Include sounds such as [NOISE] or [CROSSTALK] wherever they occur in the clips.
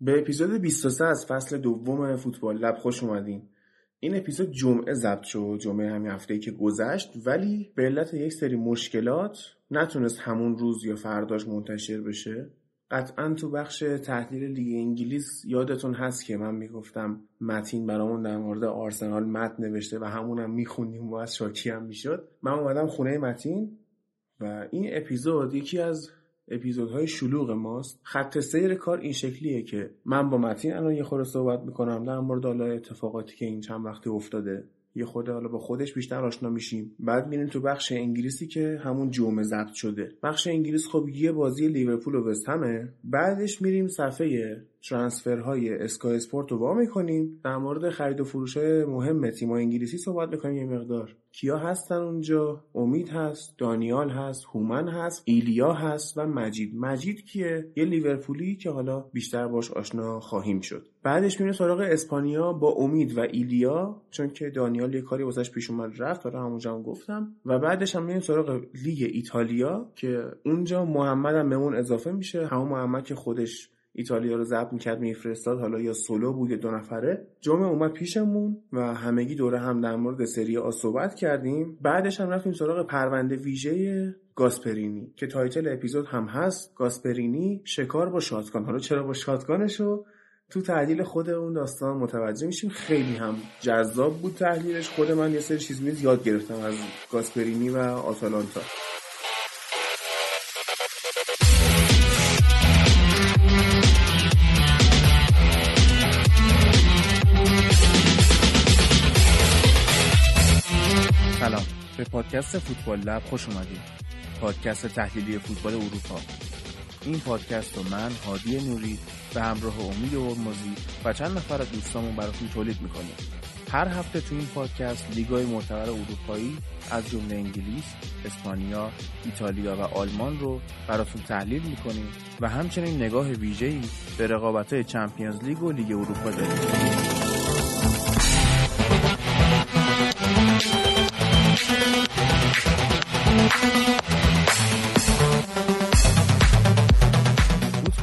به اپیزود 23 از فصل دوم فوتبال لب خوش اومدین. این اپیزود جمعه ضبط شد جمعه همین هفته که گذشت ولی به علت یک سری مشکلات نتونست همون روز یا فرداش منتشر بشه قطعا تو بخش تحلیل لیگ انگلیس یادتون هست که من می‌گفتم متین برامون در مورد آرسنال متن نوشته و همونم میخوندیم و از شاکی هم می‌شد من اومدم خونه متین و این اپیزود یکی از اپیزودهای شلوغ ماست. خط سیر کار این شکلیه که من با متین الان یه خورده صحبت می‌کنم در مورد حالا اتفاقاتی که این چند وقتی افتاده. یه خورده حالا با خودش بیشتر آشنا میشیم. بعد میریم تو بخش انگلیسی که همون جمعه ضبط شده. بخش انگلیس خب یه بازی لیورپول و وست همه بعدش میریم صفحه ترانسفرهای اسکای اسپورت رو وا می‌کنیم. در مورد خرید و فروش مهم تیم انگلیسی صحبت می‌کنیم یه مقدار. کیا هستن اونجا؟ امید هست دانیال هست هومن هست ایلیا هست و مجید. مجید کیه؟ یه لیورپولی که حالا بیشتر باش آشنا خواهیم شد. بعدش میره سراغ اسپانیا با امید و ایلیا چون که دانیال یه کاری واسش پیش اومد رفت. حالا همونجا هم گفتم. و بعدش هم میریم سراغ لیگ ایتالیا که اونجا محمد هم بهمون اضافه میشه. همون محمد که خودش ایتالیا رو ضبط می‌کرد میفرستاد. حالا یا سولو بود یا دو نفره. جمعه اومد پیشمون و همگی دور هم در مورد سری آ صحبت کردیم. بعدش هم رفتیم سراغ پرونده ویژه گاسپرینی که title اپیزود هم هست. گاسپرینی شکار با shotgun حالا چرا با shotgun شو تو تحلیل خود اون داستان متوجه میشیم. خیلی هم جذاب بود تحلیلش. خود من یه سری چیز یاد گرفتم از گاسپرینی و آتالانتا. به پادکست فوتبال لب خوش اومدید. پادکست تحلیلی فوتبال اروپا. این پادکست رو من هادی نوری به همراه امید ارمزی و چند نفر از دوستامون براتون تولید می‌کنیم. هر هفته تو این پادکست لیگای معتبر اروپایی از جمله انگلیس، اسپانیا، ایتالیا و آلمان رو براتون تحلیل می‌کنیم و همچنین نگاه ویژه‌ای به رقابت‌های چمپیونز لیگ و لیگ اروپا داریم.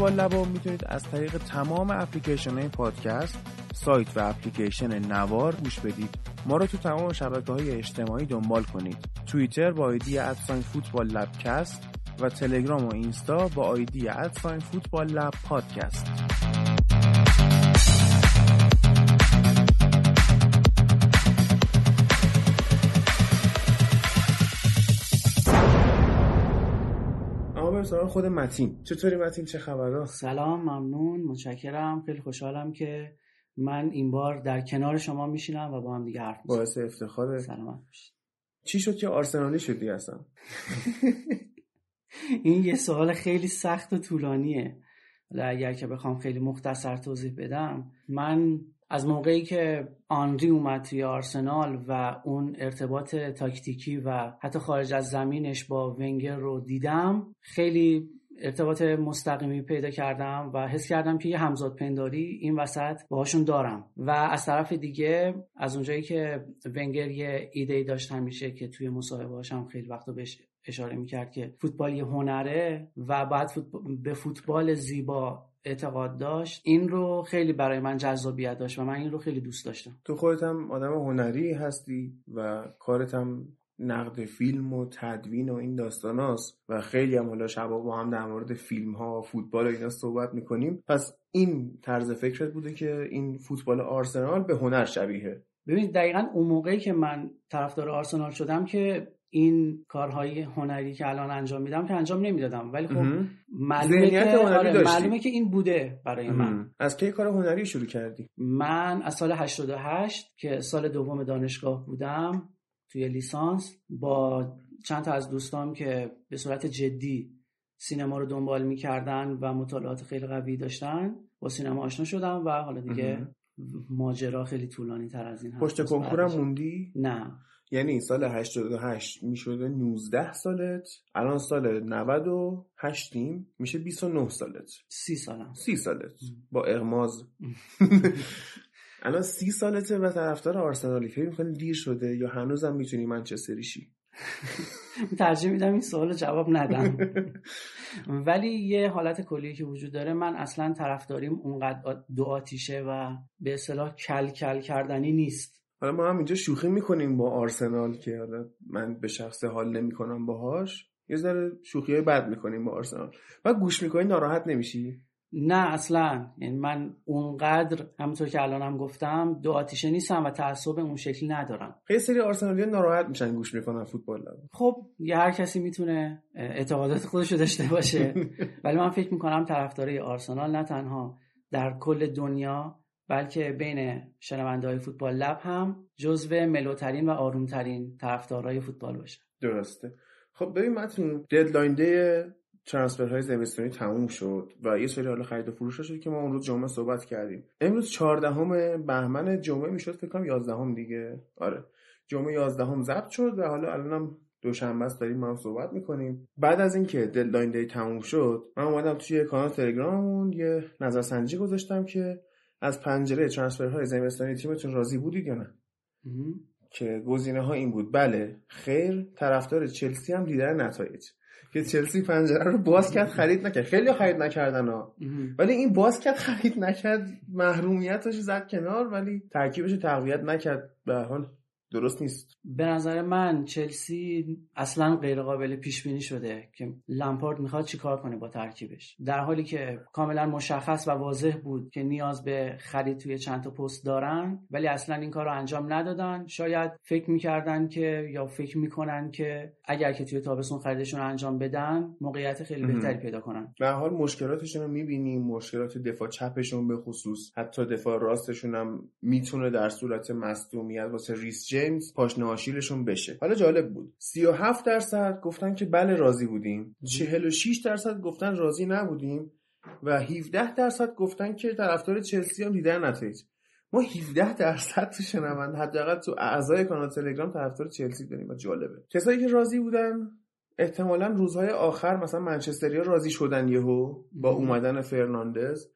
لبا می‌تونید از طریق تمام اپلیکیشن های پادکست سایت و اپلیکیشن نوار گوش بدید. ما رو تو تمام شبکه های اجتماعی دنبال کنید. توییتر با آیدی ادساین فوتبال لبکست و تلگرام و اینستا با آیدی ادساین فوتبال لب پادکست بریم سراغ خود متین. چطوری متین؟ چه خبرها؟ سلام ممنون. متشکرم. خیلی خوشحالم که من این بار در کنار شما میشینم و با هم دیگه حرف می‌زنم باعث افتخاره. سلامت باشید. چی شد که آرسنالی شدی اصلا؟ [LAUGHS] این یه سوال خیلی سخت و طولانیه. اگر که بخوام خیلی مختصر توضیح بدم من از موقعی که آنری اومد توی آرسنال و اون ارتباط تاکتیکی و حتی خارج از زمینش با ونگر رو دیدم خیلی ارتباط مستقیمی پیدا کردم و حس کردم که یه همزاد پنداری این وسط باهاشون دارم. و از طرف دیگه از اونجایی که ونگر یه ایده داشت همیشه که توی مصاحبه هم خیلی وقتا بهش اشاره می‌کرد که فوتبال یه هنره و بعد به فوتبال زیبا اعتقاد داشت این رو خیلی برای من جذابیت داشت و من این رو خیلی دوست داشتم. تو خودت هم آدم هنری هستی و کارت هم نقد فیلم و تدوین و این داستان هاست و خیلی هم حالا شبا با هم در مورد فیلم ها و فوتبال و اینا صحبت می‌کنیم. پس این طرز فکرت بوده که این فوتبال آرسنال به هنر شبیه. ببینید دقیقا اون موقعی که من طرفدار آرسنال شدم که این کارهای هنری که الان انجام میدم که انجام نمی‌دادم. ولی خب معلومه که, آره معلومه که این بوده برای من. از کی کار هنری شروع کردی؟ من از سال 88 که سال دوم دانشگاه بودم توی لیسانس با چند تا از دوستام که به صورت جدی سینما رو دنبال می‌کردن و مطالعات خیلی قوی داشتن با سینما آشنا شدم و حالا دیگه ماجرا خیلی طولانی تر از این هست. پشت کنکورم موندی؟ نه. یعنی سال 88 می‌شده 19 سالت الان سال 98 تیم میشه 29 سالت. 30 سالم. 30 سالت. با اغماز. [LAUGHS] الان 30 سالته و طرفدار آرسنالی فکر می‌کنی دیر شده یا هنوزم می‌تونی منچستری شی [LAUGHS] ترجیح میدم این سوال جواب ندم. [LAUGHS] ولی یه حالت کلی که وجود داره من اصلا طرفداریم اونقدر دو آتیشه و به اصطلاح کل کل کردنی نیست. حالا ما هم اینجا شوخی می‌کنیم با آرسنال که حالا من به شخص حال نمی‌کنم باهاش. یه ذره شوخی های بد می‌کنیم با آرسنال. و گوش می‌کنی ناراحت نمیشی؟ نه اصلا. یعنی من اونقدر همونطور که الانم هم گفتم دو آتیشه نیستم و تعصب اون شکلی ندارم. خیلی سری آرسنالی ناراحت میشن گوش می‌کنن فوتبال خب یه هر کسی می‌تونه اعتقادات خودش رو داشته باشه. [LAUGHS] ولی من فکر می‌کنم طرفدارای آرسنال نه تنها در کل دنیا بلکه بین شنونده های فوتبال لب هم جزو ملوترین و آرومترین طرفدارای فوتبال باشه. درسته. خب ببین متن ددلاین دی های زمستانی تموم شد و یه سری حالا خرید و فروش شد که ما اون روز جمعه صحبت کردیم. امروز 14 بهمن جمعه می‌شد فکر کنم 11 دیگه. آره. جمعه 11 هم ضبط شد و حالا الانم دوشنبه است داریم ما هم صحبت می‌کنیم. بعد از اینکه ددلاین دی تموم شد من اومدم توی کانال تلگراممون یه نظرسنجی گذاشتم که از پنجره های زمستانی تیمتون راضی بودید یا نه؟ که گزینه ها این بود. بله خیر طرفدار چلسی هم لیدر نتایج. که چلسی پنجره رو باز کرد خرید نکرد. خیلی خرید نکردن ها. ولی این باز کرد خرید نکرد محرومیتش زد کنار ولی ترکیبش تقویت نکرد. به حال درست نیست. به نظر من چلسی اصلا غیر قابل پیش بینی شده که لامپارد می‌خواد چیکار کنه با ترکیبش. در حالی که کاملا مشخص و واضح بود که نیاز به خرید توی چند تا پست دارن ولی اصلا این کار رو انجام ندادن. شاید فکر می‌کردن که یا فکر می‌کنن که اگر که توی تابستون خریدشون انجام بدن موقعیت خیلی بهتری پیدا کنن. به حال مشکلاتشون رو می‌بینیم. مشکلات دفاع چپشون به خصوص. حتی دفاع راستشون هم می‌تونه در صورت مصدومیت واسه ریس جیمز پاشنه آشیلشون بشه. حالا جالب بود. 37 درصد گفتن که بله راضی بودیم. 46 درصد گفتن راضی نبودیم و 17 درصد گفتن که طرفدار چلسی هم دیدن نتایج. ما 17 درصد تو شنوند حداقل تو اعضای کانال تلگرام طرفدار چلسی داریم و جالبه. کسایی که راضی بودن احتمالا روزهای آخر مثلا منچستریا راضی شدن یهو با اومدن فرناندز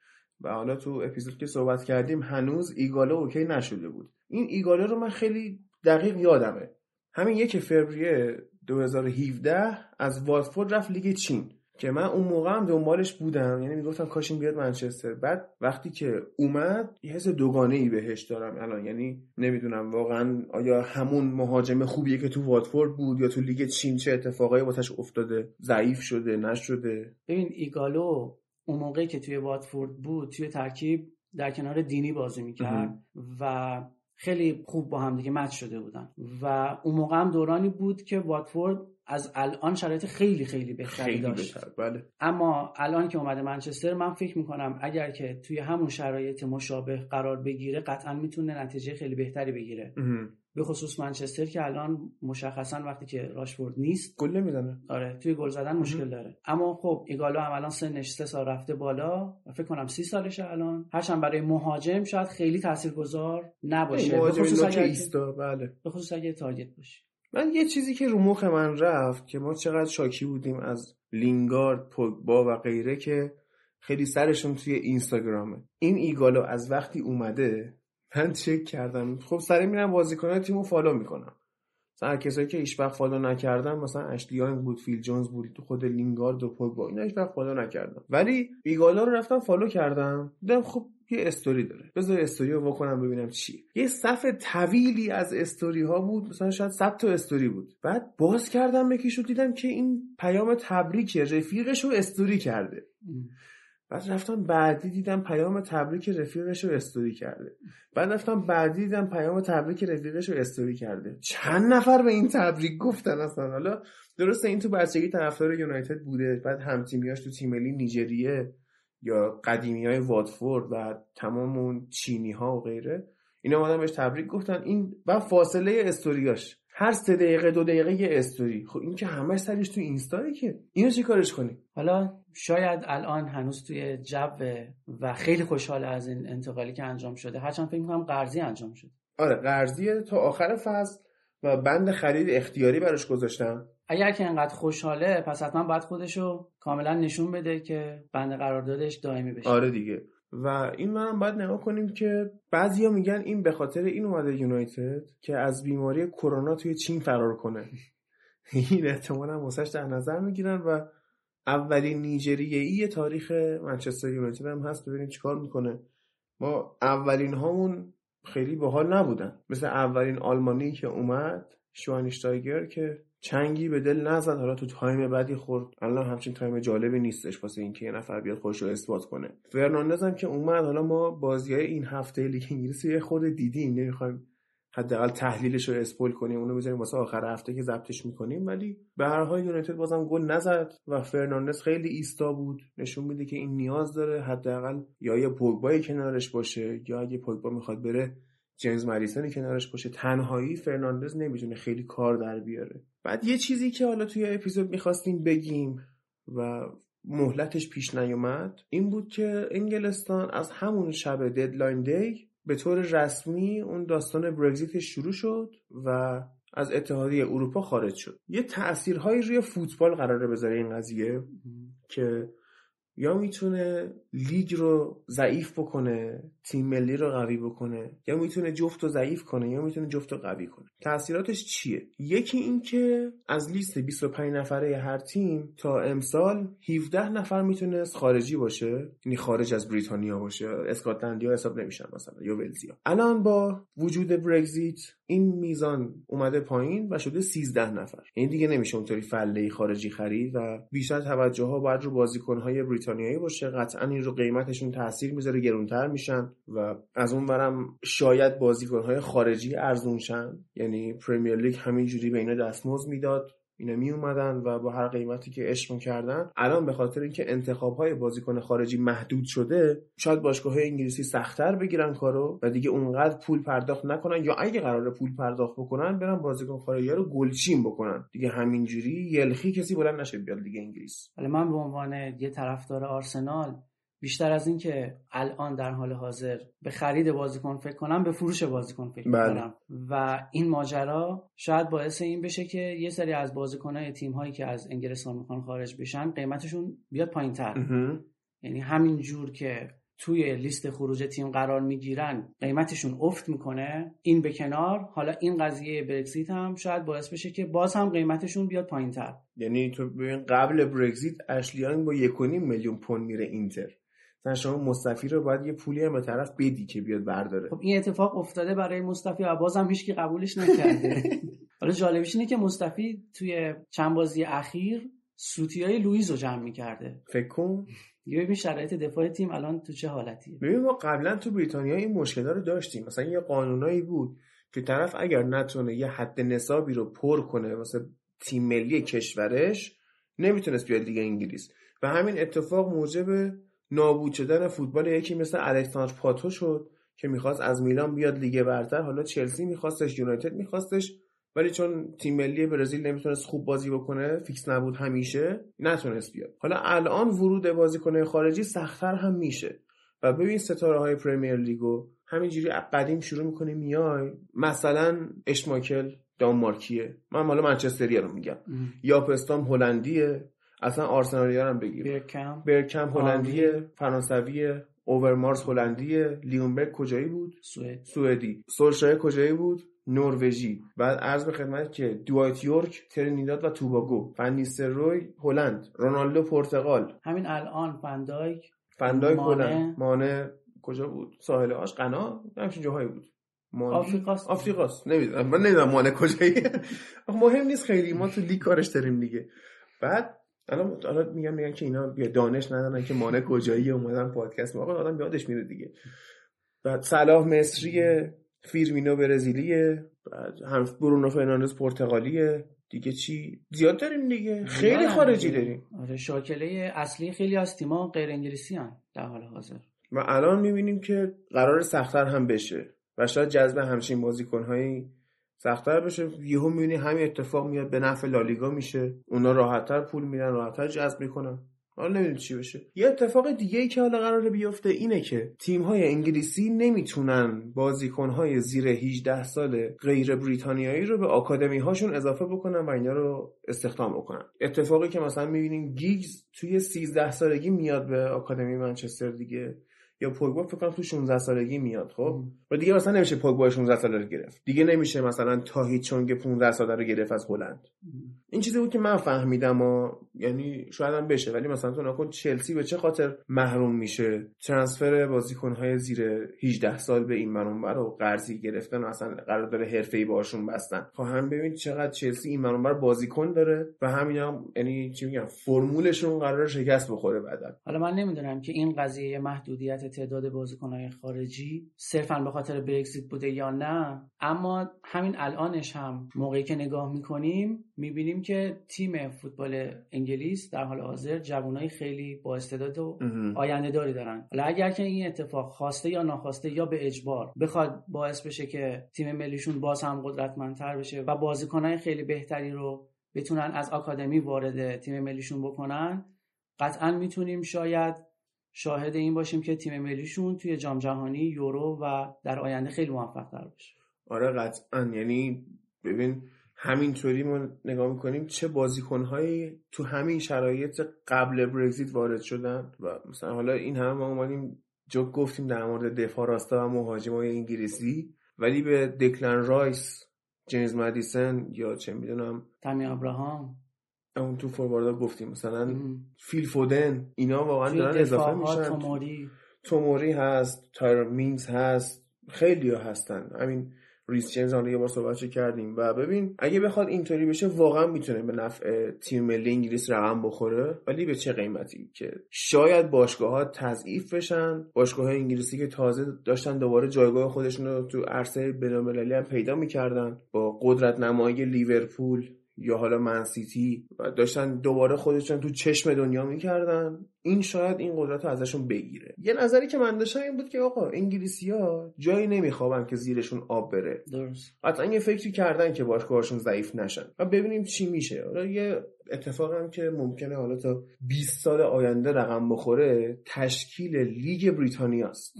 و حالا تو اپیزود که صحبت کردیم هنوز ایگالو OK نشده بود. این ایگالو رو من خیلی دقیق یادمه. همین یک فوریه 2017 از واتفورد رفت لیگ چین که من اون موقع هم دنبالش بودم. یعنی می‌گفتم کاش این بیاد منچستر. بعد وقتی که اومد یه حس دوگانه ای بهش دارم الان. یعنی نمی‌دونم واقعا آیا همون مهاجم خوبیه که تو واتفورد بود یا تو لیگ چین چه اتفاقایی واسش افتاده ضعیف شده نشده؟ ببین ایگالو اون موقعی که توی واتفورد بود توی ترکیب در کنار دینی بازی می‌کرد و خیلی خوب با هم دیگه match شده بودن. و اون موقع هم دورانی بود که واتفورد از الان شرایط خیلی خیلی بهتری داشت. بله. اما الان که اومده منچستر من فکر می‌کنم اگر که توی همون شرایط مشابه قرار بگیره قطعا می‌تونه نتیجه خیلی بهتری بگیره. به خصوص منچستر که الان مشخصا وقتی که راشفورد نیست گل نمی‌زنه. آره توی گل زدن مشکل داره. اما خب ایگالو هم الان سنش سه سال رفته بالا و فکر کنم سی سالشه الان. هرچند برای مهاجم شاید خیلی تاثیرگذار نباشه. به خصوص اگه ایستا بله. به خصوص اگه target باشه. من یه چیزی که رو مخ من رفت که ما چقدر شاکی بودیم از لینگارد پوگبا و غیره که خیلی سرشون توی اینستاگرامه. این ایگالو از وقتی اومده من چک کردم. خب سری میرم بازیکنان تیمو follow می‌کنم. مثلا کسایی که هیچ وقت follow نکردم مثلا اشلی یانگ بود فیل جونز بود خود لینگارد و پوگبا اینا هیچ وقت follow نکردم. ولی ایگالو رو رفتم follow کردم. دیدم خب یه استوری داره. بذار استوری رو بکنم ببینم چی یه صف طویلی از استوری ها بود. مثلا شاید 100 تا استوری بود. بعد باز کردم یکیشو دیدم که این پیام تبریک رفیقش رو استوری کرده. بعد رفتم بعدی دیدم پیام تبریک رفیقش رو استوری کرده. بعد رفتم بعدی دیدم پیام تبریک رفیقش رو استوری کرده. چند نفر به این تبریک گفتن اصلا؟ حالا درسته این تو بچگی طرفدار یونایتد بوده بعد همتیمیاش تو تیم ملی نیجریه یا قدیمی های واتفورد و تمام اون چینی ها و غیره اینا اومدن بهش تبریک گفتن. این و فاصله استوریاش هر سه دقیقه دو دقیقه یه استوری خب این که همه سرش تو اینستایی که. اینو چی کارش کنی؟ حالا شاید الان هنوز توی جو و خیلی خوشحال از این انتقالی که انجام شده هرچند فکر می‌کنم قرضی انجام شده. آره قرضیه تا آخر فصل و بند خرید اختیاری براش گذاشتم. اگر که انقدر خوشحاله پس حتما باید خودشو کاملا نشون بده که بند قراردادش دائمی بشه. آره دیگه. و این منم باید نگاه کنیم که بعضیا میگن این به خاطر این اومده یونایتد که از بیماری کرونا توی چین فرار کنه. [LAUGHS] این احتمال هم در نظر می‌گیرن و اولین نیجریه‌ای تاریخ منچستر یونایتد هم هست. ببینیم چیکار می‌کنه. ما اولین هامون خیلی باحال نبودن. مثل اولین آلمانی که اومد شوانشتایگر که چنگی به دل نزد. حالا تو time بدی خورد. الان همچین time جالبی نیستش واسه اینکه یه نفر بیاد خودش رو اثبات کنه. فرناندز هم که اومد. حالا ما بازی های این هفته لیگ انگلیس یه خورده دیدیم. نمی‌خوایم حداقل تحلیلش رو spoil کنیم. اونو بذاریم واسه آخر هفته که ضبطش می‌کنیم. ولی به هر حال یونایتد بازم گل نزد و فرناندز خیلی ایستا بود. نشون میده که این نیاز داره. حداقل یا یه پوگبای کنارش باشه یا اگه پوگبا می‌خواد بره جیمز مدیسونی کنارش باشه تنهایی فرناندز نمی‌تونه خیلی کار در بیاره. بعد یه چیزی که حالا توی اپیزود می‌خواستیم بگیم و مهلتش پیش نیومد این بود که انگلستان از همون شب deadline day به طور رسمی اون داستان برگزیتش شروع شد و از اتحادیه اروپا خارج شد. یه تاثیرهایی روی فوتبال قراره بذاره این قضیه که یا می‌تونه لیگ رو ضعیف بکنه تیم ملی رو قوی بکنه یا می‌تونه جفت رو ضعیف کنه یا می‌تونه جفت رو قوی کنه. تاثیراتش چیه؟ یکی این که از لیست 25 نفره هر تیم تا امسال 17 نفر می‌تونست خارجی باشه یعنی خارج از بریتانیا باشه. اسکاتلندیا حساب نمیشن مثلا یا ولزیا. الان با وجود برگزیت این میزان اومده پایین و شده 13 نفر. این دیگه نمیشه اونطوری فله خارجی خرید و بیشتر توجه ها باید رو بازیکن بریتانیایی باشه. قطعا این رو قیمتشون تاثیر می‌ذاره گرونتر میشن و از اون برم شاید بازیکن های خارجی ارزون شن یعنی پرمیر لیگ همینجوری به اینا دستمزد می‌داد. اینا می اومدن و با هر قیمتی که عشق کردن الان به خاطر اینکه انتخاب های بازیکن خارجی محدود شده شاید باشگاه های انگلیسی سختتر بگیرن کارو و دیگه اونقدر پول پرداخت نکنن یا اگه قرار پول پرداخت بکنن برن بازیکن خارجی رو گلچین بکنن. دیگه همینجوری یلخی کسی بلند نشه بیاد دیگه انگلیس. ولی من به عنوان یه طرفدار آرسنال بیشتر از اینکه الان در حال حاضر به خرید بازیکن فکر کنم به فروش بازیکن فکر بله. کنم و این ماجرا شاید باعث این بشه که یه سری از بازیکنهای تیم هایی که از انگلستان می‌خوان خارج بشن قیمتشون بیاد پایین تر یعنی همین جور که توی لیست خروج تیم قرار می‌گیرن قیمتشون افت می‌کنه. این به کنار. حالا این قضیه برگزیت هم شاید باعث بشه که باز هم قیمتشون بیاد پایین تر یعنی تو ببین قبل برگزیت اشلیان با 1.5 میلیون پوند میره اینتر. مثلا شما مصطفی رو باید یه پولی هم به طرف بدی که بیاد برداره. خب این اتفاق افتاده برای مصطفی و بازم هیچکی قبولش نکرده. [LAUGHS] حالا جالبش اینه که مصطفی توی چند بازی اخیر سوتی های لویز رو جمع می‌کرده. فکر کن. یه ببین شرایط دفاع تیم الان تو چه حالتیه. ببین ما قبلا تو بریتانیا این مشکل رو داشتیم. مثلا یه قانونایی بود که طرف اگر نتونه یه حد نصابی رو پر کنه واسه تیم ملی کشورش نمی‌تونست بیاد دیگه انگلیس. و همین اتفاق موجب نابود شدن فوتبال یکی مثل الکساندر پاتو شد که می‌خواست از میلان بیاد لیگ برتر. حالا چلسی میخواستش یونایتد میخواستش ولی چون تیم ملی برزیل نمی‌تونست خوب بازی بکنه fix نبود همیشه نتونست بیاد. حالا الان ورود بازیکن خارجی سختتر هم میشه. و ببین ستاره های پرمیر لیگو همینجوری قدیم شروع می‌کنه میای مثلا اشماکل دانمارکیه. من حالا منچستری رو میگم. یا پستام هلندیه. اصلا آرسنالیان هم بگیر. برکم. برکم هلندیه فرانسویه اوورمارس هلندیه لیونبرگ کجایی بود؟ سوئد سوئدی. سولشایر کجایی بود؟ نروژی. بعد عرض به خدمت که دوایت یورک ترینیداد و توباگو. روی هلند. رونالدو پرتغال. همین الان فندایک فندایک هلند. مانه کجا بود؟ ساحل عاج؟ غنا؟ همچین جاهایی بود. آفریقاست. آفریقاست. نمی‌دونم. من نمی‌دونم مانه کجایی. [LAUGHS] مهم نیست خیلی. ما تو لیگ کارش داریم دیگه. بعد الان حالا میگم میگن که اینا بیا دانش ندارن که مانه کجایی اومدن پادکست. واقعا آدم یادش میره دیگه. بعد صلاح مصری فیرمینو برزیلیه بعد هم برونو فرناندز پرتغالیه. دیگه چی؟ زیاد داریم دیگه. خیلی خارجی داریم. آره شاکله اصلی خیلی از تیم‌ها غیر انگلیسی هن در حال حاضر. و الان می‌بینیم که قرار سختتر هم بشه و شاید جذب همچین بازیکن‌هایی سختتر بشه. یهو می‌بینی همین اتفاق میاد به نفع لالیگا میشه. اونا راحتتر پول میدن راحتتر جذب می‌کنن. حالا نمی‌دونم چی بشه. یه اتفاق دیگه ای که حالا قراره بیفته اینه که تیم های انگلیسی نمی‌تونن بازیکن های زیر 18 سال غیر بریتانیایی رو به آکادمی هاشون اضافه بکنن و اینا رو استخدام بکنن. اتفاقی که مثلا می‌بینیم گیگز توی 13 سالگی میاد به آکادمی منچستر دیگه. یا پوگبا فکر کنم تو 16 سالگی میاد خب؟ و دیگه مثلا نمیشه پوگبا 16 ساله رو گرفت. دیگه نمیشه مثلا تاهی چونگ 15 ساله رو گرفت از هلند. این چیزی بود که من فهمیدم و یعنی شاید هم بشه ولی مثلا تو نکن چلسی به چه خاطر محروم میشه؟ ترانسفر بازیکن‌های زیر 18 سال به این منور رو قرضی گرفتن و اصلا قرار داره حرفه‌ای باشون بستن. خب ببین چقدر چلسی این منور بازیکن داره و همین هم یعنی چی میگم فرمولشون قرار شکست بخوره بعدا. حالا من نمی‌دونم که این قضیه محدودیت تعداد بازیکن‌های خارجی صرفا به خاطر برگزیت بوده یا نه اما همین الانش هم موقعی که نگاه می‌کنیم می‌بینیم که تیم فوتبال انگلیس در حال حاضر جوانای خیلی با استعداد و آینده داری دارن. حالا اگر که این اتفاق خواسته یا ناخواسته یا به اجبار بخواد باعث بشه که تیم ملیشون باز هم قدرتمندتر بشه و بازیکنهای خیلی بهتری رو بتونن از آکادمی وارد تیم ملیشون بکنن قطعا می‌تونیم شاید شاهد این باشیم که تیم ملیشون توی جام جهانی یورو و در آینده خیلی موفق تر بشه آره قطعا. یعنی ببین همینطوری ما نگاه می‌کنیم چه بازیکنهایی تو همین شرایط قبل برگزیت وارد شدن و مثلا حالا این هم ما اومدیم جو گفتیم در مورد دفاع راستا و مهاجمای انگلیسی ولی به دکلن رایس جیمز مدیسن یا چه می‌دونم تامی ابراهام اون تو فورواردا گفتیم. مثلا فیل فودن اینا واقعا دارن اضافه میشن. توموری. توموری هست تایرون مینگز هست خیلی ها هستن همین ریس جیمز یه بار صحبتش کردیم. و ببین اگه بخواد اینطوری بشه واقعا می‌تونه به نفع تیم ملی انگلیس رقم بخوره. ولی به چه قیمتی؟ که شاید باشگاه ها تضعیف بشن. باشگاه های انگلیسی که تازه داشتن دوباره جایگاه خودشون رو تو عرصه بینالمللی هم پیدا می‌کردن. با قدرت نمایی لیورپول. یا حالا منسیتی و داشتن دوباره خودشون تو چشم دنیا می‌کردن. این شاید این قدرت رو ازشون بگیره. یه نظری که من داشتم این بود که آقا انگلیسی ها جایی نمیخوابن که زیرشون آب بره. درست. قطعا یه فکری کردن که باشگاهشون ضعیف نشن. و ببینیم چی میشه. حالا یه اتفاق هم که ممکنه حالا تا 20 سال آینده رقم بخوره تشکیل لیگ بریتانیاست.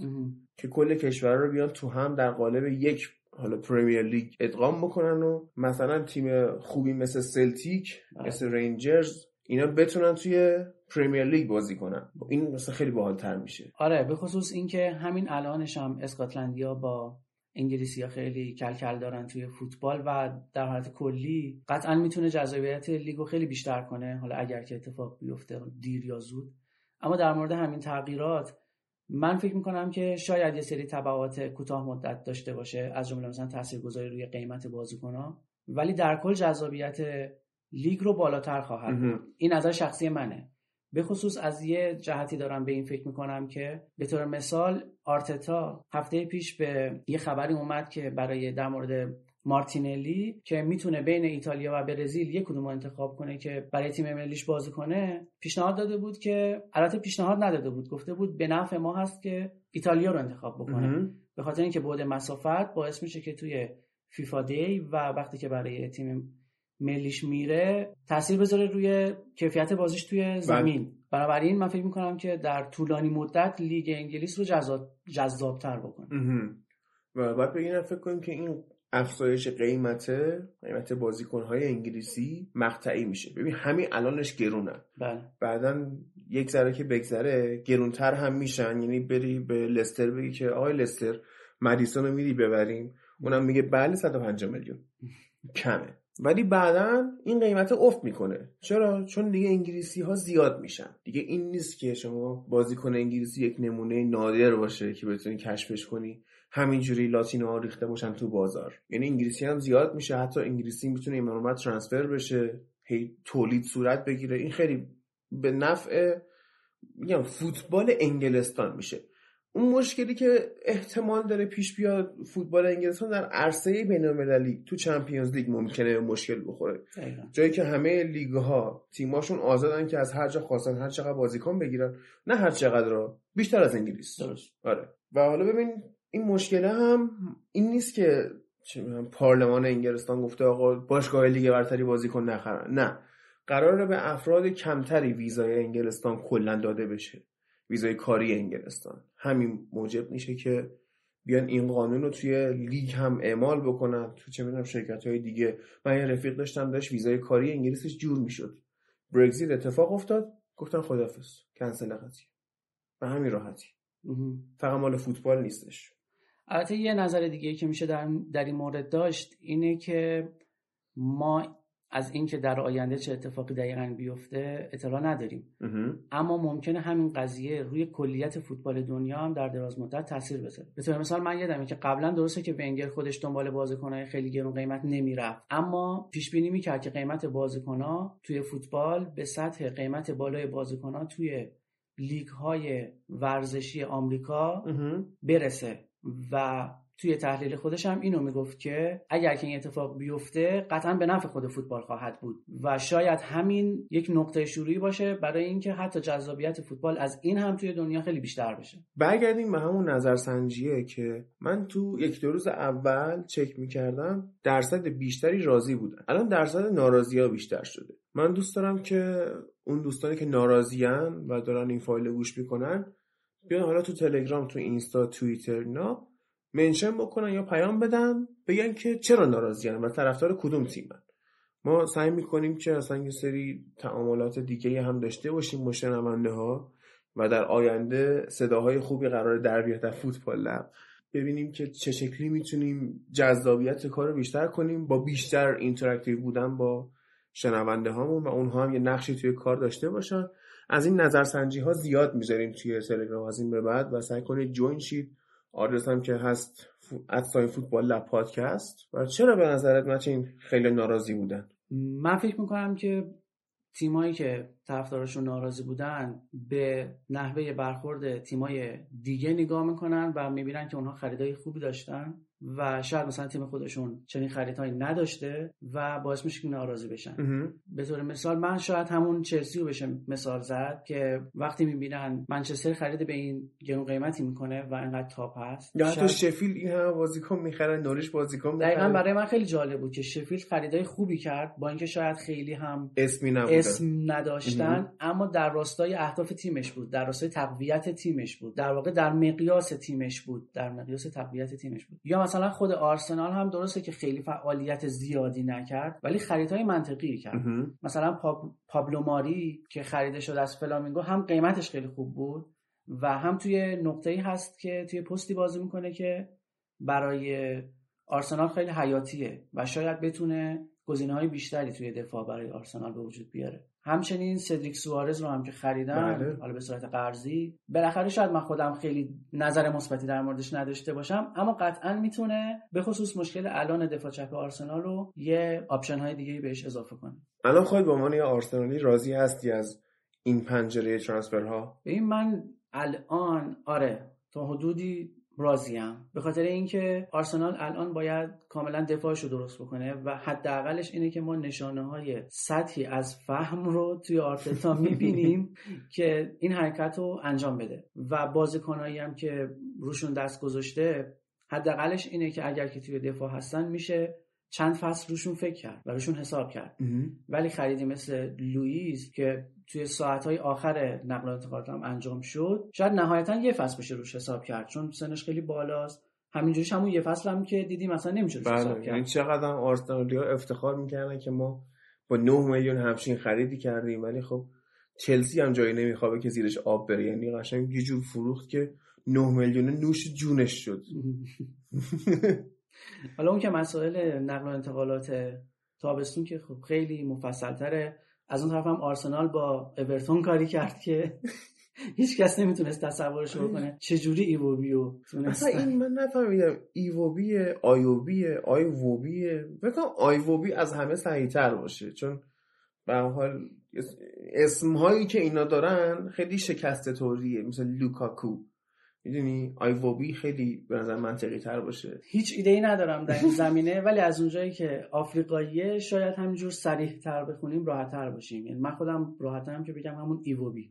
که کل کشورها رو بیان تو هم در قالب یک حالا پریمیر لیگ ادغام بکنن و مثلا تیم خوبی مثل سلتیک مثل رینجرز اینا بتونن توی پریمیر لیگ بازی کنن. این مثلا خیلی باحالتر میشه. آره به خصوص اینکه همین الانش هم اسکاتلندیا با انگلیسی ها خیلی کلکل دارن توی فوتبال و در حالت کلی قطعا می‌تونه جذابیت لیگو خیلی بیشتر کنه حالا اگر که اتفاق بیفته دیر یا زود. اما در مورد همین تغییرات من فکر می‌کنم که شاید یه سری تبعات کوتاه مدت داشته باشه از جمله مثلا تاثیرگذاری روی قیمت بازیکن‌ها. ولی در کل جذابیت لیگ رو بالاتر خواهد این نظر شخصی منه. به خصوص از یه جهتی دارم به این فکر می‌کنم که به طور مثال آرتتا هفته پیش به یه خبری اومد که برای در مورد مارتینلی که می‌تونه بین ایتالیا و برزیل یک کدوم انتخاب کنه که برای تیم ملیش بازی کنه پیشنهاد داده بود که البته پیشنهاد نداده بود گفته بود به نفع ما هست که ایتالیا رو انتخاب بکنه. به خاطر اینکه بعد مسافت باعث میشه که توی فیفا دی و وقتی که برای تیم ملیش میره تاثیر بذاره روی کیفیت بازیش توی زمین. بنابراین من فکر می‌کنم که در طولانی مدت لیگ انگلیس رو جذابتر بکنه. و باید به فکر کنیم که این افزایش قیمت قیمت بازیکنهای انگلیسی مقطعی میشه. ببین همین الانش گرونن. بله. بعدا یک ذره که بگذره گرونتر هم میشن. یعنی بری به لستر بگی که آقای لستر مدیسون رو میری ببریم. اونم میگه بله 150 میلیون. [LAUGHS] کمه. ولی بعدا این قیمت افت می‌کنه. چرا؟ چون دیگه انگلیسی ها زیاد میشن. دیگه این نیست که شما بازیکن انگلیسی یک نمونه نادر باشه که بتونی کشفش کنی. همینجوری لاتینو ها ریخته باشن تو بازار. یعنی انگلیسی هم زیاد میشه حتی انگلیسی می‌تونه این ترانسفر بشه هی تولید صورت بگیره. این خیلی به نفع میگم فوتبال انگلستان میشه. اون مشکلی که احتمال داره پیش بیاد فوتبال انگلستان در عرصه بین‌المللی تو چمپیونز لیگ ممکنه مشکل بخوره. جایی که همه لیگ ها تیماشون آزادن که از هر جا خواستن هر چقدر بازیکن بگیرن نه هر چقدر را بیشتر از انگلیس. درست. آره. و حالا ببین این مشکله هم این نیست که پارلمان انگلستان گفته آقا باشگاه لیگ برتری بازیکن نخرن. نه. قراره به افراد کمتری ویزای انگلستان کلا داده بشه. ویزای کاری انگلستان. همین موجب میشه که بیان این قانون رو توی لیگ هم اعمال بکنن. تو چه می‌دونم شرکت های دیگه. من یه رفیق داشتم داشت ویزای کاری انگلیسش جور می‌شد. برگزیت اتفاق افتاد. گفتن خدافظ کنسل قضیه به همین راحتی. فقط مال فوتبال نیستش. البته یه نظر دیگه که میشه در, در این مورد داشت اینه که ما از اینکه در آینده چه اتفاقی دقیقا بیفته اطلاع نداریم. اما ممکنه همین قضیه روی کلیت فوتبال دنیا هم در دراز مدت تاثیر بذاره. به طور مثال من یادمه که قبلا درسته که ونگر خودش دنبال بازیکنهای خیلی گرون قیمت نمی‌رفت. اما پیش بینی می‌کرد که قیمت بازیکنها توی فوتبال به سطح قیمت بالای بازیکنها توی لیگ های ورزشی آمریکا برسه. و توی تحلیل خودش هم اینو می‌گفت که اگر که این اتفاق بیفته قطعا به نفع خود فوتبال خواهد بود و شاید همین یک نقطه شروعی باشه برای اینکه حتی جذابیت فوتبال از این هم توی دنیا خیلی بیشتر بشه. برگردیم به همون نظرسنجیه که من تو یک دو روز اول چک می‌کردم درصد بیشتری راضی بودن. الان درصد ناراضی ها بیشتر شده. من دوست دارم که اون دوستانی که ناراضیان و دارن این فایل گوش می‌کنن بیان حالا تو تلگرام تو اینستا توییتر اینا mention بکنن یا پیام بدن بگن که چرا ناراضیان و طرفدار کدوم تیمن ما سعی می‌کنیم که اصلا یه سری تعاملات دیگه هم داشته باشیم با شنونده ها و در آینده صداهای خوبی قراره در بیاد در فوتبال لب. ببینیم که چه شکلی می‌تونیم جذابیت کار رو بیشتر کنیم با بیشتر interactive بودن با شنونده هامون و اونها هم یه نقشی توی کار داشته باشن. از این نظرسنجی ها زیاد می‌ذاریم توی تلگرام. از این به بعد و سعی کنید جوین شید. آدرس هم که هست ادساین فوتبال لب پادکست. و چرا به نظرت مچین خیلی ناراضی بودن؟ من فکر می‌کنم که تیمایی که طرفدارشون ناراضی بودن به نحوه برخورد تیمای دیگه نگاه می‌کنن و می‌بینن که اونها خریدای خوبی داشتن. و شاید مثلا تیم خودشون چنین خریدهایی نداشته و باعث میشه که ناراضی بشن. به طور مثال من شاید همون چلسی رو بشه مثال زد که وقتی می‌بینن منچستر خرید به این گرون قیمتی می‌کنه و اینقدر تاپ هست یا حتی شفیل این همه بازیکن می‌خرن نوریش بازیکن دقیقا برای من خیلی جالب بود که شفیل خریدای خوبی کرد با اینکه شاید خیلی هم اسمی نبودن. اسم نداشتن اما در راستای اهداف تیمش بود در راستای تقویت تیمش بود در واقع در مقیاس تیمش بود در مقیاس تقویت تیمش بود. یا مثلا خود آرسنال هم درسته که خیلی فعالیت زیادی نکرد ولی خریدهای منطقی کرد. مثلا پاب... پابلو ماری که خریده شد از فلامینگو هم قیمتش خیلی خوب بود و هم توی نقطه ای هست که توی پستی بازی می‌کنه که برای آرسنال خیلی حیاتیه و شاید بتونه گزینه های بیشتری توی دفاع برای آرسنال به وجود بیاره. همچنین سدریک سوارز رو هم که خریدن بله. حالا به صورت قرضی. بالاخره شاید من خودم خیلی نظر مثبتی در موردش نداشته باشم اما قطعا می‌تونه به خصوص مشکل الان دفاع چپ آرسنال رو یه option های دیگه بهش اضافه کنه. الان خود به عنوان یه آرسنالی راضی هستی از این پنجره ترانسفرها؟ ببین من الان آره تا حدودی راضیم. به خاطر اینکه آرسنال الان باید کاملا دفاعش رو درست بکنه و حداقلش اینه که ما نشانه های سطحی از فهم رو توی آرتتا [LAUGHS] می‌بینیم که این حرکت رو انجام بده. و بازیکنایی هم که روشون دست گذاشته حداقلش اینه که اگر که توی دفاع هستن میشه چند فصل روشون فکر کرد و روشون حساب کرد. ولی خریدی مثل لوئیس که توی ساعتهای آخر نقل و انتقالات هم انجام شد. شاید نهایتا یه فصل بشه روش حساب کرد چون سنش خیلی بالاست. همینجوریش همون یه فصل هم که دیدیم اصلا نمیشه روش حساب بله کرد. این چقدر هم آرسنالیا افتخار می‌کردن که ما با 9 میلیون همچین خریدی کردیم. ولی خب چلسی هم جایی نمیخوابه که زیرش آب بره. یعنی قشنگ یه جور فروخت که 9 میلیون نوش جونش شد. [LAUGHS] حالا اون که مسائل نقل و انتقالات تابستون که خب خیلی مفصل تره از اون طرف هم آرسنال با اورتون کاری کرد که هیچ کس نمی‌تونست تصورش بکنه. چجوری ایووبیو تونست؟ اصلا این من نفهمیدم. ایووبی آیوبی آیووبی بکنم آیووبی از همه صحیح تر باشه. چون به هر حال اسم هایی که اینا دارن خیلی شکسته طوریه. مثل لوکاکو. می‌دونی؟ آیووبی خیلی به نظر منطقی تر باشه. هیچ ایده ای ندارم در این زمینه ولی از اونجایی که آفریقاییه شاید همینجور سریح تر بخونیم راحت تر باشیم. یعنی من خودم راحت هم که بگم همون ایووبی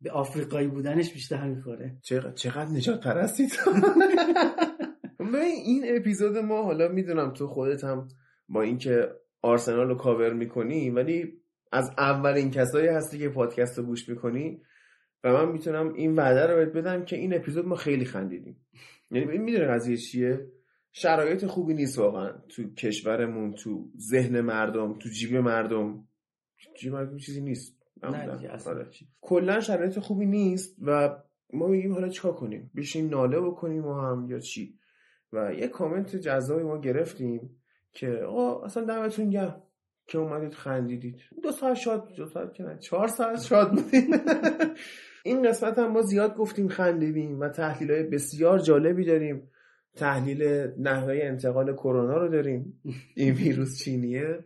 به آفریقایی بودنش بیشتر می‌خوره. چقدر, چقدر نجات پرستی تو؟ [LAUGHS] ببین این اپیزود ما حالا می‌دونم تو خودت هم با اینکه آرسنال رو کاور می‌کنی ولی از اولین کسایی هستی که پادکست رو گوش می‌کنی و من می‌تونم این وعده رو بهت بدم که این اپیزود ما خیلی خندیدیم. یعنی می‌دونه قضیه چیه؟ شرایط خوبی نیست واقعا تو کشورمون تو ذهن مردم تو جیب مردم. جیب مردم چیزی نیست. آره. کلا شرایط خوبی نیست و ما میگیم حالا چیکار کنیم؟ بشین ناله بکنیم ما هم یا چی؟ و یه کامنت جذابی ما گرفتیم که آقا اصلا دمتون گرم که اومدید خندیدید. دو ساعت شاد دو ساعت که نه چهار ساعت شاد بودیم این قسمت هم ما زیاد گفتیم خندیدیم و تحلیل های بسیار جالبی داریم. تحلیل نحوه انتقال کرونا رو داریم. این ویروس چینیه.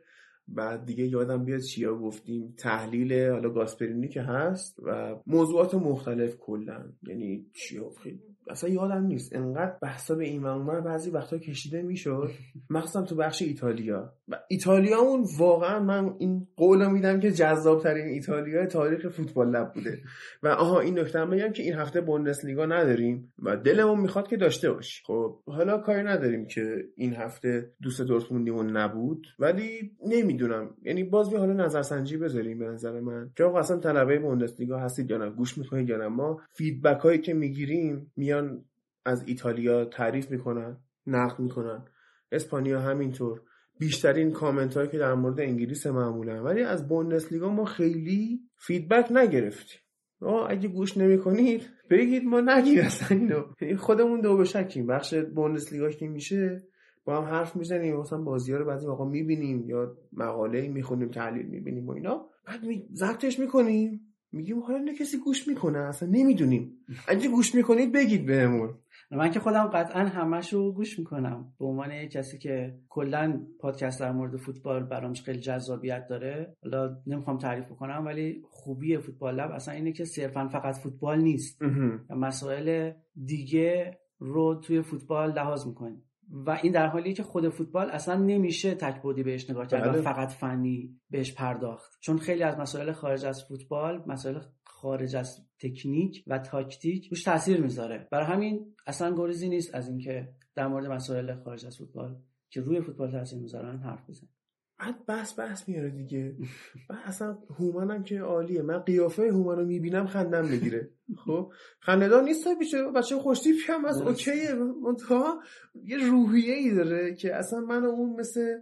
بعد دیگه یادم بیاد چیا گفتیم. تحلیل حالا گاسپرینی که هست و موضوعات مختلف کلا. یعنی چیا خیلی اصلا یادم نیست. انقدر بحثا به این و بعضی وقتا کشیده می‌شد. [LAUGHS] مخصوصا تو بخش ایتالیا. و ایتالیا اون واقعا من این قول میدم که جذاب ترین ایتالیا تاریخ فوتبال لب بوده. و آها این نکته بگم که این هفته بوندسلیگا نداریم و دلمون می‌خواد که داشته باشی خب حالا کاری نداریم که این هفته دوست دورتموندیمون نبود. ولی نمی‌دونم. یعنی باز حالا نظرسنجی بذاریم به نظر من. که آقا اصلا طالب بوندسلیگا هستید یا نه؟ گوش می‌کنید یا نه؟ ما feedback هایی که می‌گیریم میان از ایتالیا تعریف می‌کنن نقد می‌کنن. اسپانیا همینطور. بیشترین کامنت هایی که در مورد انگلیس معمولا. ولی از بوندسلیگا ما خیلی feedback نگرفتیم. اگه گوش نمی‌کنید بگید ما نگیر اصلا اینو. یعنی خودمون دو بشکیم بخش بوندسلیگا که میشه با هم حرف می‌زنیم مثلا بازی ها رو بعضی موقع می‌بینیم یا مقاله می‌خونیم تحلیل می‌بینیم و اینا. بعد. ضبطش می‌کنیم. میگیم حالا نه کسی گوش می‌کنه؟ اصلا نمی‌دونیم. اگه گوش می‌کنید بگید بهمون. من که خودم قطعا همش رو گوش می‌کنم. به عنوان کسی که کلا پادکست در مورد فوتبال برام خیلی جذابیت داره حالا نمی‌خوام تعریف بکنم ولی خوبی فوتبال لب اصلا اینه که صرفا فقط فوتبال نیست. و مسائل دیگه رو توی فوتبال لحاظ می‌کنیم. و این در حالی که خود فوتبال اصلا نمیشه تکبودی بهش نگاه کرد بله. فقط فنی بهش پرداخت. چون خیلی از مسائل خارج از فوتبال مسائل خارج از تکنیک و تاکتیک روش تاثیر می‌ذاره. برای همین اصلا گریزی نیست از اینکه در مورد مسائل خارج از فوتبال که روی فوتبال تاثیر می‌ذارن حرف بزنیم. بعد بحث بحث میاره دیگه. بعد اصلا هومنم که عالیه. من قیافه هومن رو می‌بینم خندم می‌گیره. خب؟ خندهدار نیست بیشه بچه خوشتیپ هم از اوکیه. منتها یه روحیه ای داره که اصلا من اون مثل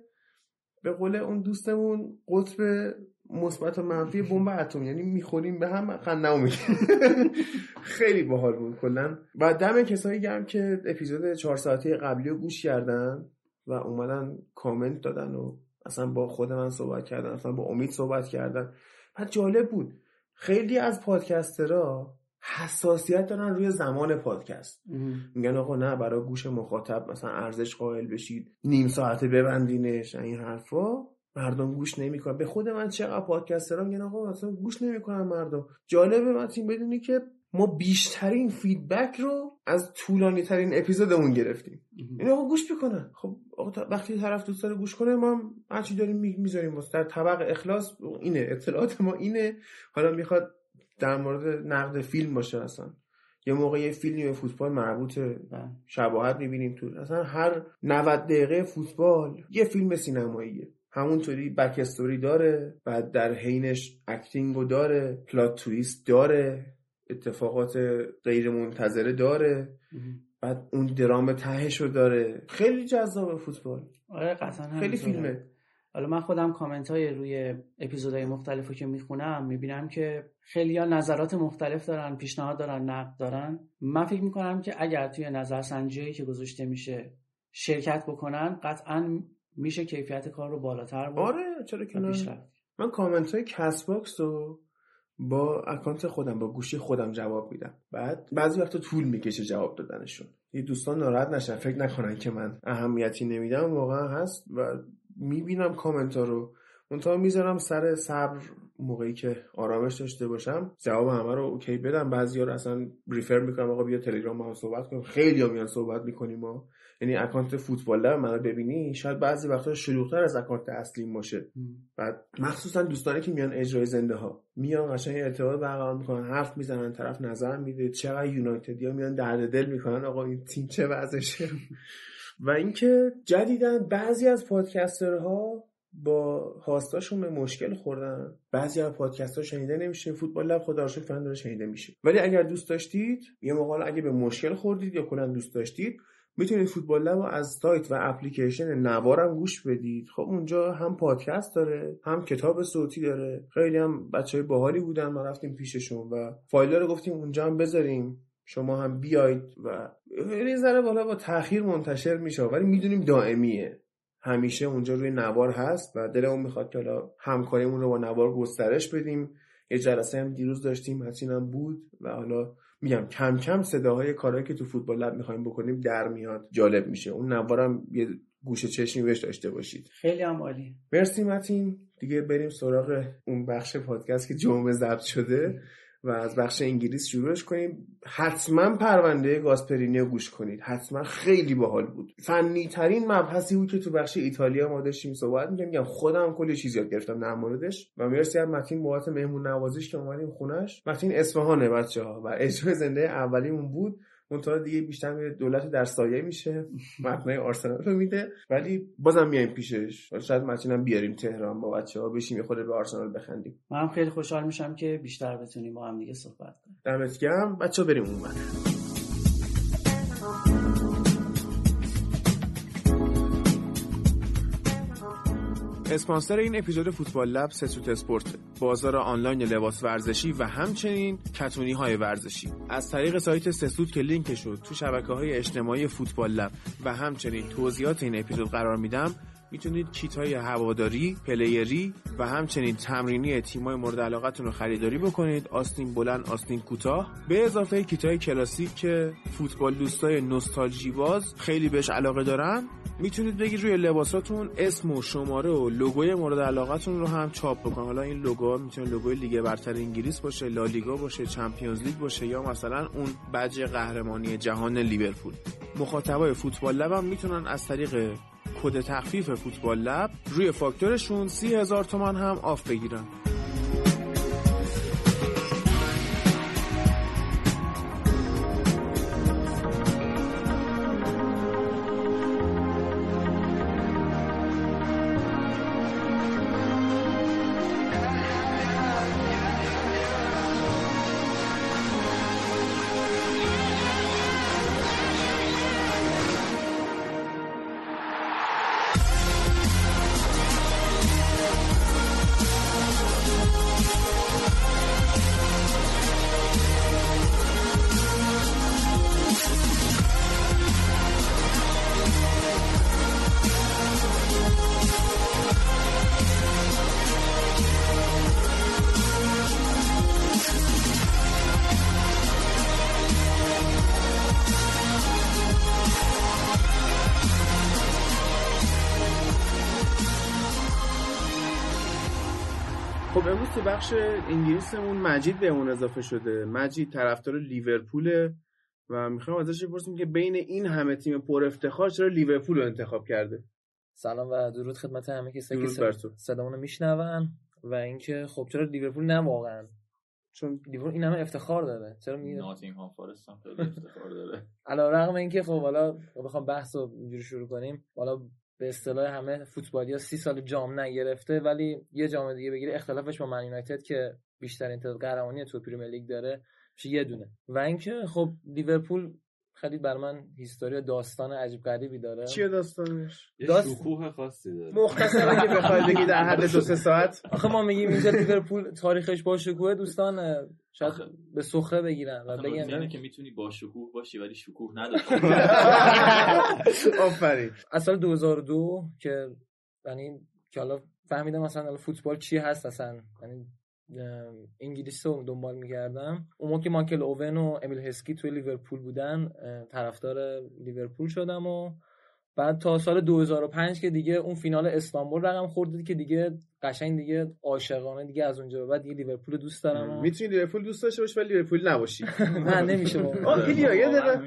به قول اون دوستمون قطب مثبت و منفی بمب اتم. یعنی می‌خوریم به هم خندمو می‌گیره. [LAUGHS] خیلی باحال بود کلا. و دم کسایی گرم که اپیزود چهار ساعته قبلی رو گوش کردن و اومدن کامنت دادن و اصلا با خود من صحبت کردن اصلا با امید صحبت کردن. بعد جالب بود. خیلی از پادکسترها حساسیت دارن روی زمان پادکست. میگن آقا نه برای گوش مخاطب مثلا ارزش قائل بشید نیم ساعته ببندینش این حرفا. مردم گوش نمی‌کنن. به خود من چقدر پادکسترها میگن آقا اصلا گوش نمی‌کنن مردم. جالبه متین بدونی که ما بیشترین فیدبک رو از طولانی ترین اپیزودمون گرفتیم. این آقا گوش بکنن خب آقا وقتی طرف دوست داره گوش کنه ما هر چی داریم می‌ذاریم. در طبق اخلاص اینه اطلاعات ما اینه. حالا می‌خواد در مورد نقد فیلم باشه اصلا. یه موقع یه فیلمی فوتبال مربوطه بله. شباهت می‌بینیم تو. اصلا هر 90 دقیقه فوتبال یه فیلم سینماییه. همونطوری backstory داره بعد در حینش acting و داره plot twist داره. اتفاقات غیر منتظره داره بعد اون درام تهشو داره. خیلی جذاب فوتبال. آره قطعا خیلی فیلمه. حالا من خودم کامنت های روی اپیزودهای مختلف رو که می‌خونم می‌بینم که خیلی ها نظرات مختلف دارن پیشنهاد دارن نقد دارن. من فکر می‌کنم که اگر توی نظرسنجی که گذاشته میشه شرکت بکنن قطعا میشه کیفیت کار رو بالاتر برد آره چرا که من کامنت های کست باکس رو با اکانت خودم با گوشی خودم جواب میدم. بعد بعضی وقتا طول می‌کشه جواب دادنشون. یه دوستان ناراحت نشن فکر نکنن که من اهمیتی نمیدم واقعا هست و می‌بینم کامنت ها رو. منتها می‌ذارم سر صبر موقعی که آرامش داشته باشم. جواب همه رو okay بدم. بعضی رو اصلا refer می‌کنم آقا بیا تلگرام ما صحبت کنیم. خیلی ها میان صحبت می‌کنیم ما. یعنی اکانت فوتبال لب منو ببینی شاید بعضی وقتا شلوغتر از اکانت اصلی باشه. بعد مخصوصا دوستانی که میان اجرای زنده ها میان قشنگ ارتباط برقرار می‌کنن حرف می‌زنن طرف نظر میده چه خبر یونایتد؟ یا میان درد دل می‌کنن آقا این تیم چه وضعشه؟ [LAUGHS] و اینکه جدیدن بعضی از پادکسترها با هاستاشون به مشکل خوردن. بعضی از پادکست ها شنیده نمیشه فوتبال لب خدا رو داره شنیده میشه. ولی اگر دوست داشتید یه موقع اگه به مشکل خوردید یا کلا دوست داشتید می‌تونید فوتبال لب از سایت و اپلیکیشن نوارم گوش بدید. خب اونجا هم پادکست داره هم کتاب صوتی داره. خیلی هم بچه های باحالی بودن. ما رفتیم پیششون و فایل رو گفتیم اونجا هم بذاریم. شما هم بیاید و یه ذره بالا با تاخیر منتشر میشه. ولی می‌دونیم دائمیه. همیشه اونجا روی نوار هست و دلمون می‌خواد که حالا همکاریمون رو با نوار گسترش بدیم. یه جلسه هم دیروز داشتیم هم بود و حالا میگم کم کم صداهای کارهایی که تو فوتبال لب می‌خوایم بکنیم در میاد. جالب میشه. اون نوارم یه گوشه چشمی بهش داشته باشید. خیلی هم عالی. مرسی متین. دیگه بریم سراغ اون بخش پادکست که جمعه ضبط شده. و از بخش انگلیس شروعش کنیم. حتما پرونده گاسپرینی گوش کنید. حتما خیلی باحال بود. فنی ترین مبحثی بود که تو بخش ایتالیا ما داشتیم صحبت میگم خودم کلی چیز یاد گرفتم در موردش. و مرسی از متین بابت مهمون نوازیش که اومدیم خونش. متین اصفهانه بچه ها و اجرای زنده اولیمون بود. منتها دیگه بیشتر میره دولت در سایه میشه متنای آرسنال رو میده. ولی بازم میایم پیشش. شاید متینم بیاریم تهران با بچه ها بشیم یه خود به آرسنال بخندیم. من هم خیلی خوشحال میشم که بیشتر بتونیم با هم دیگه صحبت کنیم. دمت گرم. بچه بریم اون اسپانسر این اپیزود فوتبال لب سسوت اسپورت. بازار آنلاین لباس ورزشی و همچنین کتونی های ورزشی. از طریق سایت سسوت که لینک شد تو شبکه های اجتماعی فوتبال لب و همچنین توضیحات این اپیزود قرار میدم می‌تونید کیت های هواداری، پلیری و همچنین تمرینی تیمای مورد علاقتون رو خریداری بکنید. آستین بلند، آستین کوتاه. به اضافه کیت های کلاسیک که فوتبال دوستای نوستالژی باز خیلی بهش علاقه دارن می‌تونید بگید روی لباساتون اسم و شماره و لوگوی مورد علاقتون رو هم چاپ بکنید. حالا این لوگو می‌تونه لوگوی لیگ برتر انگلیس باشه لالیگا باشه چمپیونز لیگ باشه یا مثلا اون بج قهرمانی جهان لیورپول. مخاطبای فوتبال لب هم می‌تونن از طریق کد تخفیف فوتبال لب روی فاکتورشون سی تومن هم آف بگیرن. بخش انگلیسمون مجید بهمون اضافه شده. مجید طرفدار لیورپول و می‌خوایم ازش بپرسیم که بین این همه تیم پر افتخار چرا لیورپول رو انتخاب کرده؟ سلام و درود خدمت همه کسایی که. صدامون رو میشنون و اینکه خب چرا لیورپول نه واقعا؟ چون لیورپول این همه افتخار داره. چرا میگه ناتینگهام فارست هم خیلی افتخار داره. [LAUGHS] علی رغم اینکه خب حالا بخوام بحث رو اینجوری شروع کنیم حالا به اصطلاح همه فوتبالیا سی سال جام نگرفته ولی یه جام دیگه بگیره اختلافش با من یونایتد که بیشترین تعداد قهرمانی تو پرمیر لیگ داره میشه یه دونه. و اینکه خب لیورپول خیلی بر من هیستوری داستان عجیب غریبی داره. چیه داستانش؟ داست- شکوه خاصی داره. مختصرا [LAUGHS] که بخوای بگی در حد دو سه ساعت. آخه ما میگیم اینجا لیورپول تاریخش با شکوه دوستان شاید آخه- به سخره بگیرن و بگن که می‌تونی با شکوه باشی ولی شکوه نداشتی [LAUGHS] آفرین. از سال 2002 که یعنی که حالا فهمیدم مثلا فوتبال چی هست اصلا. یعنی اه، انگلیس رو دنبال می‌کردم اون موقع که مایکل اوون و امیل هسکی توی لیورپول بودن طرفدار لیورپول شدم و بعد تا سال 2005 که دیگه اون فینال استانبول رقم خورد که دیگه قشنگ دیگه عاشقانه دیگه از اونجا به بعد دیگه لیورپول دوست دارم. می‌تونی لیورپول دوست داشته باشی ولی لیورپول نباشی [LAUGHS] نه نمیشه واقعا. ایلیا، یه دقیقه.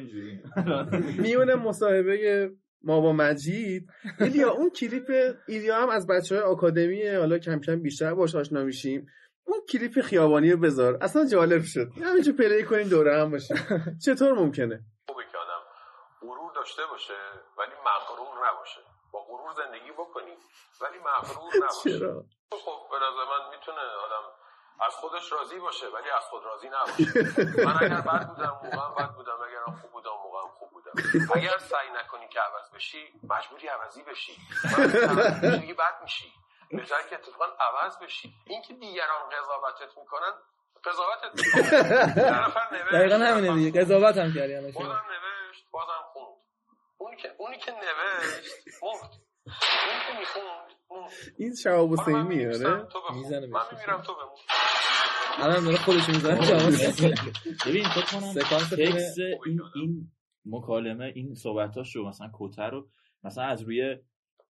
[LAUGHS] میونه مصاحبه ما با مجید ایلیا اون کلیپ ایلیا هم از بچه های آکادمی حالا کم کم بیشتر باش آشنا میشیم اون کلیپ خیابانی رو بذار. اصلا جالب شد. همینجور پلی کنیم دوره هم باشیم [LAUGHS] چطور ممکنه؟ خوبه که آدم غرور داشته باشه ولی مغرور نباشه. با غرور زندگی بکنی ولی مغرور [LAUGHS] نباشه. چرا؟ خب به نظر من می‌تونه آدم از خودش راضی باشه ولی از خود راضی نباشه. من اگر بد بودم موقعم بد بودم. اگر خوب بودم موقعم خوب بودم. اگر سعی نکنی که عوض بشی مجبوری عوضی بشی. من بد میشی. بهتر که اتفاقا عوض بشی. اینکه دیگران قضاوتت می‌کنن قضاوت در نفر نوشت دقیقا همینه دیگه. قضاوت هم کردی. بازم نوشت بازم خوند. اونی که اونی که نوشت مرد اونی که می‌خوند این من حسینی آره؟ تو. می‌زنه من. میمیرم تو بمون الان داره خودش می‌زنه. ببین فکر کنم سکانس تکس این این مکالمه این صحبتاش رو مثلا کتر رو مثلا از روی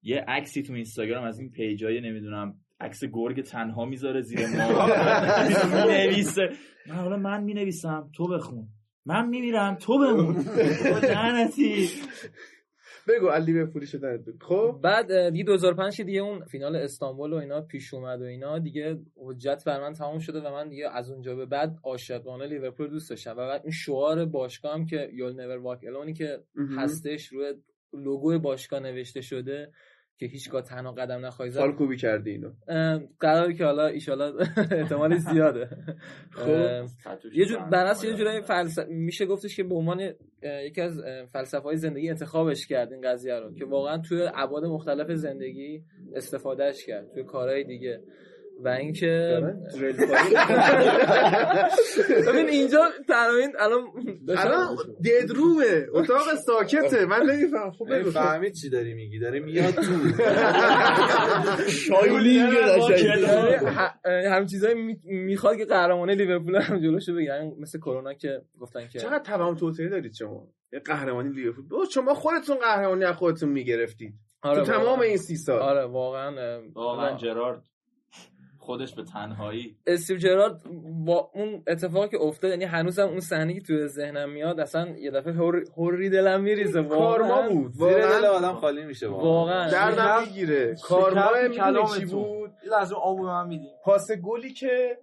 یه عکسی تو اینستاگرام از این پیجای نمی‌دونم عکس گرگ تنها می‌ذاره زیر ما. [LAUGHS] می‌نویسه. من حالا من می‌نویسم تو بخون. من میمیرم تو بمون. تو [LAUGHS] لعنتی. بگو علی بپوری شدن خب؟ بعد دیگه 2005 که دیگه اون فینال استانبول و اینا پیش اومد و اینا دیگه حجت بر من تمام شده و من دیگه از اونجا به بعد عاشقانه لیورپول دوست داشتم. و بعد این شعار باشگاه هم که یول نور واک الونی که. هستش روی لوگوی باشگاه نوشته شده که هیچگاه تنها قدم نخواهی زد. سال خوبی کردی اینو. قراره که حالا ایشالا احتمال زیاده. [LAUGHS] خب. یه جور برعکس یه جورایی فلسفه میشه گفتش که به عنوان یکی از فلسفه های زندگی انتخابش کرد این قضیه رو که واقعا توی ابعاد مختلف زندگی استفادهش کرد توی کارهای دیگه. و اینکه. ببین اینجا ترامین الان الان ددرومه اتاق ساکته. من نمیفهم. خب فهمید چی داری میگی؟ داره میاد تو. شایلینگ یعنی ه- هم چیزایی می- می‌خواد که قهرمانه لیورپول هم جلوشو بگیرن مثل کرونا که گفتن که چقدر توهم توطئه دارید شما؟ یه قهرمانی لیورپول. بابا شما خودتون قهرمانی از خودتون می‌گرفتید. آره تو تمام. این سی سال. آره واقعا واقعا. جرارد. خودش به تنهایی. استیو جرارد با اون اتفاقی که افتاد یعنی هنوزم اون صحنه که توی ذهنم میاد اصلا یه دفعه هور- هوری دلم میریزه واقعا. کارما بود زیر دل واقعا. آدم خالی میشه واقعا. واقعا. دردم می‌گیره کارما می‌دونی چی بود؟ لحظه آبو به من میدی پاس گلی که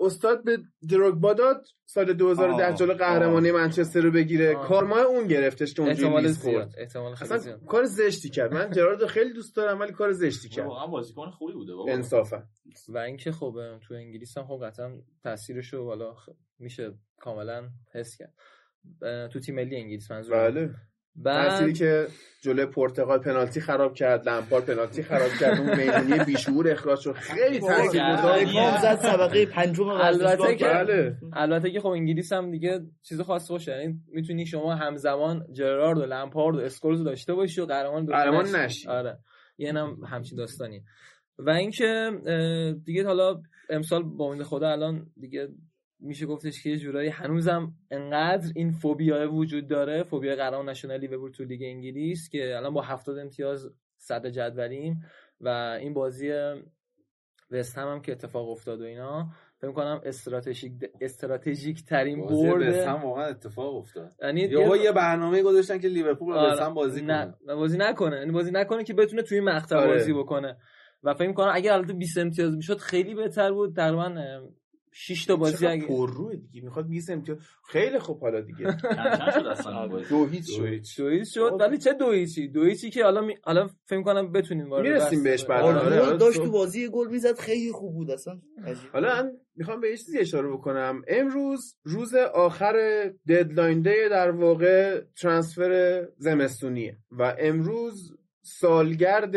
استاد به دروگبا داد سال 2010 آه، جلو قهرمانی منچستر رو بگیره. آه. کارما اون گرفتش که اونجوری احتمال زیاد احتمال خیلی اصلا زیاد. کار زشتی کرد. من جرارد رو خیلی دوست دارم ولی کار زشتی کرد. واقعا بازیکن خوبی بوده بابا. انصافا. و اینکه خب تو انگلیس هم خب قطعا تاثیرش رو والا میشه کاملا حس کرد. تو تیم ملی انگلیس منظور بله. بعد که جلوی پرتغال پنالتی خراب کرد لمپار پنالتی خراب کرد اون میمونی بیشعور اخراج شد. خیلی تاثیرگذار بود. زد طبقه پنجم البته که بله. البته که خب انگلیس هم دیگه چیز خاص باشه. یعنی می‌تونی شما همزمان جرارد و لمپارد و اسکولز رو داشته باشی و قهرمان دوتا قهرمان نشی. آره. یه هم همچین داستانی. و اینکه دیگه حالا امسال با امید خدا الان دیگه میشه گفتش که یه جورایی هنوزم انقدر این فوبیا وجود داره فوبیا قهرمان نشنال لیورپول تو لیگ انگلیس که الان با 70 امتیاز صدر جدولیم و این بازی وست هم, هم که اتفاق افتاد و اینا فکر کنم استراتژیک استراتژیک ترین برد وست هم واقعا اتفاق افتاد. یعنی یهو یه برنامه گذاشتن که لیورپول با آره. وست هم بازی نه کنه. بازی نکنه. یعنی بازی نکنه که بتونه توی مقطع آره. بازی بکنه. و فکر کنم اگه البته 20 امتیاز می‌شد خیلی بهتر بود. تقریبا 6 تا بازی اگه پرروه دیگه می‌خواد 20 امتیاز خیلی خوب حالا دیگه [LAUGHS] کم کم شد اصلا این بازی. دو هیچ شد شد ولی چه دویچی دویچی که حالا می... حالا فکر کنم بتونیم وارد می‌رسیم بهش. بعدا. آره. آره، آره. داشت تو بازی گل می‌زد خیلی خوب بود اصلا عجیب. حالا من می‌خوام به یه چیزی اشاره بکنم امروز روز آخر ددلاین دی در واقع ترانسفر زمستونیه و امروز سالگرد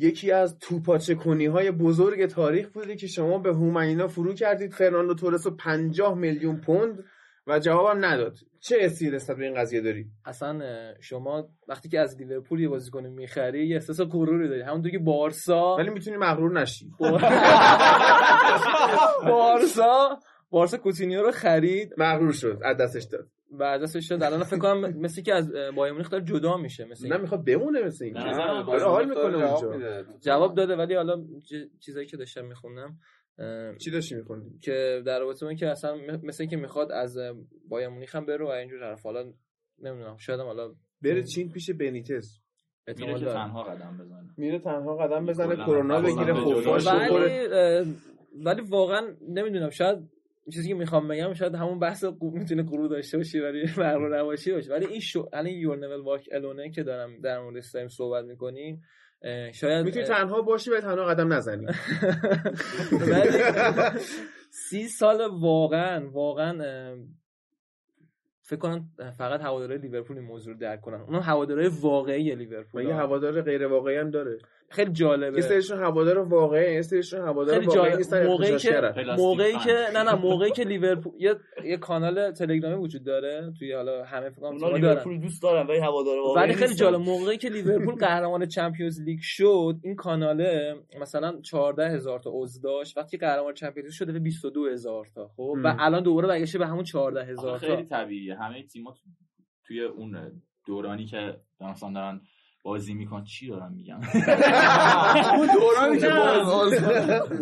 یکی از توپاچه کنی های بزرگ تاریخ بوده که شما به هومنینا فرو کردید. فرناندو تورس رو 50 میلیون پوند و جوابم نداد. چه حسی نسبت به این قضیه داری؟ اصلا شما وقتی که از لیورپول یه بازیکن می‌خری یه احساس غروری داری. همونطور که بارسا ولی می‌تونی مغرور نشی. [LAUGHS] بارسا بارسا کوتینیو رو خرید. مغرور شد. از دستش داد. و از دستش شد الان فکر کنم مثل که از بایر مونیخ داره جدا میشه مثل نه. می‌خواد بمونه مثل این آره، حال می‌کنه جواب اونجا. میده. جواب داده ولی حالا ج- چیزایی که داشتم میخوندم چی داشتی میخوندی؟ که در رابطه با که اصلا مثل که می‌خواد از بایر مونیخ هم بره و اینجور حرف حالا نمی‌دونم شاید حالا بره چین پیش بنیتز میره که داره تنها قدم بزنه. میره تنها قدم بزنه کرونا بگیره جدا بخوره. ولی ولی واقعا نمی‌دونم شاید چیزی که می‌خوام بگم شاید همون بحث قو- می‌تونه غرور داشته باشی ولی [LAUGHS] مغرور نباشی باشه. ولی این شو الان یور نول واک الونه که دارم در موردش داریم صحبت می‌کنیم شاید می‌تونی تنها باشی و تنها قدم نزنی. [LAUGHS] [LAUGHS] سی سال واقعا واقعا فکر کنم فقط هوادارهای لیورپول این موضوع رو درک کنن. اونم هوادارهای واقعی لیورپول یه هوادار غیر واقعی هم داره. خیلی جالبه. یه سریشون هوادار واقعی یه سریشون هوادار خیلی واقعی جالب. نیستن موقعی که موقعی. که نه نه موقعی که لیورپول یه یه کانال تلگرامی وجود داره توی حالا همه فکر کنم لیورپول دوست دارن ولی هوادار واقعی ولی خیلی. جالب. موقعی که لیورپول قهرمان چمپیونز لیگ شد این کاناله مثلا 14 هزار تا عضو داشت. وقتی قهرمان چمپیونز لیگ شده به 22 هزار تا. خب و. الان دوباره برگشته به همون 14 آخه هزار خیلی تا طبیعیه. همه تیم‌ها تو- توی اون دورانی که مثلا دارن بازی میکن چی دارم میگم؟ [LAUGHS] اون دورانی که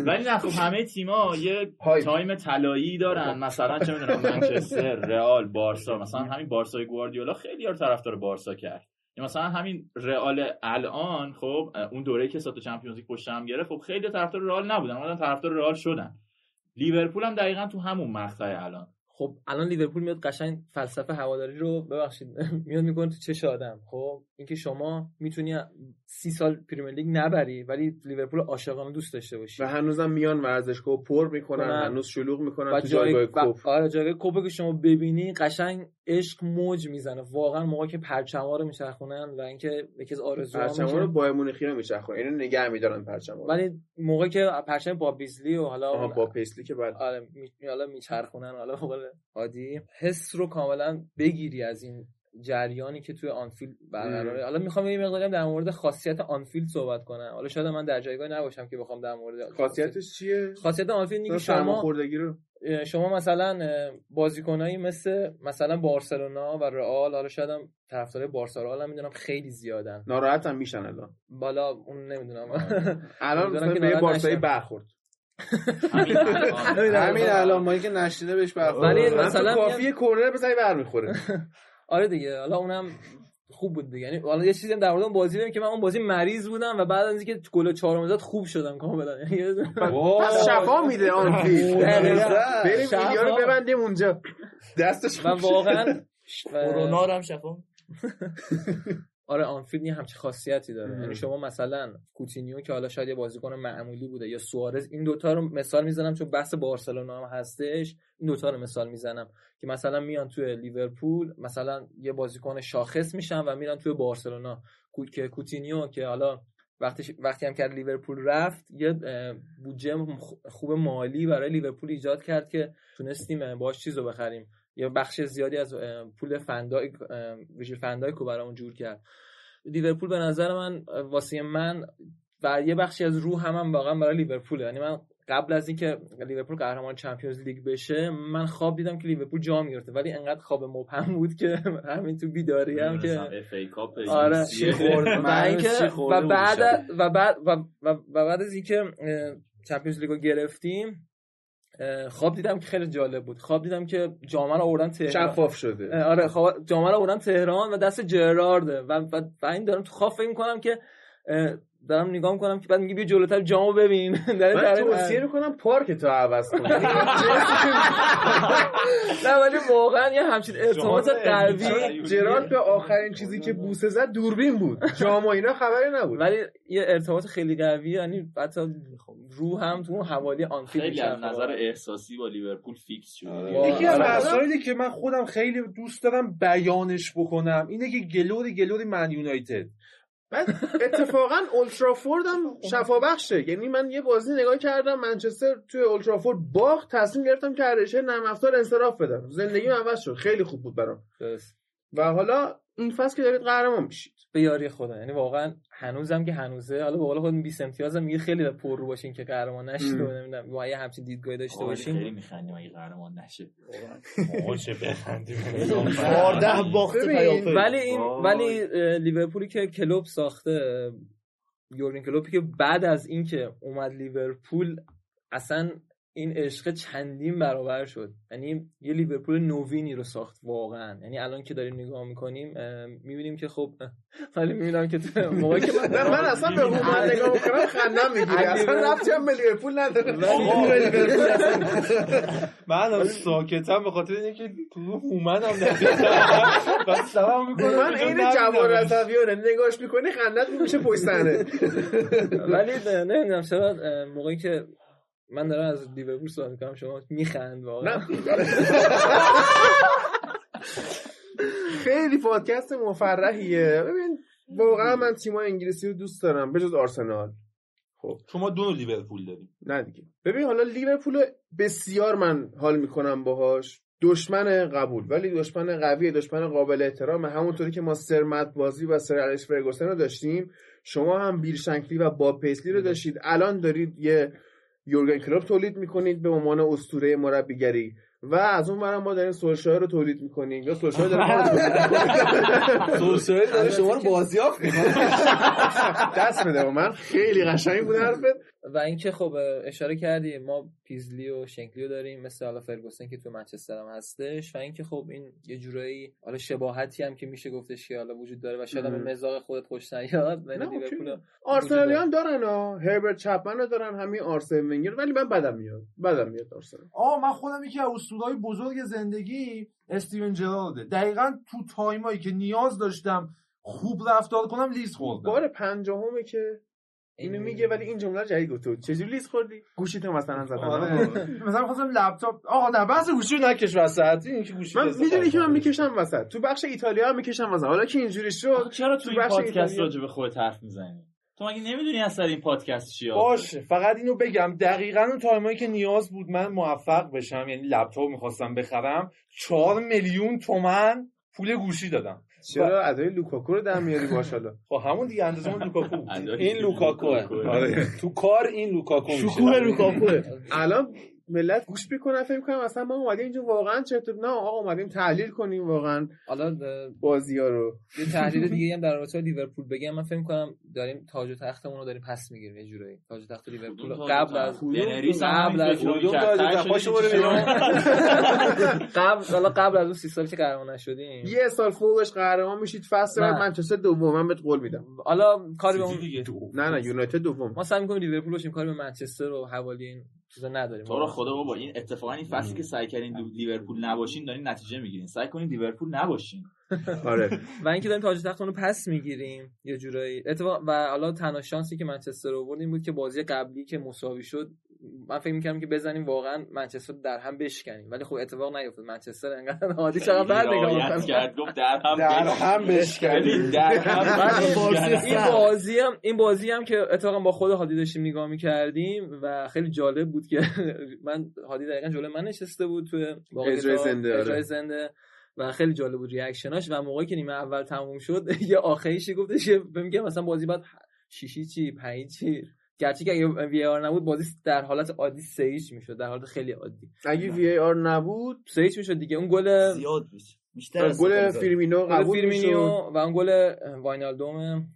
ولی نه خب همه تیم‌ها یه. تایم طلایی دارن. مثلا چه می‌دونم منچستر رئال بارسا. مثلا همین بارسای گواردیولا خیلی یار طرفدار بارسا کرد. یا مثلا همین رئال الان خب اون دوره که سه تا چمپیونز لیگ پشت هم گرفت خب خیلی طرفدار رئال نبودن اومدن طرفدار رئال شدن. لیورپول هم دقیقا تو همون مقطع الان. خب الان لیورپول میاد قشنگ فلسفه هواداری رو ببخشید [LAUGHS] میاد می‌کنه تو چش آدم. خب اینکه شما می‌تونی سی سال پریمیر لیگ نبری ولی لیورپول عاشقانه دوست داشته باشی. و هنوزم میان ورزشگاه پر می‌کنن کنن. هنوز شلوغ می‌کنن و تو جای جایگاه کف آره جایگاه کپو که شما ببینی قشنگ عشق موج می‌زنه. واقعا موقعی که پرچما رو میچرخونن و اینکه یکی از آرزوها پرچما رو با مونیخی رو میچرخون اینو نگه میدارن پرچما. ولی موقعی که پرچم با بیزلی و حالا با پیسلی که بعد. آره می... حالا میچرخونن حالا عادی. حس رو کاملا بگیری از این جریانی که توی آنفیلد برقراره. حالا می‌خوام یه مقداری در مورد خاصیت آنفیلد صحبت کنم. حالا شاید من در جایگاه نباشم که بخوام در مورد خاصیتش چیه؟ خاصیت آنفیلد اینه که شما رو. شما مثلا بازیکنایی مثل مثلا بارسلونا و رئال حالا شاید هم طرفدار بارسا رئال هم می‌دونم خیلی زیادن. ناراحت هم میشن الان. بالا اون نمی‌دونم. [LAUGHS] الان امیدوارم مثلا بارسایی. برخورد. [LAUGHS] همین الان. الان ما که نشینه بهش برخورد. ولی من مثلا تو کافیه corner بزنی برمیخوره. [LAUGHS] آره دیگه حالا اونم خوب بود دیگه. یعنی حالا یه چیزی هم در مورد اون بازی بگم که من اون بازی مریض بودم و بعد از اینکه گل چهارم زد خوب شدم کاملا. [LAUGHS] یعنی پس شفا میده آنفیلد. [LAUGHS] دقیقاً. بریم. ویدیو رو ببندیم اونجا. دستش و واقعا [LAUGHS] کرونا رو هم شفا. آره آنفیلد یه همچین خاصیتی داره. یعنی شما مثلا کوتینیو که حالا شاید یه بازیکن معمولی بوده یا سوارز این دوتا رو مثال می‌زنم چون بحث بارسلونا هم هستش. این دوتا رو مثال می‌زنم که مثلا میان توی لیورپول مثلا یه بازیکن شاخص میشن و میرن توی بارسلونا. که کوتینیو که حالا وقتی وقتی هم کرد لیورپول رفت یه بودجه خوب مالی برای لیورپول ایجاد کرد که تونستیم باش چیز رو بخریم. یه بخش زیادی از پول فندای ویژل فندایک رو برامون جور کرد. لیورپول به نظر من واسه من و یه بخشی از روح هم, هم واقعا برای لیورپول یعنی من قبل از اینکه لیورپول قهرمان چمپیونز لیگ بشه من خواب دیدم که لیورپول جام می‌گرفته ولی انقدر خواب مبهم بود که [LAUGHS] همین تو بیداری هم که نمی‌دونستم FA Cup آره. [LAUGHS] و اینکه خورده و بعد. و بعد و, و, و بعد از اینکه چمپیونز لیگو گرفتیم خواب دیدم که خیلی جالب بود. خواب دیدم که جام رو آوردن تهران. شفاف شده. آره خواب جام رو آوردن تهران و دست جرارده. و, و, و این دارم تو خواب فکر می‌کنم که دارم نگاه می‌کنم که بعد میگه بیا جلوتر جامو ببین. [LAUGHS] در من در- توصیه می‌کنم پارک تو عوض کنی. [LAUGHS] نه ولی واقعا یه همچین ارتباط قلبی جرارد به آخرین چیزی که بوسه زد دوربین بود. جام و اینا خبری نبود. ولی یه ارتباط خیلی قوی یعنی حتی رو هم تو اون حوالی آنفیلد خیلی از. نظر احساسی با لیورپول فیکس شد. یکی از آره. مسائلی که من خودم خیلی دوست دارم بیانش بکنم اینه که گلوری گلوری من یونایتد. بعد اتفاقا اولترافورد هم شفا بخشه یعنی من یه بازی نگاه کردم منچستر توی اولترافورد باخت تصمیم گرفتم که هرشه نرم افزار انصراف بدم. زندگی عوض شد. خیلی خوب بود برام. و حالا این فصل که دارید قهرمان میشید. به یاری خدا. یعنی واقعا هنوزم که هنوزه حالا به قول خود 20 امتیاز هم میگه خیلی پر رو باشین که قهرمان نشید و. نمی‌دونم. ما یه همچین دیدگاهی داشته خیلی باشیم. میخندیم اگه قهرمان نشه. چه بخندیم. 14 [LAUGHS] باخت ولی این. ولی لیورپولی که کلوب ساخته یورگن کلوپی که بعد از اینکه اومد لیورپول اصلا این عشق چندین برابر شد. یعنی یه لیورپول نوینی رو ساخت واقعا. یعنی الان که داریم نگاه می‌کنیم می‌بینیم که خب ولی می‌بینم که تو موقعی که نه من اصلا به هومن نگاه می‌کنم خندم می‌گیره اصلا ربطی هم به لیورپول نداره. [LAUGHS] من ساکتم به خاطر اینکه تو هومن هم بس سلام می‌کنم من این جوار رضویانه نگاش می‌کنی خندت میشه پشت صحنه ولی نمی‌دونم چرا موقعی که من دارم از لیورپول صحبت می‌کنم شما میخند واقعا. نه. خیلی پادکست مفرحیه. ببین واقعا من تیمای انگلیسی رو دوست دارم به جز آرسنال. شما دو لیورپول داریم نه دیگه. ببین حالا لیورپول بسیار من حال می‌کنم باهاش. دشمن قبول ولی دشمن قوی دشمن قابل احترام. همونطوری که ما سر مت بازبی و سر الیکس فرگوسن رو داشتیم شما هم بیل شنکلی و باب پیسلی رو داشتید. الان دارید یه یورگن کلوپ تولید می‌کنید به عنوان اسطوره مربیگری. و از اون برم ما داریم سولشایر رو تولید می‌کنیم. یا سولشایر داره ما رو تولید می‌کنه. [LAUGHS] سوشال داره شما رو بازیافت [LAUGHS] دست بده من. خیلی قشنگ بود حرفت. و اینکه خب اشاره کردی ما پیسلی و شنکلی رو داریم مثل حالا فرگوسن که تو منچستر هم هستش و اینکه خب این یه جورایی حالا شباهتی هم که میشه گفتش که حالا وجود داره و شاید هم. به مذاق خودت خوش نیاد و- آرسنالی هم دارن ها هربرت چپمن رو دارن همین آرسن ونگر ولی من بدم میاد بدم میاد آرسنال. آه من خودم یکی از اسطوره‌های بزرگ زندگی استیون جرارده. دقیقا تو تایمایی که نیاز داشتم خوب رفتار کنم لیز خوردم. بار پنجاهمه که اینو میگه ولی این جمله جدید گفته بود. چجوری لیز خوردی؟ گوشیتو مثلا زدن آره. مثلا خواستم لپتاپ آقا نه بحث گوشی رو نکش وسط. این که گوشی من می‌دونی که من. می‌کشم وسط. تو بخش ایتالیا هم می‌کشم وسط. حالا که اینجوری شد چرا تو این بخش پادکست ایتالیا- راجع به خودت حرف می‌زنی؟ تو مگه نمی‌دونی اصلا این پادکست چیه باشه. فقط اینو بگم. دقیقا اون تایمایی که نیاز بود من موفق بشم یعنی لپتاپ می‌خواستم بخرم چهار میلیون تومن پول گوشی دادم. چرا ادای لوکاکو رو در میاری ماشاءالله؟ خب همون دیگه [LAUGHS] اندازه اون لوکاکو این لوکاکوه. لوکاکوه. آره. تو کار این لوکاکو میشه. شکوه لوکاکوه. الان ملت گوش می‌کنن فکر می‌کنم اصلا ما اومدیم اینجا واقعا چطور نه آقا اومدیم تحلیل کنیم واقعا حالا بازی ها رو. یه تحلیل دیگه هم در رابطه با لیورپول بگم. من فکر کنم داریم تاج و تختمون رو داریم پس می‌گیریم یه جورایی. تاج و تخت لیورپول قبل؟ از قبل از. [LAUGHS] قبل حالا قبل از اون سی سالی که قهرمان نشدیم. یه سال فوقش قهرمان میشید. فصل بعد. منچستر دوم من بهت قول میدم. حالا کاری به اون دیگه. نه نه یونایتد دوم. ما سعی می‌کنیم لیورپول باشیم. کاری به منچستر و حوالی این چیزا نداریم. تو رو خدا بابا این اتفاقا این فصلی که سعی کردین لیورپول نباشین دارین نتیجه می‌گیرین. سعی کنین لیورپول نباشین. [LAUGHS] آره. و اینکه داریم تاج تختمون رو پس می‌گیریم یه جورایی. اتفاق و حالا تنها شانسی که منچستر آورد این بود که بازی قبلی که مساوی شد من فکر می‌کردم که بزنیم واقعا منچستر در هم بشکنیم ولی خب اتفاق نیفتاد منچستر انقدر عادی چقدر بد نگاه. کرد گفت در هم در. هم بشکنیم در هم بعد. این بازی هم این بازی هم که اتفاقا با خود هادی داشتیم نگاه می‌کردیم و خیلی جالب بود که [LAUGHS] من هادی دقیقا جلوی من نشسته بود تو اجرای زنده، آره. اجرای زنده و خیلی جالب بود ریاکشناش و موقعی که نیمه اول تموم شد [LAUGHS] یه آخریشی گفتش که میگم مثلا بازی بعد شیش هیچی پنج هیچی گرچه که اگه VAR نبود بازی در حالت عادی سه هیچ می‌شد در حالت خیلی عادی. اگه وی آر نبود سه هیچ می‌شد دیگه. اون گل زیاد میشه بیشتر از گل. فیرمینو قبول فیرمینو می‌شد. و اون گل واینالدوم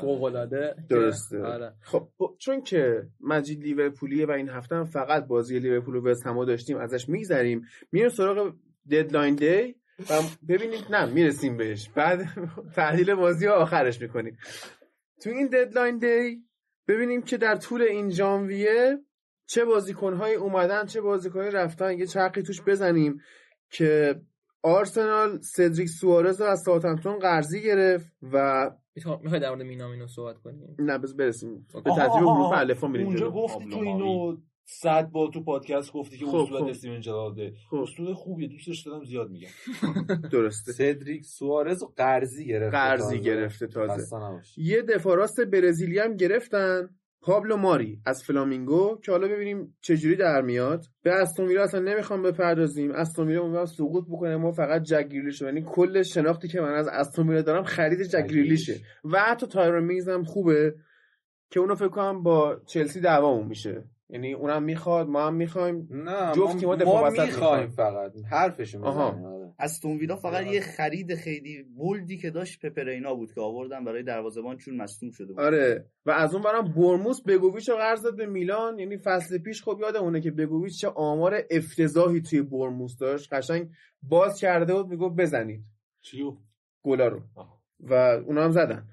فوق العاده درسته. آره. خب با- چون که مجید لیورپولیه و این هفته هم فقط بازی لیورپول و وست همو داشتیم ازش میگذریم. میریم سراغ deadline day و ببینید نه می‌رسیم بهش. بعد [LAUGHS] تحلیل بازی ها آخرش می‌کنیم. تو این deadline day ببینیم که در طول این ژانویه چه بازیکنهایی اومدن چه بازیکنهایی رفتن. یه چرخی توش بزنیم که آرسنال سدریک سوارز رو از ساوثهمپتون قرضی گرفت و می‌خوای در مورد مینامینو صحبت کنیم؟ نه بس برسیم. به ترتیب حروف. الفا میریم اونجا. گفتی تو اینو صد بار تو پادکست گفتی که خب، اصولت خب. استیون جرارده خب. اصول خوبیه دوستش دارم زیاد میگم. [LAUGHS] درسته. سدریک سوارز و قرضی گرفته قرضی تازه. گرفته تازه. یه دفاع راست برزیلی هم گرفتن. پابلو ماری از فلامینگو که حالا ببینیم چجوری در میاد. به استون ویلا اصلا نمی‌خوام بپردازیم. استون ویلا امیدوارم سقوط بکنه. ما فقط جک گریلیش رو- یعنی کل شناختی که من از استون ویلا دارم خرید جک گریلیشه. و حتی تایرون میگز هم خوبه که اونو فکر کنم با چلسی دعوامون میشه. یعنی اونم می‌خواد ما هم می‌خوایم. نه جفت ما, ما می‌خوایم. فقط. حرفشو آها. می‌زنیم آره. استون ویلا فقط یه خرید خیلی بولدی که داشت پپرینا بود که آوردن برای دروازه‌بان چون مصدوم شده بود. آره. و از اون برم برموس بگوویچ رو قرض داد به میلان. یعنی فصل پیش خب یادمونه که بگوویچ چه آمار افتضاحی توی برموس داشت. قشنگ باز کرده بود می‌گفت بزنید. چیو؟ گلا رو. و اونا هم زدن.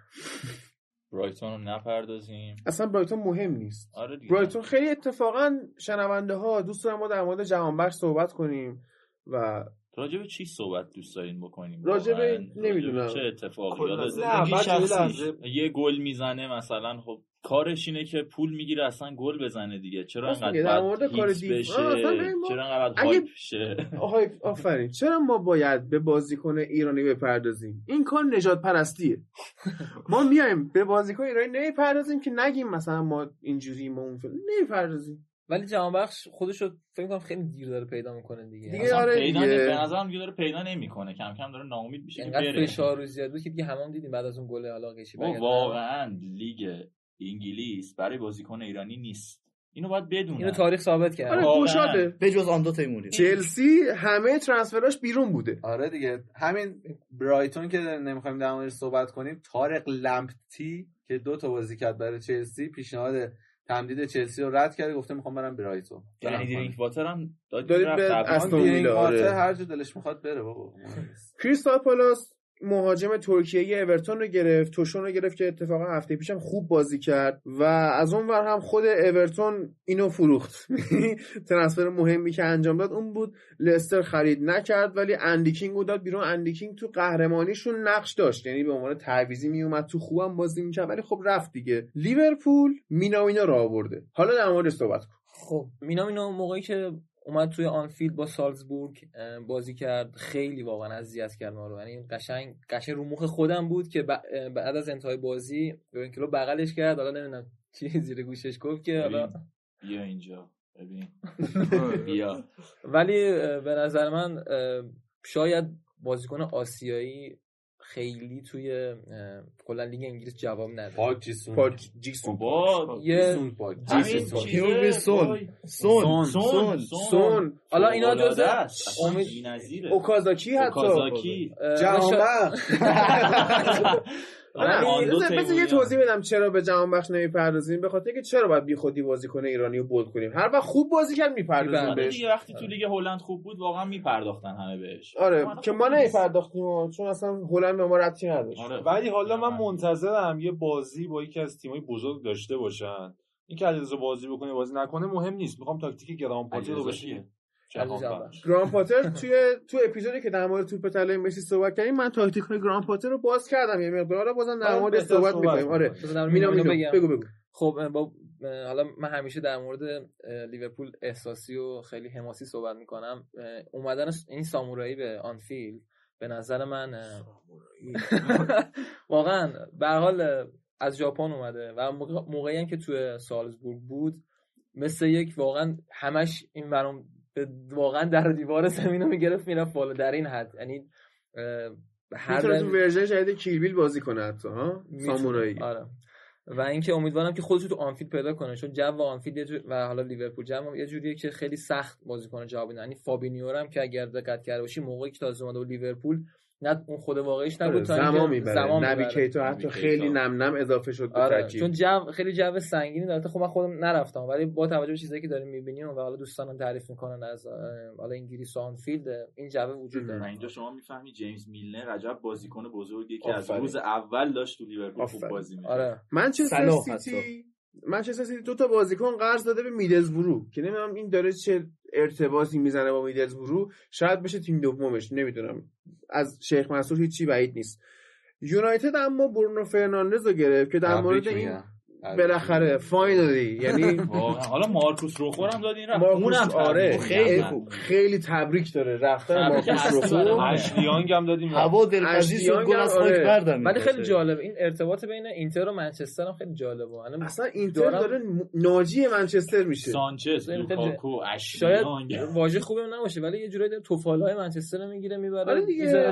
برایتون رو نپردازیم اصلا برایتون مهم نیست آره دیگه برایتون خیلی اتفاقا شنونده ها دوست دارم ما در مورد جهانبخش صحبت کنیم و راجع به چی صحبت دوست دارین بکنیم راجع به-؟ نمی‌دونم. چه اتفاقی. لحظه. یه گل می‌زنه مثلا خب کارش اینه که پول می‌گیره اصلا گل بزنه دیگه. چرا انقدر در مورد کار بشه؟ ما- چرا انقدر اگه- هایپ شه؟ آفرین. چرا ما باید به بازیکن ایرانی بپردازیم؟ این کار نجات پرستیه. [LAUGHS] ما میایم به بازیکن ایرانی نمی‌پردازیم که نگیم مثلا ما اینجوری ما اون نمی‌پردازیم. ولی جهان بخش خودش رو فکر کنم خیلی دیر داره پیدا می‌کنه دیگه. دیگه آره پیدا دیگه. به نظرم دیگه داره پیدا نمی‌کنه. کم کم داره ناامید میشه که بره. فشار رو زیاد بود که دیگه همه هم دیدیم بعد از اون گل علاقه و واقعا لیگ انگلیس برای بازیکن ایرانی نیست. اینو باید بدونن اینو تاریخ ثابت کرد. آره. گوشاده به جز آن دو تیموری چلسی همه ترانسفراش بیرون بوده. آره دیگه. همین برایتون که نمی‌خوایم در موردش صحبت کنیم تارق لمپتی که دو تا بازی کرد برای چلسی پیشنهاد تمدید چلسی رو رد کرده گفته می‌خوام برم برایتون. یعنی درینک واتر هم داد دارید رفت به. استون ویلا، این آره. هر جا دلش می‌خواد بره بابا. کریستال پالاس مهاجم ترکیه اورتون رو گرفت توشون رو گرفت که اتفاقا هفته پیشم خوب بازی کرد و از اون ور هم خود اورتون اینو فروخت. [LAUGHS] transfer مهمی که انجام داد اون بود لستر خرید نکرد ولی اندی کینگ رو داد بیرون. اندی کینگ تو قهرمانیشون نقش داشت یعنی به عنوان تعویضی میومد تو خوبم بازی می‌کرد ولی خب رفت دیگه. لیورپول مینامینو رو آورده. حالا در موردش صحبت کن. خب مینامینو موقعی که اومد توی آنفیلد با سالزبورگ بازی کرد. خیلی واقعا اذیت کرد ما رو. یعنی قشنگ قشنگ رو مخ خودم بود که بعد از انتهای بازی ببین کلوپ بغلش کرد. حالا نمی‌دونم چی زیر گوشش گفت که حالا بیا اینجا. ببین. [LAUGHS] بیا. ولی به نظر من شاید بازیکن آسیایی خیلی توی کلا لیگ انگلیس جواب نده پارک جی‌سونگ. پارک جی‌سونگ بابا یه جی‌سونگ پارک. جیسون سون. سون. سون. سون. حالا اینا جزء امید-. اوکازاکی حتی. اوکازاکی. اه، [LAUGHS] آره، بذار- یه. توضیح بدم چرا به جهان بخش نمی‌پردازیم به خاطر که چرا باید بی خودی بازیکن ایرانی رو بولد کنیم هر وقت خوب بازی کرد می‌پردازیم. آره بهش دیگه وقتی تو لیگ هلند خوب بود واقعا میپرداختن همه بهش آره که ما. نمیپرداختیم چون اصلا هلند به ما ربطی نداشت آره. ولی حالا من منتظرم یه بازی با یکی از تیمای بزرگ داشته باشن اینکه علیرضا بازی بکنه بازی نکنه مهم نیست می‌خوام تاکتیک گراهام پاتر رو؟ علیرضا گراهام پاتر توی تو اپیزودی که در مورد توپ طلای مسی صحبت کردیم من تاکتیک های گراهام پاتر رو باز کردم. یه مقدار. بازم در آره، مورد صحبت می‌کنیم. کنیم. آره بگم. بگو بگو. خب با حالا من همیشه در مورد لیورپول احساسی و خیلی حماسی صحبت می‌کنم. اومدن این سامورایی به آنفیلد به نظر من [LAUGHS] واقعا به هر حال از ژاپن اومده و موقع- موقعی هم که توی سالزبورگ بود مثل یک واقعا همش این برام واقعا در دیوار زمین رو می‌گرفت می‌رفت بالا. در این حد. یعنی هر دل- تو ورژن جدید کیل بیل بازی کنه حتی ها. سامورایی. آره. و اینکه امیدوارم که خودش تو آنفیلد پیدا کنه چون جو آنفیلد جور- و حالا لیورپول جو یه جوریه که خیلی سخت بازی کنه جواب یعنی فابینیو هم که اگر دقت کرده باشی موقعی که تازه اومده لیورپول نه اون خود واقعیش آره، نبود تا اینکه زمان می‌بره زمان نبی می‌بره. کیتا حتی نبی خیلی. نم نم اضافه شد به آره چون جو خیلی جو سنگینی داره خب من خودم نرفتم ولی با توجه به چیزایی که داریم می‌بینیم و حالا دوستانم تعریف می‌کنن از حالا انگلیس و آنفیلد این جو وجود داره اینجا شما می‌فهمی جیمز میلنر عجب بازیکن بزرگی که از. روز اول داشت تو لیورپول خوب. بازی می‌کرد آره منچستر سیتی منچستر سیتی دو تا بازیکن قرض داده به میدلزبرو که نمی‌دونم این داره چه ارتباطی می‌زنه با میدلزبرو شاید بشه تیم دومش نمی‌دونم از شیخ منصور هیچی بعید نیست یونایتد اما برونو فرناندز رو گرفت که در مورد این. بالاخره finally یعنی [LAUGHS] حالا مارکوس روخو رو هم داد این رفت مارکوس اونم آره. خیلی. خوب. خیلی تبریک داره. رفتن مارکوس روخو رو من. اشلیانگ هم دادیم. هوا دلپذیر شد گل از آره. خاک بردم. ولی خیلی. جالب. این ارتباط بین اینتر و منچستر هم خیلی جالبه. الان اصلا اینتر داره ناجی منچستر میشه. سانچز لوکاکو شاید اشلیانگ واژه خوبی هم نباشه ولی یه جورایی توفالای منچستر رو می‌گیره می‌بره. آره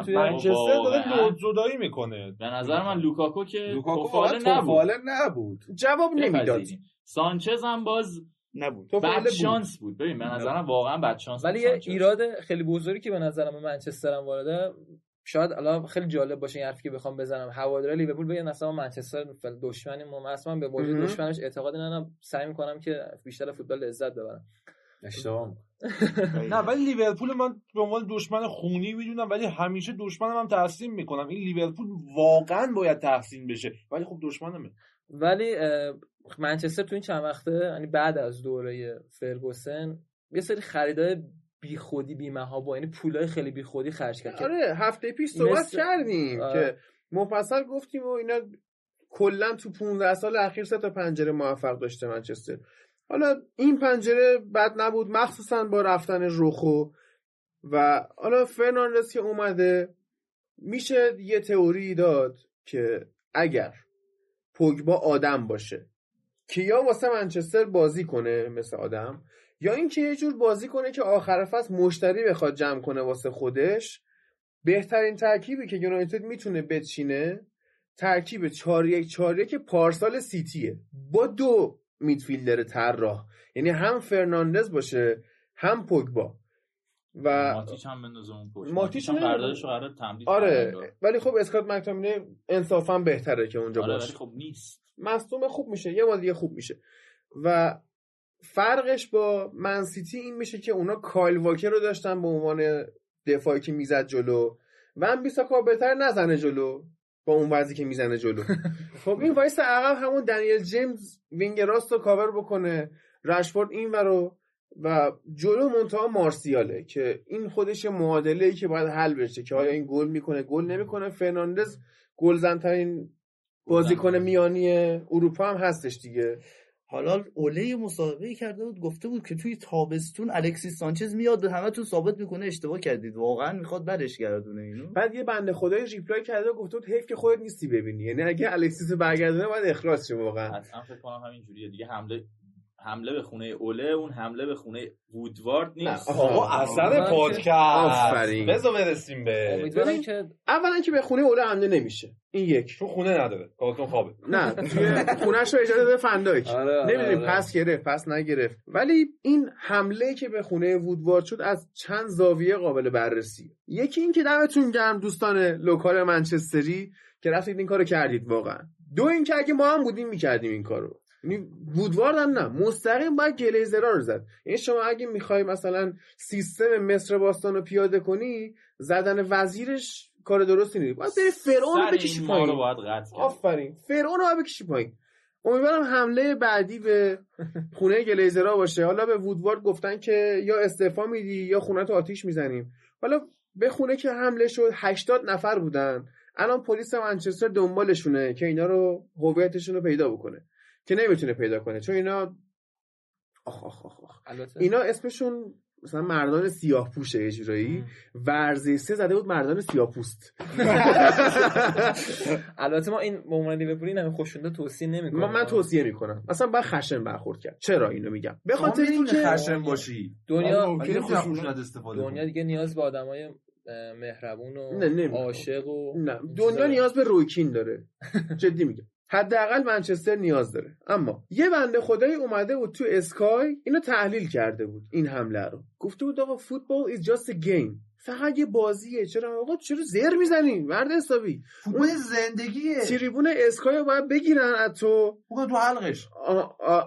منچستر داره زدایی می‌کنه. به نظر من لوکاکو که توفاله نبود. جواب نمی‌داد. سانچز هم باز نبود. بد بود. شانس بود. ببین به نظرم واقعا بد شانس ولی یه. ایراد خیلی بزرگی که به نظرم به منچستر هم وارده شاید الان خیلی جالب باشه این حرفی که بخوام بزنم. هوادارهای لیورپول بگن اصلا منچستر دشمنیم ما اصلا به وجود. دشمنش اعتقاد ندارم. سعی می‌کنم که بیشتر فوتبال لذت ببرم. اشتباه. نه ولی لیورپول من به عنوان دشمن خونی می‌دونم ولی همیشه دشمنم هم تحسین می‌کنم. این لیورپول واقعا باید تحسین بشه. ولی خب دشمنمه. ولی منچستر تو این چند وقته یعنی بعد از دوره فرگوسن یه سری خریدای بی خودی بی با یعنی پولای خیلی بی خودی خرج کرد آره هفته پیش صحبت مثل- کردیم آره. که مفصل گفتیم و اینا کلا تو 15 سال اخیر سه تا پنجره موفق داشته منچستر حالا این پنجره بد نبود مخصوصا با رفتن روخو و حالا فرناندز که اومده میشه یه تئوری داد که اگر پوگبا آدم باشه. که یا واسه منچستر بازی کنه مثل آدم؟ یا اینکه یه جور بازی کنه که آخر فصل مشتری بخواد جمع کنه واسه خودش؟ بهترین ترکیبی که یونایتد می‌تونه بچینه ترکیب 4 1 4 که پارسال سیتیه. با دو midfielder طراح. یعنی هم فرناندز باشه هم پوگبا. و ماتیچ هم بندازه اون پشت. ماتیچ هم رو قرار تمدید آره. ولی خب اسکات مکتامینه انصافا بهتره که اونجا آره باشه. ولی خب نیست. مصدوم خوب میشه یه دیگه خوب میشه. و فرقش با منسیتی این میشه که اونا کایل واکر رو داشتن به عنوان دفاعی که می‌زد جلو و هم بیساکا بهتر نزنه جلو با اون وضعی که می‌زنه جلو. [LAUGHS] خب این وایسه عقب همون دنیل جیمز wing راست رو کاور بکنه. رشفورد این رو و جلو منتها مارسیاله که این خودش معادله ای که باید حل بشه که آیا این گل می‌کنه گل نمی‌کنه. فرناندز گلزنترین بازیکن میانی اروپا هم هستش دیگه. حالا اوله مصاحبه کرده بود گفته بود که توی تابستون الکسیس سانچز میاد همه تو ثابت می‌کنه اشتباه کردید. واقعا می‌خواد برش گردونه اینو. بعد یه بنده خدای reply کرده و گفته بود حیف که خودت نیستی ببینی. یعنی اگه الکسیس برگردونه باید اخراج شه واقعا. حتما فکر کنم همین جوریه دیگه حمله حمله به خونه اوله اون حمله به خونه وودوارد نیست. آقا اثر. پادکست. بذار برسیم به. که اولا که به خونه اوله حمله نمیشه. این یک. چون خونه نداره. کارتون خوابه. نه خونش رو اجازه بده فن‌دایک. آره، آره، نمی‌دونیم آره. پس گرفت پس نگرفت. ولی این حمله که به خونه وودوارد شد از چند زاویه قابل بررسی یکی این که دمتون گرم دوستان local منچستری که رفتید این کارو کردید واقعا. دو این که اگه ما هم بودیم می‌کردیم این کارو. یعنی وودوارد هم نه. مستقیم باید گلیزرا رو زد. یعنی شما اگه می‌خوای مثلا سیستم مصر باستان رو پیاده کنی زدن وزیرش کار درستی نیست. باید بری فرعون رو بکشی رو پایین. باید قطع کرد. آفرین. فرعون رو باید بکشی پایین. امیدوارم حمله بعدی به خونه گلیزرا باشه. حالا به وودوارد گفتن که یا استعفا میدی یا خونه تو آتیش می‌زنیم. حالا به خونه که حمله شد 80 نفر بودن. الان پلیس منچستر دنبالشونه که اینا رو هویتشون رو پیدا بکنه. که نمی‌تونه پیدا کنه. چون اینا آخ آخ آخ, آخ. البته. اینا اسمشون مثلا مردان سیاه پوشه یه جورایی. ورزیسته زده بود مردان سیاه پوست [LAUGHS] البته ما این به عنوان لیورپولی نمی خوشونده توصیه نمی‌کنیم من, من توصیه می‌کنم. مثلا باید خشن برخورد کرد. چرا اینو میگم؟ به خاطر اینکه خشن باشی. دنیا دنیا. دیگه نیاز به آدمای مهربون و. عاشق و نه. دنیا نیاز به رویکین داره. [LAUGHS] جدی میگم. حداقل منچستر نیاز داره. اما یه بنده خدایی اومده بود تو اسکای اینو تحلیل کرده بود این حمله رو. گفته بود آقا فوتبال is just a game. فقط یه بازیه. چرا؟ آقا چرا زر می‌زنی؟ مرد حسابی. فوتبال زندگیه. تریبون اسکای رو باید بگیرن از تو. تو حلقش.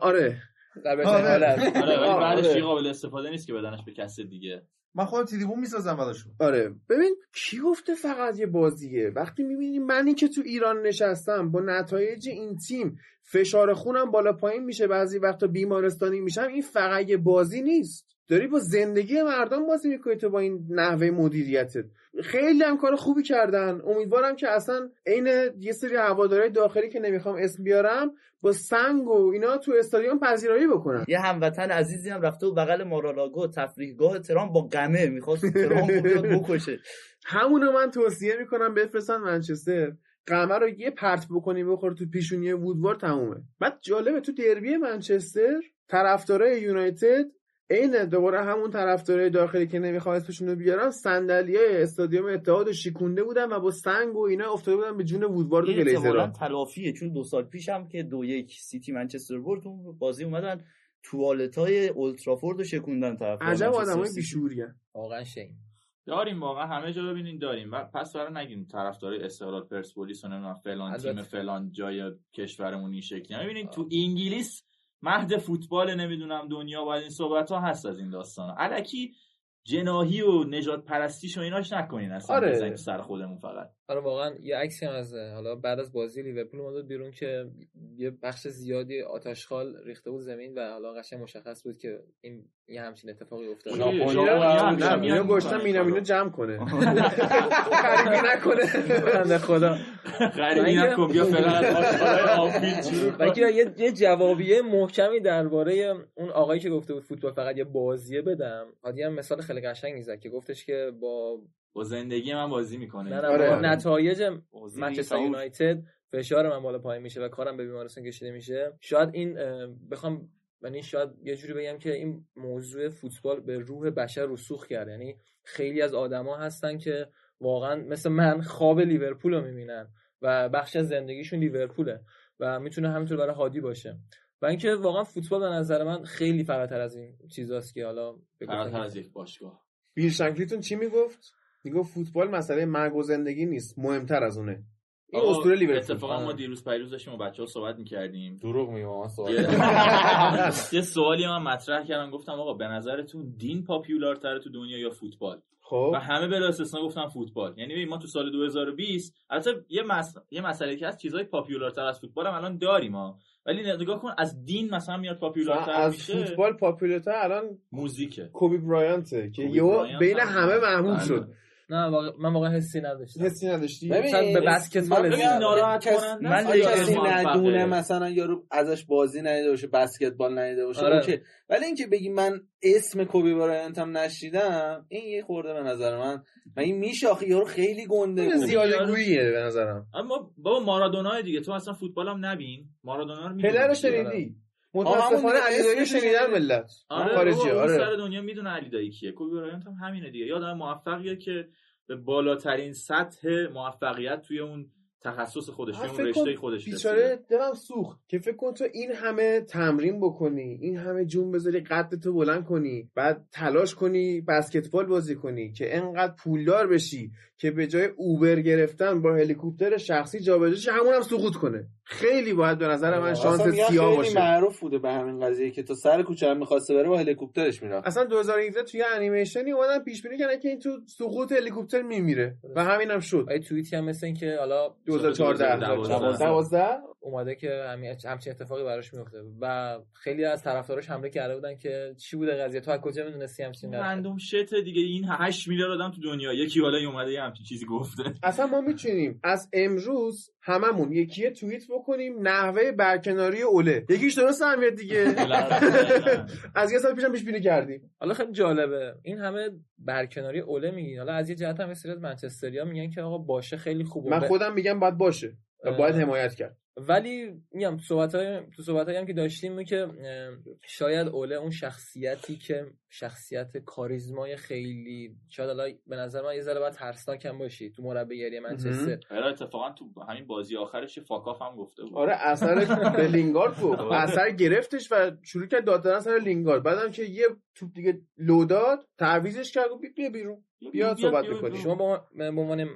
آره. در بهترین حالت. آره بعدش آره. دیگه قابل استفاده نیست که بدنش به کس دیگه. من خودم تریبون می‌سازم براشون آره. ببین کی گفته فقط یه بازیه؟ وقتی می‌بینی منی که تو ایران نشستم با نتایج این تیم فشار خونم بالا پایین میشه بعضی وقتا بیمارستانی میشم این فقط یه بازی نیست. داری با زندگی مردم بازی می‌کنی تو با این نحوه مدیریتت. خیلی هم کار خوبی کردن. امیدوارم که اصلا عین یه سری هوادارهای داخلی که نمی‌خوام اسم بیارم با سنگ و اینا تو استادیوم پذیرایی بکنن. یه هموطن عزیزی هم رفته و بغل مارالاگو تفریحگاه ترام با قمه می‌خواست ترام بکشه. همونو من توصیه می‌کنم بفرستن منچستر. قمه رو یه پرت بکنی بخور تو پیشونی وودوار تمومه. بعد جالبه تو دربی منچستر طرفدارای یونایتد عین دوباره همون طرفدارای داخلی که نمی‌خوام اسمشون رو بیارم صندلیای استادیوم اتحاد رو شیکونده بودن و با سنگ و اینا افتاده بودن به جون وودوارد و گلیزرا تلافیه چون دو سال پیش هم که دو یک سیتی منچستر برد اون بازی اومدن توالت های اولترافورد رو شکوندن طرف عجب آدمای بیشوری واقعا شیم داریم واقعا همه جا ببینین داریم. و پس برای نگیم طرفدارای استقلال پرسپولیس و نمی‌دونم فلان تیم. فلان جای کشورمون این شکلی. ببینین تو انگلیس مهد فوتبال نمی‌دونم دنیا باید این صحبت ها هست از این داستان. الکی جناهی و نجات پرستیش و ایناش نکنین اصلا. آره. سر خودمون فقط. آره واقعا یه عکسی هم از حالا بعد از بازی لیورپول اومد بیرون که یه بخش زیادی آتشخال ریخته بود زمین و حالا قشنگ مشخص بود که این یه همچین اتفاقی افتاده. ژاپنیا- اینا- گشتن اینو. جمع کنه. غریبی نکنه. بنده خدا. غریبی نکن بیا فعلا یه, یه جوابیه محکمی درباره اون آقایی که گفته بود فوتبال فقط یه بازیه بدم هادی هم مثال خیلی قشنگی زد که گفتش که با با زندگی من بازی می‌کنه. نه نه آره. با نتایج منچستر. یونایتد فشار من بالا پایین میشه و کارم به بیمارستان کشیده میشه. شاید این بخوام یعنی شاید یه جوری بگم که این موضوع فوتبال به روح بشر رسوخ کرد. یعنی خیلی از آدما هستن که واقعا مثل من خواب لیورپول رو می‌بینن و بخش از زندگیشون لیورپوله و می‌تونه همینطور برای هادی باشه. و اینکه واقعا فوتبال به نظر من خیلی فراتر از این چیزاست که حالا فراتر از یک باشگاه. بیل شنکلیتون چی می‌گفت؟ می‌گفت فوتبال مسئله مرگ و زندگی نیست مهمتر از اونه. این اسطوره لیورپول. اتفاقا ما آره. دیروز پیروز داشتیم با بچه ها صحبت می‌کردیم. دروغ میگم من سوال یه سوالی من مطرح کردم گفتم آقا به نظرتون دین پاپیولارتره تو دنیا یا فوتبال؟ خب. و همه بلا استثنا گفتن فوتبال. یعنی ببین ما تو سال 2020 البته یه مس... یه مسئله که از چیزای پاپیولارتر از فوتبال هم الان داریم ها ولی نگاه کن از دین مثلا میاد پاپیولارتر از میشه. فوتبال پاپولارتر الان موزیکه. کوبی برایانته که یهو بین هم همه محبوب بله. شد. نه واقع- من واقعا حسی نداشتم حسی نداشتی مثلا به بسکتبال. ناراحت کننده من کسی. ندونه مثلا یارو ازش بازی ندیده باشه بسکتبال ندیده باشه آره. اوکی ولی اینکه بگی من اسم کوبی برایانت هم نشیدم این یه خورده به نظر من من این میشه آخه یارو خیلی گنده. زیاده گوییه به نظرم اما بابا مارادونا دیگه تو اصلا فوتبال هم نبین مارادونا رو کیه. شنیدی متاسفانه علی دایی شنیدن شنیدی. ملت. آره خارجی آره. سر دنیا می‌دونه علی دایی کیه. کوبی برایانت هم همینه دیگه. یه آدم موفقیه که به بالاترین سطح موفقیت توی اون تخصص خودش اون رشته خودش بیچاره. دلم سوخت که فکر کن تو این همه تمرین بکنی این همه جون بذاری قد تو بلند کنی بعد تلاش کنی بسکتبال بازی کنی که انقدر پولدار بشی. که به جای اوبر گرفتن با هلیکوپتر شخصی جابجا شی همون هم سقوط کنه. خیلی باید به نظر من شانس سیاه خیلی باشه. معروف بوده به همین قضیه که تا سر کوچه هم می‌خواسته بره با هلیکوپترش می‌رفت. اصلا 2017 توی انیمیشنی اومدن پیش بینی کردن که این تو سقوط هلیکوپتر میمیره و همینم شد. و یه توییتی هم مثل این که حالا 2014 2012. 12 اومده که همین همچین اتفاقی براش میفته و خیلی از طرفداراش حمله کرده بودن که چی بوده قضیه؟ تو از کجا می‌دونستی همچین قضیه؟ رندوم شت دیگه این 8 میلیارد آدم تو دنیا یکی حالا یه اومده یه همچین چیزی گفته. اصلا ما می‌تونیم از امروز هممون یکی یه توییت بکنیم نحوه برکناری اوله. یکیش درست هم دیگه. [LAUGHS] از یه سال پیشم پیش بینی کردیم. حالا خیلی جالبه. این همه برکناری اوله میگین. حالا از یه جهت هم مثل منچستریا میگن که آقا باشه خیلی خوبه من خودم میگم باید باشه باید. حمایت کرد. ولی میگم صحبت های تو صحبت هم که داشتیم که شاید اوله اون شخصیتی که شخصیت کاریزمای خیلی شاید حالا به نظر من یه ذره باید ترسناک هم باشی تو مربیگری منچستر. حالا اتفاقا تو همین بازی آخرش یه فاکاف هم گفته بود. آره اثر [LAUGHS] به لینگارد گفت اثر گرفتش و شروع کرد داد دادن سر لینگارد. بعدم که یه توپ دیگه لو داد تعویضش کرد و بیا بیرون. بیا صحبت بکنیم شما با به عنوان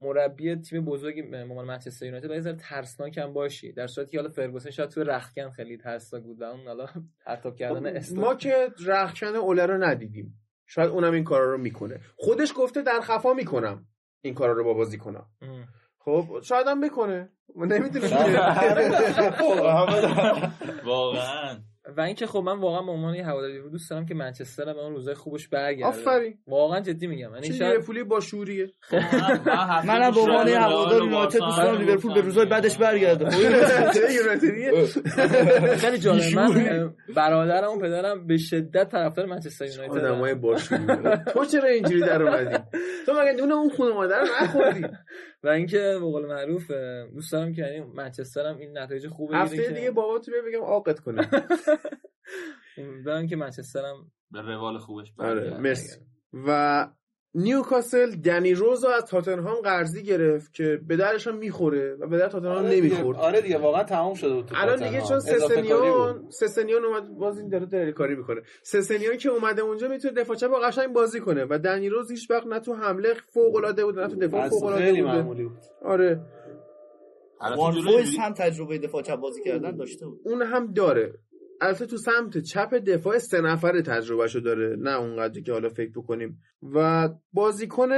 مربی تیم بزرگی به عنوان منچستر یونایتد باید ذره ترسناک هم باشی. در صورتی که حالا فرگوسن شاید تو رختکن خیلی ترسناک بود و اون حالا پرتاب کردن استون ما که رخشن اوله رو ندیدیم. شاید اونم این کارا رو می‌کنه. خودش گفته در خفا می‌کنم این کارا رو با بازی کنم. خب شاید هم بکنه. ما نمی‌دونیم. [LAUGHS] [LAUGHS] [LAUGHS] واقعا. و اینکه خب من واقعا به عنوان یه هوادار لیورپول دوست دارم که منچستر به اون روزای خوبش برگرده. آفرین. واقعا جدی میگم. یعنی لیورپولی با شوریه؟ [LAUGHS] منم به عنوان یه هوادار یونایتد دوست دارم. لیورپول به روزای بعدش برگرده. [LAUGHS] چه یونایتدیه؟ [LAUGHS] خیلی جالب. من برادرم و پدرم به شدت طرفدار منچستر یونایتد آدمای با تو چرا اینجوری در اومدی؟ تو مگه نون اون خانواده رو نخوردی؟ و اینکه به قول معروف دوست دارم که یعنی منچستر هم این نتایج خوب بگیره هفته دیگه بابا تو بگم عاقت کنه [LAUGHS] امیدوارم که منچستر هم به روال خوبش آره. مرسی و نیوکاسل دنی روز رو از تاتنهام قرضی گرفت که به دردش هم می‌خوره و به درد تاتنهام آره دیگه- نمی‌خورد. آره دیگه واقعا تمام شده بود تو الان. دیگه چون. سسنیون سسنیون اومد باز این داره داره کاری می‌کنه. سسنیون که اومده اونجا می‌تونه دفاع چپ با قشنگ بازی کنه و دنی روز هیچ وقت نه تو حمله فوق العاده بود نه تو دفاع فوق العاده خیلی بود معمولی بود. آره. وان هم تجربه دفاع چپ بازی کردن داشته بود. اون هم داره. البته تو سمت چپ دفاع سه نفره تجربهشو داره نه اونقدری که حالا فکر بکنیم. و بازیکن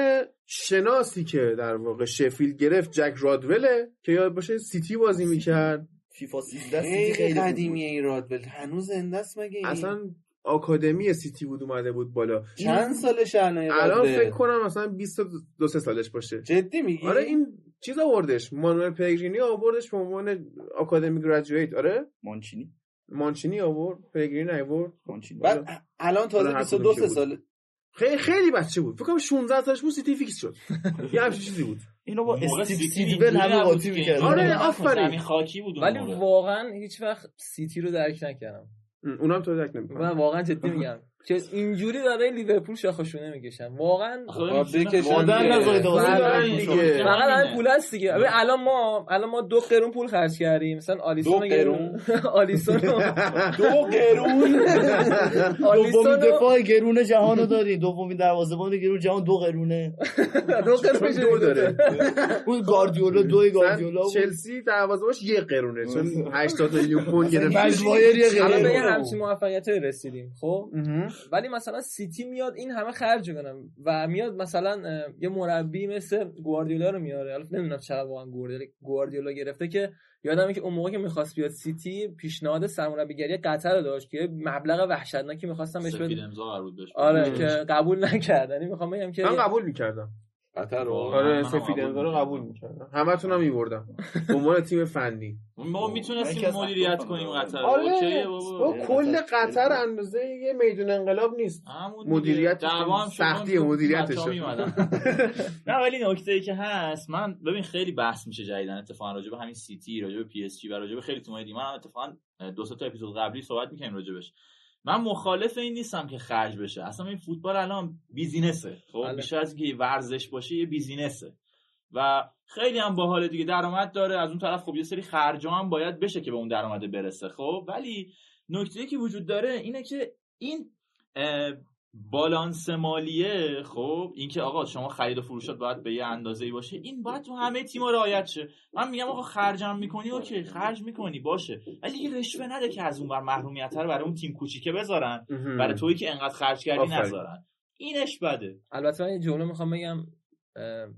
شناسی که در واقع شفیل گرفت جک رادول که یاد باشه سیتی بازی می‌کرد. فیفا 13 سیتی خیلی خیلی. قدیمیه این رادول هنوز زنده است مگه این؟ اصلا آکادمی سیتی بود اومده بود بالا. چند سالش الان؟ فکر کنم مثلا 20 دو سه سالش باشه. جدی میگی؟ آره این چیز آوردش. مانوئل پلگرینی آوردش به عنوان academy graduate. آره؟ مانچینی. مانچینی آورد پلگرینی آورد مانچینی. بعد الان تازه آره، هر 22 کدوم که ساله. خیلی خیلی بچه بود؟ فکر کنم 16 سالش بود سیتی fix شد. [LAUGHS] یه همچین چیزی بود. اینو با استیو سیدول همه قاطی که می‌کردن. آره، زمین آفرین. خاکی بود اون ولی. واقعا هیچ وقت سیتی رو درک نکردم. اونم تو درک من نمی‌کنه واقعا جدی میگم. که اینجوری برای لیورپول شاخشونه می‌کشن. واقعا مادر. نذارید. فقط همه همینه. پول هست دیگه. الان ما الان ما دو قرون پول خرج کردیم. مثلا آلیسون دو رو گرون قرون؟ [LAUGHS] آلیسون دو قرون. [LAUGHS] دومین دفاع گرون جهان رو داری. دومین دروازه‌بان گرون جهان دو قرونه. [LAUGHS] دو قرون دو داره. اون گاردیولا دوی گاردیولا چلسی دروازه‌باش یه قرونه. چون 80 میلیون پوند گرفت. الان به همچین موفقیت رسیدیم خب؟ ولی مثلا سیتی میاد این همه خرج کنم و میاد مثلا یه مربی مثل گواردیولا رو میاره. البته نمی‌دونم چقدر واقعا گواردیولا گواردیولا گرفته که یادمه که اون موقع که می‌خواست بیاد سیتی پیشنهاد سرمربیگری قطر رو داشت که یه مبلغ وحشتناکی می‌خواستم بهش بهش آره. که قبول نکرد. یعنی می‌خوام بگم که من قبول می‌کردم. قطر رو آره سفید رو. قبول می‌کردم همتون هم میبردم. به عنوان تیم فنی. ما می‌تونستیم مدیریت کنیم قطر آره بابا. کل قطر اندازه یه میدون انقلاب نیست. مدیریت سختی مدیریتش. [LAUGHS] نه ولی نکته ای که هست من ببین خیلی بحث میشه جدیدن اتفاقا راجع به همین سیتی راجع به پی اس جی و راجع به خیلی تیم‌های دیگه. من هم اتفاقا دو سه تا اپیزود قبلی صحبت می‌کردیم راجع من مخالف این نیستم که خرج بشه. اصلا این فوتبال الان business ه. خب بله. بیشتر از اینکه یه ورزش باشه یه business ه. و خیلی هم باحال دیگه درآمد داره. از اون طرف خب یه سری خرجا هم باید بشه که به اون درآمد برسه. خب ولی نکته که وجود داره اینه که این بالانس مالیه خب اینکه آقا شما خرید و فروشات باید به یه اندازه‌ای باشه. این باید تو همه تیم‌ها رعایت شه. من میگم آقا خرجم می‌کنی اوکی خرج می‌کنی باشه. ولی دیگه رشوه نده که از اون بر محرومیت رو برای اون تیم کوچیکه بذارن. برای تویی که انقدر خرج کردی. نذارن. اینش بده. البته من یه جمله می‌خوام بگم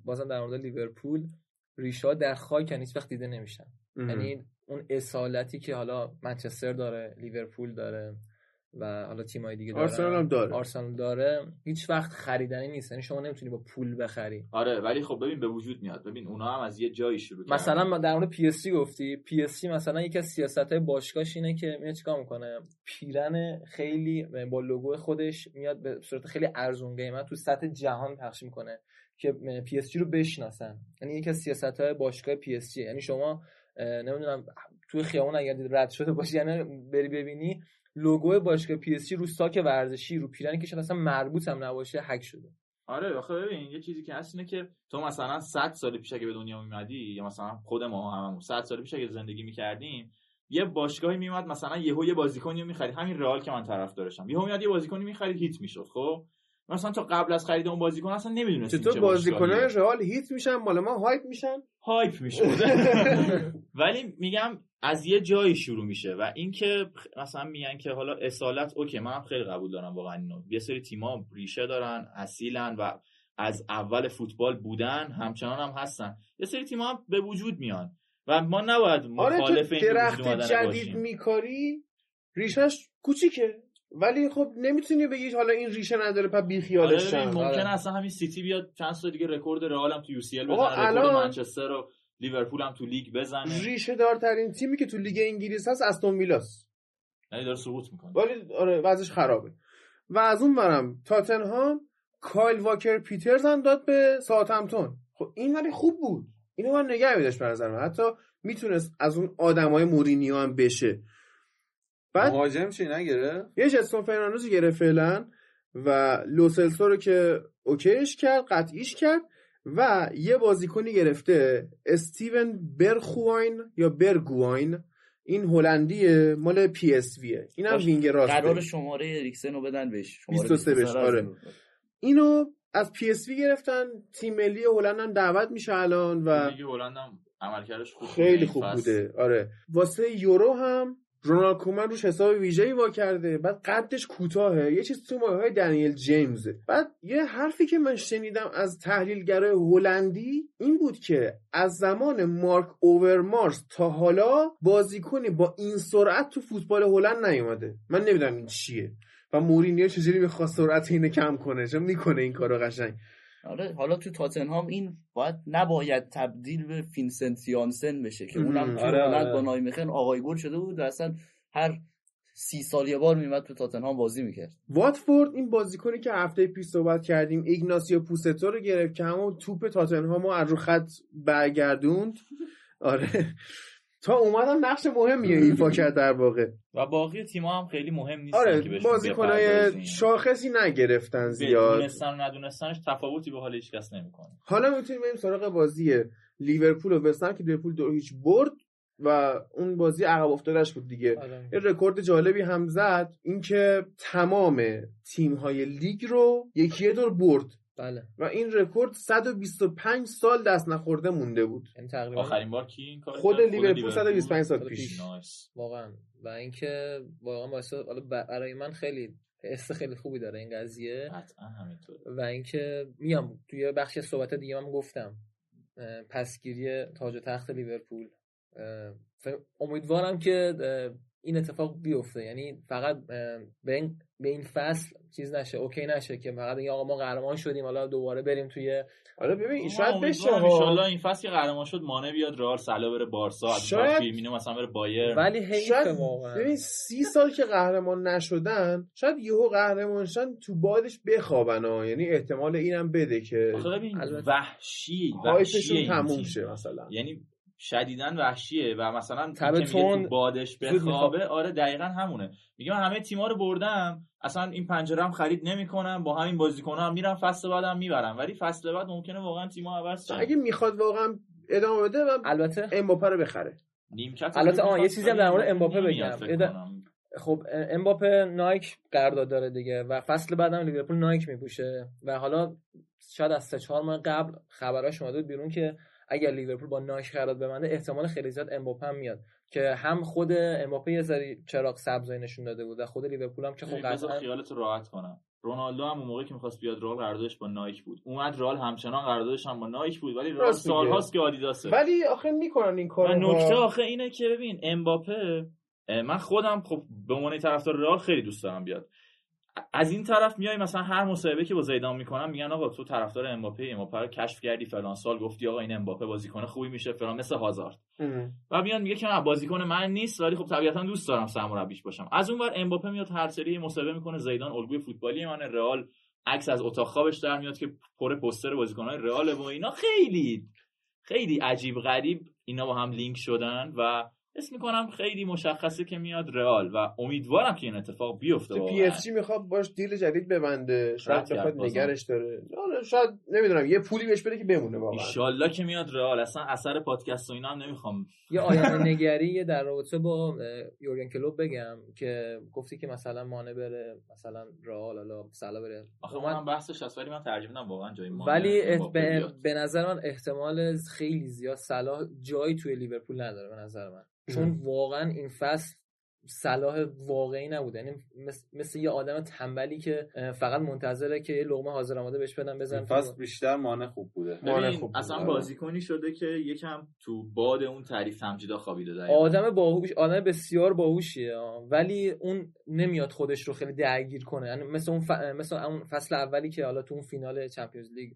بازم در مورد لیورپول ریشا در خاک هیچ وقت دیده نمیشن. یعنی اون اصالتی که حالا منچستر داره لیورپول داره و حالا تیم‌های دیگه داره آرسنال هم داره. آرسنال داره. هیچ وقت خریدنی نیست. یعنی شما نمی‌تونی با پول بخری. آره ولی خب ببین به وجود میاد. ببین اونا هم از یه جایی شروع کردن. مثلا ما در مورد پی اس گفتی. پی اس مثلا یکی از سیاست‌های باشگاهش اینه که میاد چیکار می‌کنه؟ پیرهن خیلی با لوگو خودش میاد به صورت خیلی ارزون قیمت تو سطح جهان پخش می‌کنه که پی اس رو بشناسن. یعنی یکی از سیاست‌های باشگاه پی اس یعنی شما نمی‌دونم توی خیابون اگر دید رد شده باشی یعنی بری ببینی لوگو باشگاه پی اس رو ساک ورزشی رو پیرنی که شاید اصلا مربوط هم نباشه هک شده. آره آخه ببین یه چیزی که هست اینه که تو مثلا 100 سال پیش اگه به دنیا میمدی یا مثلا خود ما هممون 100 سال پیش اگه زندگی می‌کردیم یه باشگاهی میومد مثلا یهو یه بازیکنی رو می‌خرید. همین رئال که من طرفدارشم. یهو میاد یه بازیکنی می‌خرید hate می‌شد خب؟ مثلا تا قبل از خرید اون بازیکن اصلا نمی‌دونستیم چطور باشگاهیه. رئال hate میشن مال ما hype میشن؟ hype می‌شد. [LAUGHS] ولی میگم از یه جایی شروع میشه و اینکه مثلا میگن که حالا اصالت okay من هم خیلی قبول دارم واقعا اینو. یه سری تیم‌ها ریشه دارن اصیلن و از اول فوتبال بودن همچنان هم هستن. یه سری تیم‌ها هم به وجود میان و ما نباید آره مخالف تو این درخت جدید میکاری ریشش کوچیکه. ولی خب نمی‌تونی بگی حالا این ریشه نداره پس آره بیخیالش شن ممکنه آره. اصلا همین سیتی بیاد چند سال دیگه رکورد رئال هم تو UCL بزنه رکورد منچستر و لیورپول هم تو لیگ بزنه. ریشه دارترین تیمی که تو لیگ انگلیس هست استون ویلاست یعنی داره سقوط می‌کنه. ولی آره وضعش خرابه. و از اون برم تاتنهام کایل واکر پیترز هم داد به ساوثهمپتون. خب این ولی خوب بود. اینو من نگه می‌داشت به نظر من حتی می‌تونست از اون آدمای مورینیو هم بشه. بعد مهاجم چی نگره یه جستون فرناندز گرفت فعلا و لوسلسو رو که okay ش کرد قطعیش کرد. و یه بازیکنی گرفته استیون برخواین یا برگواین این هلندیه مال پی اس ویه اینم wing راسته قرار شماره اریکسن رو بدن بهش شماره 23 بهش، 23 رو از آره. این. اینو از پی اس وی گرفتن تیم ملی هلند هم دعوت میشه الان و هلند هم عملکردش خوب خیلی خوب. بوده آره واسه یورو هم رونالد کومن روش حساب ویژه‌ای وا کرده. بعد قدش کوتاهه. یه چیز تو مایه های دنیل جیمزه. بعد یه حرفی که من شنیدم از تحلیلگرای هلندی این بود که از زمان مارک اوورمارس تا حالا بازیکنی با این سرعت تو فوتبال هلند نیومده. من نمی‌دونم این چیه. و مورینیو چجوری می‌خواست سرعت اینو کم کنه. چون می‌کنه این کارو قشنگ. آره حالا تو تاتنهام این باید نباید تبدیل به فینسنت یانسن بشه که اونم. تو آره، آره. با نایمخن آقای گل شده بود و اصلا هر سی سال یه بار میمد تو تاتنهام بازی می‌کرد واتفورد این بازیکنی که هفته پیش صحبت کردیم ایگناسیو پوستو رو گرفت که همون توپ تاتنهام رو از رو خط برگردوند آره تا اومدم نقش مهمی ایفا [LAUGHS] کرد در واقع. و باقی تیم‌ها هم خیلی مهم نیستن آره بازیکنای. شاخصی نگرفتن زیاد. دونستن و ندونستنش تفاوتی به حال هیچ کس نمی‌کنه. حالا می‌تونیم بریم سراغ بازی لیورپول و وستهم که لیورپول دو هیچ برد و اون بازی عقب افتادش بود دیگه. آره. یه رکورد جالبی هم زد. اینکه تمام تیم های لیگ رو یکی یه دور برد. بله. و این رکورد 125 سال دست نخورده مونده بود. این تقریبا آخرین بار کی این کار خود؟ لیورپول 125 سال پیش. نایس. واقعا. و اینکه واقعا باعث حالا برای من خیلی حس خیلی خوبی داره این قضیه. قطعا همینطور و اینکه میگم توی بخش صحبت دیگه هم گفتم. پسگیری تاج و تخت لیورپول. امیدوارم که این اتفاق بیفته یعنی فقط به این, به این فصل چیز نشه اوکی نشه که فقط این آقا ما قهرمان شدیم حالا دوباره بریم توی حالا ببین شاید بشه. انشالله این فصل که قهرمان شد مانه بیاد رئال سلا بره بارسا شاید- فیرمینو مثلا بره بایر ولی حیف شاید واقعا ببین سی سال که قهرمان نشدن شاید یهو قهرمان شدن تو بادش بخوابن ها یعنی احتمال اینم بده که آخه ببین البته. وحشی وحشی تموم. شه مثلا یعنی شدیدن وحشیه و مثلا تب اینکه میگه تند تو بادش بخوابه. آره دقیقا همونه. میگه من همه تیما رو بردم اصلا این پنجره هم خرید نمی‌کنم با همین بازیکن هم میرم فصل بعدم می‌برم. ولی فصل بعد ممکنه واقعا تیما عوض شه اگه می‌خواد واقعا ادامه بده و البته امباپه رو بخره. نیمکت البته آه، یه چیزی هم در مورد امباپه بگم. خب امباپه نایک قرارداد داره دیگه و فصل بعدم لیورپول نایک میپوشه و حالا شاید از سه چهار ماه قبل خبراش اومده بود بیرون که اگر لیورپول با نایک قرارداد ببنده احتمال خیلی زیاد امباپه هم میاد. که هم خود امباپه یه ذره چراغ سبزی نشون داده بود و خود لیورپول هم که خب قطعا خیالت راحت کنم. رونالدو هم اون موقع که می‌خواست بیاد رئال قراردادش با نایک بود. اومد رئال همچنان قراردادش هم با نایک بود ولی میگه. سالهاست که آدیداسه. ولی آخه می‌کنن این کارو نکته آخه اینه که ببین امباپه من خودم خب به عنوان طرفدار رئال خیلی دوست دارم بیاد. از این طرف میای مثلا هر مصاحبه که با زیدان می‌کنم میگن آقا تو طرفدار امباپه امباپه رو کشف کردی فلان سال گفتی آقا این امباپه بازیکن خوبی میشه فلان مثل هازارد. و میاد میگه که نه بازیکن من نیست ولی خب طبیعتا دوست دارم سرمربیش باشم. از اون ور امباپه میاد هر سری مصاحبه می‌کنه زیدان الگوی فوتبالی من رئال عکس از اتاق خوابش در میاد که پر پوستر بازیکن‌های رئال و اینا. خیلی خیلی عجیب غریب اینا با هم لینک شدن و اسم می‌کنم خیلی مشخصه که میاد رئال و امیدوارم که این اتفاق بیفته. پی اس جی می‌خواد باش deal جدید ببنده شاید بخواد. نگهش داره. شاید نمی‌دونم یه پولی بهش بده که بمونه واقعا. ایشالله که میاد رئال. اصلا اثر پادکست و اینا هم نمی‌خوام. یه آینده [LAUGHS] نگری در رابطه با یورگن کلوپ بگم که گفتی که مثلا مانه بره مثلا رئال حالا صلاح بره. آخه اونم بحثش هست ولی من میدم واقعا جای مانه ولی به. به نظر من احتمال خیلی زیاد صلاح جایی توی لیورپول نداره به نظر من. چون واقعا این فصل صلاح واقعی نبوده یعنی مثل, مثل یه آدم تنبلی که فقط منتظره که یه لقمه حاضر آماده بهش بدن بزن فصل بیشتر مانع خوب بوده. مانع خوب اصلا بود. بازیکنی شده که یکم تو باد اون تعریف تمجیدا خوابیده دقیقاً. آدم باهوش آدم بسیار باهوشیه. ولی اون نمیاد خودش رو خیلی درگیر کنه. یعنی مثل اون, ف... مثل اون فصل اولی که حالا تو اون فینال Champions League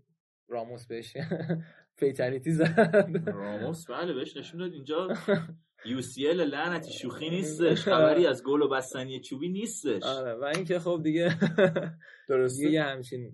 راموس بهش [LAUGHS] fatality زد. راموس؟ بله بهش نشون داد. اینجا [LAUGHS] UCL لعنتی شوخی نیستش. خبری از گل و بستنی چوبی نیستش. آره و اینکه خب دیگه [LAUGHS] درسته. دیگه یه همچین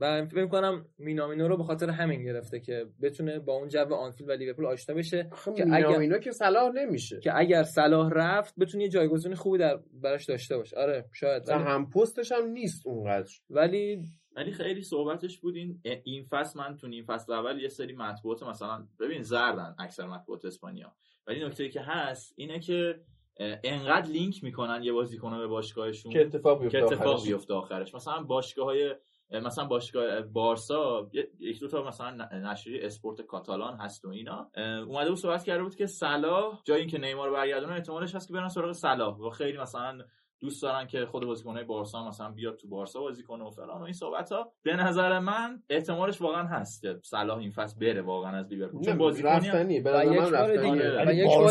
و فکر کنم مینامینو رو به خاطر همین گرفته که بتونه با اون جو آنفیلد و لیورپول آشنا بشه آخه که مینا اگر- اینا که صلاح نمیشه. که اگر صلاح رفت بتونه یه جایگزین خوبی در براش داشته باشه آره شاید. ولی, هم پستش هم نیست اونقدر. ولی ولی خیلی صحبتش بود این این فصل من تو این فصل اول یه سری مطبوعات مثلا ببین زردن اکثر مطبوعات اسپانیا. ولی نکته که هست اینه که انقدر لینک می‌کنن یه بازیکن به باشگاهشون که اتفاق که بیفته اتفاق آخرش. بیفته آخرش. مثلا باشگاه های مثلا باشگاه بارسا یک دو تا مثلا نشریه اسپورت کاتالان هست و اینا. اومده بود صحبت کرده بود که صلاح جای اینکه نیمار برگردونه احتمالش هست که برن سراغ صلاح. و خیلی مثلا دوست دارن که خود بازیکنای بارسا مثلا بیاد تو بارسا بازی کنه و فلان و این صحبت ها به نظر من احتمالش واقعا هست که صلاح این فصل بره واقعا از لیورپول. چون بازیکنی به نظر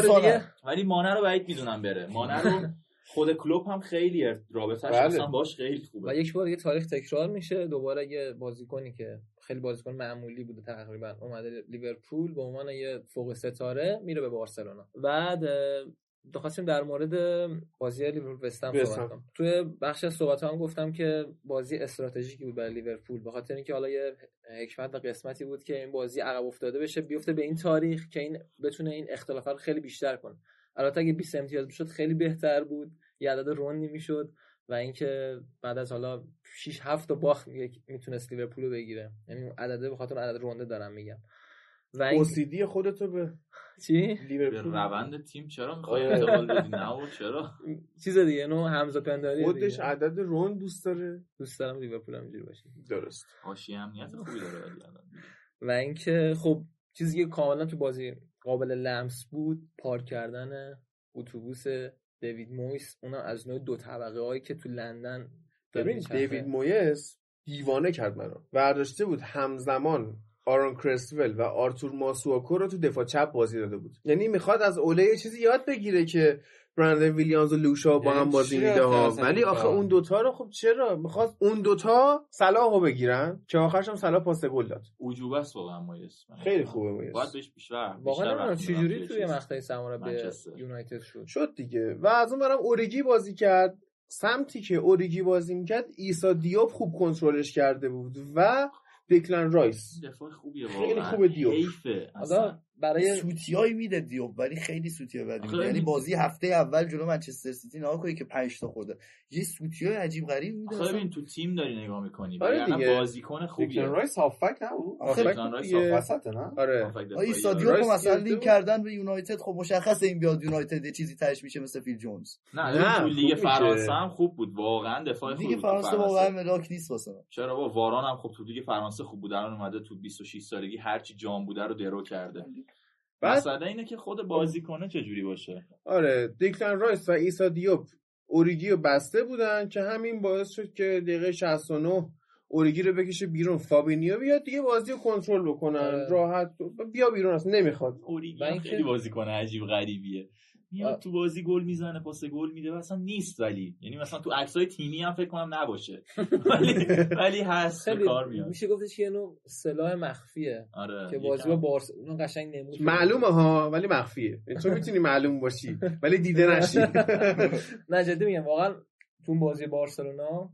آره. ولی مانه رو بعید می‌دونم بره. مانه رو خود کلوب هم خیلی رابطه‌اش بله. اصلا باش خیلی خوبه. و یک بار دیگه تاریخ تکرار میشه. دوباره یه بازیکنی که خیلی بازیکن معمولی بوده تقریبا اومده لیورپول به عنوان یه فوق ستاره میره به بارسلونا. بعد خواستیم در مورد بازی لیورپول وستهم. صحبت کنم توی بخش از صحبت هم گفتم که بازی استراتژیکی بود برای لیورپول به خاطر اینکه حالا یه حکمت و قسمتی بود که این بازی عقب افتاده بشه بیفته به این تاریخ که این بتونه این اختلافات رو خیلی بیشتر کنه. البته اگه 20 امتیاز می‌شد خیلی بهتر بود یه عدد روندی می‌شد و اینکه بعد از حالا 6 7 تا باخت می‌تونست لیورپول رو بگیره. یعنی عدده به خاطر عدد رونده دارم میگم. و این خودتو به چی لیورپول روند تیم چرا می‌خوای آره. انتقال بدی نه و چرا [LAUGHS] چیز دیگه نوع حمزه پنداری خودش. عدد رون دوست داره دوست دارم لیورپول هم اینجوری باشه درست حاشیه امنیت خوبی داره ولی الان. و اینکه خب چیزی که کاملا تو بازی قابل لمس بود پارک کردن اتوبوس دیوید مویس اونم از نوع دو طبقه هایی که تو لندن ببین. دیوید مویس دیوانه کرد منو برداشته بود همزمان آرون کرسول و آرتور ماسواکو رو تو دفاع چپ بازی داده بود. یعنی می‌خواد از اوله یه چیزی یاد بگیره که برندن ویلیامز و لوشا با یعنی هم بازی چی میده ها. ولی آخه؟ اون دوتا رو خب چرا؟ می‌خواد اون دوتا صلاح رو بگیرن که آخرش هم صلاح پاس گل داد. عجوبه است واقعا مایس خیلی خوبه مویس باید بهش بیشتر واقعا نمی‌دونم چجوری توی. مقطع سماره به. یونایتد شد. شد دیگه. و از اون برم اوریگی بازی کرد. سمتی که اوریگی بازی می‌کرد ایسا دیوب خوب کنترلش کرده بود و دکلن رایس. دفاع خوبیه خیلی واقعا. خوبه دیوب. حیفه. اصلا برای سوتیایی میده دیوب ولی خیلی سوتیای بدی میده. یعنی این- بازی هفته اول جلو منچستر سیتی نها کنی که 5 تا خورده. یه سوتیای عجیب غریب میده اصلا. ببین تو تیم داری نگاه می‌کنی. آره دیگه. بازیکن خوبیه. رایس هافبک آخه دکلن رایس وسطه نه آره. آ آره. دیوب رایس رو مثلا لینک. کردن به یونایتد خب مشخصه این بیاد یونایتد یه چیزی تهش میشه مثل فیل جونز. نه نه، تو خوب لیگ. فرانسه هم خوب بود. واقعا دفاع خوبی لیگ فرانسه واقعا ملاک نیست واسه من. چرا با واران هم خب تو لیگ فرانسه خوب بود. الان اومده تو 26 سالگی هرچی جام بوده رو درو کرده. مسئله اینه که خود بازیکنه چجوری باشه؟ آره دیکلن رایس و ایسا دیوب اوریگی رو بسته بودن که همین باعث شد که دقیقه 69 اوریگی رو بکشه بیرون. فابینیو بیاد دیگه بازی رو کنترل بکنن. آره. راحت بیا بیرون اصلا نمی‌خواد. اوریگی خیلی بازیکن عجیب غریبیه. میاد. تو بازی گل می‌زنه پاس گل میده اصلا نیست ولی. یعنی مثلا تو عکسای تیمی هم فکر کنم نباشه. [LAUGHS] ولی ولی هست به کار میاد. میشه گفتش یه نوع سلاح مخفیه آره که بازی با بارس اون قشنگ نمود معلومه ها ولی مخفیه. تو می‌تونی معلوم باشی ولی دیده نشی. [LAUGHS] نه جدی میگم واقعا تو بازی بارسلونا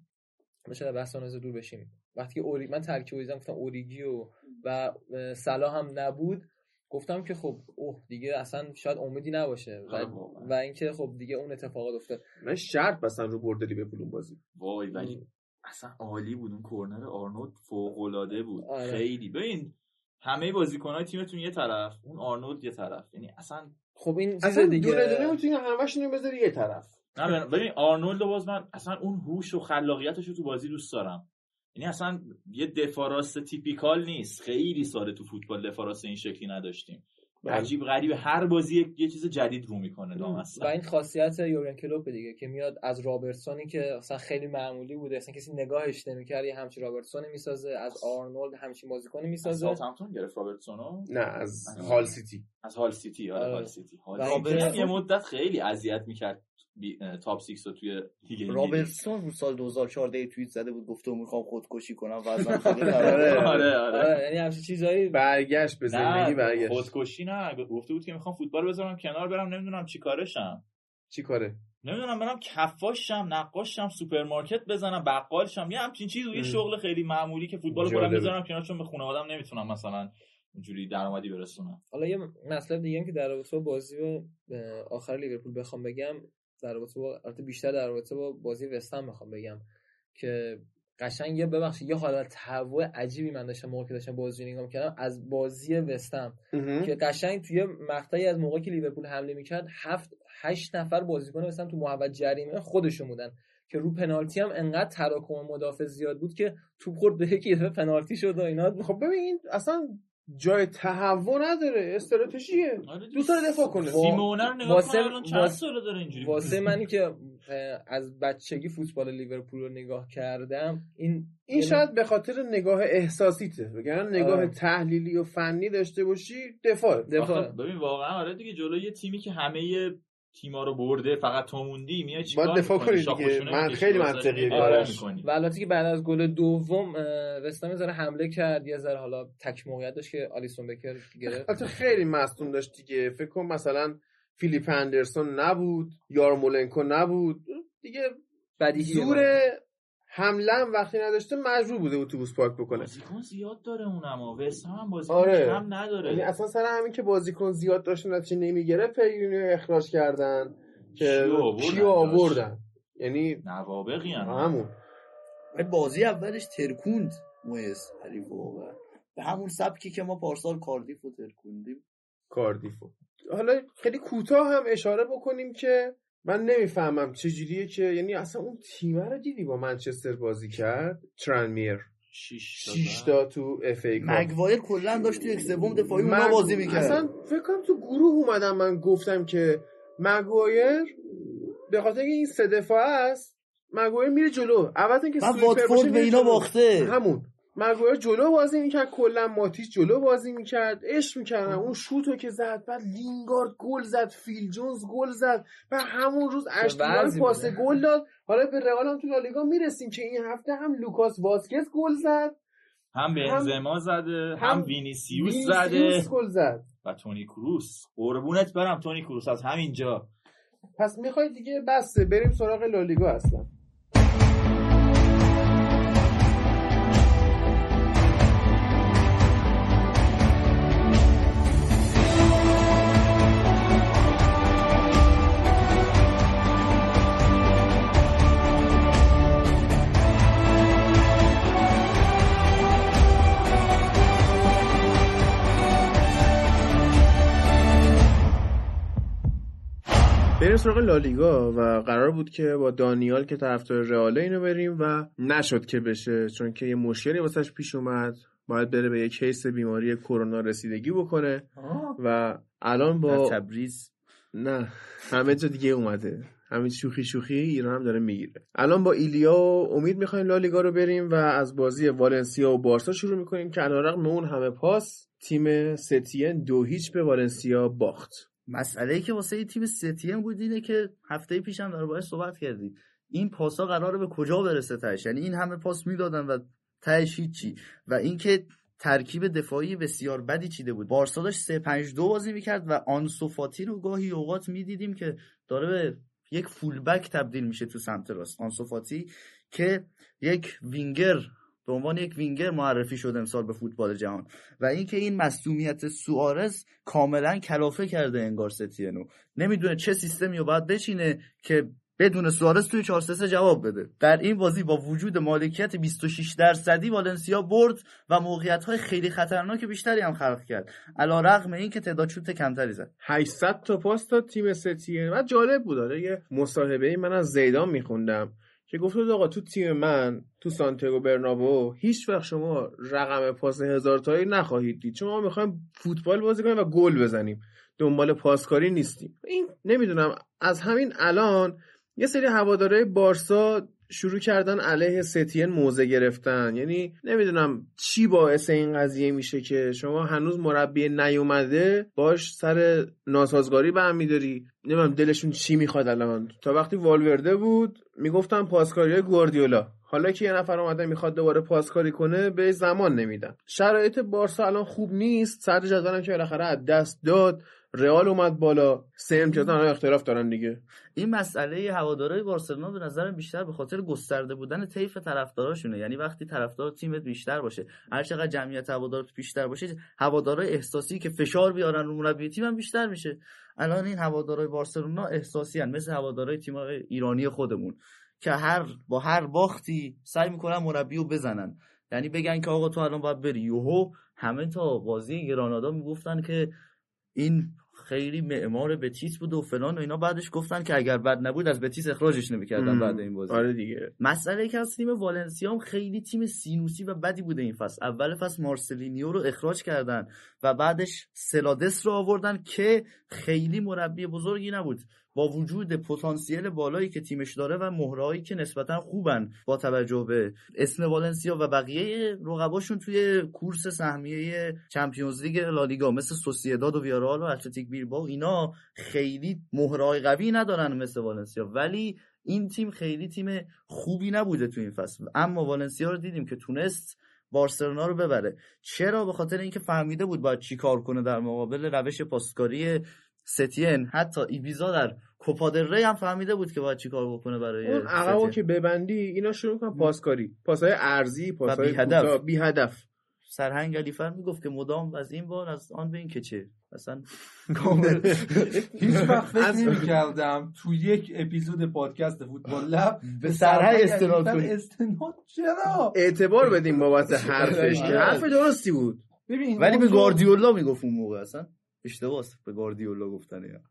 میشه بحث از دور بشیم. وقتی که اوری... من ترکیب دیدم گفتم اوریگی و و صلاح هم نبود. گفتم که خب اوه دیگه اصلا شاید امیدی نباشه. و, آره واقعا. و اینکه خب دیگه اون اتفاقات افتاد. من شرط بستم رو برد لیورپول اون بازی. وای ولی اصلا عالی بود. اون کرنر آرنولد فوق العاده بود. آره. خیلی. ببین همه بازیکن‌های تیمتون یه طرف اون آرنولد یه طرف. یعنی اصلا خب این چیز اصلا دیگه. دونه دونه می‌تونی همشون رو بذاری یه طرف. نه ببین- آرنولد باز من اصلا اون هوش و خلاقیتش رو تو بازی دوست دارم. یعنی اصلا یه دفاع راست typical نیست. خیلی ساله تو فوتبال دفاع راست این شکلی نداشتیم. بله. عجیب غریبه هر بازی یه, چیز جدید رو می‌کنه و این خاصیت یورگن کلوپ دیگه که میاد از رابرتسونی که اصلا خیلی معمولی بوده. اصلا کسی نگاهش نمی‌کرد. یه همچین رابرتسونی می‌سازه از آرنولد همچین بازیکنی از می‌سازه. ساوثهمپتون گرفت رابرتسونو؟ نه از. هال سیتی. از هال سیتی آره آره. هال سیتی. هال یه مدت خیلی اذیت می‌کرد. بی... top 6 رو توی لیگ انگلیس رابرتسون رو سال 2014 توییت زده بود گفته می‌خوام خودکشی کنم وزنم [LAUGHS] خیلی خرابه. آره. آره آره آره یعنی همچین چیزایی برگشت به زندگی نه برگشت خودکشی نه گفته بود که می‌خوام فوتبال بذارم کنار برم نمی‌دونم چی کارشم چی کاره نمی‌دونم برم کفاشم نقاشم سوپرمارکت بزنم بقالشم یه همچین چیز و یه. شغل خیلی معمولی که فوتبال رو خودم. می‌ذارم کنار چون به خانوادم نمی‌تونم مثلا اونجوری درآمدی برسونم حالا یه مطلب دیگه هم که در رابطه با بازی آخر لیورپول بخوام بگم در رابطه با البته بیشتر در رابطه با بازی وستهم بخوام بگم که قشنگ یه ببخشید یه حالت تهوع عجیبی من داشتم موقعی که داشتم بازی نگاه کردم از بازی وستهم که قشنگ توی مقطعی از موقعی که لیورپول حمله می‌کرد هفت هشت نفر بازیکن وستهم تو محوط جریمه خودشون بودن که رو پنالتی هم انقدر تراکم مدافع زیاد بود که توپ خورد به یکی دفعه پنالتی شد و اینا. خب ببین اصلا جای تهوع نداره استراتژیه. دوست داره دفاع کنه. سیمونه رو نگاه واسه- کن الان چند واسه- ساله داره اینجوری واسه منی که از بچگی فوتبال لیورپول رو نگاه کردم این این شاید به خاطر نگاه احساسیته. وگرنه نگاه آره. تحلیلی و فنی داشته باشی دفاع دفاع ببین واقعا آره دیگه جلوی یه تیمی که همه تیما رو برده فقط تو موندی میای چیکار باید دفاع؟ کنی دیگه. من خیلی منطقیه آره. می‌کنی. و البته که بعد از گل دوم وستام یه ذره حمله کرد یه ذره حالا تک موقعیت داشت که آلیسون بکر گرفت البته خیلی مصدوم داشت دیگه فکر کن مثلا فیلیپ اندرسون نبود یارمولنکو نبود دیگه بدیهیه زور حمله هم وقتی نداشته مجبور بوده اتوبوس پارک بکنه. بازیکن زیاد داره اونم و هم هم بازیکن آره. کم نداره. یعنی اصلا سر همین که بازیکن زیاد داشت و نتیجه نمی‌گیره پیگیری رو اخراج کردن که کیو آوردن یعنی نوابقی هم. همون. بازی اولش ترکوند مویس حریف واقعا. به همون سبکی که ما پارسال کاردیف رو ترکوندیم. کاردیفو. حالا خیلی کوتاه هم اشاره بکنیم که من نمی‌فهمم چجوریه که یعنی اصلا اون تیمه رو دیدی با منچستر بازی کرد؟ ترانمیر. شیش شیش تا تو FA مگوایر کلا داشت تو یک سوم دفاعی اونا بازی می‌کرد. اصلا فکر کنم تو گروه اومدم من گفتم که مگوایر به خاطر اینکه این سه دفاع است مگوایر میره جلو. اول اینکه من باشه واتفورد به اینا. باخته. همون. مگوایر جلو بازی می‌کرد کلا ماتیچ جلو بازی می‌کرد عشق می‌کردن. اون شوتو که زد بعد لینگارد گل زد فیل جونز گل زد. و همون روز وضعی پاس. گل داد. حالا به رئال هم تو لالیگا می‌رسیم که این هفته هم لوکاس واسکز گل زد. هم بنزما زده هم, هم وینیسیوس وینیسیوس زده. گل زد. و تونی کروس. قربونت برم تونی کروس از همینجا. پس می‌خوای دیگه بسته بریم سراغ لالیگا اصلا. بریم سراغ لالیگا و قرار بود که با دانیال که طرفدار رئاله اینو بریم و نشد که بشه چون که یه مشکلی واسش پیش اومد. باید بره به یه کیس بیماری کرونا رسیدگی بکنه. و الان با تبریز. نه همه جا دیگه اومده. همین شوخی شوخی ایران هم داره می‌گیره. الان با ایلیا و امید می‌خوایم لالیگا رو بریم و از بازی والنسیا و بارسا شروع می‌کنیم که علیرغم اون همه پاس تیم ستین دو هیچ به والنسیا باخت. مسئله ای که واسه یه تیم ستیم بود اینه که هفته پیشم در باید صحبت کردیم. این پاسا قراره به کجا برسه تهش؟ یعنی این همه پاس می‌دادن و تهش هیچی. و اینکه ترکیب دفاعی بسیار بدی چیده بود. بارسا داشت 3 5 2 بازی می‌کرد و آنسوفاتی رو گاهی اوقات می‌دیدیم که داره به یک فولبک تبدیل میشه تو سمت راست. آنسوفاتی که یک وینگر به عنوان یک وینگر معرفی شد امسال به فوتبال جهان. و اینکه این مصدومیت سوارز کاملا کلافه کرده انگار ستینو. نمی‌دونه چه سیستمی رو باید بچینه که بدون سوارز توی 4 3 جواب بده. در این بازی با وجود مالکیت 26 درصدی والنسیا برد و موقعیت های خیلی خطرناک بیشتری هم خلق کرد. علیرغم اینکه تعداد شوت کمتری زد. 800 تا پاس داد تیم ستیه و جالب بود. یه مصاحبه من از زیدان میخوندم. که گفت بود آقا تو تیم من تو سانتیاگو برنابو هیچ وقت شما رقم پاس هزار تایی نخواهید دید. چون ما می‌خوایم فوتبال بازی کنیم و گل بزنیم. دنبال پاسکاری نیستیم. این نمی‌دونم از همین الان یه سری هواداره بارسا شروع کردن علیه ستین موزه گرفتن. یعنی نمی‌دونم چی باعث این قضیه میشه که شما هنوز مربی نیومده باش سر ناسازگاری برمیداری نمی‌دونم دلشون چی می‌خواد الان. تا وقتی والورده بود می‌گفتن پاسکاری های گواردیولا. حالا که یه نفر اومده می‌خواد دوباره پاسکاری کنه به زمان نمیدن. شرایط بارسا الان خوب نیست. سر جدولم که بالاخره از دست داد. رئال اومد بالا. سه امتیاز الان اختلاف دارن دیگه. این مسئله هوادارهای بارسلونا به نظر بیشتر به خاطر گسترده بودن طیف طرفداراشونه. یعنی وقتی طرفدار تیمت بیشتر باشه هر چقدر جمعیت هوادارت بیشتر باشه هوادارهای احساسی که فشار بیارن رو مربی تیم هم بیشتر میشه. الان این هوادارهای بارسلونا احساسی هن. مثل هوادارهای تیم ایرانی خودمون که هر با هر باختی سعی می‌کنن مربی رو بزنن. یعنی بگن که آقا تو الان باید بری. یوهو همه تا بازی گرانادا می‌گفتن که این خیلی معمار بتیس بود و فلان و اینا. بعدش گفتن که اگر بد نبود از بتیس اخراجش نمی‌کردن. بعد این بازی. آره دیگه. مسئله که از تیم والنسیا هم خیلی تیم سینوسی و بدی بوده این فصل. اول فصل مارسلینیو رو اخراج کردن و بعدش سلادس رو آوردن که خیلی مربی بزرگی نبود. با وجود پتانسیل بالایی که تیمش داره و مهرهایی که نسبتا خوبن با توجه به اسم والنسیا و بقیه رقباشون توی کورس سهمیه Champions League لالیگا مثل سوسییداد و ویارال و اتلتیک بیلبائو اینا خیلی مهرهای قوی ندارن مثل والنسیا. ولی این تیم خیلی تیم خوبی نبوده تو این فصل. اما والنسیا رو دیدیم که تونست بارسلونا رو ببره. چرا؟ به خاطر اینکه فهمیده بود باید چی کار کنه در مقابل روش پاسکاری ستین حتی ایبیزا در کوپا ری هم فهمیده بود که باید چی کار بکنه برای اون عقبو ستین. که ببندی اینا شروع کنن پاسکاری. پاسهای ارزی پاسهای بی هدف. بی هدف سرهنگ علیفر می‌گفت که مدام از این بار از آن به این که چه؟ اصلا [LAUGHS] کامل. هیچ [LAUGHS] وقت فکر نمی‌کردم تو یک اپیزود پادکست فوتبال لب [LAUGHS] به سرهنگ استناد چرا؟ اعتبار بدیم بابت حرفش که حرف درستی بود. ببین ولی به گاردیولا می‌گفت اون موقع اصلا. اشتباهه به گاردیولا گفتن یا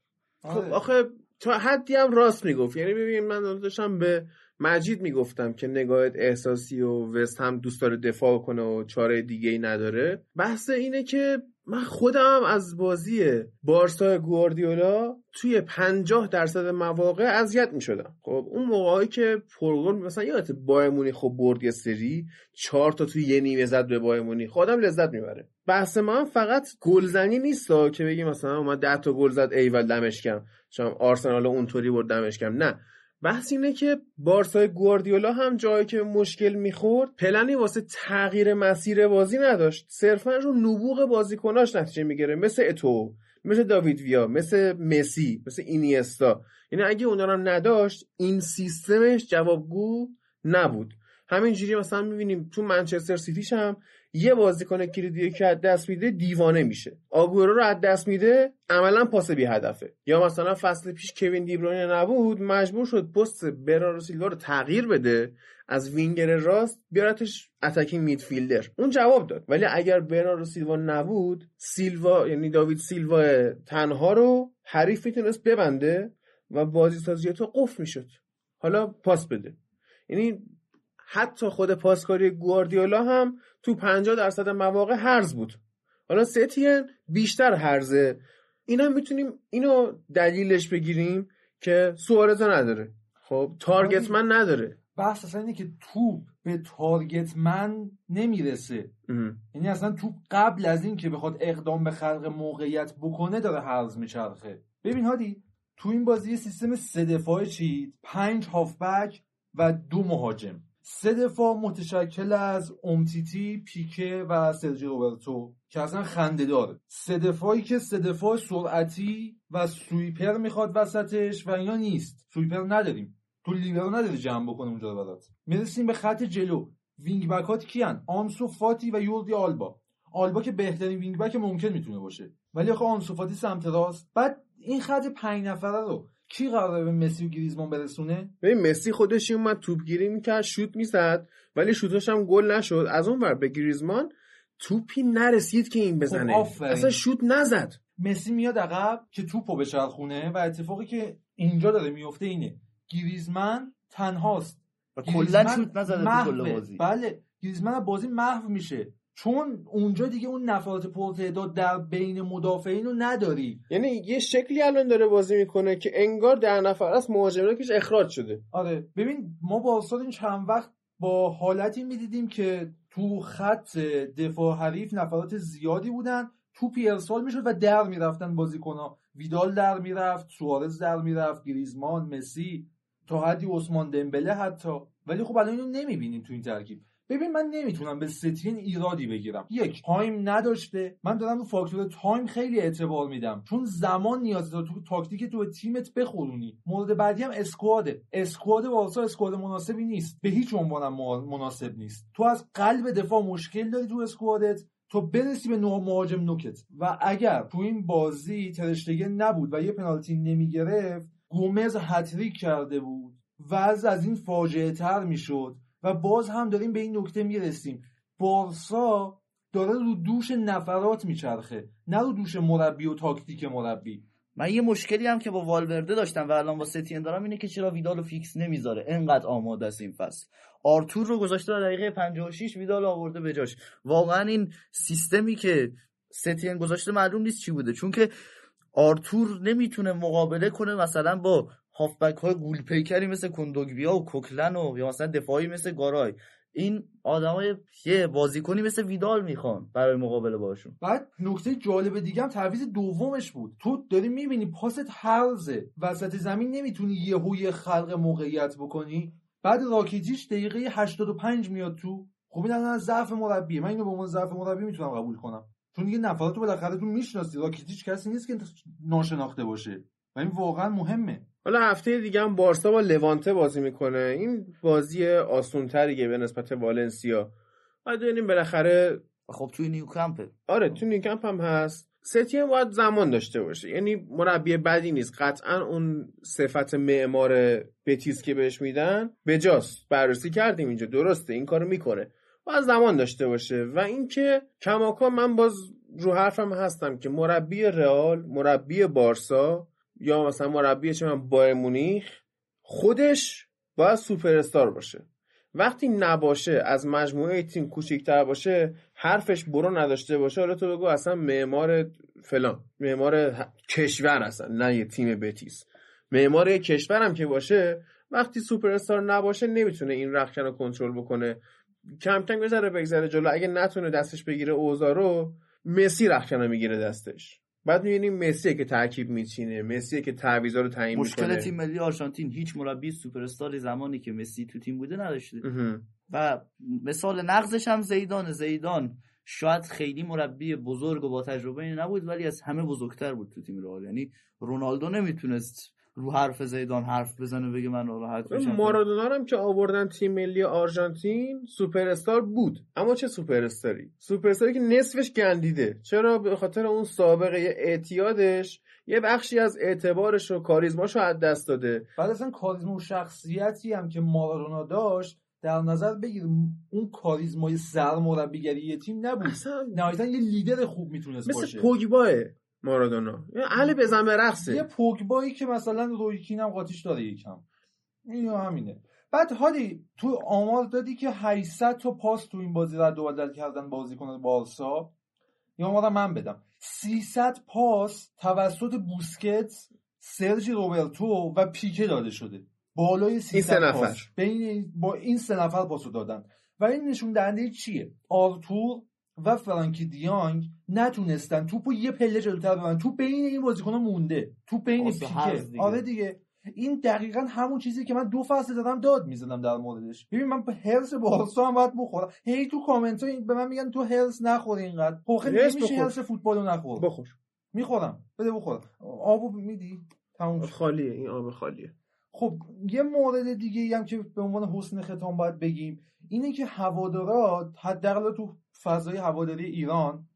خب آره. آخه تا حدی هم راست می‌گفت. یعنی ببین من داشتم به مجید می‌گفتم که نگاهت احساسی و وست هم دوست داره دفاع کنه و چاره دیگه ای نداره. بحث اینه که من خودم از بازی بارسا گواردیولا توی پنجاه درصد مواقع اذیت می‌شدم. خب اون موقعی که پرگل مثلا یادت بایمونی خب برد یه سری چهار تا توی یه نیمه زد به بایمونی خودم لذت می‌بره. بحث من فقط گلزنی نیست که بگی مثلا اومد 10 تا گل زد ایول دمش کم. چون آرسنال اونطوری برد دمش کم. نه. بحث اینه که بارسای گواردیولا هم جایی که مشکل می‌خورد پلنی واسه تغییر مسیر بازی نداشت. صرفا رو نبوغ بازیکناش نتیجه می‌گیره مثل اتو مثل داوید ویا مثل مسی مثل اینیستا. یعنی اگه اونا هم نداشت این سیستمش جوابگو نبود. همینجوری مثلا می‌بینیم تو منچستر سیتیش هم یه بازیکن کلیدی که از دست میده دیوانه میشه. آگوئرو رو از دست میده عملا پاس بی هدفه. یا مثلا فصل پیش کوین دیبروینه نبود مجبور شد پست برناردو سیلوا رو تغییر بده از وینگر راست بیارتش attacking midfielder. اون جواب داد. ولی اگر برناردو سیلوا نبود سیلوا یعنی داوید سیلوا تنها رو حریف می‌تونست ببنده و بازی سازی تو قفل می‌شد. حالا پاس بده. یعنی حتی خود پاسکاری گواردیولا هم تو 50 درصد مواقع هرز بود. حالا ستین بیشتر هرزه اینا می‌تونیم اینو دلیلش بگیریم که سوارز نداره. خب تارگت من نداره. بحث اصلا اینه که توپ به تارگت من نمی‌رسه. یعنی اصلا توپ قبل از این که بخواد اقدام به خلق موقعیت بکنه داره حرز میچرخه. ببین هادی تو این بازی سیستم سه دفاعه چید پنج هافبک و دو مهاجم. سه دفاع متشکل از امتیتی پیکه و سرجی روبرتو که اصلا خنده داره. سه دفاعی که سه دفاع سرعتی و sweeper می‌خواد وسطش و اینا نیست. sweeper نداریم. تو لیبرو نداری جمع بکنه اونجا رو برات. می‌رسیم به خط جلو. wing back ات کیان؟ آنسو فاتی و یوردی آلبا. آلبا که بهترین wing back ممکن می‌تونه باشه. ولی آخه آنسو فاتی سمت راست. بعد این خط پنج نفره رو کی قراره به مسی و گریزمان برسونه؟ ببین مسی خودش اومد توپگیری می‌کرد شوت می‌زد ولی شوتاش هم گل نشد. از اون ور به گریزمان توپی نرسید که این بزنه. خب. اصلا شوت نزد. مسی میاد عقب که توپو بچرخونه و اتفاقی که اینجا داره میفته اینه. گریزمن تنهاست. و کلا گریزمن شوت نزده تو. کل بازی. بله گریزمن از بازی محو میشه. چون اونجا دیگه اون نفرات پرتعداد در بین مدافعین رو نداری. یعنی یه شکلی الان داره بازی می‌کنه که انگار ده نفره است مهاجم کش اخراج شده. آره. ببین ما با این چند وقت با حالتی می‌دیدیم که تو خط دفاع حریف نفرات زیادی بودن توپی ارسال می‌شد و در می‌رفتن بازیکنها. ویدال در می‌رفت سوارز در می‌رفت گریزمان مسی تا حدی عثمان دمبله حتی. ولی خب الان اینو نمی‌بینیم تو این ترکیب. ببین من نمی‌تونم به ستین ایرادی بگیرم. یک time نداشته من دارم رو فاکتور تایم خیلی اعتبار میدم. چون زمان نیاز داره. تو تاکتیک تو تیمت بخورونی. مورد بعدی هم squad ه. squad بارسا squad مناسبی نیست. به هیچ عنوان هم مناسب نیست. تو از قلب دفاع مشکل داری تو squad ت. تو برسی به نوع مهاجم نوکت. و اگر تو این بازی ترشتگن نبود و یه پنالتی نمی‌گرفت گومز هتریک کرده بود. و از از این فاجعه تر می‌شد. و باز هم داریم به این نکته می‌رسیم. بارسا داره رو دوش نفرات میچرخه نه رو دوش مربی و تاکتیک مربی. من یه مشکلی هم که با والورده داشتم و الان با ستین دارم اینه که چرا ویدال فیکس نمی‌ذاره؟ انقدر آماده است این فصل. آرتور رو گذاشته در دقیقه 56 ویدال آورده به جاش. واقعا این سیستمی که ستین گذاشته معلوم نیست چی بوده. چون که آرتور نمی‌تونه مقابله کنه مثلا با هافبک های گول پیکری مثل کندوگبیا و کوکلن و یا مثلا دفاعی مثل گارای. این آدمای یه بازیکنی مثل ویدال می‌خوان برای مقابله باشون. بعد نکته جالب دیگه هم تعویض دومش بود. تو داری می‌بینی پاست هرزه وسط زمین نمی‌تونی یه خلق موقعیت بکنی؟ بعد راکیتیش دقیقه 85 میاد تو. خب این الان ضعف مربیه. من اینو به عنوان ضعف مربی می‌تونم قبول کنم. چون دیگه نفراتو بالاخره تو می‌شناسی. راکیتیش کسی نیست که ناشناخته باشه. و این واقعا مهمه. حالا هفته دیگه هم بارسا با لوانته بازی می‌کنه. این بازی آسونتریه به نسبت والنسیا. باید ببینیم بالاخره خب توی نیوکمپه آره تو نیوکمپ هم هست. ستی هم باید زمان داشته باشه. یعنی مربی بدی نیست. قطعا اون صفت معمار بتیس که بهش میدن بجاست. بررسی کردیم اینجا. درسته این کارو می‌کنه. باید زمان داشته باشه. و اینکه کماکان من باز رو حرفم هستم که مربی رئال مربی بارسا یا مثلا مربی چه من بایر مونیخ خودش باید سوپر استار باشه. وقتی نباشه از مجموعه تیم کوچیک‌تر باشه حرفش برو نداشته باشه حالا تو بگو اصلا معمار فلان معمار کشور اصلا نه یه تیم بتیس. معمار کشور هم که باشه وقتی سوپر استار نباشه نمی‌تونه این رخکن رو کنترل بکنه. کم کم بذاره بگذره جلو. اگه نتونه دستش بگیره اوزارو رو مسی رخکن رو می‌گیره دستش. بعد می‌بینیم مسی که ترکیب میچینه مسی که تعویضا رو تعیین مشکل می‌کنه. تیم ملی آرژانتین هیچ مربی سوپر استار زمانی که مسی تو تیم بوده نداشته. و مثال نقضش هم زیدان. زیدان شاید خیلی مربی بزرگ و با تجربه نبود ولی از همه بزرگتر بود تو تیم رئال. یعنی رونالدو نمی‌تونست رو حرف زیدان حرف بزنه بگه من راحت میشم. مارادونا هم که آوردن تیم ملی آرژانتین سوپر استار بود. اما چه سوپر استاری سوپر استاری که نصفش گندیده. چرا؟ به خاطر اون سابقه اعتیادش یه بخشی از اعتبارش و کاریزماش رو از دست داده. بعد اصلا کاریزما و شخصیتی هم که مارادونا داشت در نظر بگیر اون کاریزمای سرمربیگری یه تیم نبود. نهایتا یه لیدر خوب می‌تونست مثل باشه. پوگباه. مارادونا. اهل بزن به رقصه. یه پوگبایی که مثلا رویکین هم قاطیش داره یکم. این همینه. بعد هادی تو آمار دادی که 800 تا پاس تو این بازی رد و بدل کردن بازیکن بارسا. یا آمار من بدم. 300 پاس توسط بوسکتس سرژی روبرتو و پیکه داده شده. بالای 300 این. پاس. بین با این سه نفر پاسو دادن. و این نشون دهنده چیه؟ آرتور و فرانکی دیانگ نتونستن. توپو یه پله جلوتر ببرن. تو بین این بازیکن‌ها مونده. تو بین پیکه دیگه. آره دیگه. این دقیقا همون چیزی که من دو فصل دارم داد می‌زدم در موردش. ببین من هرس بارسا هم باید بخورم. هی تو کامنت ها به من میگن تو هرس نخور اینقدر. خب خیلی هرس فوتبالو نخور. بخور. می‌خورم. بده بخورم. آبو میدی؟ تموم. خالیه. این آب خالیه. خب یه مورد دیگه ای هم که به عنوان حسن ختام باید بگیم اینه که هوادارا حداقل تو فضای هواداری ایران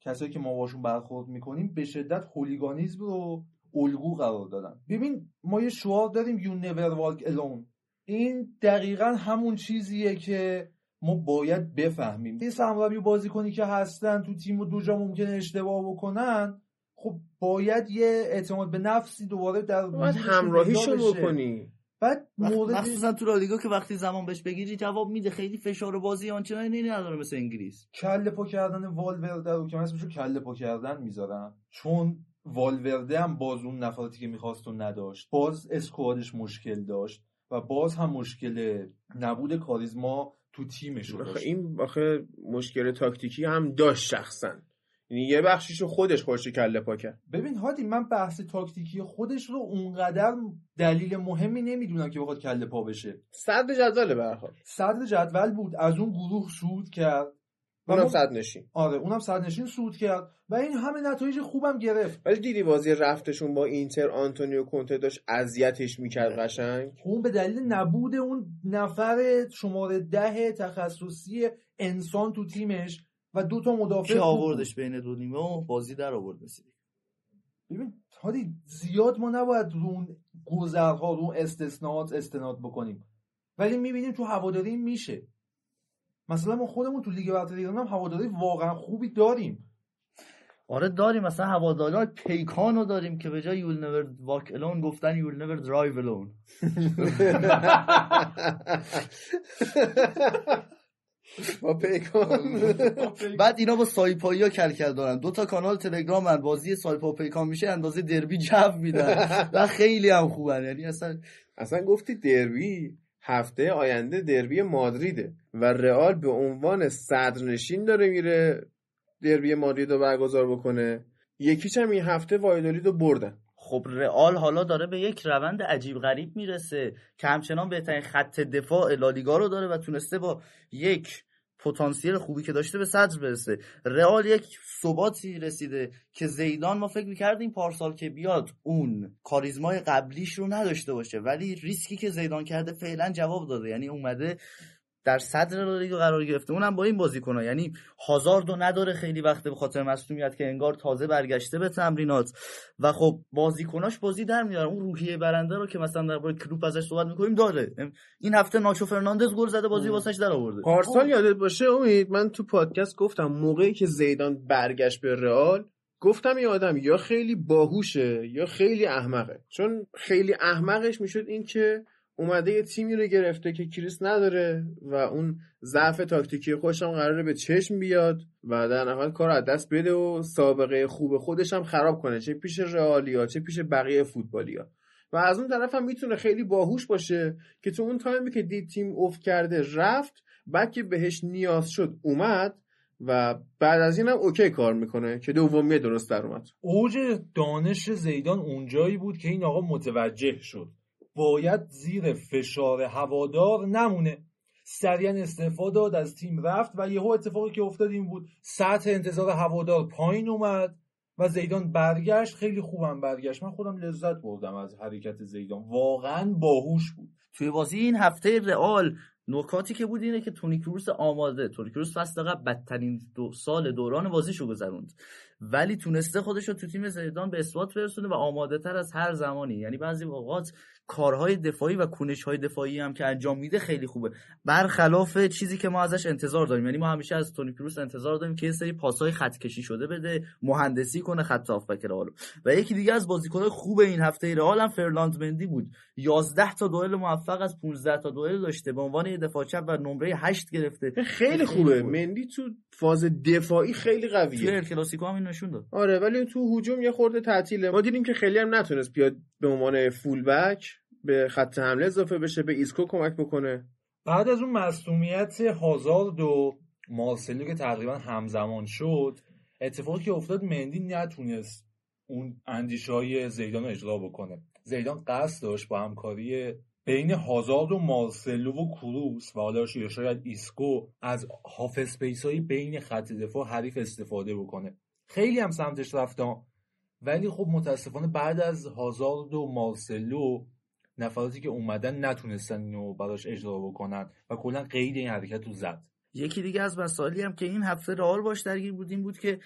کسایی که ما باشون برخورد می‌کنیم به شدت هولیگانیزم رو الگو قرار دادن. ببین ما یه شعار داریم you never walk alone. این دقیقا همون چیزیه که ما باید بفهمیم. یه سرمربی و بازیکنی که هستن تو تیم و دو جا ممکنه اشتباه بکنن خب باید یه اعتماد به نفسی دوباره در باید وجودشون همراهیشو پیدا بشه. بکنی. بعد وقت- مورد مخصوصا تو لالیگا که وقتی زمان بهش بگیری جواب میده. خیلی فشار بازی آنچنانی نداره مثل انگلیس. کله پا کردن والورده رو که من اسمشو کله پا کردن می‌ذارم. چون والورده هم باز اون نفراتی که می‌خواست و نداشت. باز اسکوادش مشکل داشت و باز هم مشکل نبود کاریزما تو تیمش داشت. این آخه مشکل تاکتیکی هم داشت شخصا. یعنی یه بخشیشو خودش خوش کله پا کرد. ببین هادی من بحث تاکتیکی خودش رو اونقدر دلیل مهمی نمی‌دونم که بخواد کله پا بشه. صدر جدول به حال. صدر جدول بود. از اون گروه صعود کرد. و اونم صد نشین. آره اونم صدرنشین صعود کرد. و این همه نتایج خوبم گرفت. ولی دیدی بازی رفتشون با اینتر آنتونیو کونته داشت اذیتش می‌کرد قشنگ؟ اون به دلیل نبود اون نفر شماره ده تخصصی انسان تو تیمش و دو تا مدافع که آوردش بین دو نیمه و بازی در آورد مسی بود. ببین هادی زیاد ما نباید رو اون گذرها رو اون استثناءات استناد بکنیم. ولی می‌بینیم تو هواداری میشه. مثلا ما خودمون تو لیگ برتر ایران هم هواداری واقعا خوبی داریم. آره داریم. مثلا هواداران پیکان رو داریم که به جای You'll Never Walk Alone گفتن You'll Never Drive Alone. [LAUGHS] با پیکان بعد اینا با سایپایی ها کلکل دارن. دو تا کانال تلگرام هن. بازی سایپا و پیکان میشه اندازه دربی جو میدن. [LAUGHS] و خیلی هم خوبن. یعنی اصلا اصلا گفتی دربی هفته آینده دربی مادریده و رئال به عنوان صدرنشین داره میره دربی مادرید رو برگزار بکنه. یکیش هم این هفته وایدولید رو بردن. خب رئال حالا داره به یک روند عجیب غریب می‌رسه که همچنان بهترین خط دفاع لالیگا رو داره و تونسته با یک پتانسیل خوبی که داشته به صدر برسه. رئال یک ثباتی رسیده که زیدان ما فکر می‌کردیم پارسال که بیاد اون کاریزمای قبلیش رو نداشته باشه ولی ریسکی که زیدان کرده فعلا جواب داده. یعنی اومده در صدر لالیگا قرار گرفته. اونم با این بازیکن‌ها. یعنی هازاردو نداره خیلی وقته به خاطر مصونیت که انگار تازه برگشته به تمرینات. و خب بازیکناش بازی در میارن. اون روحیه برنده رو که مثلا درباره کلوپ ازش صحبت می‌کنیم داره. این هفته ناچو فرناندز گل زده بازی واسش در آورده پارسال یادت باشه امید؟ من تو پادکست گفتم موقعی که زیدان برگشت به رئال گفتم این آدم یا خیلی باهوشه یا خیلی احمقه. چون خیلی احمقش می‌شد این که اومده یه تیمی رو گرفته که کریس نداره و اون ضعف تاکتیکی خودش هم قراره به چشم بیاد و در نهایت کار از دست بده و سابقه خوب خودش هم خراب کنه. چه پیش رئالیا چه پیش بقیه فوتبالیا. و از اون طرف هم می‌تونه خیلی باهوش باشه که تو اون تایمی که دید تیم افت کرده رفت بعد که بهش نیاز شد اومد و بعد از این هم اوکی کار می‌کنه که دومیه درست در اومد. اوج دانش زیدان اونجایی بود که این آقا متوجه شد. باید زیر فشار هوادار نمونه. سریعا استعفا داد از تیم رفت و یهو اتفاقی که افتاد این بود سطح انتظار هوادار پایین اومد و زیدان برگشت. خیلی خوبم برگشت. من خودم لذت بردم از حرکت زیدان. واقعا باهوش بود. توی بازی این هفته رئال نکاتی که بود اینه که تونی کروس آماده. تونی کروس فصل قبل بدترین دو سال دوران بازیشو گذروند. ولی تونسته خودش رو تو تیم زیدان به اثبات برسونه و آماده تر از هر زمانی. یعنی بعضی اوقات کارهای دفاعی و کونش های دفاعی هم که انجام میده خیلی خوبه. برخلاف چیزی که ما ازش انتظار داریم. یعنی ما همیشه از تونی کروس انتظار داریم که یه سری پاسهای خط کشی شده بده مهندسی کنه خط هافبک رئال. و یکی دیگه از بازیکن‌های خوب این هفته رئال هم فرلاند مندی بود. 11 تا دوئل موفق از 15 تا دوئل داشته. به عنوان یه دفاع چپ و نمره 8 گرفته. خیلی خوبه. مندی تو فاز دفاعی خیلی قویه. توی کلاسیکو هم این نشون داد. آره ولی تو هجوم یه خورده تعطیله. ما دیدیم که خیلی هم نتونست بیاد به عنوان full back به خط حمله اضافه بشه به ایسکو کمک بکنه. بعد از اون مصدومیت هازارد و مارسلو که تقریبا همزمان شد اتفاقی که افتاد مندی نتونست اون اندیشه های زیدان رو اجرا بکنه. زیدان قصد داشت با همکاری بین هازارد و مارسلو و کروس و حالا شاید ایسکو از half space های بین خط دفاع حریف استفاده بکنه. خیلی هم سمتش رفتن ولی خب متاسفانه بعد از هازارد و مارسلو نفراتی که اومدن نتونستن اینو براش اجرا بکنن و کلا قید این حرکت رو زد. یکی دیگه از مسائلی هم که این هفته رئال باش درگیر بودیم بود که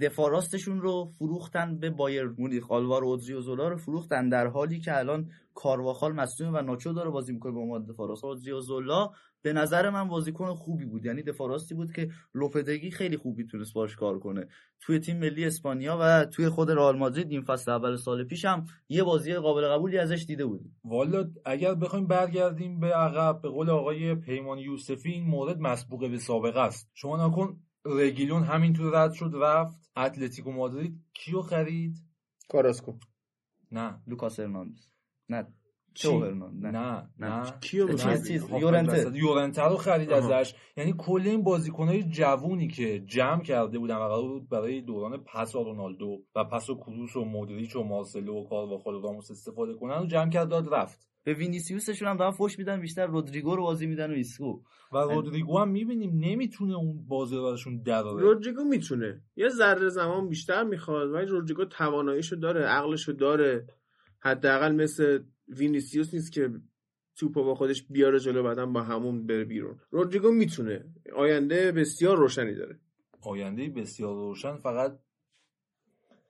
دفاع راستشون رو فروختن به بایر مونیخ. آلوار اودریوزولا رو فروختن در حالی که الان کارواخال مصدوم و ناچو داره بازی می‌کنه به عنوان دفاع راست. اودریوزولا به نظر من بازیکن خوبی بود. یعنی دفاع راستی بود که لوپدگی خیلی خوبی تونست باش کار کنه. توی تیم ملی اسپانیا و توی خود رئال مادرید این فصل اول سال پیش هم یه بازی قابل قبولی ازش دیده بودیم. والا اگر بخوایم برگردیم به عقب به قول آقای پیمان یوسفی این مورد مسبوقه به سابقه است. شما نکن رگیلون همینطور رد شد رفت. اتلتیکو مادرید کیو خرید؟ کاراسکو. نه. لوکاس هرناندز. نه. نه نه. نه. کیو یورنته یورنته رو خرید ازش. یعنی کل این بازیکنهای جوونی که جمع کرده بودن و قرار بود برای دوران پسا رونالدو و پسا کروس و مودریچ و مارسلو و کارواخال و راموس استفاده کنن و جمع کرد داد رفت. به وینیسیوسشون هم دارن فوش میدن بیشتر رودریگو رو بازی میدن و ایسکو. و رودریگو هم می‌بینیم نمی‌تونه اون بازی رو براشون دراره رودریگو می‌تونه. یه ذره زمان بیشتر می‌خواد ولی رودریگو تواناییشو داره عقلشو داره. حداقل مثل وینیسیوس نیست که توپو با خودش بیاره جلو بعدم با همون بره بیرون. رودریگو می‌تونه. آینده بسیار روشنی داره. آینده بسیار روشن فقط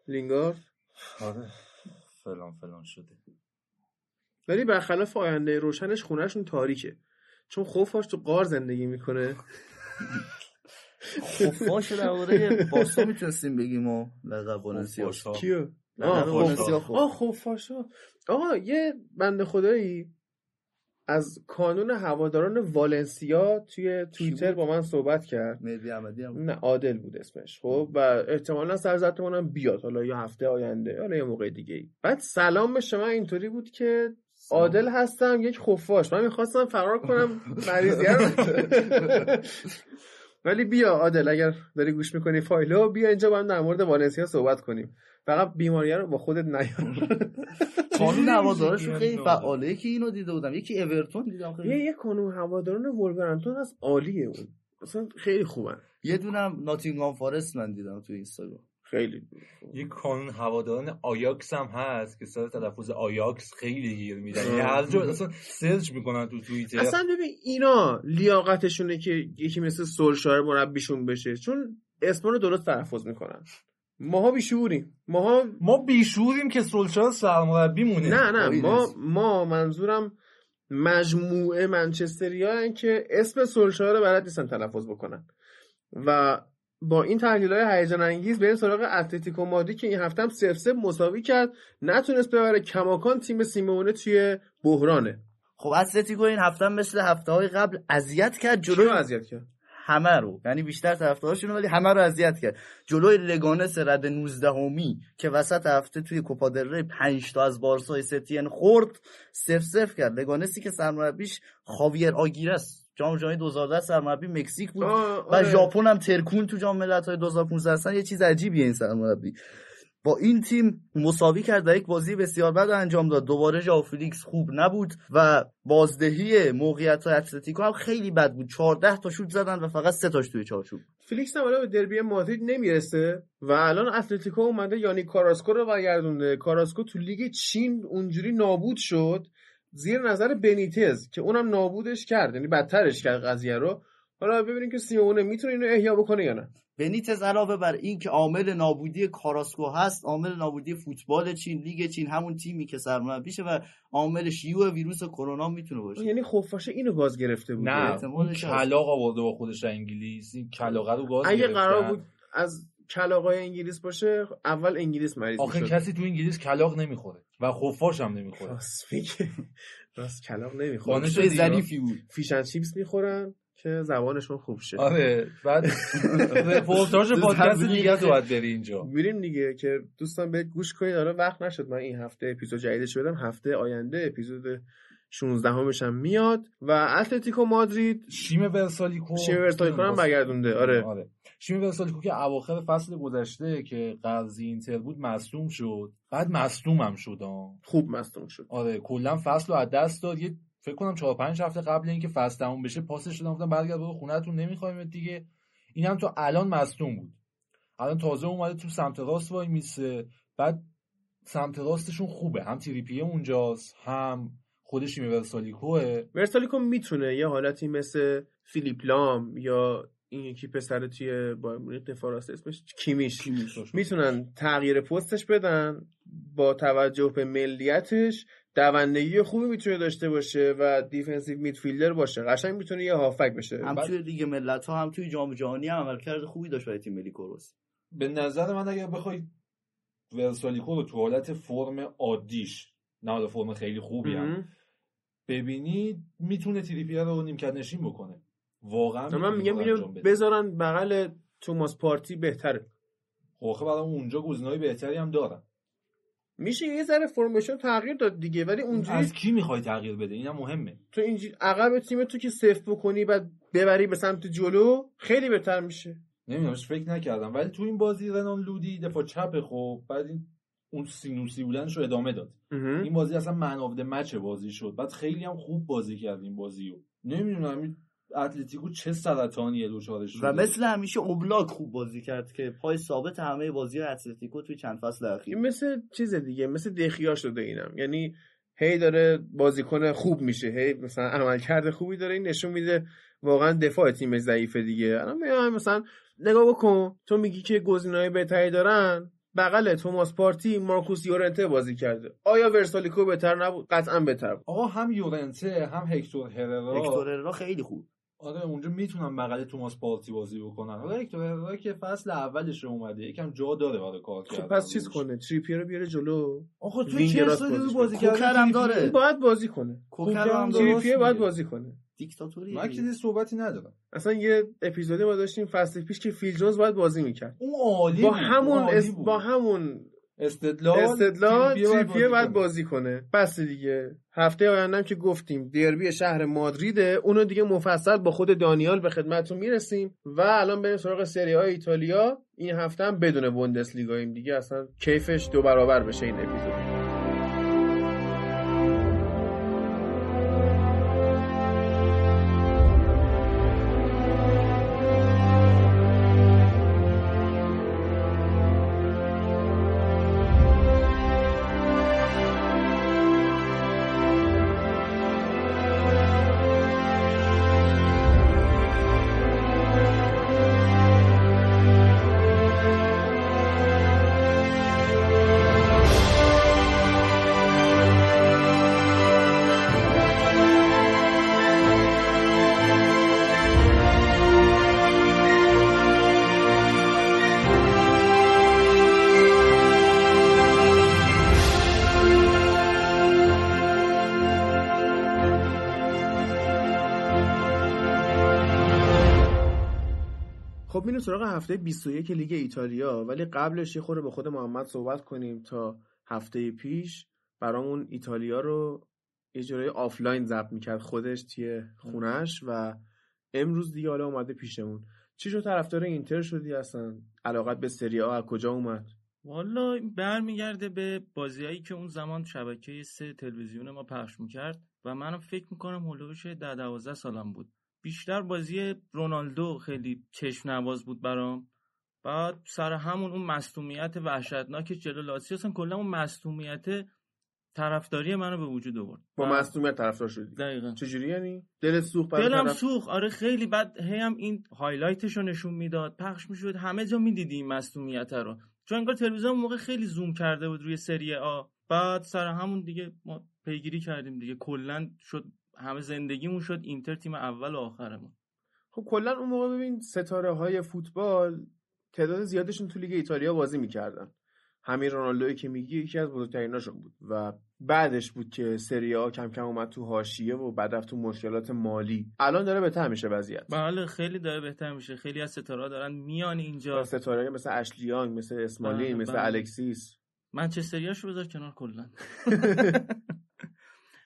لینگارد؟ آره فلان فلان شده. ولی برخلاف آینده روشنش خونهشون تاریکه. چون خوفاش تو قار زندگی می‌کنه. خفاش در مورد بارسا می‌تونستیم بگیم و لقب کیو؟ آه والنسیا خب خفاشا آقا یه بنده خدایی از کانون هواداران والنسیا توی توییتر با من صحبت کرد. مهدی احمدی هم نه عادل بود اسمش. خب و احتمالا سرزدمونم بیاد. حالا یا هفته آینده حالا یه موقع دیگه ای بعد سلام به شما اینطوری بود که عادل هستم یک خفاش. من می‌خواستم فرار کنم مریضیه رو [LAUGHS] ولی بیا عادل اگر داری گوش می‌کنی فایلو بیا اینجا با هم در مورد والنسیا صحبت کنیم. فقط بیماریه رو با خودت نیار. [LAUGHS] قانون هوادارشون خیلی فعاله یکی اینو دیده بودم. یکی اورتون دیدم یه خیلی یه کانون هواداران ولورهمپتون هست عالیه اون. اصلا خیلی خوبن یه دونم ناتینگهام فارست من دیدم تو اینستاگرام. خیلی. یک کانون هواداران آیاکس هم هست که سر تلفظ آیاکس خیلی گیر میدن یعنی هر جا اصلا سرچ می‌کنن تو توییتر. اصلا ببین اینا لیاقتشونه که یکی مثل سولشایر مربیشون بشه. چون اسم رو درست تلفظ می‌کنن. ماها بی‌شعوریم ماها ما بی‌شعوریم که سولشار سرمربی مونه. نه نه آقای ما. ما منظورم مجموعه منچستریا که اسم سولشایر رو بلد نیستن تلفظ بکنن. و با این تحلیل های هیجان انگیز بریم سراغ اتلتیکو مادرید که این هفته هم صفر صفر مساوی کرد. نتونست ببره کماکان تیم سیمئونه توی بحرانه. خب اتلتیکو این هفته هم مثل هفته های قبل اذیت کرد چرا اذیت کرد؟ همه رو. یعنی بیشتر طرفداراشونو ولی همه رو اذیت کرد. جلوی لگانس رده 19 همی که وسط هفته توی کوپا دل ری 5 تا از بارسای ستین خورد صفر صفر کرد. لگانسی که سرمربیش خاویر آگیرس جام جهانی 2010 سرمربی مکزیک بود آه، و آره. ژاپن هم ترکون تو جام ملت‌های 2015 اصلا یه چیز عجیبیه این سرمربی. با این تیم مساوی کرد و یک بازی بسیار بد انجام داد. دوباره ژائو فلیکس خوب نبود و بازدهی موقعیت اتلتیکو هم خیلی بد بود. 14 تا شوت زدن و فقط 3 تاش توی چارچوب فلیکس هم به دربی مادرید نمی‌رسه و الان اتلتیکو اومده یعنی کاراسکو رو برگردونده. کاراسکو تو لیگ چین اونجوری نابود شد زیر نظر بنیتز که اونم نابودش کرد. یعنی بدترش کرد قضیه رو. حالا ببینیم که سیمونه می‌تونه اینو احیا بکنه یا نه. بنیتز علاوه بر این که عامل نابودی کاراسکو هست عامل نابودی فوتبال چین لیگ چین همون تیمی که سرمربیشه و عامل شیوع ویروس کرونا می‌تونه باشه. یعنی خفاشه اینو باز گرفته بود نه. کلاق آورده با خودش انگلیس. این کلاقه رو گاز اگه گرفتن. قرار بود از کلاقای انگلیس باشه اول انگلیس مریض آخه می‌شد. کسی تو انگلیس کلاق نمی‌خوره و خفاش هم نمی‌خوره. راست میگه راست کلاق نمی‌خورن دانش. ظریفی بود. فیشن چیپس می‌خورن. که زبانشون خوب شه. آره بعد [LAUGHS] رپورتاج پادکست دیگه تو باید بری اینجا. میریم دیگه که دوستان به گوش کنید. آره وقت نشد من این هفته اپیزود جدیدش بدم. هفته آینده اپیزود 16 همش هم میاد. و اتلتیکو مادرید شیم ورسالیکو. شیم ورسالیکو هم برگردونده. آره. آره. شیم ورسالیکو که اواخر فصل گذشته که قرضی اینتر بود مصدوم شد. بعد مصدوم هم شد آه. خوب مصدوم شد. آره کلا فصل رو از دست داد. یه فکر کنم 4 5 هفته قبل اینکه فصل تموم بشه پاسش شدن گفتم برگرد برو خونهتون نمی‌خوایم دیگه. این هم تو الان مصدوم بود. الان تازه اومده تو سمت راست وای میسه. بعد سمت راستشون خوبه. هم تریپیه اونجاست هم خودش ورسالیکوه. ورسالیکو می‌تونه یه حالتی مثل فیلیپ لام یا این یکی پسر توی با دفاع راست اسمش کیمیش. می‌تونن تغییر پستش بدن با توجه به ملیتش. دوندگی خوبی می‌تونه داشته باشه و defensive midfielder باشه. قشنگ می‌تونه یه هافبک بشه. هم توی لیگ ملت ها هم توی جام جهانی هم عملکرد خوبی داشت برای تیم ملی کرواسی. به نظر من اگر بخوای ورسالیکو رو تو حالت فرم عادیش نه حالا فرم خیلی خوبی هم مهم. ببینی می‌تونه تریپیه رو نیمکت نشین بکنه. واقعا من میگم. بذارن بغل توماس پارتی بهتره. خب برای اونجا گزینه‌های بهتری هم دارن. میشه یه ذره فرمشون تغییر داد دیگه ولی اونجوری از کی می‌خوای تغییر بده؟ اینم مهمه. تو اینجوری عقب تیم تو که سفت بکنی بعد ببری به سمت جلو خیلی بهتر میشه. نمی‌دونم فکر نکردم. ولی تو این بازی رنان لودی دفاع چپ خب بعد این اون سینوسی بودنش رو ادامه داد. این بازی اصلا man of the match بازی شد. بعد خیلی هم خوب بازی کرد این بازی رو نمی‌دونم این اتلتیکو چه سرطانیه دوچارش و. مثل همیشه اوبلاک خوب بازی کرد که پای ثابت همه بازی اتلتیکو توی چند فصل اخیر. این مثل چیز دیگه مثل دخیا شده اینم. یعنی هی داره بازیکن خوب میشه هی مثلا عملکرد خوبی داره این نشون میده واقعا دفاع تیم ضعیفه دیگه. الان میام مثلا نگاه بکن تو میگی که گزینه‌های بهتری دارن؟ بغل توماس پارتی مارکوس یورنته بازی کرده. آیا ورسالیکو بهتر نبود؟ قطعا بهتر بود. آقا هم یورنته هم هکتور هررا. هکتور را خیلی خوب. آره اونجا می‌تونن بغل توماس پارتی بازی بکنن. حالا یک که فصل اولش اومده یکم جا داره برای کار خب کردن. پس چیز کنه؟ تریپیر رو بیاره جلو. آخه تو چه سالی بازی کنه. هم داره. این باید بازی کنه. کوکر هم تریپیر باید. بازی کنه. دیکتاتوری من دیگه. صحبتی ندارم. اصلا یه اپیزودی ما داشتیم فصل پیش که فیل جونز باید بازی می‌کرد. اون عالی با. همون اس... با همون استدلال استدلال تریپیه باید. بازی کنه. بس دیگه. هفته آینده هم که گفتیم دربی شهر مادریده. اونو دیگه مفصل با خود دانیال به خدمتتون می‌رسیم و الان بریم سراغ سری های ایتالیا. این هفته هم بدون بوندسلیگاییم دیگه. اصلا کیفش دو برابر بشه این اپیزود. سراغ هفته 21 لیگ ایتالیا ولی قبلش یه خورده با خود محمد صحبت کنیم تا هفته پیش. برامون ایتالیا رو یه جورای آفلاین ضبط می‌کرد خودش توی خونش و امروز دیگه حالا اومده پیشمون. چی شد؟ طرفدار اینتر شدی اصلا؟ علاقت به سری آ از کجا اومد؟ والا برمیگرده به بازیایی که اون زمان شبکه سه تلویزیون ما پخش می‌کرد و منم فکر می‌کنم هلوش ده دوازده سالم بود. بیشتر بازی رونالدو خیلی چشم نواز بود برام. بعد سر همون اون مصونیت وحشتناک جلو لاتزیو اصلا کلا اون مصونیت طرفداری منو به وجود آورد. با و مصونیت طرفدار شدی؟ دقیقا. چجوری یعنی؟ سوخت برای دلم طرف- سوخت. آره خیلی. بعد هی هم این هایلایتش رو نشون می‌داد. پخش می‌شد. همه جا می‌دیدی این مصونیت رو. چون انگار تلویزیون موقع خیلی زوم کرده بود روی سری آ. بعد سر همون دیگه ما پیگیری کردیم دیگه. کلا شد همه زندگیمون شد اینتر تیم اول و آخرمون. خب کلا اون موقع ببین ستاره های فوتبال تعداد زیادشون تو لیگ ایتالیا بازی می‌کردن. همین رونالدوی که میگی یکی از بزرگتریناشون بود و بعدش بود که سری آ کم کم اومد تو حاشیه و بعد رفت تو مشکلات مالی. الان داره بهتر میشه وضعیت. بله خیلی داره بهتر میشه. خیلی از ستاره دارن میان اینجا. ستاره مثل اشلیانگ مثل اسمالی بله، مثل بله. الکسیس. منچستریاشو بذار کنار کلا. [LAUGHS]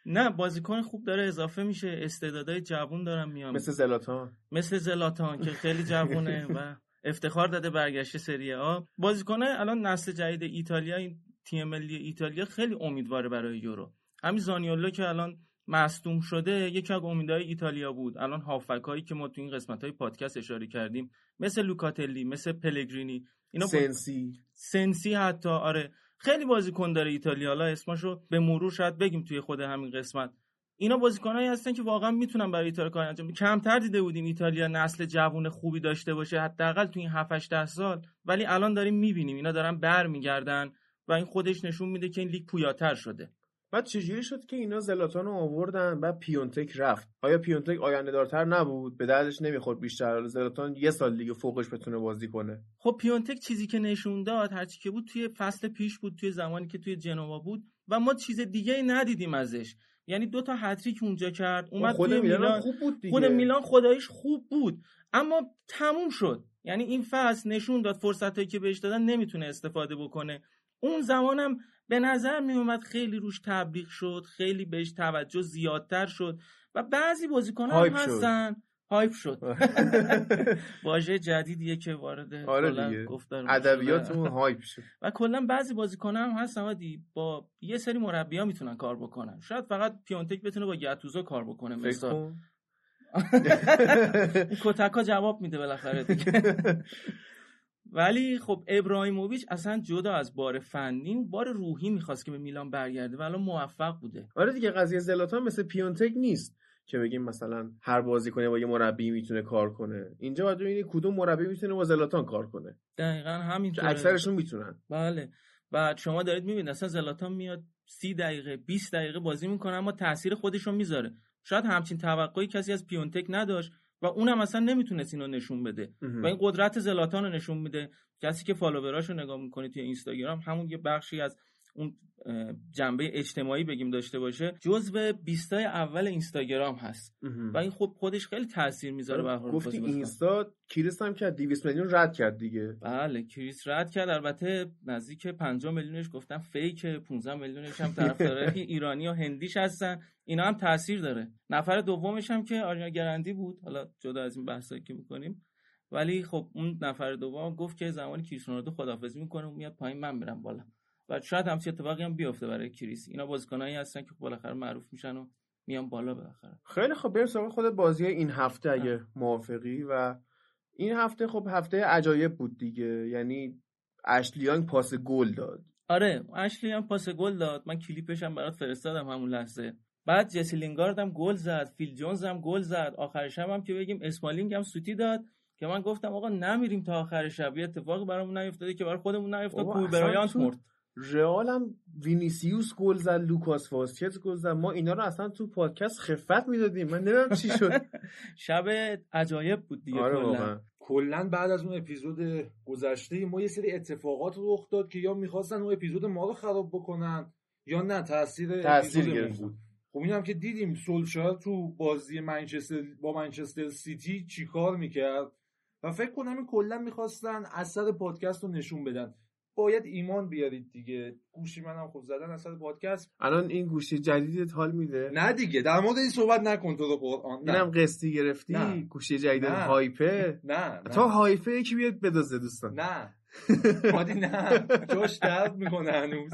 نه بازیکن خوب داره اضافه میشه. استعدادای جوون دارن میان مثل زلاتان. مثل زلاتان که خیلی جوونه و افتخار داده برگشت سری آ. بازیکنه الان نسل جدید ایتالیا این تیم ملی ایتالیا خیلی امیدواره برای یورو. همین زانیولو که الان مصدوم شده یکی از امیدهای ایتالیا بود. الان هافک هایی که ما تو این قسمت های پادکست اشاره کردیم مثل لوکاتلی مثل پلگرینی اینا سنسی. سنسی حتی آره. خیلی بازیکن داره ایتالیا. حالا اسمشو به مرور شاید بگیم توی خود همین قسمت. اینا بازیکنایی هستن که واقعا می‌تونن برای ایتالیا کار انجام بدن. کمتر دیده بودیم ایتالیا نسل جوون خوبی داشته باشه حداقل تو این 7 8 سال ولی الان داریم می‌بینیم. اینا دارن برمیگردن و این خودش نشون میده که این لیگ پویاتر شده. بعد چجوری شد که اینا زلاتان رو آوردن بعد پیونتک رفت؟ آیا پیونتک آینده دارتر نبود؟ به دردش نمی‌خورد بیشتر. زلاتان یه سال دیگه فوقش بتونه بازی کنه. خب پیونتک چیزی که نشون داد هرچی که بود توی فصل پیش بود توی زمانی که توی جنوا بود و ما چیز دیگه ای ندیدیم ازش. یعنی دو تا هتریک اونجا کرد اومد خود توی میلان میلان. خوب بود دیگه. خود میلان خداییش خوب بود. اما تموم شد. یعنی این فصل نشون داد فرصتایی که بهش دادن نمی‌تونه استفاده بکنه. اون زمانم به نظر می اومد خیلی روش تبلیغ شد خیلی بهش توجه زیادتر شد و بعضی بازیکن هم. هستن. هایپ شد. [LAUGHS] واژه جدیدیه که وارد آره گفتار ادبیاتمون شده. هایپ شد. و کلا بعضی بازیکن هم هستن عادی با یه سری مربی می‌تونن کار بکنن. شاید فقط پیونتک بتونه با گتوزو کار بکنه مثلا. [LAUGHS] این کتکا جواب میده بالاخره دیگه. [LAUGHS] ولی خب ابراهیموویچ اصلا جدا از بار فنی بار روحی می‌خواست که به میلان برگرده و الان موفق بوده. آره دیگه قضیه زلاتان مثل پیونتک نیست که بگیم مثلا هر بازیکنی با یه مربی می‌تونه کار کنه. اینجا باید ببینی کدوم مربی می‌تونه با زلاتان کار کنه. دقیقا همینطوره. اکثرشون می‌تونن. بله. بعد شما دارید می‌بینید اصلا زلاتان میاد سی دقیقه 20 دقیقه بازی می‌کنه اما تاثیر خودش رو می‌ذاره. شاید همچین توقعی کسی از پیونتک نداشت. و اونم اصلا نمی‌تونست اینو نشون بده. و این قدرت زلاتان رو نشون میده. کسی که فالووراش رو نگاه می‌کنه توی اینستاگرام همون یه بخشی از اون جنبه اجتماعی بگیم داشته باشه جزو بیستای اول اینستاگرام هست. و این خب خودش خیلی تاثیر می‌ذاره به هر گفتی اینستا کریس هم کرد 200 میلیون رد کرد دیگه. بله کریس رد کرد. البته نزدیک 50 میلیونش گفتم fake 15 میلیونش هم طرفدار [LAUGHS] ایرانی و هندیش هستن. اینا هم تاثیر داره. نفر دومش هم که آریانا گرندی بود. حالا جدا از این بحثایی که می‌کنیم. ولی خب اون نفر دوم گفت که زمانی کریس رونالدو خدافظی می‌کنه میاد پایین من میرم بالا. و شاید همچین اتفاقی هم بیفته برای کریس. اینا بازیکنایی هستن که بالاخره معروف میشن و میان بالا بالاخره. خیلی خب بریم سراغ خود بازی این هفته اگه موافقی. و این هفته خب هفته عجایب بود دیگه. یعنی اشلی یانگ پاس گل داد. آره اشلیانگ پاس گل داد. من کلیپش هم برات فرستادم همون لحظه. بعد جسی لینگارد هم گل زد فیل جونز هم گل زد. آخر شب هم که بگیم اسمالینگ هم سوتی داد که من گفتم آقا نمیریم تا آخر شب. یه اتفاقی برامون نیفتاده که برای خودمون نیفتاد. کوبی برایانت مرد. رئال هم وینیسیوس گل زد لوکاس واسکت گل زد. ما اینا رو اصلا تو پادکست خفت می‌دادیم. من نمی‌دونم چی شد. [LAUGHS] شب عجایب بود دیگه آره کلا. کلا بعد از اون اپیزود گذشته ما یه سری اتفاقات رخ داد که یا می‌خواستن اون اپیزود ما رو خراب بکنن یا نه تاثیر تاثیر بود. خب اینم که دیدیم سولشار تو بازی منچستر با منچستر سیتی چیکار می‌کرد؟ و فکر کنم این کلا می‌خواستن اثر پادکست رو نشون بدن. باید ایمان بیارید دیگه. گوشی منم خب زدن اثر پادکست. الان این گوشی جدیدت حال میده؟ نه دیگه. در مورد این صحبت نکن تو رو قرآن. اینم قسطی گرفتی؟ نه. گوشی جدید نه. هایپه؟ نه, نه. تا هایپه یکی بیاد بدازه دوستان. نه. [LAUGHS] مادی نه. جاش درد می‌کنه هنوز.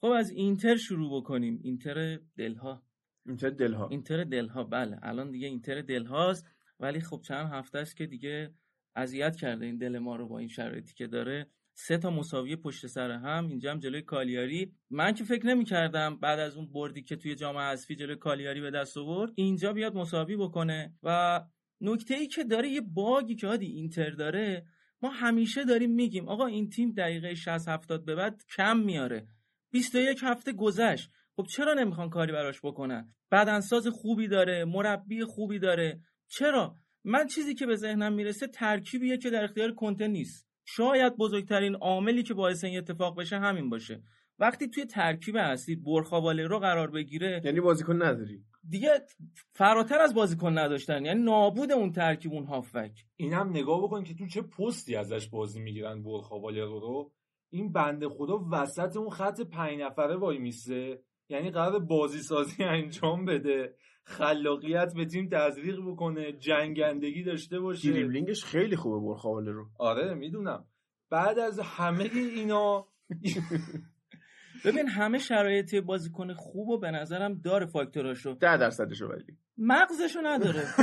خب از اینتر شروع بکنیم. اینتر دلها. اینتر دلها. اینتر دلها. بله. الان دیگه اینتر دلهاست. ولی خب چند هفته است که دیگه اذیت کرده این دل ما رو با این شرایطی که داره. سه تا مساوی پشت سر هم اینجا هم جلوی کالیاری. من که فکر نمی کردم بعد از اون بردی که توی جام حذفی جلوی کالیاری به دست آورد اینجا بیاد مساوی بکنه. و نکته ای که داره یه باگی که هادی اینتر داره ما همیشه داریم میگیم آقا این تیم دقیقه 60 70 به بعد کم میاره. 21 هفته گذشت. خب چرا نمی‌خوان کاری براش بکنن؟ بدنساز خوبی داره مربی خوبی داره. چرا؟ من چیزی که به ذهنم می‌رسه ترکیبیه که در اختیار کنته نیست. شاید بزرگترین عاملی که باعث این اتفاق بشه همین باشه. وقتی توی ترکیب اصلی برخاواله رو قرار بگیره یعنی بازیکن نداری؟ دیگه فراتر از بازیکن نداشتن یعنی نابود اون ترکیب اون هافک اینم نگاه بکن که تو چه پستی ازش بازی می‌گیرن برخاواله رو رو. این بنده خدا وسط اون خط پنج نفره وای میسه. یعنی قرار بازی سازی [LAUGHS] انجام بده. خلاقیت به تیم تزریق بکنه جنگندگی داشته باشه. دریبلینگش خیلی خوبه برخواله رو. آره می‌دونم. بعد از همه اینا ببین همه شرایط بازیکن خوب و به نظرم داره فاکتوراشو. ده درصدشو ولی. مغزشو نداره. [LAUGHS]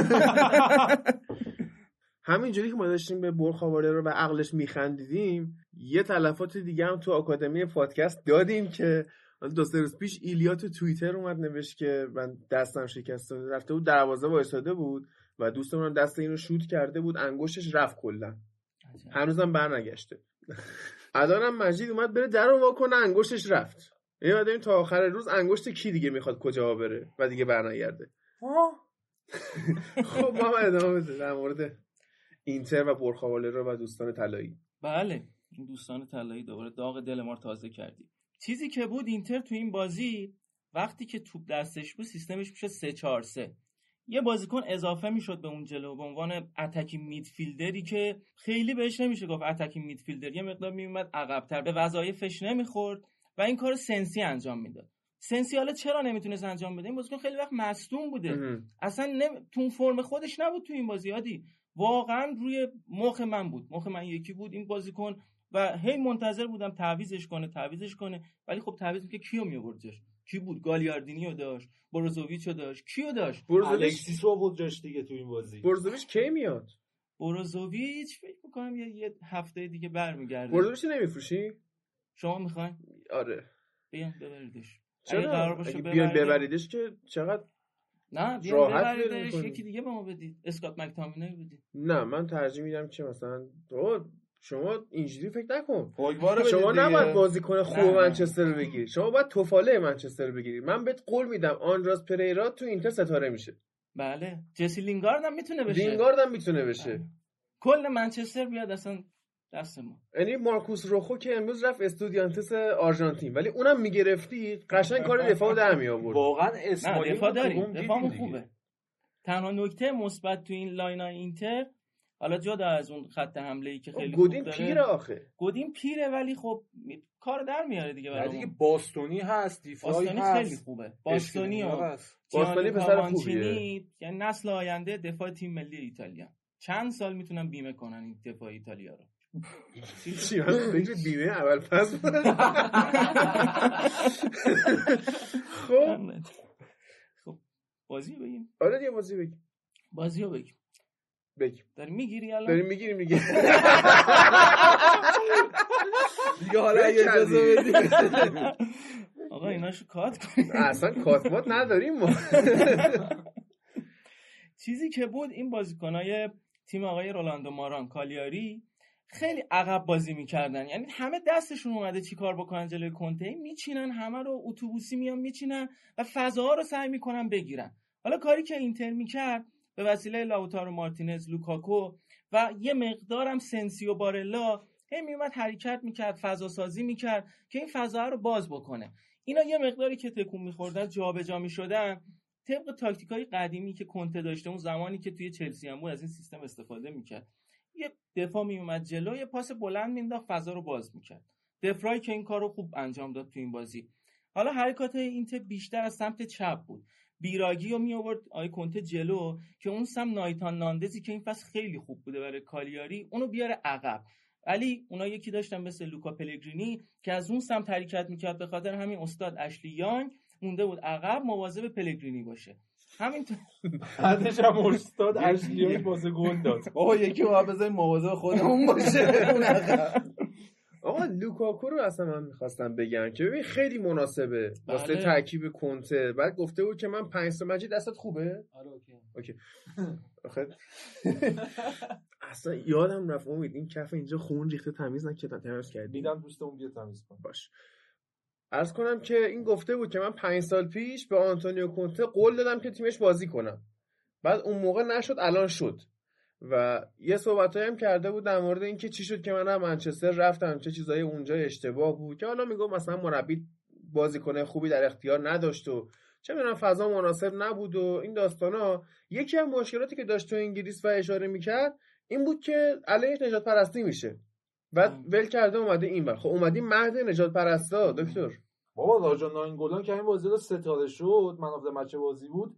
همینجوری که ما داشتیم به برخاواله رو به عقلش میخندیدیم یه تلفات دیگه هم تو آکادمی پادکست دادیم که دو سه روز پیش ایلیا تو توییتر اومد نوشت که من دستم شکسته رفته بود دروازه وایساده بود و دوستمون دست اینو شوت کرده بود. انگشتش رفت کلا. هنوزم برنگشته. الانم مجید اومد بره در رو واکنه انگشتش رفت. یعنی بعد تا آخر روز انگشت کی دیگه می‌خواد کجا بره و دیگه برنگرده. [LAUGHS] خب ما ادامه بده. در مورد اینتر و برخاواله رو و دوستان طلایی. بله. این دوستان طلایی دوباره داغ دل ما رو تازه کردی. چیزی که بود اینتر تو این بازی وقتی که توپ دستش بود سیستمش میشه 3 4 3 یه بازیکن اضافه می‌شد به اون جلو به عنوان اتکی میدفیلدری که خیلی بهش نمیشه گفت اتکی میدفیلدر. یه مقدار میومد عقبتر به وظایفش نمی‌خورد و این کار سنسی انجام می‌داد. سنسی حالا چرا نمی‌تونست انجام بده؟ این بازیکن خیلی وقت مصدوم بوده. اصلا نم... تو فرم خودش نبود تو این بازی عادی واقعا روی مخ من بود. مخ من یکی بود. این بازیکن و هی منتظر بودم تعویزش کنه تعویزش کنه. ولی خب تعویض که کیو می کی بود؟ گالیاردینیو داشت بروزوویچو داشت. کیو داشت؟ الکسیس رو آورد جاش دیگه تو این بازی. بروزوویچ کی میاد؟ بروزوویچ فکر می‌کنم یه, یه هفته دیگه برمیگرده. بروزوویچ نمیفروشی؟ شما می‌خواین آره. بیان ببریدش. چرا؟ قرار باشه بیان ببریدش که چقدر نه بیان ببریدش. یکی دیگه به ما بدید. اسکات مکتامینی بدید. نه من ترجیح میدم که مثلا شما اینجوری فکر نکن. شما نباید بازیکن خوب منچستر رو بگیری. شما باید توفاله منچستر رو بگیری. من بهت قول میدم آندراس پریرا تو اینتر ستاره میشه. بله. جسی لینگارد هم می‌تونه بشه. لینگارد هم می‌تونه بشه. کل منچستر بیاد اصلا دست ما. یعنی مارکوس روخو که امروز رفت استودیانتس آرژانتین. ولی اونم می‌گرفتی. قشنگ کار دفاع در می آورد. واقعا نه اسماعیل دفاع داریم. دیگه. خوبه. تنها نکته مثبت تو این لاین اینتر حالا جدا از اون خط حمله ای که خیلی خوب گودین داره. پیره آخه. گودین پیره ولی خب می- کار در میاره دیگه برامون. دیگه باستونی هست دیفاعی باستانی هست. خیلی خوبه. و. باستانی جیانی پسر خوبیه. یعنی نسل آینده دفاع تیم ملی ایتالیا. چند سال می‌تونن بیمه کنن این دفاع ایتالیا رو؟ [LAUGHS] چی فکر بیمه اول پس. [LAUGHS] خب. خب بازی بگیم. آره یه بازی بگی بازی رو بگیم. بگی داری می‌گیری الان داریم می‌گیریم دیگه دیگه حالا اگه اجازه بدی آقا ایناشو کات کنیم اصلا کاتمات نداریم ما چیزی که بود این بازیکنای تیم آقای رولاندو ماران کالیاری خیلی عقب بازی می‌کردن یعنی همه دستشون اومده چیکار بکنن جلوی کنته میچینن همه رو اتوبوسی میان میچینن و فضاها رو سعی می‌کنن بگیرن حالا کاری که اینتر می‌کرد به وسیله لاوتارو مارتینز لوکاکو و یه مقدارم سنسی و بارلا هی میومد حرکت می‌کرد فضا سازی می‌کرد که این فضا رو باز بکنه. اینا یه مقداری که تکون میخوردن جابجا می‌شدن. طبق تاکتیک های قدیمی که کنته داشته اون زمانی که توی چلسی هم بود از این سیستم استفاده می‌کرد. یه دفاع میومد جلو یه پاس بلند مینداخت فضا رو باز می‌کرد. دفرای که این کار رو خوب انجام داد تو این بازی. حالا حرکات اینتر بیشتر از سمت چپ بود. بیراگی رو می آورد آی کنته جلو که اون سم نایتان ناندزی که این فصل خیلی خوب بوده برای کالیاری اونو بیاره عقب. ولی اونا یکی داشتن مثل لوکا پلگرینی که از اون سمت حرکت می‌کرد به خاطر همین استاد اشلی یانگ مونده بود عقب مواظب پلگرینی باشه. همینطور بعدش هم استاد [LAUGHS] اشلیان واسه گل داد. بابا یکی باید بذاریم مواظب خودمون باشه. اون عقب. آقا لوکاکو رو اصلا من می‌خواستم بگم که ببین خیلی مناسبه. واسه بله. ترکیب کنته. بعد گفته بود که من پنج سال مجید دستت خوبه؟ آره OK. OK. آخه [LAUGHS] اصلا یادم رفت امید این کف اینجا خون ریخته تمیز نکردن تمیز کردی. میدم دوستمون بیا تمیز کن باش. عرض کنم که این گفته بود که من پنج سال پیش به آنتونیو کونته قول دادم که تیمش بازی کنم. بعد اون موقع نشد الان شد. و یه صحبت هم کرده بود در مورد اینکه چی شد که من هم منچستر رفتم چه چیزایی اونجا اشتباه بود که حالا میگم مثلا مربی بازیکن خوبی در اختیار نداشت و چه می‌دونم فضا مناسب نبود و این داستانا. یکی از مشکلاتی که داشت تو انگلیس و اشاره می‌کرد این بود که علیه نجات پرستی میشه. بعد ول کرده اومده این بر خب اومدی مهد نجات پرستا دکتر. بابا راجا ناینگولان که این بازی رو ستاره شد من مچ بازی بود.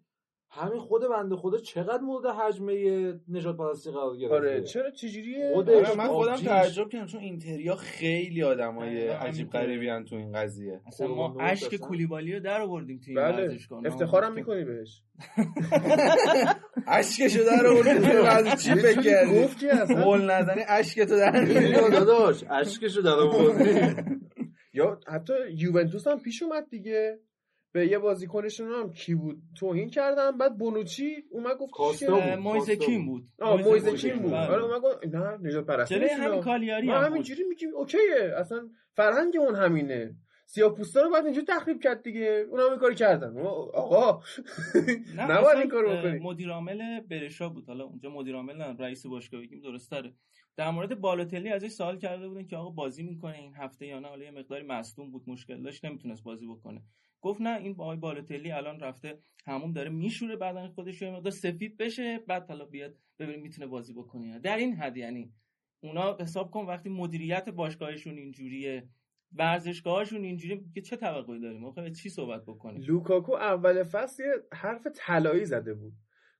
همین خود بنده خدا چقدر مورد حجمه نجات پرستی قرار گرفته؟ آره چرا چجوریه؟ خودش آره، من خودم. تعجب کردم چون اینتریا خیلی آدمای عجیب. غریبی ان تو این قضیه. اصلا ما اشک اصلا. کولیبالی رو در آوردیم توی این بله. ورزشگاه. افتخارم می‌کنی بهش. [LAUGHS] اشکشو در آوردی از چی فکر کردی؟ گفت که اصلا. قول نزنی اشکتو در داداش اشکشو در آوردی [LAUGHS] یا حتی یوونتوس هم پیش اومد دیگه. به یه بازیکنشون هم کی بود؟ توهین کردن بعد بونوچی اومد گفت کاستا که- بود. مویز کیم بود. آه مویز کیم بود. بله. آره. اومد گفت نه نجات پرستی همین. کالیاری هم همینجوری میگیم اوکیه. اصلا فرهنگ اون همینه. سیاپوستا رو بعد اینجوری تخریب کرد دیگه. اونا هم این کاری کردن. آقا. نه [LAUGHS] نباید این کارو بکنی مدیر عامل برشا بود. حالا اونجا مدیر عامل نه رئیس باشگاه بگیم درست تره در مورد بالوتلی ازش سوال کرده بودن که آقا بازی می‌کنه این هفته یا نه؟ حالا یه مقداری مصدوم بود مشکل داشت نمی‌تونست بازی بکنه. گفت نه این آقای بالوتلی الان رفته همون داره میشوره بدن خودش یه مقدار سفید بشه بعد حالا بیاد ببینیم می‌تونه بازی بکنه. در این حد یعنی اونا حساب کن وقتی مدیریت باشگاهشون اینجوریه ورزشگاهشون اینجوری که چه توقعی داریم؟ ما چی صحبت بکنیم؟ لوکاکو اول فصل یه حرف طلایی زده بود.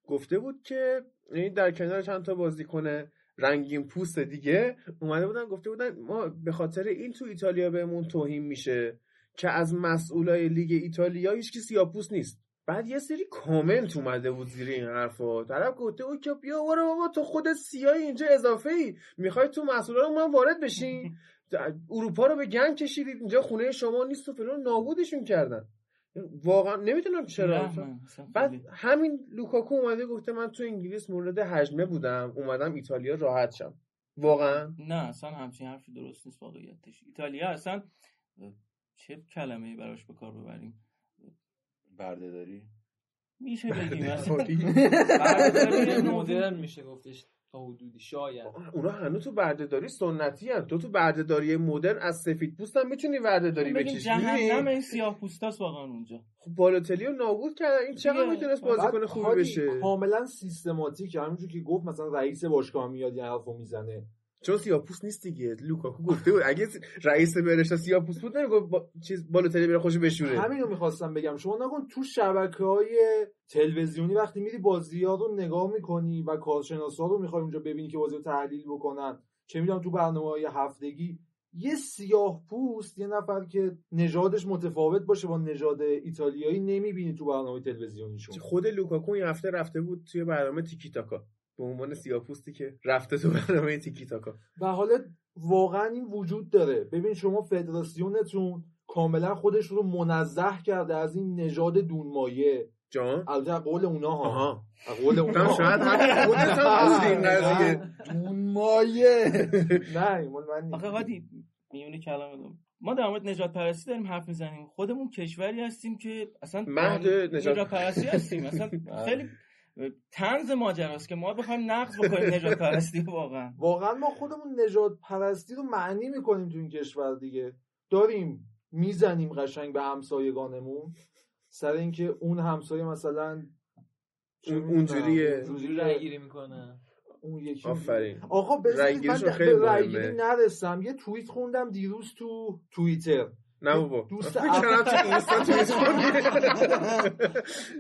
گفته بود که یعنی در کنار چند تا بازیکن رنگین پوست دیگه اومده بودن گفته بودن ما به خاطر این تو ایتالیا بهمون توهین میشه. که از مسئولای لیگ ایتالیا هیچ کی سیاپوست نیست. بعد یه سری کامنت اومده بود زیر این حرفا. طرف گفته بود که بیا برو بابا تو خود سیاهی اینجا اضافه ای می‌خوای تو مسئولا من وارد بشین. [LAUGHS] اروپا رو به گند کشیدید. اینجا خونه شما نیست و فلان. نابودشون کردن. واقعا نمی‌دونم چرا. بعد همین لوکاکو اومده گفته من تو انگلیس مورد هجمه بودم. اومدم ایتالیا راحت شم. واقعا. نه اصلا همچین حرفی درست نیست واقعیتش. ایتالیا اصلا چه کلمه براش به کار ببریم؟ برده داری میشه بگیم. [LAUGHS] مدرن میشه. گفتش تا حدودی شاید. اونا هنوز تو بردهداری سنتی هن. تو تو بردهداری مدرن از سفید پوست هم می‌تونی بردهداری بگیم بکشی. جهنم این سیاه پوستاست واقعا اونجا. خب بالاتلی رو نابود کردن. این چقدر. می‌تونست بازیکن خوبی بشه؟ کاملا سیستماتیک همونجور که گفت مثلا رئیس باشگاه میاد یه حرفو می‌زنه. چون سیاپوس نیست دیگه. لوکاکو گفته بود. اگه رئیس برشتا سیاپوس بود نمی‌گفت با... چیز بالاتلی بره خوشو بشوره. همین رو می‌خواستم بگم. شما نکن تو شبکه های تلویزیونی وقتی میری بازی ها رو نگاه می‌کنی و کارشناس ها رو می‌خوای اونجا ببینی که بازی رو تحلیل بکنن. چه می‌دونم تو برنامه های هفتگی یه سیاه پوست یه نفر که نژادش متفاوت باشه با نژاد ایتالیایی نمی‌بینی تو برنامه تلویزیونیشون. خود لوکاکو این هفته رفته بود توی برنامه تیکی تاکا به عنوان سیاپوستی که رفته تو برنامه تیکی تاکا و حالا واقعا این وجود داره. ببین شما فدراسیونتون کاملا خودش رو منزه کرده از این نژاد دونمایه. جان؟ البته از قول اونا ها. قول [LAUGHS] اونا. شاید [LAUGHS] [LAUGHS] این قضیه دونمایه. نه من. آخه هادی میونه کلامتون ما در مورد نجات پرستی داریم حرف می‌زنیم. خودمون کشوری هستیم که اصلا مهد نجات- نجات پرستی هستیم. اصلا خیلی تنز ماجراست که ما بخوایم نقض بکنیم [LAUGHS] نجات پرستی واقعا. واقعا ما خودمون نجات پرستی رو معنی می‌کنیم تو این کشور دیگه. داریم می‌زنیم قشنگ به همسایگانمون. سر اینکه اون همسایه مثلا اونجوریه. جوری رای گیری می‌کنه. اون یکی آفرین. آقا بذارید من به. رأیگیری نرسم. یه توییت خوندم دیروز تو توییتر. نه بابا. دوست [LAUGHS]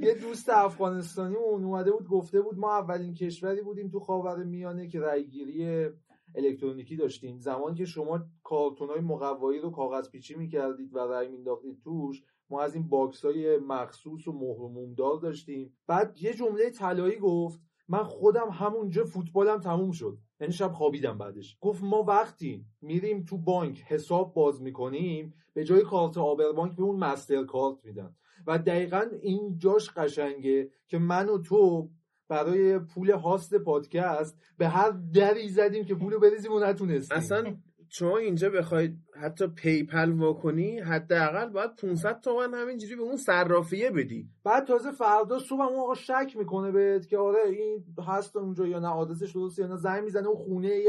یه دوست افغانستانی اون اومده بود گفته بود ما اولین کشوری بودیم تو خاور میانه که رأیگیری الکترونیکی داشتیم. زمانی که شما کارتون های مقوایی رو کاغذ پیچی می‌کردید و رأی مینداختید توش ما از این box های مخصوص و مهر و موم‌دار داشتیم. بعد یه جمله طلایی گفت من خودم همونجا فوتبالم تموم شد. یعنی شب خوابیدم بعدش. گفت ما وقتی میریم تو بانک. حساب باز می‌کنیم. به جای کارت عابربانک به اون MasterCard میدن. و دقیقا این جاش قشنگه که من و تو برای پول host پادکست به هر دری زدیم که پولو بریزیم و نتونستیم. اصلا شما اینجا بخواید حتی PayPal وا کنی حداقل باید 500 تومن همینجوری به اون صرافیه بدی. بعد تازه فردا صبح اون آقا شک می‌کنه بهت که آره این هست اونجا یا نه آدرسش درسته یا نه. زنگ می‌زنه اون خونه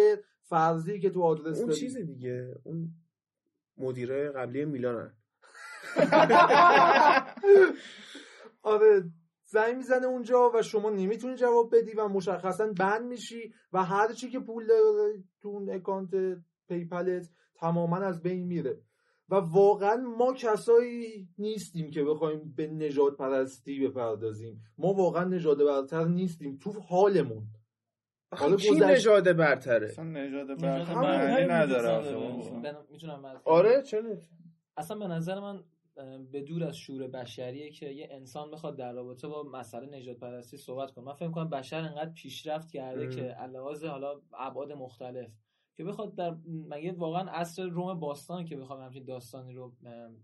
فرضی که تو آدرس اون. چیز دیگه. اون مدیره قبلی میلانن. [LAUGHS] آره زنگ می‌زنه اونجا و شما نمی‌تونی جواب بدی و مشخصا ban میشی و هر چی که پول داره تو اون account PayPal ت تماما از بین میره. و واقعا ما کسایی نیستیم که بخوایم به نژاد پرستی بپردازیم. ما واقعا نژاد برتر نیستیم تو حالمون. حالا کی گذشت- نژاد برتره؟ اصلا نژاد برتر معنی نداره. می‌تونم آره چرا اصلا به نظر من به دور از شور بشریه که یه انسان بخواد در رابطه با مسئله نجات پرستی صحبت کنه. من فکر کنم بشر انقدر پیشرفت کرده ام. که علاوه حالا ابعاد مختلف که بخواد در مگه واقعا عصر روم باستان که بخوام همچین داستانی رو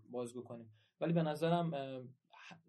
بازگو کنیم. ولی به نظرم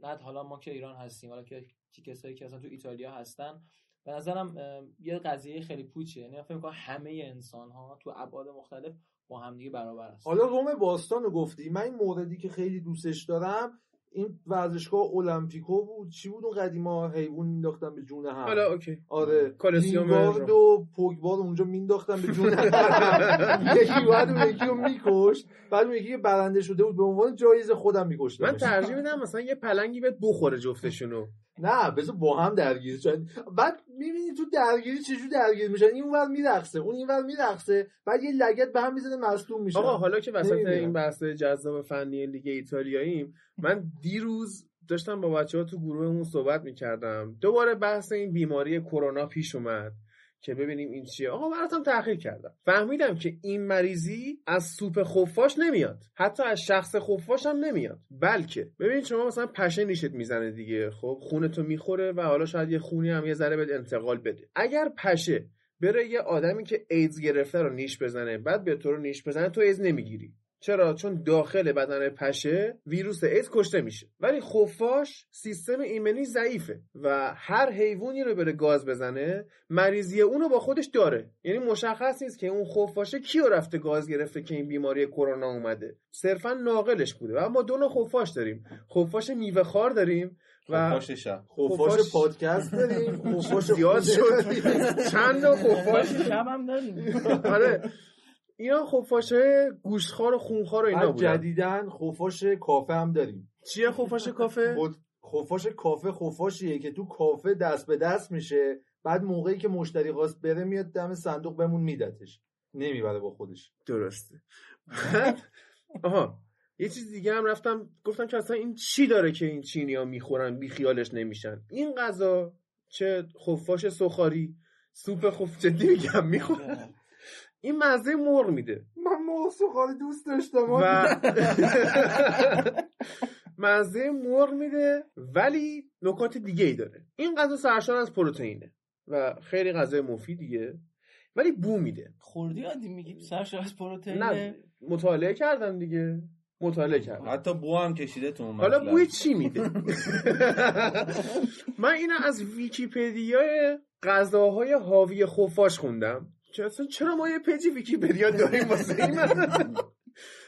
نه حالا ما که ایران هستیم حالا که کسایی که اصلا تو ایتالیا هستن به نظرم یه قضیه خیلی پوچه یعنی فکر می‌کنم همه انسان ها تو ابعاد مختلف با همدیگه برابر هست حالا روم باستان رو گفتی. من این موردی که خیلی دوستش دارم این ورزشگاه المپیکو بود. چی بود اون قدیما حیوان مینداختن به جون هم؟ حالا OK. آره. کولوسئوم و پوگبا رو اونجا مینداختن به جون هم. [LAUGHS] یکی بعد اون یکی رو میکشت. بعد اون یکی که برنده شده بود. به عنوان جایزه خودم میکشتم من ترجیح میدم مثلا یه پلنگی بهت بخوره جفتشونو. نه بذار با هم درگیر شن. بعد می‌بینی تو درگیری چجور درگیر میشن؟ این اونور میرقصه اون اینور میرقصه. بعد یه لگت به هم می‌زنه مصدوم میشه آقا حالا که وسط نمی‌دونم. این بحث جذاب فنی لیگ ایتالیاییم من دیروز داشتم با بچه ها تو گروهمون صحبت می‌کردم. دوباره بحث این بیماری کرونا پیش اومد. که ببینیم این چیه. آقا براتم تحقیق کردم. فهمیدم که این مریضی از سوپ خفاش نمیاد. حتی از شخص خفاش هم نمیاد. بلکه ببین شما مثلا پشه نیشت می‌زنه دیگه. خب خونتو می‌خوره و حالا شاید یه خونی هم یه ذره بهت انتقال بده. اگر پشه بره یه آدمی که ایدز گرفته رو نیش بزنه بعد به تو رو نیش بزنه تو ایدز نمی‌گیری. چرا؟ چون داخل بدن پشه ویروس ایدز کشته میشه. ولی خفاش سیستم ایمنی ضعیفه و هر حیوانی رو بره گاز بزنه مریضی اونو با خودش داره. یعنی مشخص نیست که اون خفاشه کیو رفته گاز گرفته که این بیماری کرونا اومده. صرفا ناقلش بوده. و ما دو نوع خفاش داریم. خفاش میوه خار داریم و خفاش شب. خفاش پادکست داریم. [LAUGHS] خفاش زیاد شد. چند نوع خفاش؟ شب هم داریم. آره. اینا خفاش گوشتخوار و خونخوار و اینا بودن. جدیدن خفاش کافه هم داریم. چیه خفاش کافه؟ [LAUGHS] خفاش کافه خفاشیه که تو کافه دست به دست میشه بعد موقعی که مشتری خواست بره میاد دم صندوق بمون میدتش نمی‌بره با خودش. درسته. [LAUGHS] آها یه چیز دیگه هم رفتم گفتم که اصلا این چی داره که این چینی ها می‌خورن بی خیالش نمیشن؟ این غذا چه خفاش سخاری سوپ خف جدی میگم می‌خورن. [LAUGHS] این مزه مرغ میده. من مرغ سوخاری دوست داشتم و [LAUGHS] مزه مرغ میده ولی نکات دیگه ای داره. این غذا سرشار از پروتئینه و خیلی غذای مفیدیه ولی بو میده. خوردی عادی میگی؟ سرش از پروتئین نه مطالعه کردم دیگه. مطالعه کردم. حتی بو هم کشیده تو اون حالا. بوی چی میده؟ [LAUGHS] من اینو از ویکیپدیای غذاهای حاوی خفاش خوندم. اصلا چرا ما یه page ی ویکیپدیا داریم واسه این؟ [LAUGHS]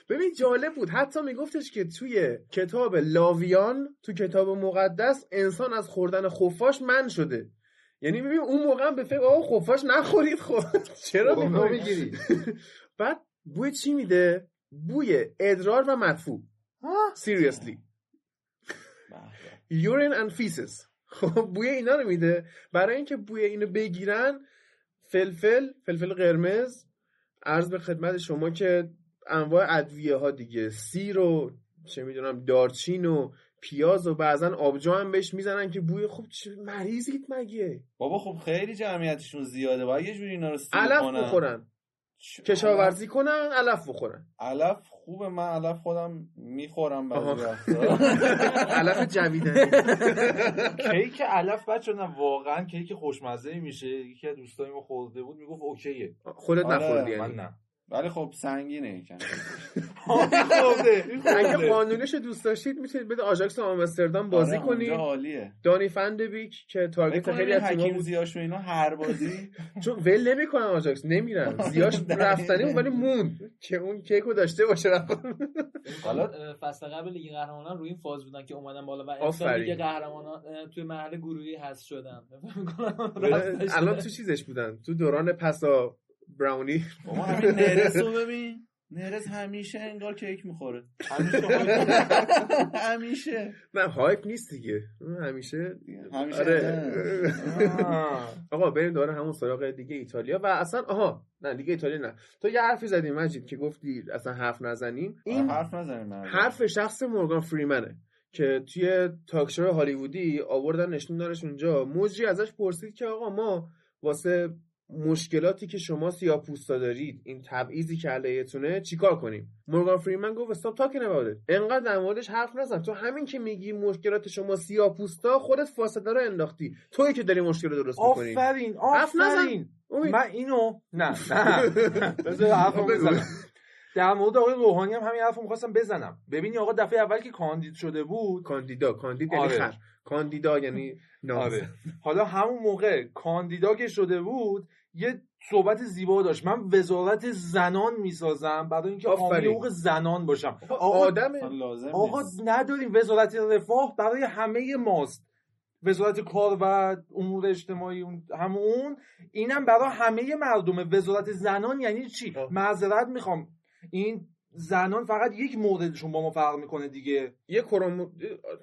ببین جالب بود. حتی میگفتش که توی کتاب لاویان تو کتاب مقدس انسان از خوردن خفاش منع شده. یعنی ببین اون موقع به فکر آقا خفاش نخورید. خب چرا خب،؟ می‌گیری. [LAUGHS] بعد بوی چی میده؟ بوی ادرار و مدفوع. seriously. urine and feces. [LAUGHS] خب بوی اینا رو میده. برای اینکه بوی اینو بگیرن فلفل فلفل قرمز. عرض به خدمت شما که انواع ادویه ها دیگه. سیر و چه می‌دونم دارچین و پیاز و بعضا آبجو هم بهش می‌زنن که بوی خوب چه مریضید مگه؟ بابا خب خیلی جمعیتشون زیاده. باید یه جوری اینا رو علف. بخورن. کشاورزی کنن علف بخورن. علف خوبه. من علف خودم می‌خورم بعضی [LAUGHS] علف جویدنی کیک علف بچه نه واقعا کیک خوشمزه میشه. یکی از دوستای ما خورده بود می‌گفت okay ه. خودت آره، نخوردی من یعنی نه. ولی خب سنگینه یکم خورده. اگه قانونش رو دوست داشتید می‌تونید بده آژاکس آمستردام بازی آره، کنید. اونجا عالیه دانی فندبیک که target خیلی از تیم‌ها بود. زیاش و اینا هر بازی. [LAUGHS] چون ول نمی‌کنن آژاکس نمیرن. [LAUGHS] زیاش [LAUGHS] رفتنی اون ولی موند. که اون کیکو داشته باشه حالا فصل قبل لیگ قهرمانان روی این فاز بودن که اومدن بالا و امسال. لیگ قهرمانان توی مرحله گروهی حذف شدن. الان تو چیزش بودن؟ تو دوران پسا براونی بابا نرس رو [LAUGHS] ببین. نرس همیشه انگار کیک می‌خوره. [LAUGHS] همیشه. نه هایپ نیست دیگه. اون همیشه همیشه آره. [LAUGHS] آقا بریم دوباره همون سراغ دیگه ایتالیا. و اصلا آها نه دیگه ایتالیا نه. تو یه حرفی زدی مجید که گفتی اصلا حرف نزنیم. این حرف نزنیم حرف شخص مورگان فریمنه که توی تاکشو هالیوودی آوردن نشون دارش اونجا. مجری ازش پرسید که آقا ما واسه مشکلاتی که شما سیاپوستا دارید این تبعیضی که علیهتونه چیکار کنیم؟ مورگان فریمن گفت استاپ تاکین about it انقدر در موردش حرف نزن. تو همین که میگی مشکلات شما سیاپوستا خودت فاصله رو انداختی. تویی که داری مشکل رو درست می‌کنی. آفرین حرف نزن. آفرین. امید. من اینو نه نه. [LAUGHS] بزنم. در مورد آقای روحانی هم همین حرفو می‌خواستم بزنم. ببینی آقا دفعه اول که کاندید شده بود کاندیدا کاندید یعنی آره. خر. کاندیدا یعنی ناز آره حالا همون موقع کاندیدا که شده بود یه صحبت زیبا داشت. من وزارت زنان می‌سازم برای اینکه حامی آفرین. حقوق زنان باشم. آقا آدمه لازم آقا. نداریم وزارت رفاه برای همه ماست. وزارت کار و امور اجتماعی همون. اینم برای همه مردمه. وزارت زنان یعنی چی؟ معذرت می‌خوام. این زنان فقط یک موردشون با ما فرق می‌کنه دیگه. یه کرومو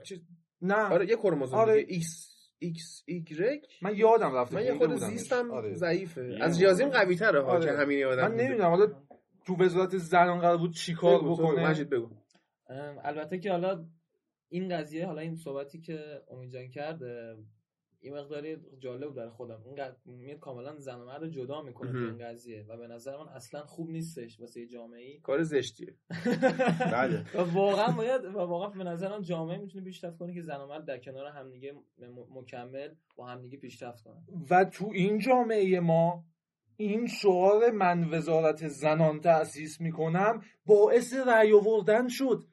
چیز نه. آره یه کروموزوم آره. دیگه. ایکس. ایکس ایگرگ من یادم رفته من یه خود. زیستم آره. ضعیفه از ریاضیم قوی تره ها آره. که همین یادم من. نمی‌دونم حالا تو وزارت زنان قرار بود چیکار بکنه مجید بگو البته که حالا این قضیه حالا این صحبتی که امید جان کرد این مقداری جالب برای خودم. این قد- میاد کاملا زن و مرد رو جدا می‌کنه تو. این قضیه و به نظر من اصلا خوب نیستش واسه یه جامعه ای کار زشتیه. [LAUGHS] بله. واقعا باید و واقعا به نظرم جامعه می‌تونه پیشرفت کنه که زن و مرد در کنار همدیگه م- مکمل با همدیگه پیشرفت کنن. و تو این جامعه ما این شعار من وزارت زنان تأسیس می‌کنم باعث رأی آوردن شد.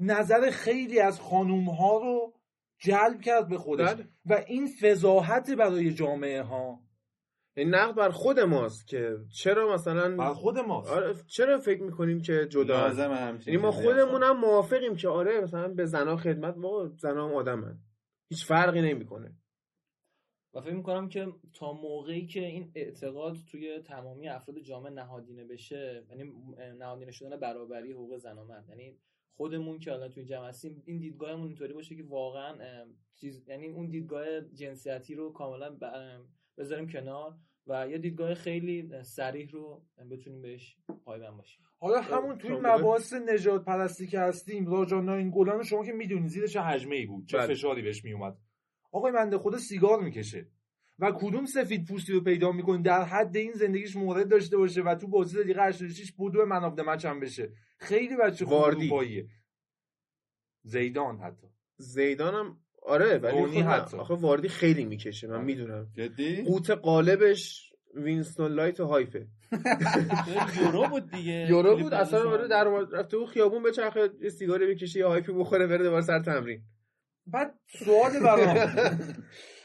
نظر خیلی از خانوم ها رو جلب کرد به خودش. بله. و این فضاحت برای جامعه ها این نقد بر خود ماست که چرا مثلا بر خود ماست. آره چرا فکر می‌کنیم که جدا؟ لازم یعنی ما خودمون هم موافقیم که آره مثلا به زنا خدمت ما زنا هم آدمن. هیچ فرقی نمی‌کنه. و فکر می‌کنم که تا موقعی که این اعتقاد توی تمامی افراد جامعه نهادینه بشه یعنی نهادینه شدن برابری حقوق زن و مرد یعنی خودمون که الان توی جمع هستیم این دیدگاهمون اینطوری باشه که واقعا چیز یعنی اون دیدگاه جنسیتی رو کاملا بذاریم کنار و یه دیدگاه خیلی صریح رو بتونیم بهش پایبند باشیم. حالا همون توی مباحث نجات پرستی که هستیم راجانا این گلان شما که می‌دونید زیر چه حجمه ای بود چه بله. فشاری بهش میومد آقای بنده خدا سیگار می‌کشه و کدوم سفید پوستی رو پیدا می‌کنه در حد این زندگیش مورد داشته باشه و تو بازی دقیقه 86 بودو من آف هم بشه. خیلی بچه خوب واردی. اروپاییه. زیدان حتی. زیدانم آره ولی خب نه. حتی. آخه واردی خیلی می‌کشه من می‌دونم. جدی؟ قوت غالبش وینستون لایت و هایپه. [LAUGHS] یورو بود دیگه. یورو بود اصلا آره در اومد رفته بود خیابون بچرخه یه سیگاری بکشه یه هایپی بخوره بره دوباره سر تمرین. بعد سوال برام [LAUGHS]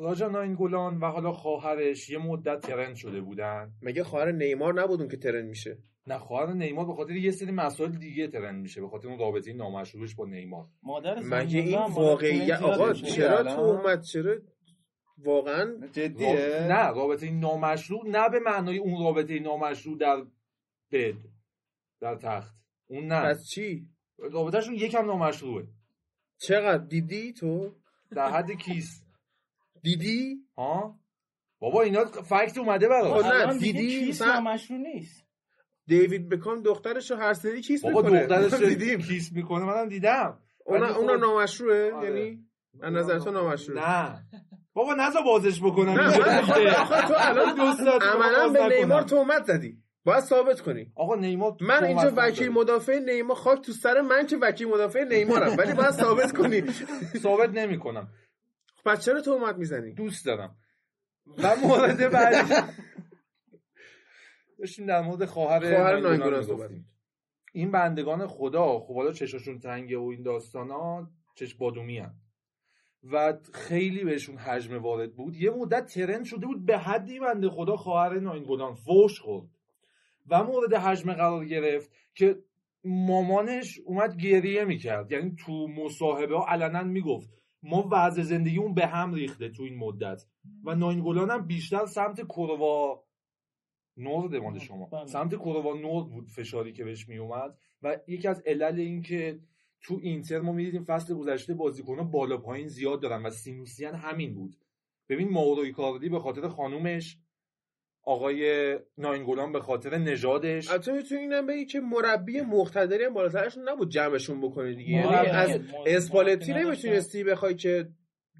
راجا ناینگولان و حالا خواهرش یه مدت trend شده بودن. مگه خواهر نیمار نبود اون که trend میشه؟ نه خواهر نیمار به خاطر یه سری مسائل دیگه ترند میشه به خاطر اون رابطه نامشروعش با نیمار. مادر مگه این واقعیت آقا. چرا الان؟ تهمت چرا واقعا جدیه؟ نه رابطه نامشروع نه به معنای اون رابطه نامشروع در بد در تخت. اون نه. پس چی؟ رابطهشون یکم نامشروعه. چقدر؟ دیدی تو؟ در حد کیس دیدی؟ ها؟ بابا اینا fact اومده خب برات نه، الان دیگه دیدی؟ kiss مثلا- نامشروع نیست. دیوید بکام دخترش رو هر سری kiss بابا می‌کنه. دخترش ما [LAUGHS] دیدیم. kiss می‌کنه منم دیدم. اونا ولی اونا خب- نامشروعه آره. یعنی از نظر تو نامشروعه نه. بابا نذار بازش بکنم نه. [LAUGHS] آخه- تو الان دو ساعت عملا به. نیمار تهمت زدی. باید ثابت کنی. آقا نیمار من اینجا. وکیل مدافع نیمار خاک تو سر من که وکیل مدافع نیمارم. ولی باید ثابت کنی. ثابت نمی‌کنم. پس چرا تهمت می‌زنی؟ دوست دارم. و مورد بعدی داشتیم در مورد خواهر خواهر. صحبت این بندگان خدا خب حالا چشاشون تنگه و این داستانا چش بادومی هم. و خیلی بهشون حجم وارد بود. یه مدت ترند شده بود به حدی بنده خدا خواهر ناینگولان فوش خورد. و مورد حجم قرار گرفت که مامانش اومد گریه می‌کرد. یعنی تو مصاحبه ها علنا می‌گفت ما وضع زندگیمون به هم ریخته تو این مدت. و ناینگولان هم بیشتر سمت کروا نورد مال شما. بله. سمت کروا نورد بود فشاری که بهش میومد و یکی از علل این که تو اینتر ما می‌دیدیم فصل گذشته بازیکن‌ها بالا پایین زیاد دارن و سینوسیان همین بود. ببین ماورو ایکاردی به خاطر خانومش آقای ناینگولان به خاطر نژادش. البته می‌تونی اینم بگی که مربی مقتدری هم بالاترشون نبود جمعشون بکنه دیگه. یعنی از. اسپالتی نمی‌تونستی بخوای که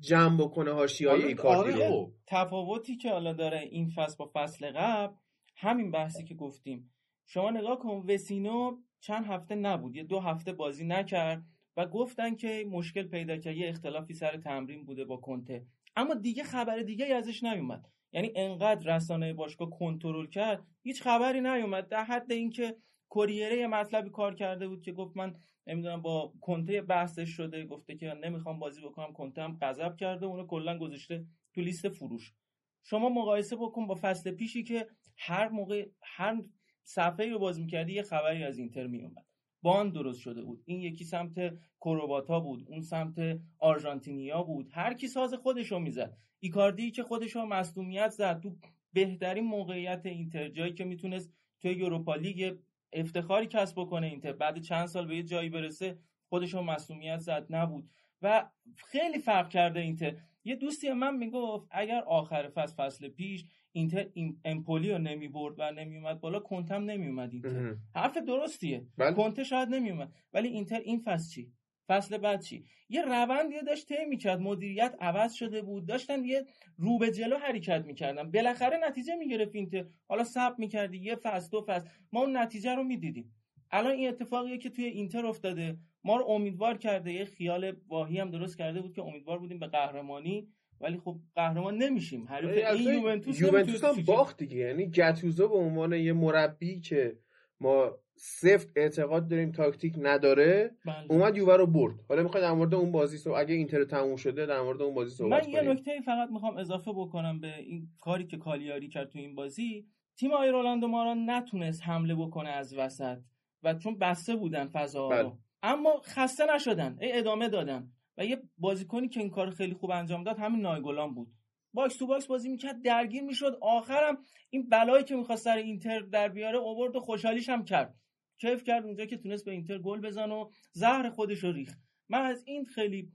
جمع بکنه حاشیه‌های آره، ایکاردی آره، رو خب. تفاوتی که حالا داره این فصل با فصل قبل همین بحثی که گفتیم. شما نگاه کن وسینو چند هفته نبود یه دو هفته بازی نکرد و گفتن که مشکل پیدا کرد یه اختلافی سر تمرین بوده با کنته. اما دیگه خبر دیگه ازش نیومد یعنی انقدر رسانه باشگاه کنترل کرد هیچ خبری نیومد. در حد اینکه کوریره یه مطلبی کار کرده بود که گفت من نمی‌دونم با کنته بحثش شده گفته که نمی‌خوام بازی بکنم کنته هم غضب کرده اونو کلا گذاشته تو لیست فروش. شما مقایسه بکن با فصل پیشی که هر موقع هر صفحه رو باز می‌کردی یه خبری از اینتر میومد باند درست شده بود. این یکی سمت کرواتا بود اون سمت آرژانتینیا بود. هر کی ساز خودش رو می‌زد. ایکاردی که خودش رو مصدومیت زد تو بهترین موقعیت اینتر جایی که می‌تونست توی یوروپا لیگ افتخاری کسب بکنه اینتر. بعد چند سال به یه جایی برسه خودش رو مصدومیت زد نبود. و خیلی فرق کرده اینتر. یه دوستی من می‌گفت اگر آخر فصل فصل پیش اینتر این امپولی رو نمی‌برد و نمیومد بالا کنتم نمیومد اینتر. حرف درستیه. بله. کنته شاید نمیومد ولی اینتر این فصل چی؟ فصل بعد چی؟ یه روندی رو داشت طی می‌کرد. مدیریت عوض شده بود. داشتن یه رو به جلو حرکت می‌کردن. بالاخره نتیجه می‌گرفت اینتر. حالا صبر می‌کردی. یه فصل دو فصل. ما اون نتیجه رو می‌دیدیم. الان این اتفاقیه که توی اینتر افتاده. ما رو امیدوار کرده. یه خیال واهی هم درست کرده بود که امیدوار بودیم به قهرمانی ولی خب قهرمان نمیشیم. حریف این یوونتوس یوونتوس هم باخت دیگه. یعنی گتوزو به عنوان یه مربی که ما سفت اعتقاد داریم تاکتیک نداره بله. اومد یووه رو برد. حالا می‌خوای در مورد اون بازی صحبت اگه اینتر تموم شده در مورد اون بازی صحبت من یه نکته فقط می‌خوام اضافه بکنم به این کاری که کالیاری کرد تو این بازی. تیم آقای رولاندو ماران نتونست حمله بکنه از وسط و چون بسته بودن فضا بله. رو اما خسته نشدن. هی ادامه دادن. و یه بازیکنی که این کار خیلی خوب انجام داد همین نایگولان بود. box to box بازی می‌کرد درگیر می‌شد. آخرم این بلایی که می‌خواست سر اینتر در بیاره اوورد و خوشحالیش هم کرد. کیف کرد اونجا که تونست به اینتر گل بزنه و زهر خودش رو ریخت. من از این خیلی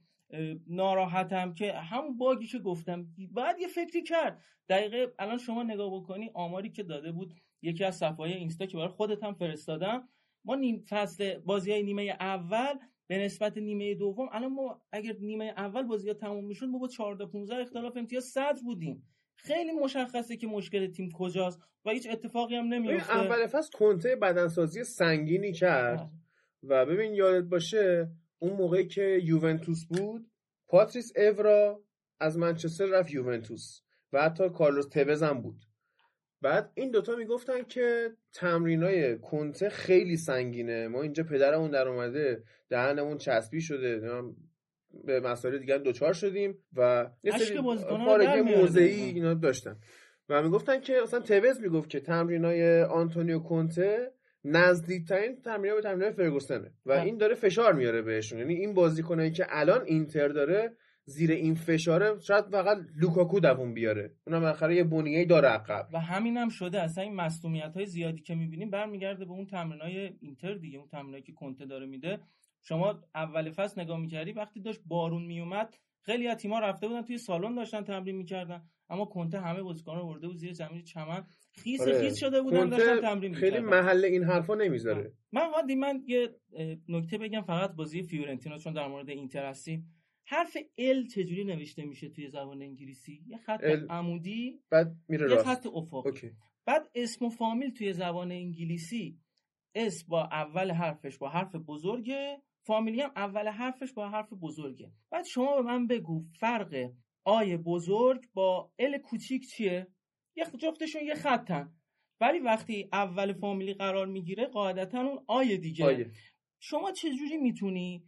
ناراحتم که همون باگی که گفتم باید یه فکری کرد. دقیقه الان شما نگاه بکنی آماری که داده بود یکی از صفحه اینستا که برای خودت هم فرستادم. ما نیم فصل بازی های نیمه اول به نسبت نیمه دوم الان ما اگر نیمه اول بازی ها تموم می‌شد ما با 14 15 اختلاف امتیاز صدر بودیم. خیلی مشخصه که مشکل تیم کجاست و هیچ اتفاقی هم نمیفته اول فصل کنته بدنسازی سنگینی کرد و ببین یادت باشه اون موقعی که یوونتوس بود پاتریس اورا از منچستر رفت یوونتوس و حتی کارلوس توز هم بود. بعد این دوتا می‌گفتن که تمرینای کنته خیلی سنگینه ما اینجا پدرمون در اومده دهنمون چسبی شده به مسائل دیگه هم دوچار شدیم و یه سری. موضعی اینا داشتن و می‌گفتن که مثلا توز می‌گفت که تمرینای آنتونیو کونته نزدیکترین تمرین به تمرین فرگوسنه و بله. این داره فشار میاره بهشون یعنی این بازیکنایی که الان اینتر داره زیر این فشاره شاید فقط لوکاکو دووم بیاره. اونم بالاخره یه بنیه‌ای داره عقب. و همین هم شده. اصلا این مصونیت های زیادی که می‌بینیم برمیگرده به اون تمرین های اینتر دیگه اون تمرینایی که کنته داره میده. شما اول فصل نگاه می‌کردی وقتی داشت بارون میومد خیلی از تیم‌ها رفته بودن توی سالن داشتن تمرین می‌کردن اما کنته همه بازیکن‌ها رو برده بود زیر زمین چمن. خیس آره. خیس شده بودن داشتن تمرین خیلی می‌کردن. محل این حرفا نمی‌ذاره. من هادی من یه نکته بگم فقط بازی فیورنتینا چون در مورد اینتر هستیم. حرف L چجوری نوشته میشه توی زبان انگلیسی؟ یه خط L. عمودی؟ بعد میره یه خط افقی okay. بعد اسم و فامیل توی زبان انگلیسی اسم با اول حرفش با حرف بزرگه فامیلی هم اول حرفش با حرف بزرگه. بعد شما به من بگو فرق I بزرگ با L کوچیک چیه؟ یه جفتشون یه خطن. ولی وقتی اول فامیلی قرار می‌گیره قاعدتا اون I دیگه. I ه. شما چجوری می‌تونی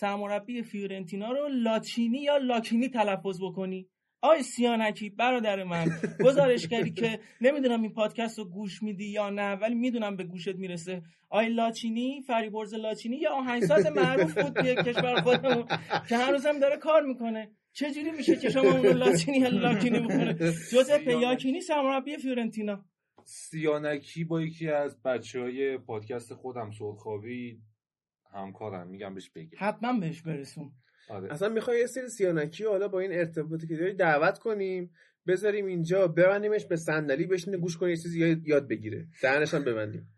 سرمربی فیورنتینا رو لاچینی یا لاکینی تلفظ بکنی؟ آقای سیانکی برادر من گزارشگری که نمی‌دونم این پادکست رو گوش میدی یا نه ولی می‌دونم به گوشت می‌رسه. آقای لاچینی فریبرز لاچینی یا آهنگساز معروف بود توی کشور خودمون که هنوز هم داره کار می‌کنه. چجوری میشه که شما اونو لاچینی یا لاکینی بکنه جوزپ یاکینی سرمربی فیورنتینا. سیانکی با یکی از بچه های پادکست خودم سرخابی همکارم میگم بهش بگی. حتما بهش برسون. آره. اصلا می‌خوای یه سری سیانکی رو حالا با این ارتباطی که داری دعوت کنیم بذاریم اینجا ببندیمش به صندلی بشینه گوش کنه یه چیزی یاد- بگیره. دهنش هم ببندیم.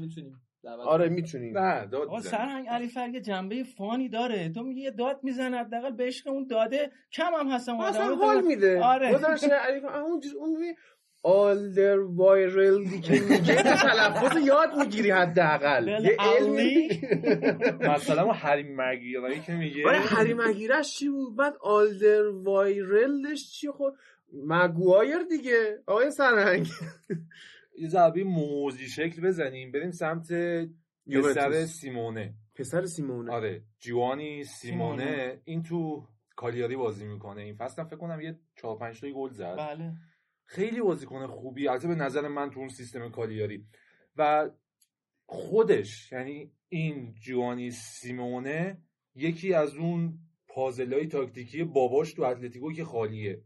می‌تونیم دعوت آره. می‌تونیم. نه داد. سرهنگ علی فر یه جنبه فانی داره. تو میگی یه داد می‌زنه حداقل به عشق اون داده. کم هم هستن اصلا حال. میده. آره. گزارش علی اون اون آلدر وایرلدی که میگه. تلفظ یاد می‌گیری حداقل. یه علمی. مثلا اون حریم مگیرایی که میگه. ولی هری مگیرش چی بود؟ بعد آلدر وایرلدش چی خود مگوایر دیگه. آقای سرهنگ [LAUGHS] یه ضربه موزی شکل بزنیم. بریم سمت پسر. سیمونه. پسر سیمونه. آره جوانی سیمونه. سیمونه. این تو کالیاری بازی می‌کنه. این فصل فکر کنم یه 4 5 تا گل زد. بله. خیلی بازیکن خوبی. البته به نظر من تو اون سیستم کالیاری. و خودش یعنی این جوانی سیمونه یکی از اون پازلای تاکتیکی باباش تو اتلتیکو که خالیه.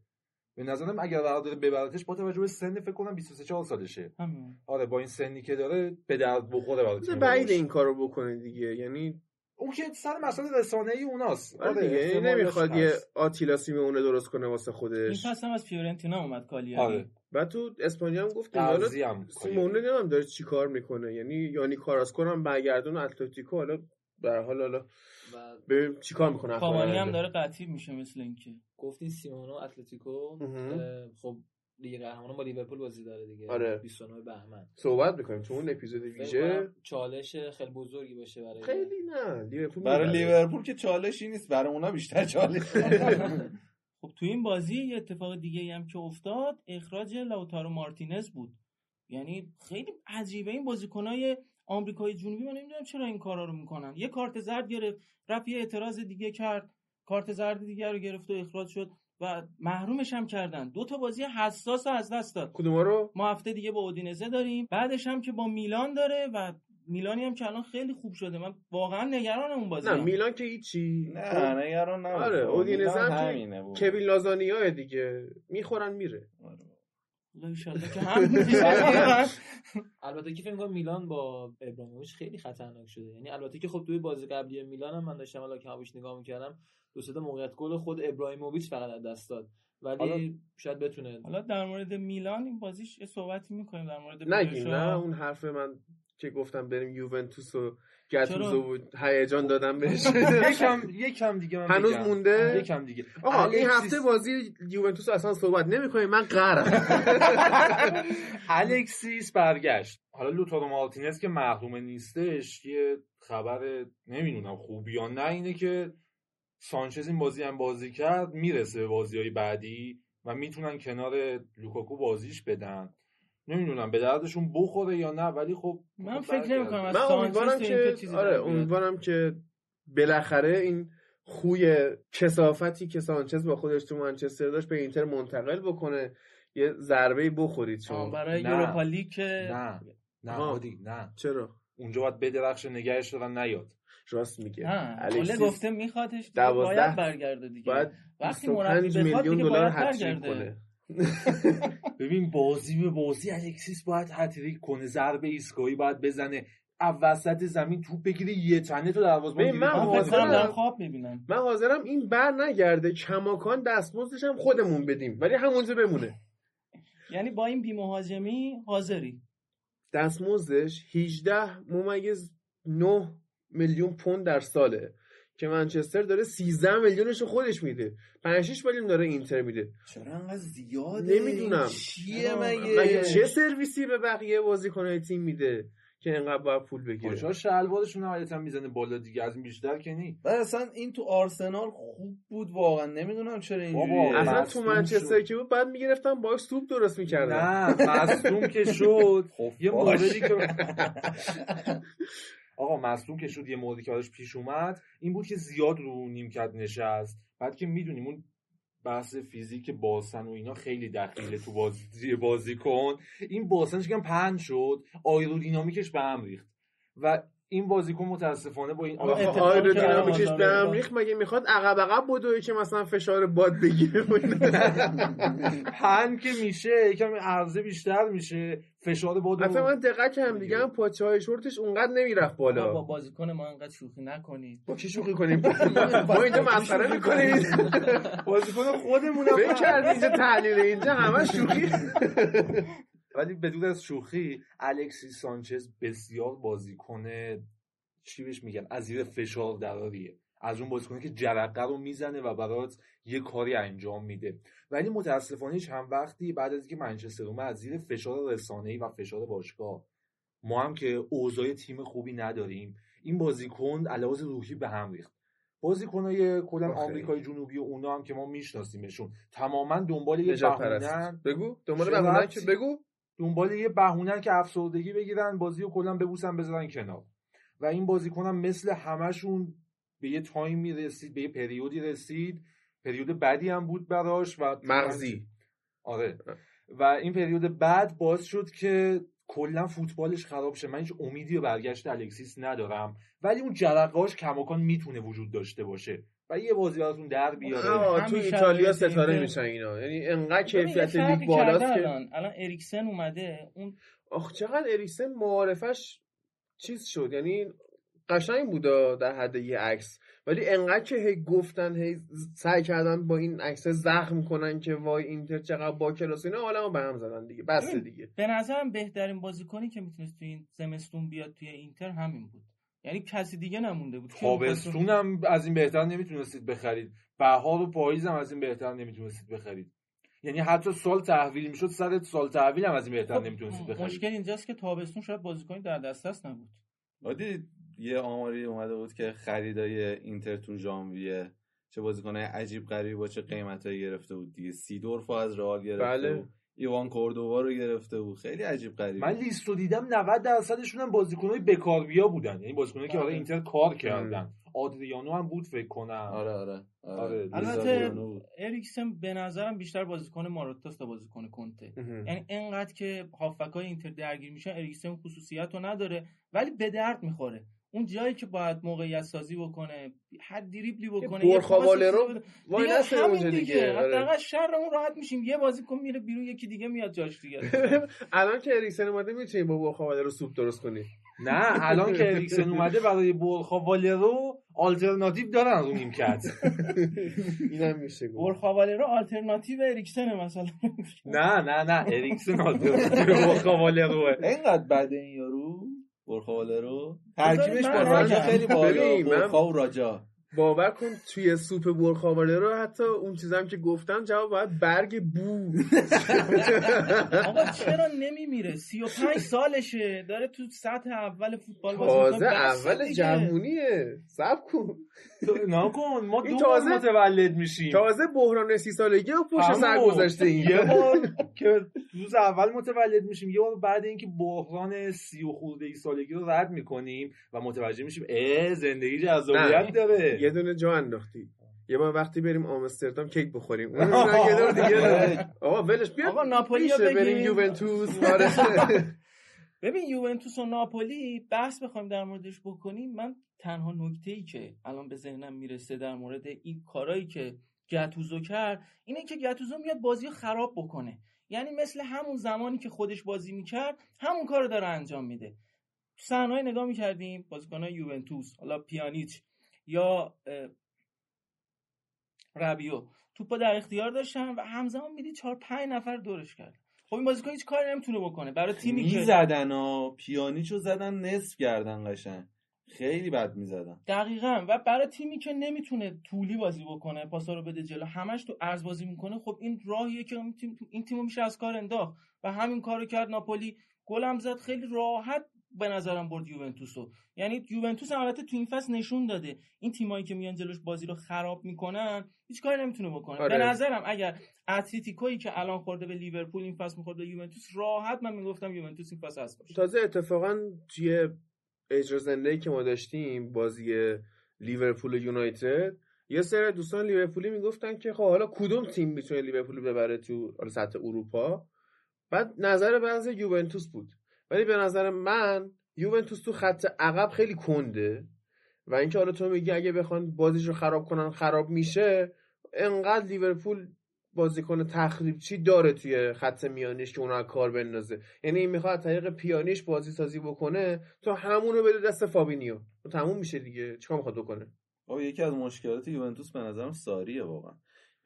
به نظرم اگر قرار داره ببرتش با توجه به سن فکر کنم 23 4 سالشه. همین. آره با این سنی که داره به درد بخوره برای بعید. این کارو بکنه دیگه. یعنی اون که سر مسئله رسانه ای اوناست آره دیگه یعنی نمی‌خواد یه. آتیلا سیمونه درست کنه واسه این خودش. فصل هم از فیورنتینا اومد کالیاری آره. بعد تو اسپانیا هم گفتیم حالا سیمونه نمی‌دونم داره چی کار می‌کنه. یعنی یعنی کاراسکو هم برگردون اتلتیکو حالا به هر حال حالا ببینیم چی کار می‌کنه. کاوانی هم داره قطعی میشه مثل اینکه. گفتین سیمونو اتلتیکو خب لیگ قهرمانان با لیورپول بازی داره دیگه. آره. 29 بهمن. صحبت می‌کنیم تو اون اپیزود ویژه چالش خیلی بزرگی باشه برای خیلی نه. لیورپول برای. لیورپول که چالشی نیست برای اونا بیشتر چالش. [LAUGHS] خب تو این بازی یه اتفاق دیگه هم که افتاد اخراج لاوتارو مارتینز بود. یعنی خیلی عجیبه این بازیکنای آمریکای جنوبی من نمی‌دونم چرا این کارا رو می‌کنن. یه کارت زرد گرفت رفت یه اعتراض دیگه کرد کارت زرد دیگه رو گرفت و اخراج شد. و محرومش هم کردن. دو تا بازی حساس رو از دست داد. کدوم رو؟ ما هفته دیگه با اودینزه داریم. بعدش هم که با میلان داره و میلانی هم که الان خیلی خوب شده. من واقعا نگرانم اون بازی نه میلان که هیچی. نه نگران نباش آره. اودینزه هم که. کوین لازانیا دیگه. می‌خورن میره. که هم [LAUGHS] البته که فکر کنم میلان با ابراهیموویچ خیلی خطرناک شده. یعنی البته که خب توی بازی قبلی میلان هم من داشتم الان کمابیش نگاه می‌کردم دو سه تا موقعیت گل خود ابراهیموویچ فقط از دست داد. ولی شاید بتونه حالا در مورد میلان این بازیش یه صحبتی می‌کنیم در مورد برشا. نه؟ اون حرف من که گفتم بریم یوونتوس و گتوزو چرا؟ و هیجان دادم بهش. [LAUGHS] یکم یکم دیگه من هنوز بگم. مونده؟ یکم دیگه. آقا این هفته بازی یوونتوس اصلا صحبت نمی‌کنیم. من قهرم. [LAUGHS] الکسیس برگشت. حالا لوتارو مارتینز که محروم نیستش یه خبر نمی‌دونم خوبی یا نه. اینه که سانچز این بازی هم بازی کرد می‌رسه به بازی های بعدی و می‌تونن کنار لوکاکو بازیش بدن. نمی‌دونم به دردشون بخوره یا نه ولی خب من فکر نمی‌کنم من امیدوارم که آره. امیدوارم که بالاخره این خوی کسافتی که سانچز با خودش تو منچستر داشت به اینتر منتقل بکنه یه ضربه بخورید شما. برای. یوروپا لیگ که نه نه. هادی نه. چرا؟ اونجا باید بدرخش نگهش دارن نیاد. راست میگه. اوله گفته میخوادش دوازده باید برگرده دیگه. باید وقتی 25 مربی بخواد میلیون دیگه دلار برگرده. کنه [LAUGHS] ببین بازی به بازی الکسیس باید هتریک کنه ضربه ایستگاهی باید بزنه. وسط زمین توپ بگیره یه تنه تو دروازه ببین، من حاضرم- خواب می‌بینم. من حاضرم این بر نگرده کماکان دستمزدش هم خودمون بدیم ولی همونجا بمونه. یعنی با این بیمهاجمی حاضری. دستمزدش 18 ممیز 9 میلیون پوند در ساله. که منچستر داره 13 میلیونش رو خودش میده. 5 6 میلیون داره اینتر میده. چرا انقدر زیاده؟ نمی‌دونم. چیه مگه؟ مگه چه سرویسی به بقیه بازیکنهای تیم میده که اینقدر باید پول بگیره؟ کجا شلوارشون نهایتا می‌زنه بالا دیگه از این بیشتر که نی بعد اصلا این تو آرسنال خوب بود واقعا نمی‌دونم چرا اینجوری. بابا، اصلا تو منچستر. که بود بعد می‌گرفتم باش سوپ درست می‌کردن. نه مصدوم که شد. [LAUGHS] خب یه. موردی که [LAUGHS] آقا مصدوم که شد یه موردی که ازش پیش اومد این بود که زیاد رو نیمکت نشست. بعد که می‌دونیم اون بحث فیزیک باسن و اینا خیلی دخیله تو بازی بازیکن. این باسنش کم پنج شد آیرودینامیکش به هم ریخت. و این بازیکن متاسفانه با این آیرودینامیکش به هم. ریخت مگه می‌خواد عقب عقب بدوی که مثلا فشار باد بگیره؟ [LAUGHS] پن که میشه یکم عرضه بیشتر میشه. فشار باد اصلا من دقت کردم دیگه هم پاچه های شورتش اونقدر نمی‌رفت با بالا بازیکن ما انقدر شوخی نکنید. با کی شوخی کنیم؟ ما اینجا مسخره می‌کنیم بازیکن خودمونم فکر کردی اینجا تحلیل اینجا همه شوخی. [LAUGHS] ولی بدون از شوخی الکسی سانچز بسیار بازیکن چی بهش میگن از زیر فشار دراریه از اون بازیکنه که جرقه رو می‌زنه و برات یه کاری انجام میده. ولی متاسفانه چند وقتی بعد از اینکه منچستر اومد از زیر فشار رسانه‌ای و فشار باشگاه ما هم که اوضاع تیم خوبی نداریم این بازیکن علاوه روحی به هم ریخت. بازیکنای کلا. آمریکای جنوبی و اونا هم که ما میشناسیمشون تماما دنبال یه پرست. بگو. دنبال بهونه؟ که بگو. دنبال یه بهونه که افسردگی بگیرن بازی رو کلا ببوسن بذارن کنار. و این بازیکنم مثل همشون به یه تایمی رسید به یه پریودی رسید. پریود بدی هم بود براش و مغزی. آره. و این پریود بعد باعث شد که کلا فوتبالش خراب شه. من هیچ امیدی به برگشت الکسیس ندارم. ولی اون جرقهاش کماکان می‌تونه وجود داشته باشه. و یه بازی براتون در بیاره. آه، تو ایتالیا ستاره میشن اینا. یعنی انقدر کیفیت لیگ بالاست که الان. الان اریکسن اومده اون آخ چقدر اریکسن معارفش چیز شد؟ یعنی قشنگ بودا در حد یه عکس. ولی انقدر که هی گفتن هی سعی کردن با این عکس زخم کنن که وای اینتر چقدر با کلاس اینا حالا به هم زدن دیگه. بس دیگه. به نظرم بهترین بازیکنی که می‌تونست تو این زمستون بیاد توی اینتر همین بود. یعنی کسی دیگه نمونده بود. تابستون هم از این بهتر نمی‌تونستید بخرید. بهار و پاییز هم از این بهتر نمی‌تونستید بخرید. یعنی حتی سال تحویل می‌شد سر سال تحویل هم از این بهتر نمی‌تونستید بخرید. مشکل اینجاست که تابستون شاید بازیکن در دسترس نبود. عادی یه آماری اومده بود که خریدای اینتر تو ژانویه چه بازیکنای عجیب غریبی با چه قیمتایی گرفته بود دیگه. سیدورف از رئال گرفته بله. بود ایوان کوردووا رو گرفته بود. خیلی عجیب غریب. من لیست رو دیدم 90 درصدشون هم بازیکنای بکاربیا بودن. یعنی بازیکنایی که برای اینتر کار کردن. آدریانو هم بود فکر کنم. آره آره. آره. البته اریکسن به نظرم بیشتر بازیکن ماروتاست تا بازیکن کنته. یعنی انقدر که هافبکای اینتر درگیر میشن اریکسن خصوصیت رو نداره ولی به درد می‌خوره. اون جایی که باید موقعیت سازی بکنه حد دریبلی بکنه والرو بده. وای نسه همین اونجا دیگه. آره. حداقل شرمون راحت میشیم. یه بازیکن میره بیرون یکی دیگه میاد جاش دیگه. [LAUGHS] الان که اریکسن اومده می‌تونی با برخا رو سوپ درست کنی نه الان که اریکسن اومده برای برخا والرو آلترناتیو دارن رو نیمکت. [LAUGHS] اینم میشه گفت. برخاوالرو آلترناتیو اریکسن مثلا. نه نه نه. اریکسن آلترناتیو برخا والروه اینقدر بده این یارو؟ برخواله رو ترکیبش با راجا. خیلی بالا برخا و راجا. باور کن توی سوپ برخاواله رو حتی اون چیزام که گفتم جواب باید برگ بو. آقا چرا نمیمیره؟ 35 سالشه. داره تو سطح اول فوتبال بازی تازه می‌کنه. بس اول. جوونیه. سب کن. نکن ما این دو بار تازه- متولد میشیم. تازه بحران سی سالگی و پشت سر. گذاشته این. یه بار که روز اول متولد میشیم یه بار بعد اینکه بحران سی و خورده ای سالگی رو رد می‌کنیم و متوجه میشیم اه زندگی جذابیت. داره. یه دونه جا انداختی. یه بار وقتی بریم آمستردام کیک بخوریم. اون رو یه دور دیگه. آقا ولش بیا. آقا ناپولی بریم. یوونتوس. [LAUGHS] آره. ببین یوونتوس و ناپولی بحث بخوایم در موردش بکنیم. من تنها نکته ای که الان به ذهنم می‌رسه در مورد این کارایی که گتوزو کرد اینه که گتوزو میاد بازی رو خراب بکنه. یعنی مثل همون زمانی که خودش بازی می‌کرد همون کار رو داره انجام میده. صحنه‌ای نگاه می‌کردیم بازیکن‌های یوونتوس حالا پیانیچ یا ربیو توپا در اختیار داشتن و همزمان میدی چهار پنج نفر دورش کرد خب این بازیکن هیچ کاری نمی‌تونه بکنه. برای تیمی که می‌زدن ها پیانیچو زدن نصف کردن قشنگ. خیلی بد می‌زدن. دقیقا. و برای تیمی که نمی‌تونه طولی بازی بکنه پاسا رو بده جلو همش تو عرض بازی می‌کنه خب این راهیه که این تیم این تیمو میشه از کار انداخت. و همین کارو کرد ناپولی. گلم زد خیلی راحت به نظرم برد یوونتوسو یعنی یوونتوس هم البته تو این فصل نشون داده. این تیمایی که میان جلوش بازی رو خراب می‌کنن هیچ کاری نمی‌تونه بکنه. آره. به نظرم اگر اتلتیکویی که الان خورده به لیورپول این فصل می‌خورد به یوونتوس راحت من می‌گفتم یوونتوس این فصل هست باشه تازه اتفاقا توی اجرا زنده که ما داشتیم بازی لیورپول یونایتد یه سری دوستان لیورپولی می‌گفتن که خب حالا کدوم تیم می‌تونه لیورپول رو ببره تو سطح اروپا؟ بعد نظر بعضی یوونتوس بود. ولی به نظر من یوونتوس تو خط عقب خیلی کنده و اینکه حالا تو میگی اگه بخوان بازیش رو خراب کنن خراب میشه انقدر لیورپول بازیکن تخریب چی داره توی خط میانیش که اونو از کار بندازه. یعنی این می‌خواد طریق پیانیش بازی سازی بکنه تو همون رو بده دست فابینیو. تموم میشه دیگه. چیکار می‌خواد بکنه؟ بابا یکی از مشکلات یوونتوس به نظرم ساریه واقعا.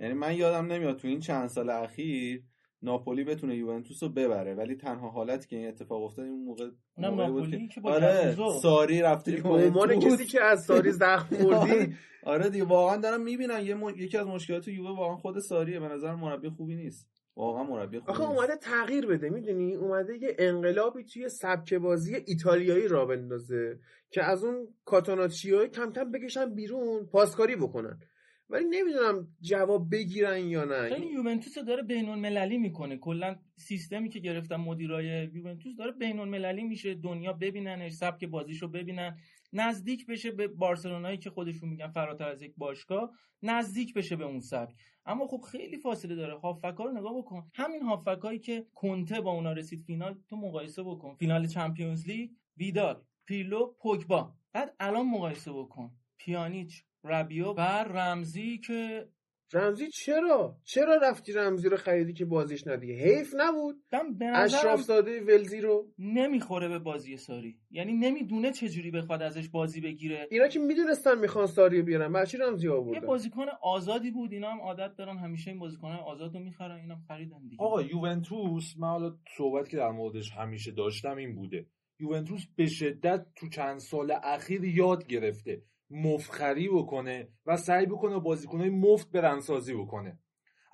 یعنی من یادم نمیاد تو این چند سال اخیر ناپولی بتونه یوونتوس رو ببره ولی تنها حالتی که این اتفاق افتاد این موقع اونم ناپولی که با آره. ساری رفته به عنوان کسی که از ساری زخم [LAUGHS] خوردی. آره دیگه واقعا دارم می‌بینم یه م... یکی از مشکلات یووه واقعا خود ساریه به نظر مربی خوبی نیست. واقعا مربی خوبی آخه. اومده تغییر بده می‌دونی؟ اومده یه انقلابی توی سبک بازی ایتالیایی را بندازه که از اون کاتاناچیو کم کم بکشن بیرون پاسکاری بکنن. ولی نمی‌دونم جواب بگیرن یا نه. خیلی یوونتوس رو داره بین المللی می‌کنه. کلا سیستمی که گرفتن مدیرای یوونتوس داره بین المللی میشه دنیا ببیننش سبک بازیشو ببینن. نزدیک بشه به بارسلونایی که خودشون میگن فراتر از یک باشگاه نزدیک بشه به اون سبک. اما خب خیلی فاصله داره. هافکا رو نگاه بکن. همین هافکایی که کنته با اونا رسید فینال تو مقایسه بکن. فینال چمپیونز لیگ ویدال پیرلو پوگبا. بعد الان مقایسه بکن. پیانیچ. ربیو و رمزی که رمزی چرا؟ چرا رفتی رمزی رو خریدی که بازیش ندی حیف نبود. به اشراف ساده ولزی رو نمی‌خوره به بازی ساری. یعنی نمی‌دونه چجوری بخواد ازش بازی بگیره. اینا که می‌دونستن می‌خوان ساری رو بیارن. برچی رمزی یه آوردن؟ بازیکن آزادی بود. اینا هم عادت دارن همیشه این بازیکن آزاد رو می‌خرن. اینم خریدن دیگه. آقا یوونتوس من حالا صحبت که در موردش همیشه داشتم این بوده. یوونتوس به شدت تو چند سال اخیر یاد گرفته. مفخری بکنه و سعی بکنه بازیکنهای مفت برندسازی بکنه.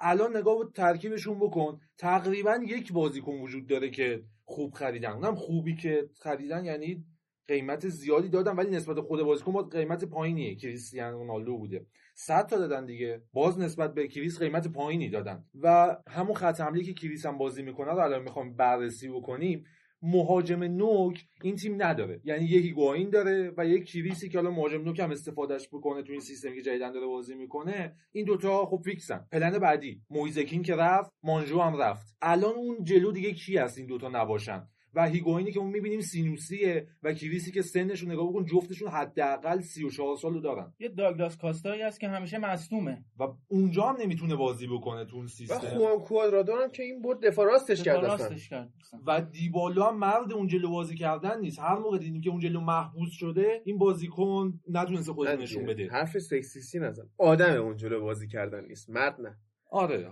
الان نگاه به ترکیبشون بکن تقریبا یک بازیکن وجود داره که خوب خریدن. اونم خوبی که خریدن یعنی قیمت زیادی دادن ولی نسبت خود بازیکن باز قیمت پایینیه. کریستیانو رونالدو بوده. 100 تا دادن دیگه. باز نسبت به کریس قیمت پایینی دادن. و همون خط حمله که کریس هم بازی می‌کنه رو الان می‌خوام بررسی بکنیم. مهاجم نوک این تیم نداره. یعنی یک هیگواین داره و یک کریسی که حالا مهاجم نوک هم استفادهش بکنه تو این سیستمی که جدیدن داره بازی می‌کنه این دوتا خب fix ن. پلن بعدی مویزکین که رفت مانجو هم رفت. الان اون جلو دیگه کی هست این دوتا نباشن؟ و هیگواینی که ما می‌بینیم سینوسیه و کریسی که سنشون نگاه بکن جفتشون حداقل 34 سال رو دارن. یه داگلاس کاستایی هست که همیشه مصدومه. و اونجا هم نمی‌تونه بازی بکنه تو اون و سیستم. خوان کوادرادو هم که این بود دفاع راستش کرد و دیبالا هم مرد اون جلو بازی کردن نیست. هر موقع دیدیم که اون جلو محبوس شده این بازیکن نتونسته خودش نشون. بده. حرف سکسیسی نزن آدم اون جلو بازی کردن نیست. مرد نه. آره.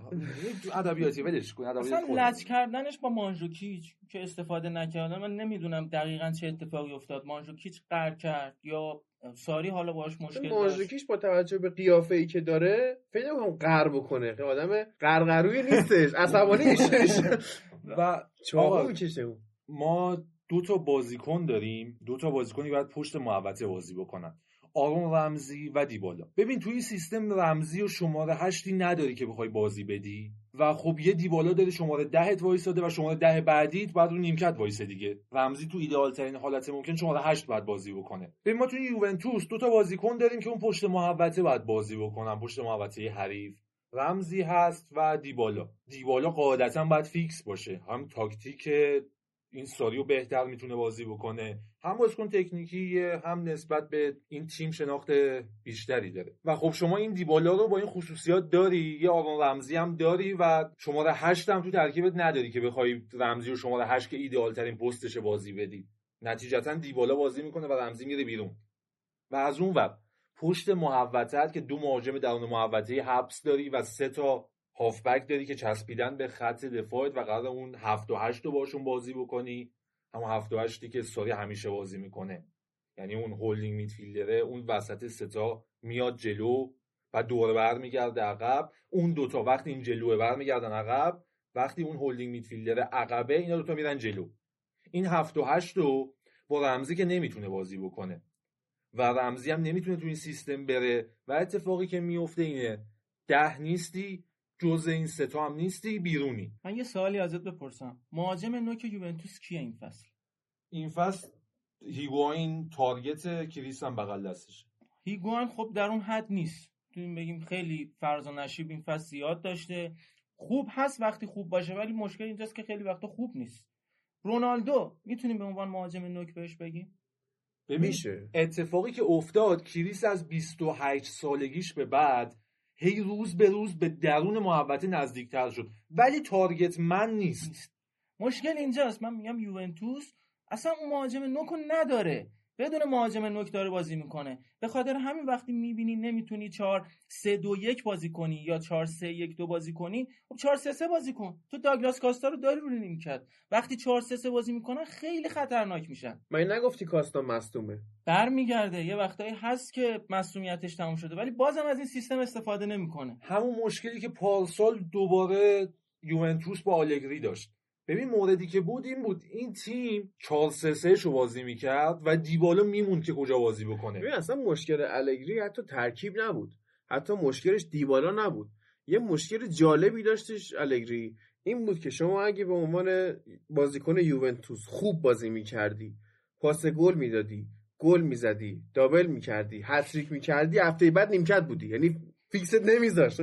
ادبیاتی ولش کن ادبیات اصلا. لچ کردنش با مانجوکیچ که استفاده نکردن. من نمی‌دونم دقیقا چه اتفاقی افتاد. مانجوکیچ قهر کرد یا ساری حالا باهاش مشکل داشت؟ مانژوکیش با توجه به قیافه ای که داره فکر نمی‌کنم قهر بکنه. که آدم قرقروی نیستش. [LAUGHS] عصبانی میشه و چاقو آقا، می‌کشه اون؟ ما دو تا بازیکن داریم. دو تا بازیکنی باید پشت محوطه بازی بکنن. آرون رمزی و دیبالا. ببین توی این سیستم رمزی و شماره هشتی نداری که بخوای بازی بدی. و خب یه دیبالا داره شماره دهت وایساده و شماره ده بعدیت بعد رو نیمکت وایسه دیگه. رمزی تو ایدئال ترین حالت ممکن شماره هشت باید بازی بکنه. ببین ما توی یوونتوس دو تا بازیکن داریم که اون پشت محوطه باید بازی بکنن. پشت محوطه حریف. رمزی هست و دیبالا. دیبالا قاعدتا باید fix باشه. هم تاکتیک این ساریو بهتر می‌تونه بازی بکنه. هم بازیکن تکنیکیه هم نسبت به این تیم شناخت بیشتری داره. و خب شما این دیبالا رو با این خصوصیات داری یه آرون رمزی هم داری و شماره هشت هم تو ترکیبت نداری که بخوای رمزی و شماره هشت که ایدئال ترین پستش بازی بدی. نتیجتا دیبالا بازی می‌کنه و رمزی میره بیرون. و از اون ور پشت محوطت که دو مهاجم درون محوطه حبس داری و سه تا هافبک داری که چسبیدن به خط دفاعت و قرار اون هفت و هشت رو باشون بازی بکنی. همون هفت و هشتی که ساری همیشه بازی می‌کنه. یعنی اون هولدینگ میدفیلدره اون وسط ستا میاد جلو و دور بر میگرده عقب. اون دوتا وقتی این جلوه بر میگردن عقب وقتی اون holding midfielder عقبه اینا دوتا میرن جلو. این هفت و هشت رو با رمزی که نمی‌تونه بازی بکنه. و رمزی هم نمی‌تونه تو این سیستم بره. و اتفاقی که میفته اینه ده نیستی جز این ستا هم نیستی بیرونی. من یه سوالی ازت بپرسم. مهاجم نوک یوونتوس کیه این فصل؟ این فصل هیگواین target کریس هم بغل دستشه. هیگوان خب در اون حد نیست. تو بگیم خیلی فراز و نشیب این فصل زیاد داشته. خوب هست وقتی خوب باشه ولی مشکل اینجاست که خیلی وقتا خوب نیست. رونالدو می‌تونیم به عنوان مهاجم نوک بهش بگیم؟ ببین میشه. اتفاقی که افتاد کریس از 28 سالگیش به بعد هی روز به روز به درون محوطه نزدیکتر شد. ولی تارگت من نیست. مشکل اینجاست. من میگم یوونتوس اصلا اون مهاجم نوک رو نداره. بدون مهاجم نوک داره بازی می‌کنه. به خاطر همین وقتی می‌بینی نمی‌تونی 4 3 2 1 بازی کنی یا 4 3 1 2 بازی کنی خب 4 3 3 بازی کن. تو داگلاس کاستا رو داری رو نیمکت وقتی 4 3 3 بازی می‌کنن خیلی خطرناک میشن. من نگفتی کاستا مصدومه؟ برمیگرده. یه وقتایی هست که مسئولیتش تموم شده ولی بازم از این سیستم استفاده نمی‌کنه. همون مشکلی که پارسال دوباره یوونتوس با آلگری داشت. ببین موردی که بود این بود. این تیم 4 3 3 شو بازی می‌کرد و دیبالا میموند که کجا بازی بکنه. ببین اصلا مشکل الگری حتی ترکیب نبود. حتی مشکلش دیبالا نبود. یه مشکل جالبی داشتش الگری. این بود که شما اگه به عنوان بازیکن یوونتوس خوب بازی می‌کردی پاس گل می‌دادی گل می‌زدی دابل می‌کردی هتریک می‌کردی هفته بعد نیمکت بودی. یعنی فیکست نمیذاشت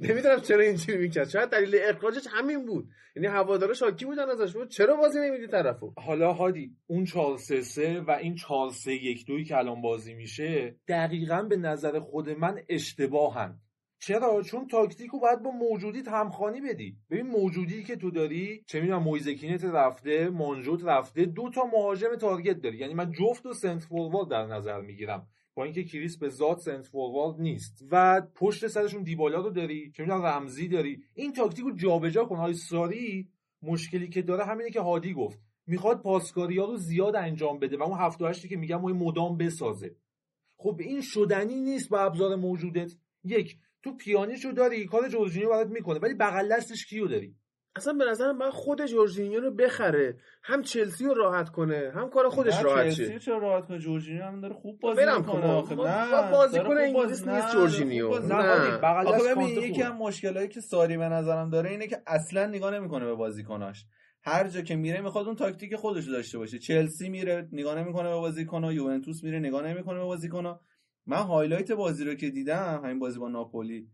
نمی‌دونم چرا اینجوری می‌کرد. شاید دلیل اخراجش همین بود. یعنی هوادارا شاکی بودن ازش. بود چرا بازی نمیدی طرفو؟ حالا هادی اون 4 3 3 و این 4 3 1 2 که الان بازی میشه دقیقا به نظر خود من اشتباهن. چرا؟ چون تاکتیکو باید با موجودیت همخوانی بدی. ببین موجودی که تو داری چه می‌دونم مویزکینت رفته مانجوت رفته دو تا مهاجم target داری. یعنی من جفت و سنت فوروارد در نظر می‌گیرم. با اینکه کریس به ذات سنت فوروارد نیست. و پشت سرشون دیبالا رو داری چه می‌دونم رمزی داری. این تاکتیکو جابجا کن. آقای ساری مشکلی که داره همینه که هادی گفت. می‌خواد پاسکاری ها رو زیاد انجام بده و اون هفت و هشتی که میگم مدام بسازه. خب این شدنی نیست با ابزار موجودت. یک تو پیانیشو داری کار جورجینیو برات می‌کنه ولی بغل دستش کیو داری؟ اصلا به نظرم من خود جورجینیو رو بخره. هم چلسی رو راحت کنه هم کار خودش راحت چلسی شه. چرا راحت کنه؟ جورجینیو هم داره خوب بازی می‌کنه. کن. آخه ما- نه بازیکن انگلیس بازی- نیست نه، جورجینیو. نه. بغل ببین یکی. از مشکلایی که ساری به نظرم داره اینه که اصلا نگاه نمی‌کنه به بازیکناش. هر جا که میره می‌خواد اون تاکتیک خودش رو داشته باشه. چلسی میره نگاه نمی‌کنه به بازیکن‌ها یوونتوس میره نگاه نمی‌کنه به بازیکن‌ها من highlight بازی رو که دیدم همین بازی با ناپولی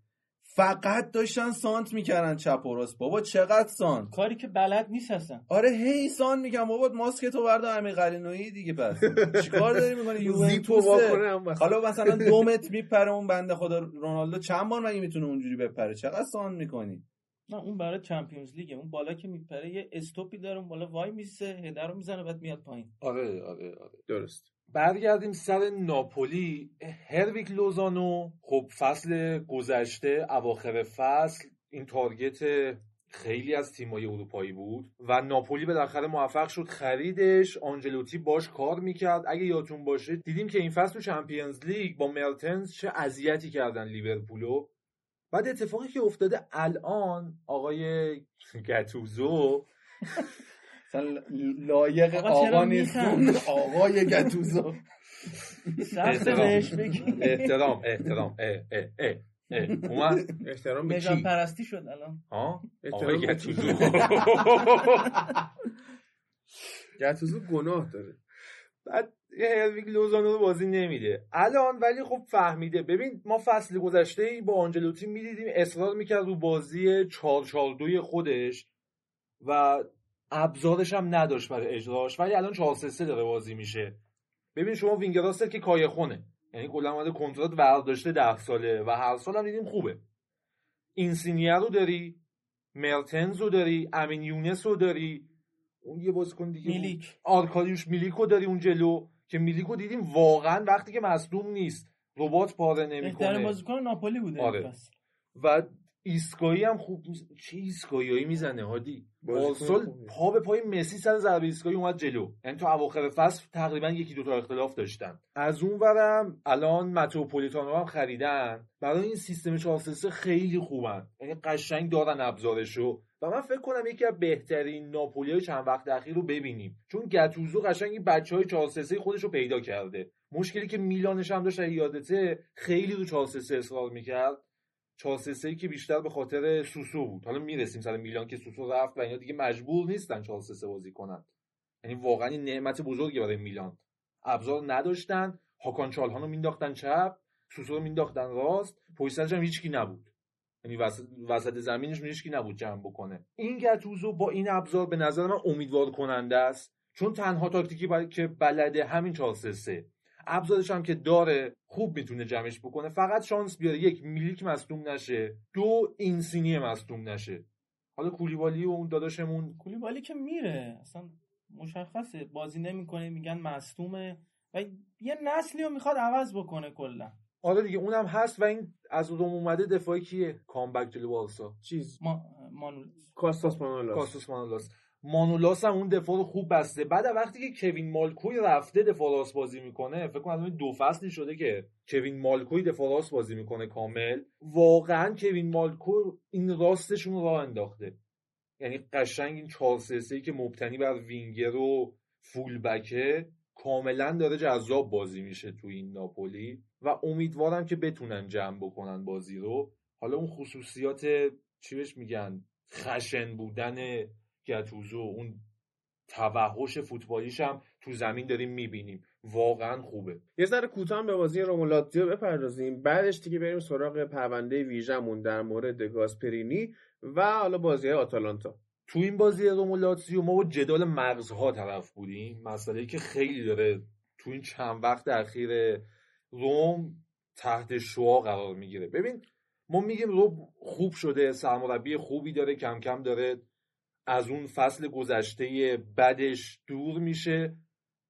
فقط داشتن سانت می‌کردن چپ و راست. بابا چقدر سانت؟ کاری که بلد نیست اصلا. آره هی سانت میگم بابا ماسک تو بردار امیر قلعه‌نویی دیگه پس چیکار داری می‌کنی؟ [LAUGHS] یوونتوس. حالا مثلا دو متر میپره اون بنده خدا رونالدو. چند بار مگه می‌تونه اونجوری بپره؟ چقدر سانت می‌کنی؟ نه اون برای Champions League ه. اون بالا که میپره یه stop ی داره اون بالا وای میسه header رو می‌زنه بعد میاد پایین. آره آره آره. درست. برگردیم سر ناپولی. هرویک لوزانو خب فصل گذشته اواخر فصل این تارگت خیلی از تیمای اروپایی بود و ناپولی بالاخره موفق شد خریدش. آنجلوتی باش کار می‌کرد. اگه یادتون باشه دیدیم که این فصل تو چمپیونز لیگ با مرتنز چه اذیتی کردن لیورپولو. بعد اتفاقی که افتاده الان آقای گتوزو مثلا لایق آقا نیست؟ آقای گتوزو سخت بهش بگی. احترام احترام. اه اه اه. اومد. احترام به کی؟ پرستی شد الان. ها؟ احترام آقای؟ گتوزو گتوزو [LAUGHS] گناه داره. بعد یه هرویک لوزانو رو بازی نمیده. الان ولی خب فهمیده. ببین ما فصل گذشته ای با آنجلوتی می‌دیدیم. اصرار می‌کرد رو بازی 442 خودش و ابزارش هم نداشت برای اجراش ولی الان 4 3 داره بازی میشه. ببین شما وینگراست که کایخونه. یعنی کلا اومده کنترات برداشته 10 ساله و هر سال هم دیدیم خوبه. اینسینیه رو داری مرتنز رو داری امین یونس رو داری. اون یه بازیکن دیگه. میلیک. آرکادیوش میلیکو داری اون جلو که میلیکو دیدیم واقعا وقتی که مصدوم نیست. رباط پاره نمی‌کنه. بازیکن ناپولی بوده آره. و ایسکایی هم خوب میز- چه ایسکایی می‌زنه هادی؟ خوبیه. پا به پای مسی سر ضربه ایستگاهی اومد جلو. یعنی تو اواخر فصل تقریبا یکی دو تا اختلاف داشتن. از اون ورم الان متروپولیتانو هم خریدن. برای این سیستم 4 خیلی خوبن. یعنی قشنگ دارن ابزارشو. و من فکر کنم یکی از بهترین ناپولی های چند وقت اخیر رو ببینیم. چون گتوزو قشنگ این بچه های 4 خودش رو پیدا کرده. مشکلی که میلانش هم داشت یادته خیلی رو 4 اصرار می‌کرد. 4 3 که بیشتر به خاطر سوسو بود. حالا می‌رسیم سر میلان که سوسو رفت و اینا دیگه مجبور نیستن 4 3 بازی کنن. یعنی واقعا این نعمت بزرگی برای میلان. ابزار نداشتن هاکان چالهان رو مینداختن چپ سوسو رو مینداختن راست سرش هم هیچکی نبود. یعنی وسط, وسط زمینش هیچکی نبود جمع بکنه. این گتوزو با این ابزار به نظر من امیدوار کننده است. چون تنها تاکتیکی بل... که بلده همین 4 3 ابزارش هم که داره خوب می‌تونه جمعش بکنه فقط شانس بیاره یک میلیک مصدوم نشه دو اینسینی مصدوم نشه. حالا کولیبالی و اون داداشمون کولیبالی که میره اصلا مشخصه بازی نمی‌کنه میگن مصدومه. و یه نسلی رو می‌خواد عوض بکنه کلا. آره دیگه اونم هست و این از روم اومده دفاعی کیه؟ کامبک جلو بارسا چیز؟ ما مانول کاستاس مانولاس. کاسوس مانولاس. مانولاس هم اون دفاع رو خوب بسته. بعد وقتی که کوین مالکوی رفته دفاع راست بازی می‌کنه فکر کنم دو فصلی شده که کوین مالکوی دفاع راست بازی می‌کنه کامل واقعا کوین مالکوی این راستشون رو راه انداخته. یعنی قشنگ این 4 3 که مبتنی بر وینگر و فول بکه کاملا داره جذاب بازی میشه تو این ناپولی و امیدوارم که بتونن جمع بکنن بازی رو. حالا اون خصوصیات چی میگن خشن بودن گتوزو اون توحش فوتبالیش هم تو زمین داریم می‌بینیم. واقعا خوبه. یه ذره کوتاه به بازی رومولاتزیو بپردازیم. بعدش دیگه بریم سراغ پرونده ویژمون در مورد گاسپرینی و حالا بازی آتالانتا. تو این بازی روم لاتزیو ما با جدال مغزها طرف بودیم. مسئله که خیلی داره تو این چند وقت اخیر روم تحت شعا قرار می‌گیره. ببین ما میگیم روم خوب شده سرمربی خوبی داره کم کم داره از اون فصل گذشته بدش دور میشه.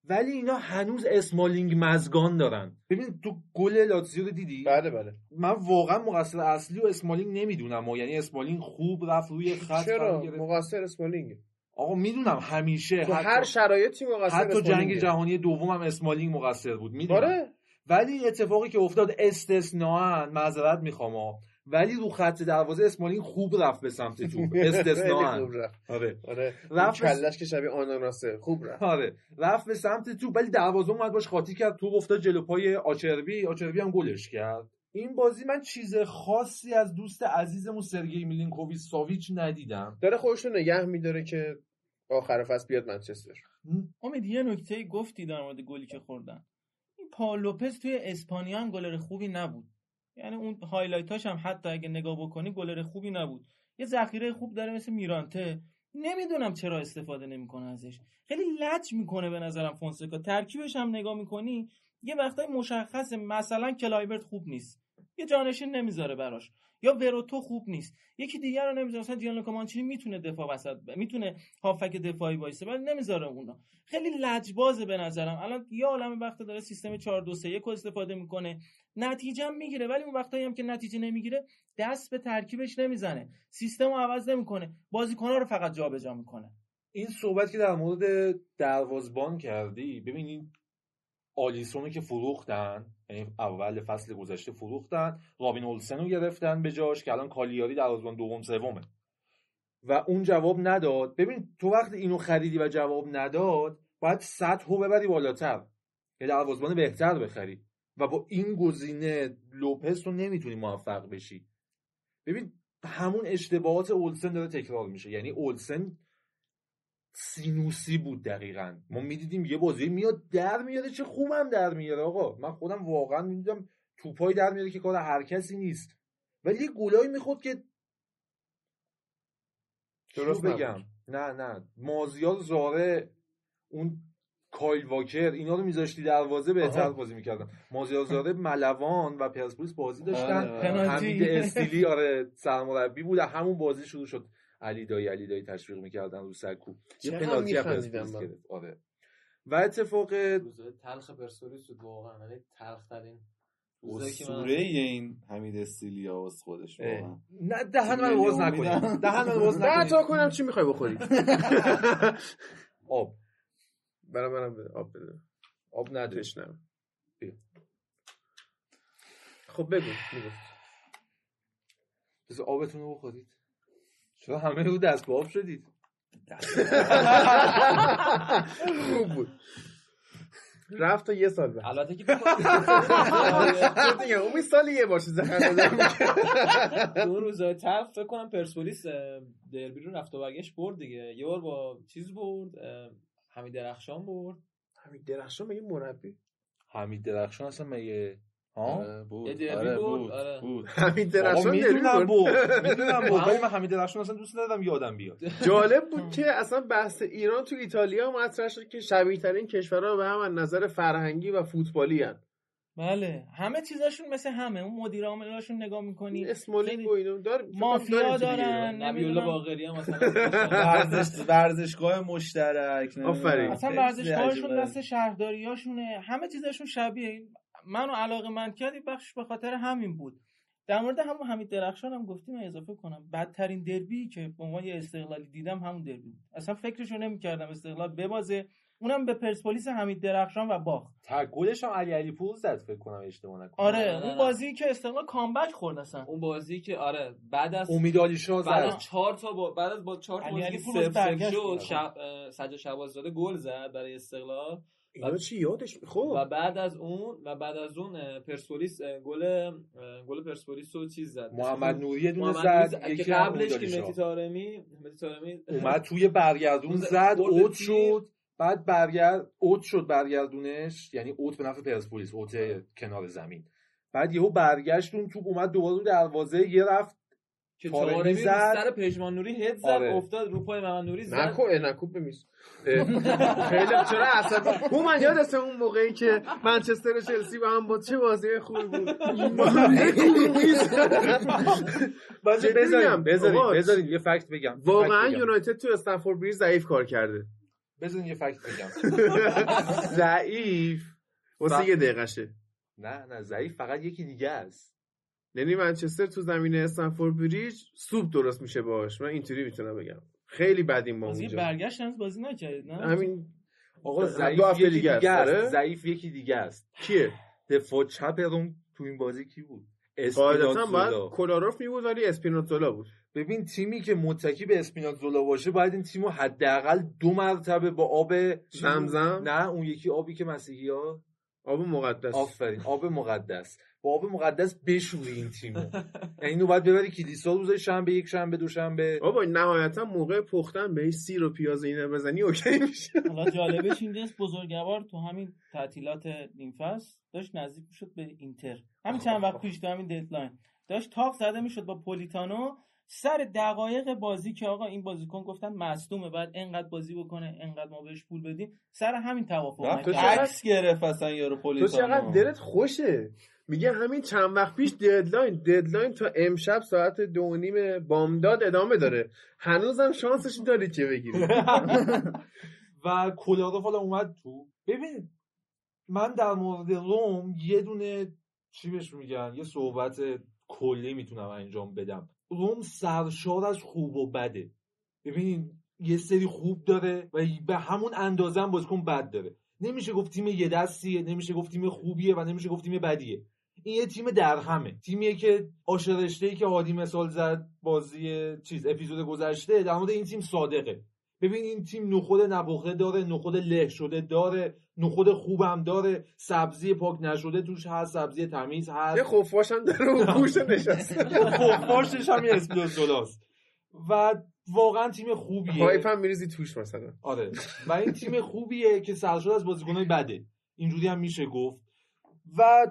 ولی اینا هنوز اسمالینگ مزگان دارن. ببین تو گل لاتزیو رو دیدی؟ بله بله. من واقعا مقصر اصلی و اسمالینگ نمی‌دونم و یعنی اسمالینگ خوب رفت روی خط چرا. مقصر اسمالینگ. آقا می‌دونم همیشه تو حتی, هر شرایطی مقصر حتی جنگ اسمالینگه. جهانی دوم هم اسمالینگ مقصر بود. می‌دونم. آره. ولی اتفاقی که افتاد استثناا معذرت می‌خوام. ولی رو خط دروازه اسمالینگ خوب رفت به سمت [LAUGHS] توپ رفت. آره. آره. رفت به- کلش که شبیه آناناسه. خوب رفت. آره. رفت به سمت تو ولی دروازه اومد باش خاطی کرد. تو افتاد جلو پای آچربی آچربی هم گلش کرد. این بازی من چیز خاصی از دوست عزیزمون سرگئی میلینکوویچ ساویچ ندیدم. داره خودش رو نگه میداره که آخر فصل بیاد منچستر. امید یه نکته گفتی در مورد گلی که خوردن. این پاول لوپز توی اسپانیا هم گلر خوبی نبود. یعنی اون highlight اش هم حتی اگه نگاه بکنی گلر خوبی نبود. یه ذخیره خوب داره مثل میرانته. نمی‌دونم چرا استفاده نمی‌کنه ازش. خیلی لج می‌کنه به نظرم فونسکا. ترکیبش هم نگاه می‌کنی یه وقتای مشخصه. مثلا کلایبرت خوب نیست. یه جانشین نمی‌ذاره براش. یا وروتو خوب نیست. یکی دیگر رو نمی‌ذاره. مثلا جیانلوکا مانچینی می‌تونه دفاع وسط ب- می‌تونه هافک دفاعی وایسه ولی نمی‌ذاره اونا. خیلی لجبازه به نظرم. الان یه عالم وقت داره سیستم 4 2 3 1 استفاده می‌کنه. نتیجه می‌گیره ولی اون وقتایی هم که نتیجه نمی‌گیره دست به ترکیبش نمی‌زنه. سیستم رو عوض نمی‌کنه. بازیکن‌ها رو فقط جابجا می‌کنه. این صحبت که در مورد دروازبان کردی ببین این آلیسونو که فروختن یعنی اول فصل گذشته فروختن رابین اولسن رو گرفتن به جاش که الان کالیاری دروازبان دوم سومه. و اون جواب نداد. ببین تو وقتی اینو خریدی و جواب نداد باید سطح رو ببری بالاتر. یه دروازبان بهتر بخری. و با این گزینه لوپز تو نمی‌تونی موفق بشی. ببین همون اشتباهات اولسن داره تکرار میشه. یعنی اولسن سینوسی بود دقیقا ما می‌دیدیم یه بازی میاد در میاره چه خوبم در میاره آقا من خودم واقعا می‌دیدم توپای در میاره که کار هر کسی نیست ولی یه گلایی می‌خورد که درست نبود. بگم نه نه مازیار زاره اون کایل واکر اینا رو میذاشتی دروازه بهتر. بازی می‌کردن مازیار زاره ملوان و پرسپولیس بازی داشتن آره. پنالتی. حمید استیلی آره سرمربی بود همون بازی شروع شد علی دایی علی دایی تشویق می‌کردن رو سکو یه پنالتی پرسپولیس. گرفت. آره. و اتفاق تلخ پرسپولیس بود واقعا یعنی تلخ ترین اسطوره این حمید استیلیا از خودش. واقعا. نه دهن من باز نکنید. دهن من باز [LAUGHS] بعد تا نکنید کنم چی می‌خوای بخوری. [LAUGHS] آب. برای منم بده. آب بده. آب نداره تشنم بیا. خب بگو. می‌گفت. بذار آبتون رو بخورید. چرا همه رو دست به آب شدید؟ خوب بود. رفت تا یه سال بعد. البته که [LAUGHS] دیگه اون سال یه بار چیز دو روزای تلخ فکر کنم پرسپولیس دربی رو رفت و برگشت برد دیگه. یه بار با چیز برد حمید درخشان برد. همین درخشان مگه مربی؟ حمید درخشان اصلا مگه ها آره، بود یه دربی آره بود، بود آره. بود همین درخشان می‌دونم بود. می‌دونم بود ولی من حمید درخشان اصلا دوست ندارم یادم بیاد [LAUGHS] جالب بود که اصلا بحث ایران تو ایتالیا مطرح شد که شبیه ترین کشورها به هم از نظر فرهنگی و فوتبالی هن. بله همه چیزاشون مثل همه اون مدیر عاملاشون نگاه می‌کنی اسمولینگ و اینو دار مافیا دارن نبیولا باقری هم مثلا ورزش [LAUGHS] ورزشگاه مشترک. آفرین. اصلا ورزشگاهشون. دست شهرداریاشونه همه چیزشون شبیه منو علاقه من کرد یه بخش به خاطر همین بود. در مورد همون حمید درخشان هم گفتیم اضافه کنم. بدترین دربی که به عنوان یه استقلالی دیدم همون دربی بود. اصلا فکرشو نمی‌کردم استقلال ببازه. اونم به پرسپولیس حمید درخشان و باخت. تک گلش هم علی علی پور زد فکر کنم اشتباه نکنم. آره نه، نه، اون نه. بازی که استقلال کامبک خورد اصلا. اون بازی که آره بعد از امید علی شاه بعد از چهار تا با بعد از با چهار تا علی بازی علی شد. شب سجاد شباززاده گل زد برای استقلال. اینا چی یادش و خب بعد از اون و بعد از اون پرسپولیس گل گل پرسپولیس رو چیز زد محمد نوری یه دونه محمد زد یکی قبلش که شاه. طارمی مهدی طارمی اومد توی برگردون اون زد اوت. شد بعد برگرد اوت شد برگردونش یعنی اوت به نفع پرسپولیس اوت کنار زمین بعد یهو برگشت اون توپ اومد دوباره رو دروازه یه رفت که رو زد. سر پژمان نوری هد زد آره. افتاد رو پای محمد نوری زد. نکو نکو بمیز. اه، [LAUGHS] خیلی چرا عصبی اون من یادته اون موقعی که منچستر و چلسی با هم بود چه بازی خوبی بود؟ [LAUGHS] بذاریم میگم. بذاریم آقا، بذاریم یه فکت بگم واقعا. یونایتد تو استنفورد بریج ضعیف کار کرده. بذاریم یه فکت بگم. [LAUGHS] ضعیف. واسه یه دقیقشه. نه نه ضعیف فقط یکی دیگه است. یعنی منچستر تو زمین استنفورد بریج سوپ درست میشه باش من اینطوری می‌تونم بگم. خیلی بدیم ما بازی اونجا. برگشت هنوز بازی نکردید نه؟ همین آقا دو ضعیف یکی دیگه است، آره؟ ضعیف یکی دیگه است. کیه؟ دفاع چپ روم تو این بازی کی بود؟ قاعدتا اسپیناتزولا. باید کولاروف می بود ولی اسپیناتزولا بود. ببین تیمی که متکی به اسپیناتزولا باشه باید این تیمو حداقل دو مرتبه با آب زمزم؟ نه اون یکی آبی که مسیحی ها آب مقدس. آفرین آب مقدس. با آب مقدس بشوری این تیمو. [LAUGHS] یعنی اینو باید ببری کلیسا روز شنبه یک شنبه دوشنبه بابا نهایتا موقع پختن به سیر و پیاز اینا بزنی اوکی میشه. حالا جالبش اینجاست بزرگوار تو همین تعطیلات نیم فصل داشت نزدیک می‌شد به اینتر. همین چند وقت پیش تو همین deadline داشت تاخت زده می‌شد با پولیتانو سر دقایق بازی که آقا این بازیکن گفتن مصدومه بعد انقدر بازی بکنه انقدر ما بهش پول بدیم سر همین توافق نکرد. عکس گرفت اصلا یارو تو پولیتانو چقدر دلت خوشه؟ میگه همین چند وقت پیش deadline deadline تا امشب ساعت دو و نیم بامداد ادامه داره. هنوزم شانسش داری که بگیری. [LAUGHS] و کولاروف حالا اومد تو. ببین من در مورد روم یه دونه چی بهش میگن؟ یه صحبت کلی می‌تونم انجام بدم. روم سرشار از خوب و بده. ببین یه سری خوب داره و به همون اندازه هم بازیکن بد داره. نمیشه گفت تیم یه دستیه نمیشه گفت تیم خوبیه و نمیشه گفت تیم بدیه. این یه تیم در همه تیمیه که آشرشته که هادی مثال زد بازی چیز اپیزود گذشته در مورد این تیم صادقه. ببین این تیم نخود نبخته داره نخود له شده داره نخود خوبم داره. سبزی پاک نشده توش هست سبزی تمیز هست. یه خفاش هم داره و گوشه [LAUGHS] نشسته. خفاشش هم یه اسپیناتزولاست و واقعا تیم خوبیه. پایپ هم میریزی توش مثلا. آره. و این تیم خوبیه که سرشار از بازیکنای بده. اینجوری هم میشه گفت. و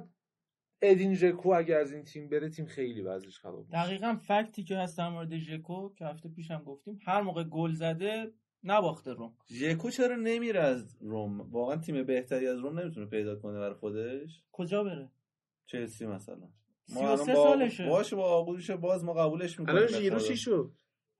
ادین ژکو اگه از این تیم بره تیم خیلی وضعش خراب میشه. دقیقا fact ی که هست در مورد ژکو که هفته پیشم گفتیم هر موقع گل زده نباخته روم ژکو چرا نمیره از روم واقعا تیم بهتری از روم نمی‌تونه پیدا کنه برای خودش. کجا بره؟ چلسی مثلا. با- سالشه. باشه با آغوزش باز ما قبولش می‌کنیم الان ژیرو چی شد؟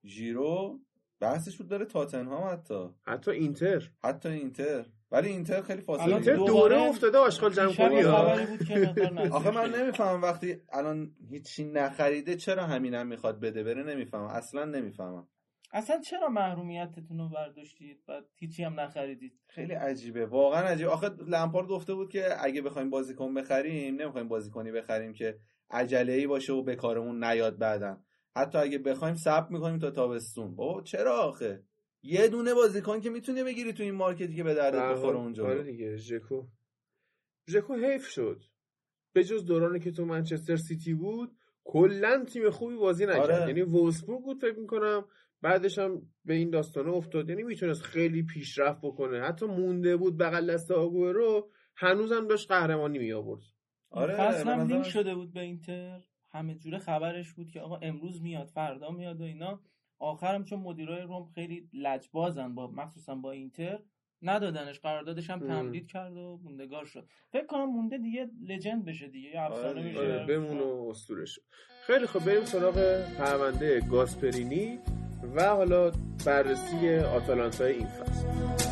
ژیرو بحثش بود داره تاتنهام حتی. حتی اینتر. حتی اینتر. ولی اینتر خیلی فاصله الان. دوره افتاده آشغال جمع کنی؟ [LAUGHS] آخه من. نمی‌فهمم وقتی الان هیچی نخریده چرا همینم می‌خواد بده؟ بره نمی‌فهمم. اصلا نمی‌فهمم. اصلا چرا محرومیتتون رو برداشتید و هیچی هم نخریدید؟ خیلی عجیبه. واقعا عجیبه. آخه لمپارد گفته بود که اگه بخوایم بازیکن بخریم نمی‌خوایم بازیکنی بخریم که عجله ای باشه و به کارمون نیاد بعدن حتی اگه بخوایم ثبت می‌کنیم تا تابستون. بابا چرا آخه؟ یه دونه بازیکن که می‌تونی بگیری تو این مارکتی که به دردت حال، بخوره اونجا. آره دیگه ژکو. ژکو حیف شد. به جز دورانی که تو منچستر سیتی بود کلا تیم خوبی بازی نکرد. آره. یعنی وولسبورگ بود فکر می‌کنم بعدش هم به این داستانه افتاد. یعنی می‌تونست خیلی پیشرفت بکنه. حتی مونده بود بغل دست آگورو هنوزم داشت قهرمانی می آورد آره فصل هم لینک شده بود به اینتر. همه جوره خبرش بود که آقا امروز میاد فردا میاد و اینا. آخرم چون مدیرای روم خیلی لجبازن با مخصوصا با اینتر ندادنش. قراردادش هم. تمدید کرد و موندگار شد. فکر کنم مونده دیگه لجند بشه دیگه یه افسانه آره میشه. آره بمون و اسطوره شد خیلی خب بریم سراغ پرونده گاسپرینی و حالا بررسی آتالانتای این فصل.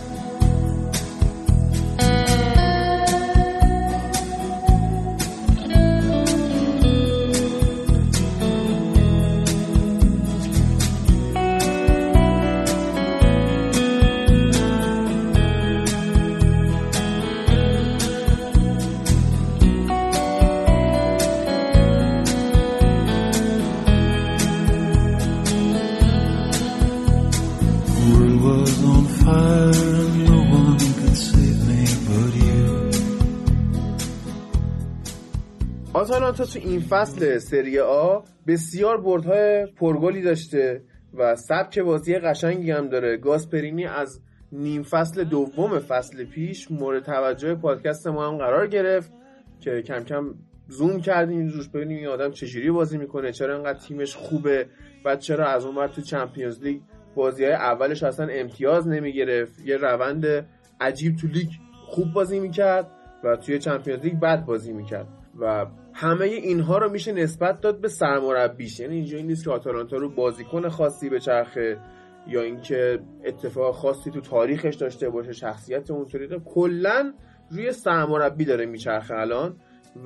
آتالانتا تو این فصل سری آ بسیار بردهای پرگلی داشته و سبک بازی قشنگی هم داره. گاسپرینی از نیم فصل دوم فصل پیش مورد توجه پادکست ما هم قرار گرفت که کم کم زوم کردیم روش ببینیم این آدم چجوری بازی می‌کنه چرا انقدر تیمش خوبه و چرا از اون تو چمپیونز لیگ بازی های اولش اصلا امتیاز نمی‌گرفت. یه روند عجیب تو لیگ خوب بازی می‌کرد و توی چمپیونز لیگ بد بازی می‌کرد و همه اینها رو میشه نسبت داد به سرمربیش. یعنی اینجا این نیست که آتالانتا رو بازیکن خاصی به چرخه یا اینکه اتفاق خاصی تو تاریخش داشته باشه شخصیت اونطوری. کلا روی سرمربی داره میچرخه الان.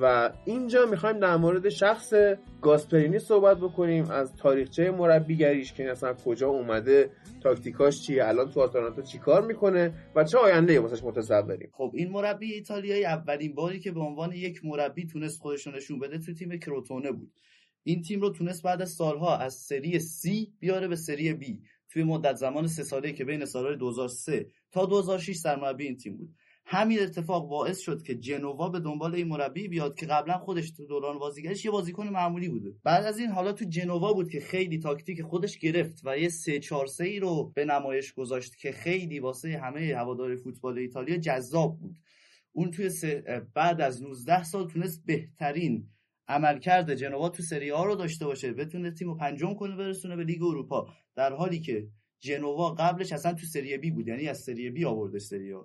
و اینجا می‌خوایم در مورد شخص گاسپرینی صحبت بکنیم. از تاریخچه مربیگریش که اصلا کجا اومده تاکتیکاش چیه الان تو آتالانتا چیکار می‌کنه و چه آینده واسش متصوریم خب این مربی ایتالیایی اولین باری که به عنوان یک مربی تونست خودش نشون بده تو تیم کروتونه بود. این تیم رو تونست بعد از سالها از سری C بیاره به سری B توی مدت زمان سه ساله که بین سالهای 2003 تا 2006 سرمربی این تیم بود. همین اتفاق باعث شد که جنوا به دنبال این مربی بیاد که قبلا خودش تو دوران بازیگریش یه بازیکن معمولی بوده. بعد از این حالا تو جنوا بود که خیلی تاکتیک خودش گرفت و یه 3 4 3 ای رو به نمایش گذاشت که خیلی واسه همه هوادار فوتبال ایتالیا جذاب بود. اون توی سه بعد از 19 سال تونست بهترین عملکرد جنوا تو سری آ رو داشته باشه بتونه تیمو پنجم کنه برسونه به لیگ اروپا. در حالی که جنوا قبلش اصلا تو سری بی بود یعنی از سری بی آورده سری آ.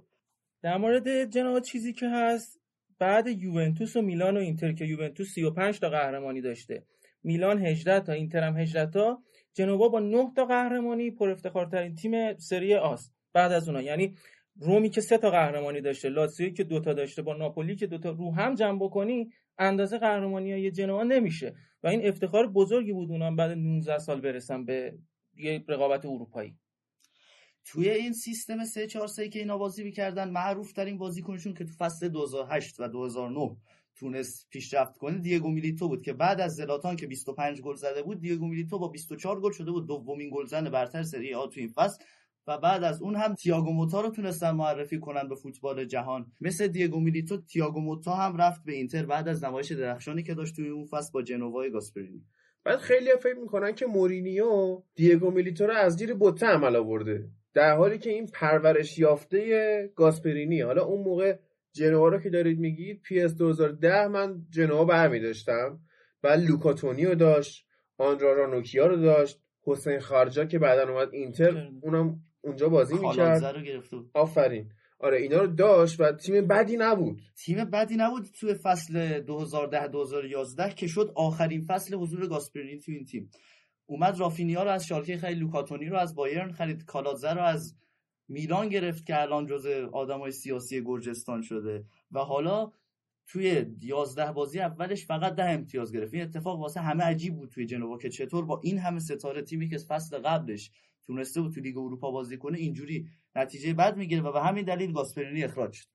در مورد جنوا چیزی که هست بعد یوونتوس و میلان و اینتر که یوونتوس 35 تا قهرمانی داشته. میلان 18 تا اینتر هم 18 تا. جنوا با 9 تا قهرمانی پر افتخارترین تیم سری آست بعد از اونها یعنی رومی که سه تا قهرمانی داشته لاتزیو که دوتا داشته با ناپولی که دوتا رو هم جمع بکنی اندازه قهرمانی های جنوا نمیشه. و این افتخار بزرگی بود اونا بعد 19 سال برسن به یه رقابت اروپایی. توی این سیستم 3 4 3 که اینا بازی می‌کردن معروف ترین بازیکنشون که تو فصل 2008 و 2009 تونست پیشرفت کنه دیگو میلیتو بود که بعد از زلاتان که 25 گل زده بود دیگو میلیتو با 24 گل شده بود دومین گلزن برتر سری آ تو این فصل. و بعد از اون هم تییاگو موتا رو تونستن معرفی کنن به فوتبال جهان. مثل دیگو میلیتو تییاگو موتا هم رفت به اینتر بعد از نمایش درخشانی که داشت توی اون فصل با جنوای گاسپرینی. بعد خیلی فکر می‌کنن که مورینیو دیگو میلیتو رو از زیر بوته عمل آورده. در حالی که این پرورش یافته گاسپرینی حالا اون موقع جنوا رو که دارید میگید PES 2010 من جنوا برمی داشتم بعد لوکاتونیو داشت آندرا رانوکیا رو داشت حسین خارجا که بعدا اومد اینتر اونم اونجا بازی می‌کرد. رو آفرین. آره اینا رو داشت و تیم بدی نبود. تیم بدی نبود توی فصل 2010 2011 که شد آخرین فصل حضور گاسپرینی تو این تیم. اومد رافینیا رو از شالکه خرید لوکاتونی رو از بایرن خرید. کالادزه رو از میلان گرفت که الان جزء آدمای سیاسی گرجستان شده. و حالا توی 11 بازی اولش فقط ده امتیاز گرفت. این اتفاق واسه همه عجیب بود توی جنوا که چطور با این همه ستاره تیمی که فصل قبلش تونسته بود تو لیگ اروپا بازی کنه اینجوری نتیجه بد می‌گیره و به همین دلیل گاسپرینی اخراج شد.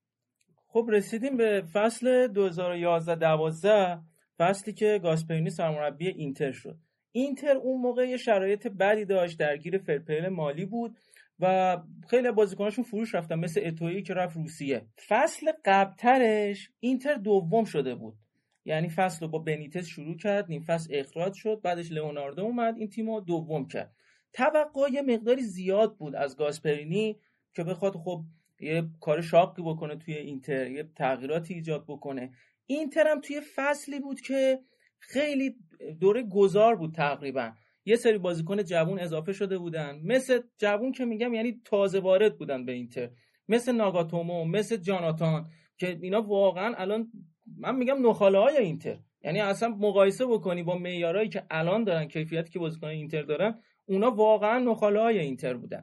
خب رسیدیم به فصل 2011 12 فصلی که گاسپرینی سرمربی اینتر شد. اینتر اون موقع یه شرایط بدی داشت درگیر فرپل مالی بود و خیلی بازیکناشون فروش رفتن مثل اتویی که رفت روسیه. فصل قبلترش اینتر دوم شده بود. یعنی فصل رو با بنیتس شروع کرد نیم فصل اخراج شد بعدش لئوناردو اومد این تیم رو دوم کرد. توقع یه مقداری زیاد بود از گاسپرینی که بخواد خب یه کار شاقی بکنه توی اینتر یه تغییراتی ایجاد بکنه. اینتر هم توی فصلی بود که خیلی دوره گذار بود تقریبا. یه سری بازیکن جوون اضافه شده بودن. مثل جوون که میگم یعنی تازه وارد بودن به اینتر. مثل ناگاتومو مثل جاناتان که اینا واقعا الان من میگم نخاله های اینتر. یعنی اصلا مقایسه بکنی با معیارهایی که الان دارن کیفیتی که بازیکن اینتر دارن اونا واقعا نخاله های اینتر بودن.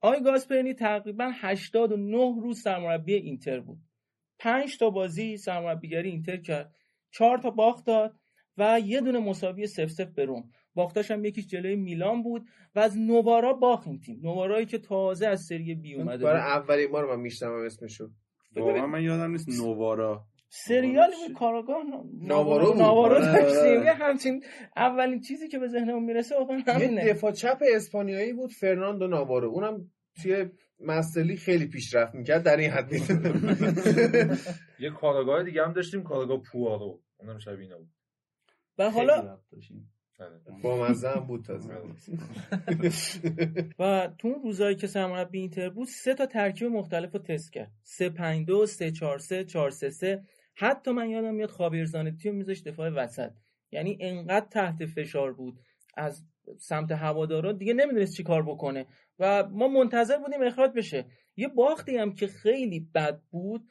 آی گاسپرینی تقریبا 89 روز سرمربی اینتر بود. 5 تا بازی سرمربیگری اینتر کرد. 4 تا باخت داد و یه دونه مساوی سف سف به روم. باختاش هم یکیش جلوی میلان بود و از نوارا باخت این تیم. نوارایی که تازه از سری بی اومده برای اولین بار من میشنم اسمشو. واقعا من یادم نیست نوارا سریالی بود کاراگاه ناوارو بود. ناوارو آره، داشتیم آره. یه همچین اولین چیزی که به ذهنمون می‌رسه واقعا یه دفاع چپ اسپانیایی بود فرناندو ناوارو اونم توی مستلی خیلی پیشرفت می‌کرد در این حد یه کارگاه دیگه هم داشتیم کارگاه پوارو اونم شبیه اینا بود. و حالا با مزه هم بود تازه. و تو اون روزایی که سرمربی اینتر بود سه تا ترکیب مختلف رو تست کرد. 3 5 2 3 4 3 4 3 3 حتی من یادم میاد خابیر زانتی رو میذاشت دفاع وسط. یعنی انقدر تحت فشار بود از سمت هوادارا دیگه نمی‌دونست چی کار بکنه. و ما منتظر بودیم اخراج بشه. یه باختی هم که خیلی بد بود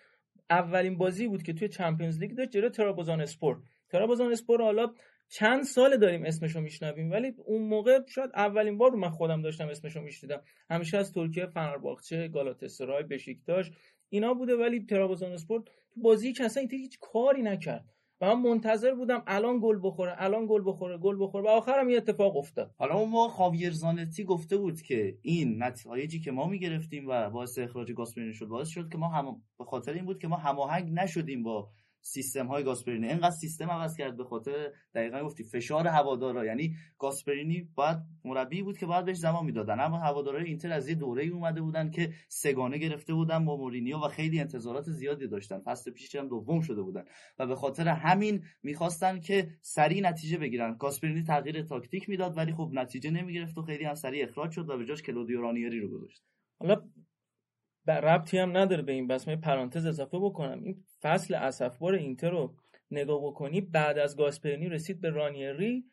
اولین بازی بود که توی چمپیونز لیگ داشت جلوی ترابوزان اسپور. ترابوزان اسپور حالا چند سال داریم اسمشو میشنویم ولی اون موقع شاید اولین بار من خودم داشتم اسمشو میشنیدم. همیشه از ترکیه فنرباغچه گالاتاسرای بشیکتاش اینا بوده ولی ترابوزان اسپورت تو بازی که اصلا هیچ کاری نکرد. و من منتظر بودم الان گل بخوره الان گل بخوره گل بخوره و آخرم یه اتفاق افتاد. حالا اون موقع خاویر زانتی گفته بود که این نتایجی که ما می‌گرفتیم و باعث اخراج گاسپرینی شد باعث شد که ما هم به خاطر این بود که ما هماهنگ نشدیم با سیستم های گاسپرینی. اینقدر سیستم عوض کرد به خاطر دقیقا گفتی فشار هوادارا. یعنی گاسپرینی باید مربی بود که باید بهش زمان می‌دادن. اما هوادارهای اینتر از یه دوره اومده بودن که سگانه گرفته بودن با مورینیو و خیلی انتظارات زیادی داشتن. فصل پیش هم دوم شده بودن. و به خاطر همین می‌خواستن که سریع نتیجه بگیرن. گاسپرینی تغییر تاکتیک می‌داد ولی خب نتیجه نمی‌گرفت و خیلی هم سریع اخراج شد و به جاش کلودیو رانیری رو گذاشت. حالا ربطی هم نداره به این بس. من پرانتز اضافه بکنم. این فصل اسفبار اینتر رو نگاه بکنی بعد از گاسپرینی رسید به رانیری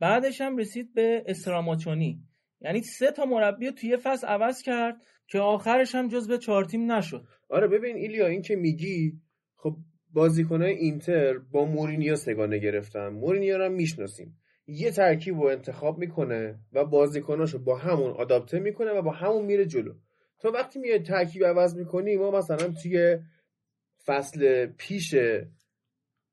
بعدش هم رسید به استراماچونی. یعنی سه تا مربی توی فصل عوض کرد که آخرش هم جز به چهار تیم نشد. آره ببین ایلیا این که میگی خب بازیکنهای اینتر با مورینیو سگانه گرفتن. مورینیو رو هم می‌شناسیم. یه ترکیب رو انتخاب می‌کنه و بازیکناشو با همون آداپته می‌کنه و با همون میره جلو. تو وقتی میای ترکیب عوض می‌کنی ما مثلا توی فصل پیش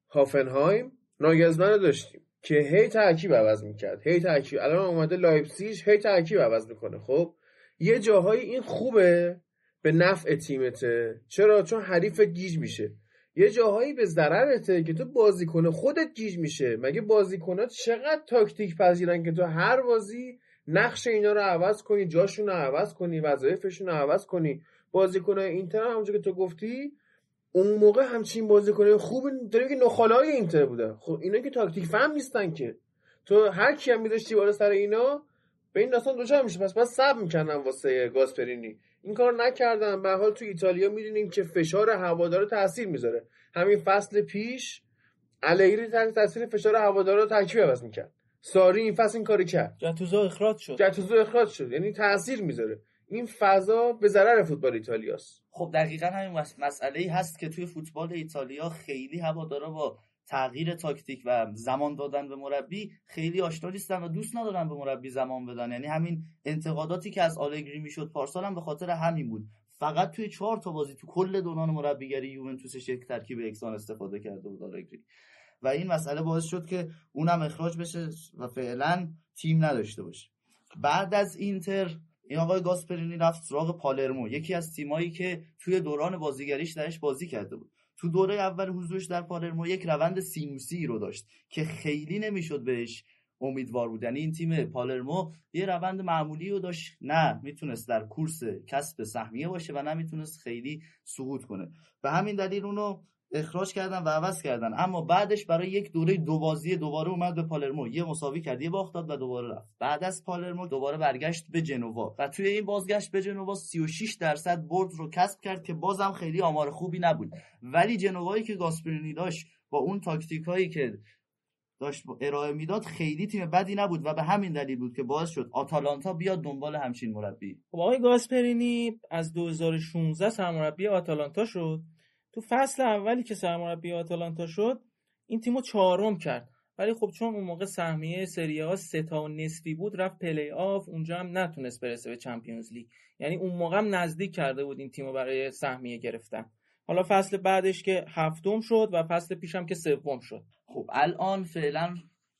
هافنهایم ناگزمن رو داشتیم که هی ترکیب عوض می‌کرد هی ترکیب الان اومده لایپسیش هی ترکیب عوض می‌کنه. خب یه جاهایی این خوبه به نفع تیمته چرا؟ چون حریف گیج میشه. یه جاهایی به ضررته که تو بازیکن خودت گیج میشه. مگه بازیکنات چقدر تاکتیک پذیرن که تو هر بازی نقش اینا رو عوض کنی جاشون رو عوض کنی وظایفشون رو عوض کنی؟ بازیکن اینتر هم همونجور که تو گفتی اون موقع همچین بازیکن خوب داره که نخاله های اینتر بوده. خب اینا که تاکتیک فهم نیستن که. تو هر کی هم میذاشتی بالا سر اینا به این داستان دوچار میشه پس بس صبر می‌کنن واسه گاسپرینی. این کار نکردن. به حال تو ایتالیا می‌دونیم که فشار هوادار تاثیر می‌ذاره. همین فصل پیش الگری تحت تاثیر فشار هوادارا ترکیب عوض می‌کرد. ساری این فصل این کاری کرد. جاتوزو اخراج شد. جاتوزو اخراج شد. یعنی تاثیر می‌ذاره. این فضا به ضرر فوتبال ایتالیاست. خب دقیقا همین مسئله ای هست که توی فوتبال ایتالیا خیلی هوادارا با تغییر تاکتیک و زمان دادن به مربی خیلی آشنا نیستن و دوست ندارن به مربی زمان بدن. یعنی همین انتقاداتی که از آلگری می‌شد پارسال هم به خاطر همین بود. فقط توی چهار تا بازی تو کل دوران مربیگری یوونتوسش یک ترکیب یکسان استفاده کرده بود آلگری. و این مسئله باعث شد که اونم اخراج بشه و فعلا تیم نداشته باشه. بعد از اینتر این آقای گاسپرینی رفت سراغ پالرمو. یکی از تیمایی که توی دوران بازیگریش درش بازی کرده بود. تو دوره اول حضورش در پالرمو یک روند سینوسی رو داشت که خیلی نمی‌شد بهش امیدوار بود. یعنی این تیم پالرمو یه روند معمولی رو داشت. نه می‌تونست در کورس کسب سهمیه باشه و نه می‌تونست خیلی سقوط کنه. به همین دلیل اونو اخراج کردن و عوض کردن. اما بعدش برای یک دوره دو بازی دوباره اومد به پالرمو. یه مساوی کرد یه باخت داد و دوباره رفت. بعد از پالرمو دوباره برگشت به جنوا. و توی این بازگشت به جنوا 36 درصد برد رو کسب کرد که بازم خیلی آمار خوبی نبود. ولی جنوایی که گاسپرینی داشت با اون تاکتیک هایی که داشت ارائه می‌داد خیلی تیم بدی نبود و به همین دلیل بود که باعث شد آتالانتا بیاد دنبال همچین مربی. خب آقای گاسپرینی از 2016 سرمربی آتالانتا شد. تو فصل اولی که سرمربی آتالانتا شد این تیمو چهارم کرد. ولی خب چون اون موقع سهمیه سری آ سه تا نصفی بود رفت پلی آف اونجا هم نتونست برسه به Champions League. یعنی اون موقع هم نزدیک کرده بود این تیمو برای سهمیه گرفتن. حالا فصل بعدش که هفتم شد و فصل پیشم که سوم شد. خب الان فعلا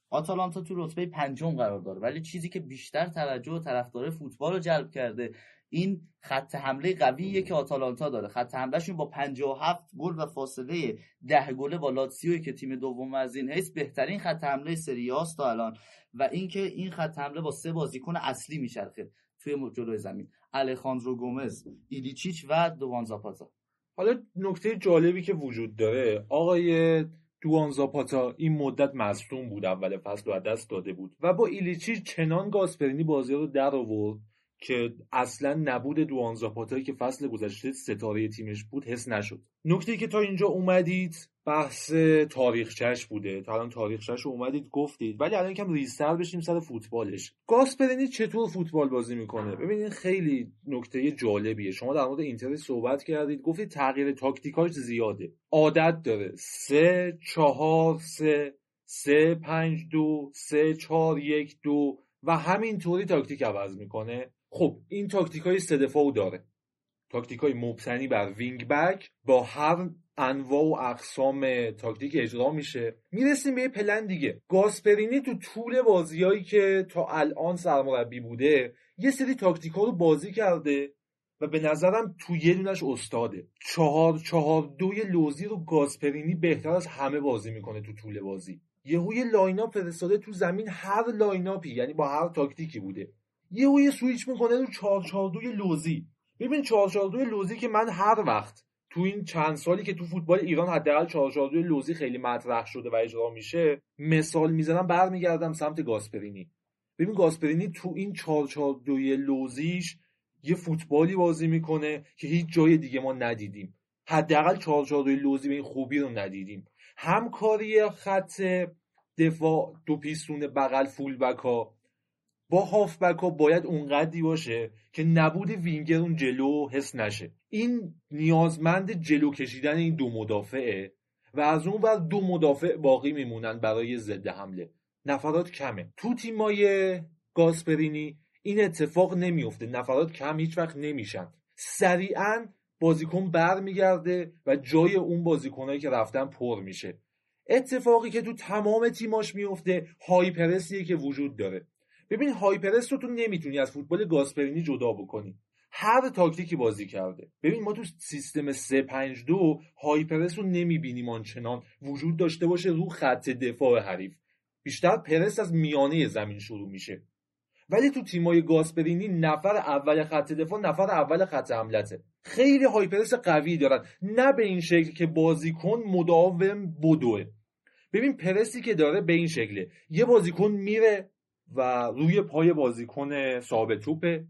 آتالانتا تو رتبه پنجم قرار داره. ولی چیزی که بیشتر توجه و طرفدار فوتبال رو جلب کرده این خط حمله قویه که آتالانتا داره. خط حملهشون با 57 گل و فاصله 10 گله با لاتسیو که تیم دوم از این حیث بهترین خط حمله سری تا الان. و اینکه این خط حمله با سه بازیکن اصلی میچرخه توی جلوی زمین. الخاندرو گومز ایلیچیچ و دوان زاپاتا. حالا نکته جالبی که وجود داره آقای دوان زاپاتا این مدت مصدوم بود اول فصل و دست داده بود و با ایلیچی چنان گاسپرینی بازی رو در آورد که اصلا نبود دوان زاپاتایی که فصل گذشته ستاره تیمش بود حس نشد. نکته که تا اینجا اومدید بحث تاریخچش بوده. تا الان تاریخچش رو اومدید گفتید. ولی الان کم ریستر بشیم سر فوتبالش. گاسپرینی چطور فوتبال بازی می‌کنه؟ ببینید خیلی نکته جالبیه. شما در مورد اینتر صحبت کردید. گفتید تغییر تاکتیکاش زیاده. عادت داره. سه چهار سه سه پنج دو سه چهار یک دو و همینطوری تاکتیک عوض می‌کنه. خب این تاکتیک های سه دفاعو داره. تاکتیک های مبتنی بر wing back با هر انواع و اقسام تاکتیک اجرا میشه. می‌رسیم به یه پلن دیگه. گاسپرینی تو طول بازیایی که تا الان سرمربی بوده یه سری تاکتیک ها رو بازی کرده و به نظرم تو یه دونش استاده. چهار چهار دوی لوزی رو گاسپرینی بهتر از همه بازی می‌کنه تو طول بازی. یهو یه lineup فرستاده تو زمین هر lineup ی یعنی با هر تاکتیکی بوده. یهو یه سویچ می‌کنه رو چهار چهار دوی لوزی. ببین 442 لوزی که من هر وقت تو این چند سالی که تو فوتبال ایران حداقل 442 لوزی خیلی مطرح شده و اجرا میشه مثال می‌زنم برمیگردم سمت گاسپرینی. ببین گاسپرینی تو این 442 لوزیش یه فوتبالی بازی می‌کنه که هیچ جای دیگه ما ندیدیم. حداقل 442 لوزی به این خوبی رو ندیدیم. همکاری خط دفاع دو پیستون بغل فول بکا با هافبک ها باید اونقدری باشه که نبود وینگر اون جلو حس نشه. این نیازمند جلو کشیدن این دو مدافعه و از اون ور دو مدافع باقی میمونن برای ضد حمله. نفرات کمه. تو تیمای گاسپرینی این اتفاق نمیفته نفرات کم هیچ وقت نمیشن. سریعا بازیکن برمیگرده و جای اون بازیکنهایی که رفتن پر میشه. اتفاقی که تو تمام تیماش میفته هایپرسیه که وجود داره. ببین هایپرس رو تو نمی‌تونی از فوتبال گاسپرینی جدا بکنی. هر تاکتیکی بازی کرده. ببین ما تو سیستم 352 هایپرس رو نمی‌بینیم آنچنان. وجود داشته باشه رو خط دفاع حریف. بیشتر پرس از میانه زمین شروع میشه. ولی تو تیمای گاسپرینی نفر اول خط دفاع نفر اول خط حملته. خیلی هایپرس قوی دارن. نه به این شکل که بازیکن مداوم بدوه. ببین پرسی که داره به این شکله. یه بازیکن میره و روی پای بازیکن ثابت توپه.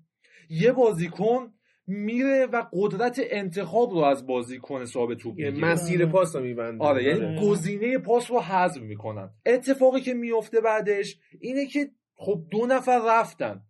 یه بازیکن میره و قدرت انتخاب رو از بازیکن ثابت توپ می‌گیره. مسیر پاس رو میبنده آره یعنی گزینه پاس رو حذف می‌کنن. اتفاقی که میفته بعدش اینه که خب دو نفر رفتن.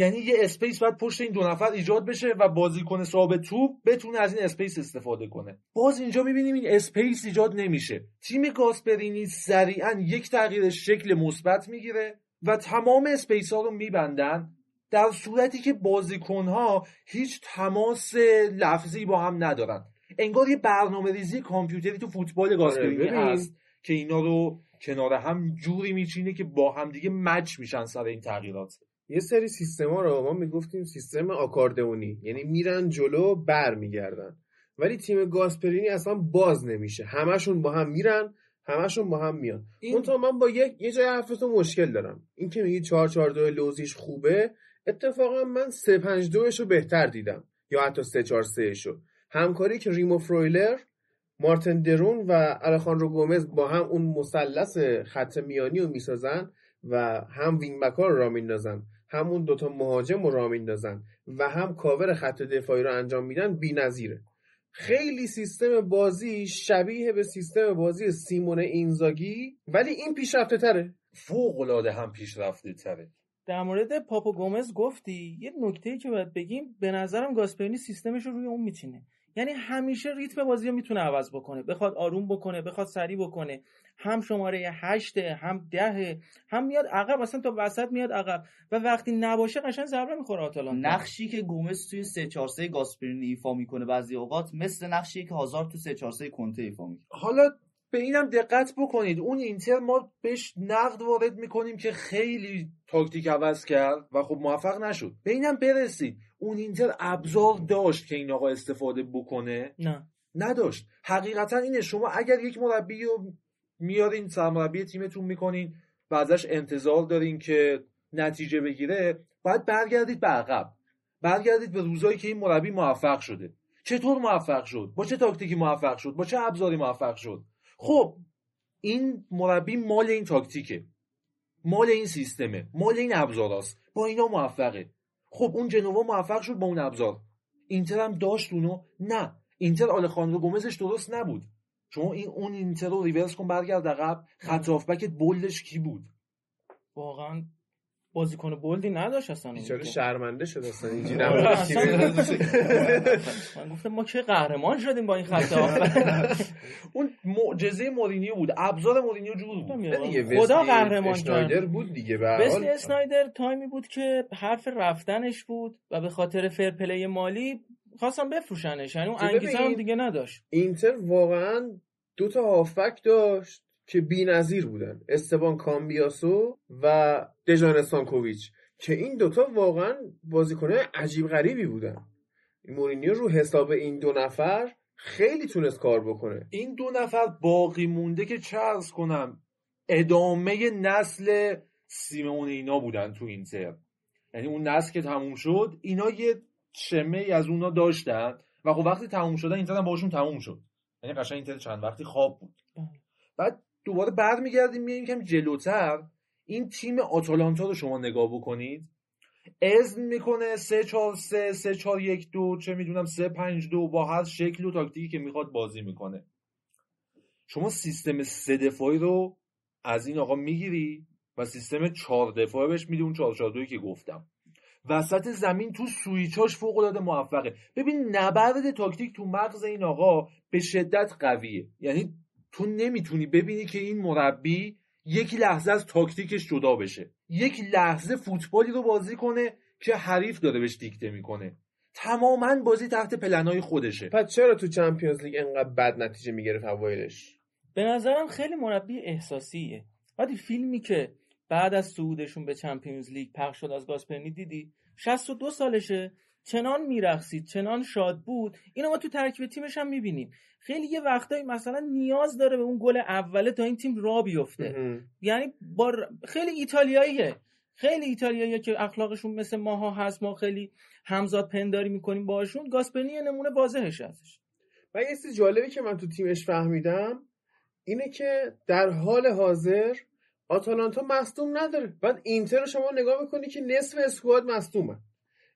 یعنی یه space باید پشت این دو نفر ایجاد بشه و بازیکن ثابت توپ بتونه از این space استفاده کنه. باز اینجا می‌بینیم این space ایجاد نمیشه. تیم گاسپرینی سریعا یک تغییر شکل مثبت می‌گیره و تمام space ها رو میبندن در صورتی که بازیکن ها هیچ تماس لفظی با هم ندارن. انگار یه برنامه ریزی کامپیوتری تو فوتبال گاسپرینی ببین. هست که اینا رو کنار هم جوری میچینه که با هم دیگه مچ میشن سر این تغییرات. یه سری سیستما رو ما می‌گفتیم سیستم آکاردئونی. یعنی میرن جلو بر میگردن ولی تیم گاسپرینی اصلا باز نمیشه. همشون با هم میرن همشون با هم میان. تا من با یک یه جای حرفتون مشکل دارم. این که میگی 4 4 2 لوزیش خوبه اتفاقا من 3 5 2 رو بهتر دیدم. یا حتی 3 4 3 شو همکاری که ریمو فرویلر مارتن د رون و الخاندرو گومز با هم اون مثلث خط میانی رو می‌سازن و هم wing back ها رو راه میندازن هم اون دوتا مهاجم رو راه میندازن و هم کاور خط دفاعی رو انجام میدن بی‌نظیره خیلی سیستم بازی شبیه به سیستم بازی سیمون اینزاگی ولی این پیشرفته تره. فوق العاده هم پیشرفته تره. در مورد پاپو گومز گفتی یه نکته که باید بگیم به نظرم گاسپرینی سیستمش رو روی اون میچینه. یعنی همیشه ریتم بازی رو می‌تونه عوض بکنه بخواد آروم بکنه بخواد سریع بکنه. هم شماره هشته هم ده هم میاد عقب اصلا تا وسط میاد عقب. و وقتی نباشه قشنگ ضربه می‌خوره آتالانتا. نقشی که گومز توی 3 4 3 گاسپرینی ایفا می‌کنه بعضی اوقات مثل نقشی که هازارد تو 3 4 3 کنته ایفا می‌کنه. حالا به اینم دقت بکنید. اون اینتر ما بهش نقد وارد می‌کنیم که خیلی تاکتیک عوض کرد و خب موفق نشد. به اینم برسید اون اینتر ابزار داشت که این آقا استفاده بکنه؟ نه. نداشت. حقیقتا اینه. شما اگر یک مربی رو میارین سرمربی تیمتون می‌کنین و ازش انتظار دارین که نتیجه بگیره باید برگردید به عقب. برگردید به روزایی که این مربی موفق شده. چطور موفق شد؟ با چه تاکتیکی موفق شد؟ با چه ابزاری موفق شد؟ خب این مربی مال این تاکتیکه. مال این سیستمه. مال این ابزاراست. با اینا موفقه. خب اون جنوا موفق شد با اون ابزار. اینتر هم داشت اونو؟ نه. اینتر آلخاندرو گومزش درست نبود. شما این اون اینتر رو reverse کن برگرد عقب. خط هافبکت bold ش کی بود؟ واقعا بازیکن bold ی نداشت اصلا بیچاره شرمنده شد اصلا؟ [LAUGHS] اینجوری. من گفتم ما که قهرمان شدیم با این خط [LAUGHS] هافبک. اون معجزه مورینیو بود. ابزار مورینیو جور بود. خدا قهرمان اشنایدر کرد. بود دیگه به هر. اسنایدر تایمی بود که حرف رفتنش بود و به خاطر fair play مالی خواستن بفروشنش. یعنی اون ببین، انگیزه هم دیگه نداشت. اینتر واقعا دو تا هافبک داشت که بی‌نظیر بودن. استبان کامبیاسو و دژان استانکوویچ که این دوتا واقعا بازیکنه عجیب غریبی بودن. مورینیو رو حساب این دو نفر خیلی تونست کار بکنه. این دو نفر باقی مونده که چه عرض کنم ادامه نسل سیمون اینا بودن تو اینتر. یعنی اون نسل که تموم شد اینا یه شمه ای از اونا داشتن و خب وقتی تموم شدن اینتر هم باشون تموم شد. یعنی قشنگ اینتر چند وقتی خواب بود. بعد دوباره برمیگردیم میایم کم جلوتر. این تیم آتالانتا رو شما نگاه بکنید. اذن می‌کنه 3 4 3 3 4 1 2 چه می‌دونم 3 5 2 با هر شکل و تاکتیکی که می‌خواد بازی می‌کنه. شما سیستم سه دفاعی رو از این آقا می‌گیری و سیستم چهار دفاعی بهش میدی اون 4 4 که گفتم. وسط زمین تو سویچاش فوق العاده موفقه. ببین نبرد تاکتیک تو مغز این آقا به شدت قویه. یعنی تو نمی‌تونی ببینی که این مربی یک لحظه از تاکتیکش جدا بشه. یک لحظه فوتبالی رو بازی کنه که حریف داره بهش دیکته می‌کنه. تماما بازی تحت پلنای خودشه. پس چرا تو Champions League انقدر بد نتیجه می‌گرفت اوایلش؟ به نظرم خیلی مربی احساسیه. ولی فیلمی که بعد از صعودشون به چمپیونز لیگ پخش شد از گاسپرنی دیدی؟ 62 سالشه. چنان میرقصید چنان شاد بود. اینو ما تو ترکیب تیمش هم می‌بینیم. خیلی یه وقتایی مثلا نیاز داره به اون گل اوله تا این تیم را بیفته. یعنی با خیلی ایتالیاییه. خیلی ایتالیاییه که اخلاقشون مثل ماها هست. ما خیلی همزاد پنداری می‌کنیم باشون گاسپرنی یه نمونه واضحش ازش و یه چیز جالبی که من تو تیمش فهمیدم اینه که در حال حاضر آتالانتا مصدوم نداره. بعد اینتر رو شما نگاه می‌کنی که نصف squad مصدومه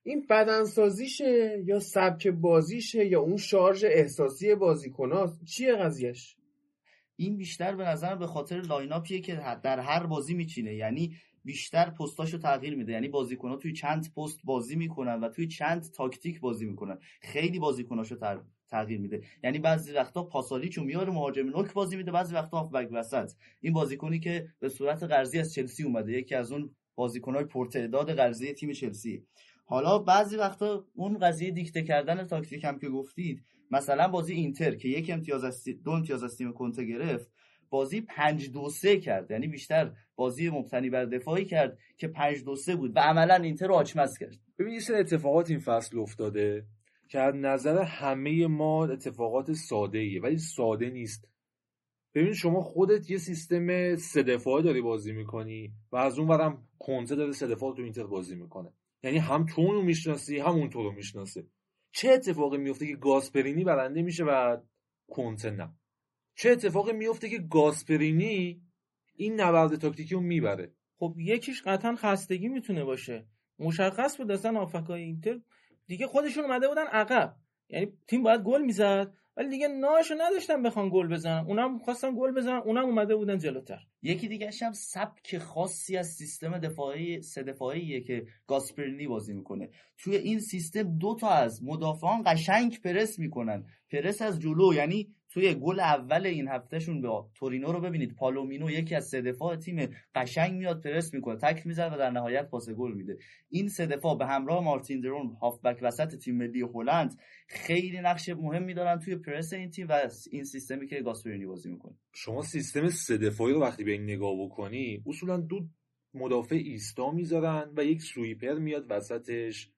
این بدنسازیشه یا سبک بازیشه یا اون شارژ احساسی بازیکناست چیه قضیهش؟ این بیشتر به نظر به خاطر lineup یه که در هر بازی میچینه. یعنی بیشتر پستاشو تغییر میده. یعنی بازیکن‌ها توی چند پست بازی می‌کنن و توی چند تاکتیک بازی می‌کنن. خیلی بازیکناشو. تغییر میده. یعنی بعضی وقتا پاسالیچو میاره مهاجم نوک بازی میده بعضی وقتا هافبک وسط. این بازیکنی که به صورت قرضی از چلسی اومده یکی از اون بازیکن‌های پرتعداد قرضی تیم چلسی. حالا بعضی وقتا اون قضیه دیکته کردن تاکتیک هم که گفتید مثلا بازی اینتر که یک امتیاز از دو امتیاز از تیم کنته گرفت بازی 5 2 3 کرد. یعنی بیشتر بازی مبتنی بر دفاعی کرد که 5 2 3 بود و عملا اینتر رو آچمز کرد. ببین یه سری اتفاقات این فصل افتاده. که از نظر همه ما اتفاقات ساده ایه ولی ساده نیست. ببین شما خودت یه سیستم سه دفاعه داری بازی می‌کنی و از اون برم کنته داره سه دفاعه تو اینتر بازی می‌کنه. یعنی هم تو اونو می‌شناسی هم اون تو رو می‌شناسه. چه اتفاقی میفته که گاسپرینی برنده میشه و کنته نه؟ چه اتفاقی میفته که گاسپرینی این نبرد تاکتیکی رو می‌بره؟ خب یکیش قطعا خستگی می‌تونه باشه. مشخص بود اصلا آفکای اینتر دیگه خودشون اومده بودن عقب. یعنی تیم باید گل می‌زد ولی دیگه ناشو نداشتن بخوان گل بزنن. اونم خواستن گل بزنن اونم اومده بودن جلوتر. یکی دیگه هم سبک خاصی از سیستم دفاعی سه دفاعیه که گاسپرینی بازی می‌کنه. توی این سیستم دو تا از مدافعان قشنگ پرس می‌کنن. پرس از جلو یعنی توی گل اول این هفتهشون به تورینو رو ببینید. پالومینو یکی از سه دفاع تیم قشنگ میاد پرس می‌کنه تک می‌زنه و در نهایت پاس گل میده. این سه دفاع به همراه مارتین درون هافبک وسط تیم ملی هلند خیلی نقش مهمی دارن توی پرس این تیم و این سیستمی که گاسپرینی بازی می‌کنه. شما سیستم سه دفاعی رو وقتی به این نگاه بکنی اصولا دو مدافع ایستا می‌ذارن و یک سویپر میاد وسطش.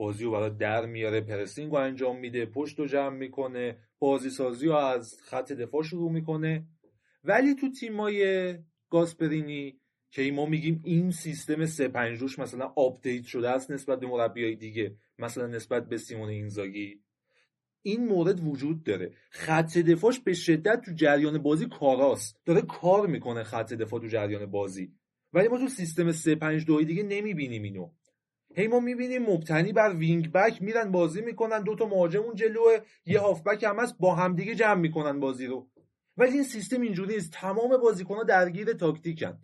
بازی رو برای در میاره پرسینگ رو انجام میده پشت رو جمع می‌کنه بازی سازی رو از خط دفاع شروع می‌کنه. ولی تو تیمای گاسپرینی که ما میگیم این سیستم سه پنج دوش مثلا update شده است نسبت به مربیای دیگه مثلا نسبت به سیمون اینزاگی. این مورد وجود داره. خط دفاعش به شدت تو جریان بازی کاراست. داره کار می‌کنه خط دفاع تو جریان بازی. ولی ما تو سیستم 3 5 2 دیگه نمی‌بینیم اینو. هی ما می‌بینیم مبتنی بر wing back میرن بازی می‌کنن دو تا مهاجم اون جلوه یه هافبک هم هست با همدیگه جمع می‌کنن بازی رو. ولی این سیستم اینجوری نیست. تمام بازیکن‌ها درگیر تاکتیکن.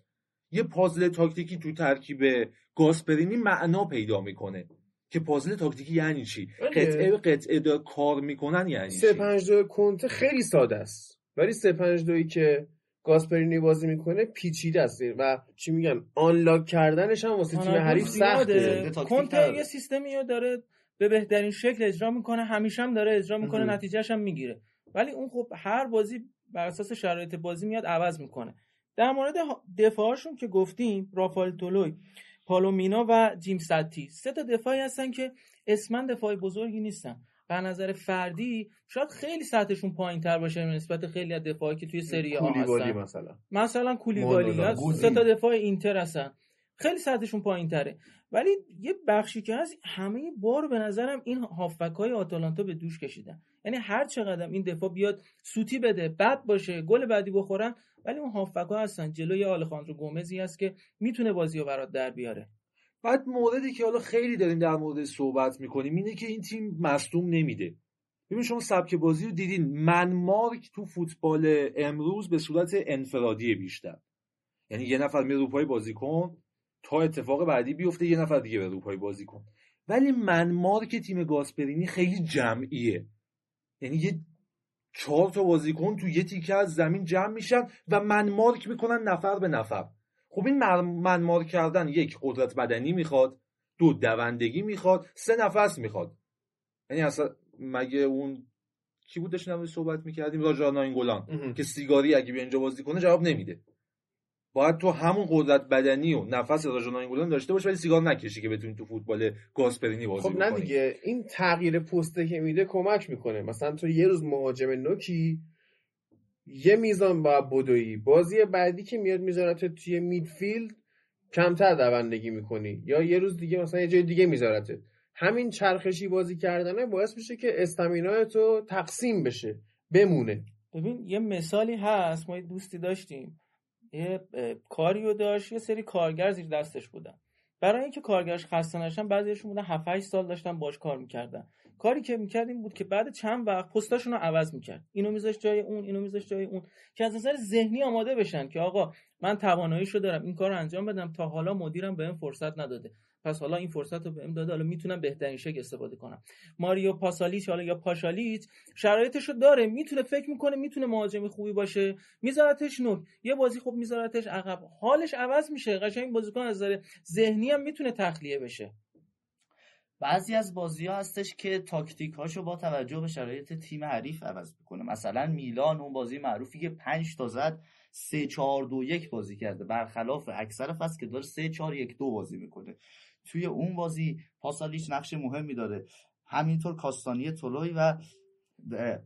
یه پازل تاکتیکی تو ترکیب گاسپرینی معنا پیدا می‌کنه که پازل تاکتیکی یعنی چی؟ قطعه به قطعه کار می‌کنن یعنی سه چی پنج دو کنته خیلی ساده است. ولی سه پنج دویی که گاسپرینی بازی می‌کنه پیچیده است. و چی میگن آنلاک کردنش هم واسه تیم حریف. سخته. کنته یه سیستمی رو داره به بهترین شکل اجرا می‌کنه همیشه هم داره اجرا می‌کنه. نتیجهش هم می‌گیره. ولی اون خب هر بازی بر اساس شرایط بازی میاد عوض می‌کنه. در مورد دفاعشون که گفتیم رافائل تولوی پالومینا و جیم ستی سه تا دفاعی هستن که اسمن دفاع بزرگی نیستن. به نظر فردی شاید خیلی سطحشون پایین تر باشه نسبت خیلی از دفاعی که توی سری آ هستن. مثلا. مثلا کولیبالی. سه تا دفاع اینتر هستن. خیلی سطحشون پایین تره ولی یه بخشی که هست همه بار به نظرم این هافبک های آتالانتا به دوش کشیدن. یعنی هر چقدر این دفاع بیاد سوتی بده بد باشه گل بعدی بخورن ولی اون هافبک ها هستن. جلوی آلخاندرو گومزی هست که می‌تونه بازی رو برات در بیاره. بعد موردی که حالا خیلی داریم در مورد صحبت می‌کنیم اینه که این تیم مصدوم نمیده. ببین شما سبک بازی رو دیدین. من مارک تو فوتبال امروز به صورت انفرادی بیشتر. یعنی یه نفر میره رو پای بازیکن تا اتفاق بعدی بیفته یه نفر دیگه به رو پای بازیکن ولی من مارک تیم گاسپرینی خیلی جمعیه. یعنی یه چهار تا بازیکن تو یه تیکه از زمین جمع میشن و من مارک می‌کنن نفر به نفر. خب این من, من مارک کردن یک قدرت بدنی می‌خواد دو دوندگی می‌خواد سه نفس می‌خواد. یعنی اصلا مگه اون کی بود داشتیم صحبت می‌کردیم؟ راجا ناینگولان که سیگاری اگه بیا اینجا بازی کنه جواب نمیده. باید تو همون قدرت بدنی و نفس راجا ناینگولان داشته باشی ولی سیگار نکشی که بتونی تو فوتبال گاسپرینی بازی خب نه. دیگه. این تغییر پسته که میده کمک می‌کنه. مثلا تو یه روز مهاجم نوکی یه میزان با بدوی بازی بعدی که میاد میذارت توی میدفیلد کمتر دوندگی می‌کنی. یا یه روز دیگه مثلا یه جای دیگه میذارتت همین چرخشی بازی کردنه باعث میشه که استامینای تو تقسیم بشه بمونه. ببین یه مثالی هست. ما یه دوستی داشتیم. یه کاریو داشت یه سری کارگر زیر دستش بودن. برای اینکه کارگرش خسته نشن بعضیشون بودن 7 8 سال داشتن باش کار می‌کردن. کاری که می‌کرد این بود که بعد چند وقت پستاشون رو عوض می‌کرد. اینو میذاش جای اون اینو میذاش جای اون. که از نظر ذهنی آماده بشن که آقا من تواناییشو دارم این کار رو انجام بدم تا حالا مدیرم بهم فرصت نداده. پس حالا این فرصت رو بهم داده حالا می‌تونم بهترین شکل استفاده کنم. ماریو پاسالیچ حالا یا پاشالیچ شرایطشو داره می‌تونه فکر می‌کنه می‌تونه مهاجم خوبی باشه. میذارتش نوک یه بازی خوب میذارتش عقب. حالش عوض میشه قشنگ بازیکن از نظر ذهنی هم می‌تونه تخلیه بشه. بعضی از بازی ها هستش که تاکتیک هاشو با توجه به شرایط تیم حریف عوض می‌کنه. مثلا میلان اون بازی معروفی که 5 تا زد 3 4 2 1 بازی کرده. برخلاف اکثر فصل که داره 3 4 1 2 بازی می‌کنه. توی اون بازی پاسالیچ نقش مهمی داره. همینطور کاستانی تولوی و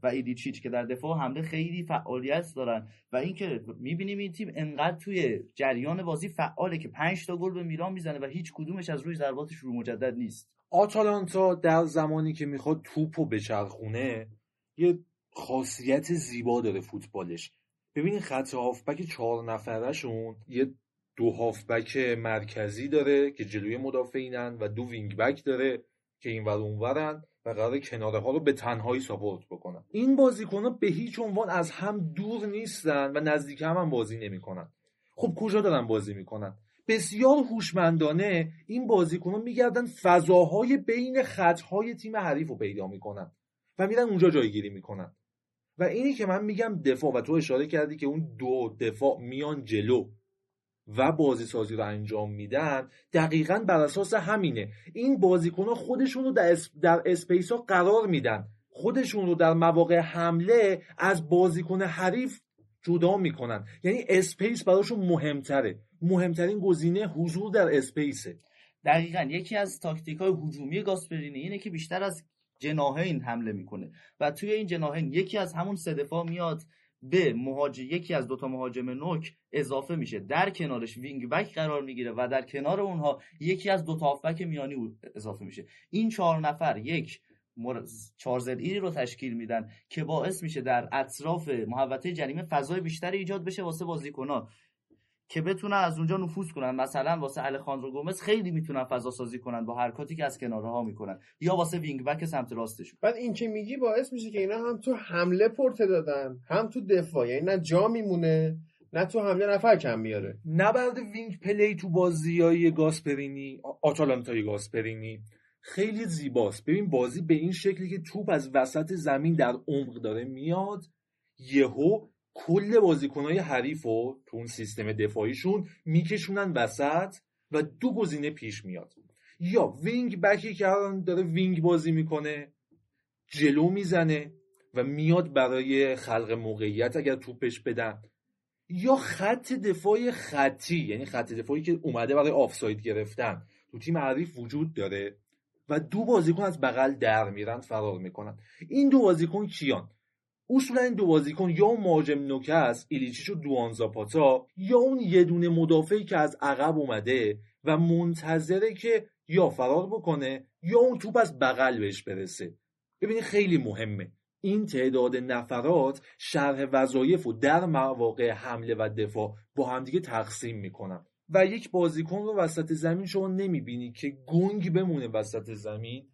و ایدیچیچ که در دفاع حمله خیلی فعالیت دارن. و اینکه می‌بینیم این تیم انقدر توی جریان بازی فعاله که 5 تا گل به میلان می‌زنه و هیچ کدومش از روی ضربات شروع مجدد نیست. آتالانتا در زمانی که می‌خواد توپ و بچرخونه یه خاصیت زیبا داره فوتبالش. ببینید خط هافبک چهار نفرشون یه دو هافبک مرکزی داره که جلوی مدافعینن و دو wing back داره که این ور اونورن و قرار کناره ها رو به تنهایی support بکنن. این بازیکن به هیچ عنوان از هم دور نیستن و نزدیک هم, هم بازی نمی‌کنن. خب کجا دارن بازی می‌کنن؟ بسیار هوشمندانه این بازیکنان میگردن فضاهای بین خطهای تیم حریف رو پیدا می‌کنن و میرن اونجا جایگیری می‌کنن. و اینی که من میگم دفاع و تو اشاره کردی که اون دو دفاع میان جلو و بازی سازی رو انجام میدن دقیقا بر اساس همینه. این بازیکن ها خودشون رو در. در space ها قرار میدن. خودشون رو در مواقع حمله از بازیکن حریف جدا می‌کنن. یعنی space براشون مهمتره. مهمترین گزینه حضور در space ه. دقیقا. یکی از تاکتیک های هجومی گاسپرینی اینه که بیشتر از جناهین حمله می‌کنه و توی این جناهین یکی از همون سه میاد به مهاجم یکی از دوتا مهاجم نوک اضافه میشه. در کنارش wing back قرار می‌گیره و در کنار اونها یکی از دوتا هافبک میانی اضافه میشه. این چهار نفر یک چهار ضلعی رو تشکیل میدن که باعث میشه در اطراف محوطه جریمه فضای بیشتری ایجاد بشه واسه بازیکن‌ها که بتونن از اونجا نفوذ کنن. مثلا واسه الخاندرو گومز خیلی می‌تونن فضا سازی کنن با حرکاتی که از کناره ها می‌کنن. یا واسه wing back سمت راستشون. بعد این که میگی باعث میشه که اینا هم تو حمله پرته دادن هم تو دفاع یعنی نه جا میمونه نه تو حمله نفر کم میاره. نبرد wing play تو بازیای گاسپرینی آتالانتای گاسپرینی خیلی زیباست. ببین بازی به این شکلی که توپ از وسط زمین در عمق داره میاد یهو کل بازیکنهای حریف رو تو اون سیستم دفاعیشون میکشونن وسط و دو گزینه پیش میاد. یا wing back ی که الان داره wing بازی می‌کنه جلو می‌زنه و میاد برای خلق موقعیت اگر توپش بدن. یا خط دفاع خطی یعنی خط دفاعی که اومده برای آفساید گرفتن. تو تیم حریف وجود داره و دو بازیکن از بغل در میرن فرار می‌کنن. این دو بازیکن کیان؟ اصولا این دو بازیکن یا اون مهاجم نوکه است ایلیچیچ و دوان زاپاتا یا اون یه دونه مدافعی که از عقب اومده و منتظره که یا فرار بکنه یا اون توپ از بغل بهش برسه. ببینید خیلی مهمه. این تعداد نفرات شرح وظایف و در مواقع حمله و دفاع با همدیگه تقسیم می‌کنن. و یک بازیکن رو وسط زمین شما نمی‌بینی که گنگ بمونه وسط زمین.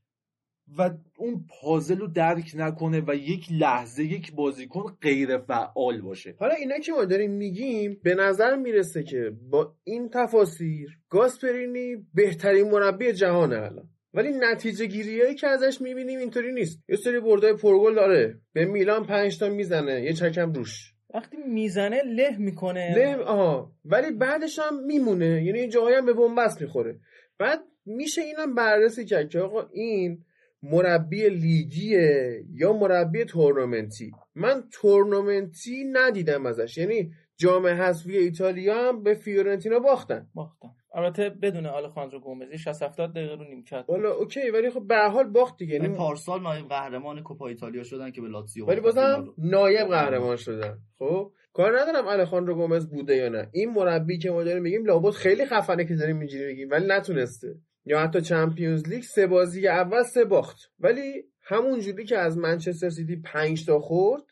و اون پازل رو درک نکنه و یک لحظه یک بازیکن غیر فعال باشه. حالا اینا که ما داریم میگیم به نظر می‌رسه که با این تفاسیر گاسپرینی بهترین مربی جهانه الان. ولی نتیجه گیریایی که ازش می‌بینیم اینطوری نیست. یه سری بردای پرگل داره. به میلان پنج تا می‌زنه یه چکم روش. وقتی می‌زنه له می‌کنه. له آها. ولی بعدش هم میمونه. یعنی جایی هم به بنبست می‌خوره. بعد میشه اینم بررسی کرد که آقا این مربی لیگیه یا مربی تورنمنتی؟ من تورنمنتی ندیدم ازش. یعنی جام حذفی ایتالیا هم به فیورنتینا باختن. باختن. البته بدون آلخاندرو گومز 60 70 دقیقه رو نیمکت والا okay ولی خب به هر حال باخت دیگه. یعنی یعنی پارسال نایب قهرمان کوپا ایتالیا شدن که به لاتزیو ولی بازم نایب قهرمان شدن. خب؟ کار ندارم الخاندرو گومز بوده یا نه. این مربی که ما داریم میگیم لابد خیلی خفنه که داریم اینجوری میگیم ولی نتونسته. یا حتی Champions League سه بازی اول سه باخت. ولی همون جوری که از منچستر سیتی 5 تا خورد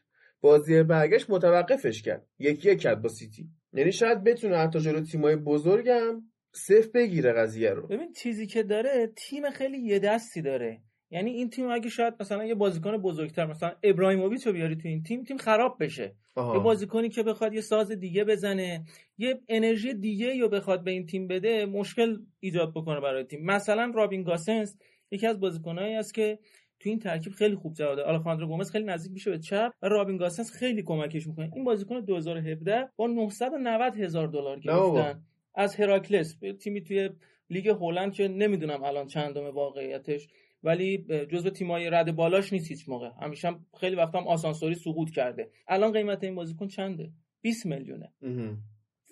بازی برگشت متوقفش کرد. یکی یک کرد با سیتی. یعنی شاید بتونه حتی جلو تیمای بزرگم صفر بگیره قضیه رو. ببین چیزی که داره تیم خیلی یه دستی داره. یعنی این تیم اگه شاید مثلا یه بازیکن بزرگتر مثلا ابراهیموویچ رو بیاری تو این تیم تیم خراب بشه. آها. یه بازیکنی که بخواد یه ساز دیگه بزنه یه انرژی دیگه رو بخواد به این تیم بده مشکل ایجاد بکنه برای تیم. مثلا رابین گاسنس یکی از بازیکنایی است که تو این ترکیب خیلی خوب جواب داده آلخاندرو گومز خیلی نزدیک میشه به چپ و رابین گاسنس خیلی کمکش می‌کنه. این بازیکن 2017 با 990 هزار دلار. گرفتن. از هراکلس تیمی توی لیگ هلند که نمی‌دونم الان چندم واقعیتش. ولی جزو تیمای رد بالاش نیست هیچ موقع. همیشه هم خیلی وقتا هم آسانسوری سقوط کرده. الان قیمت این بازیکن چنده؟ 20 میلیونه.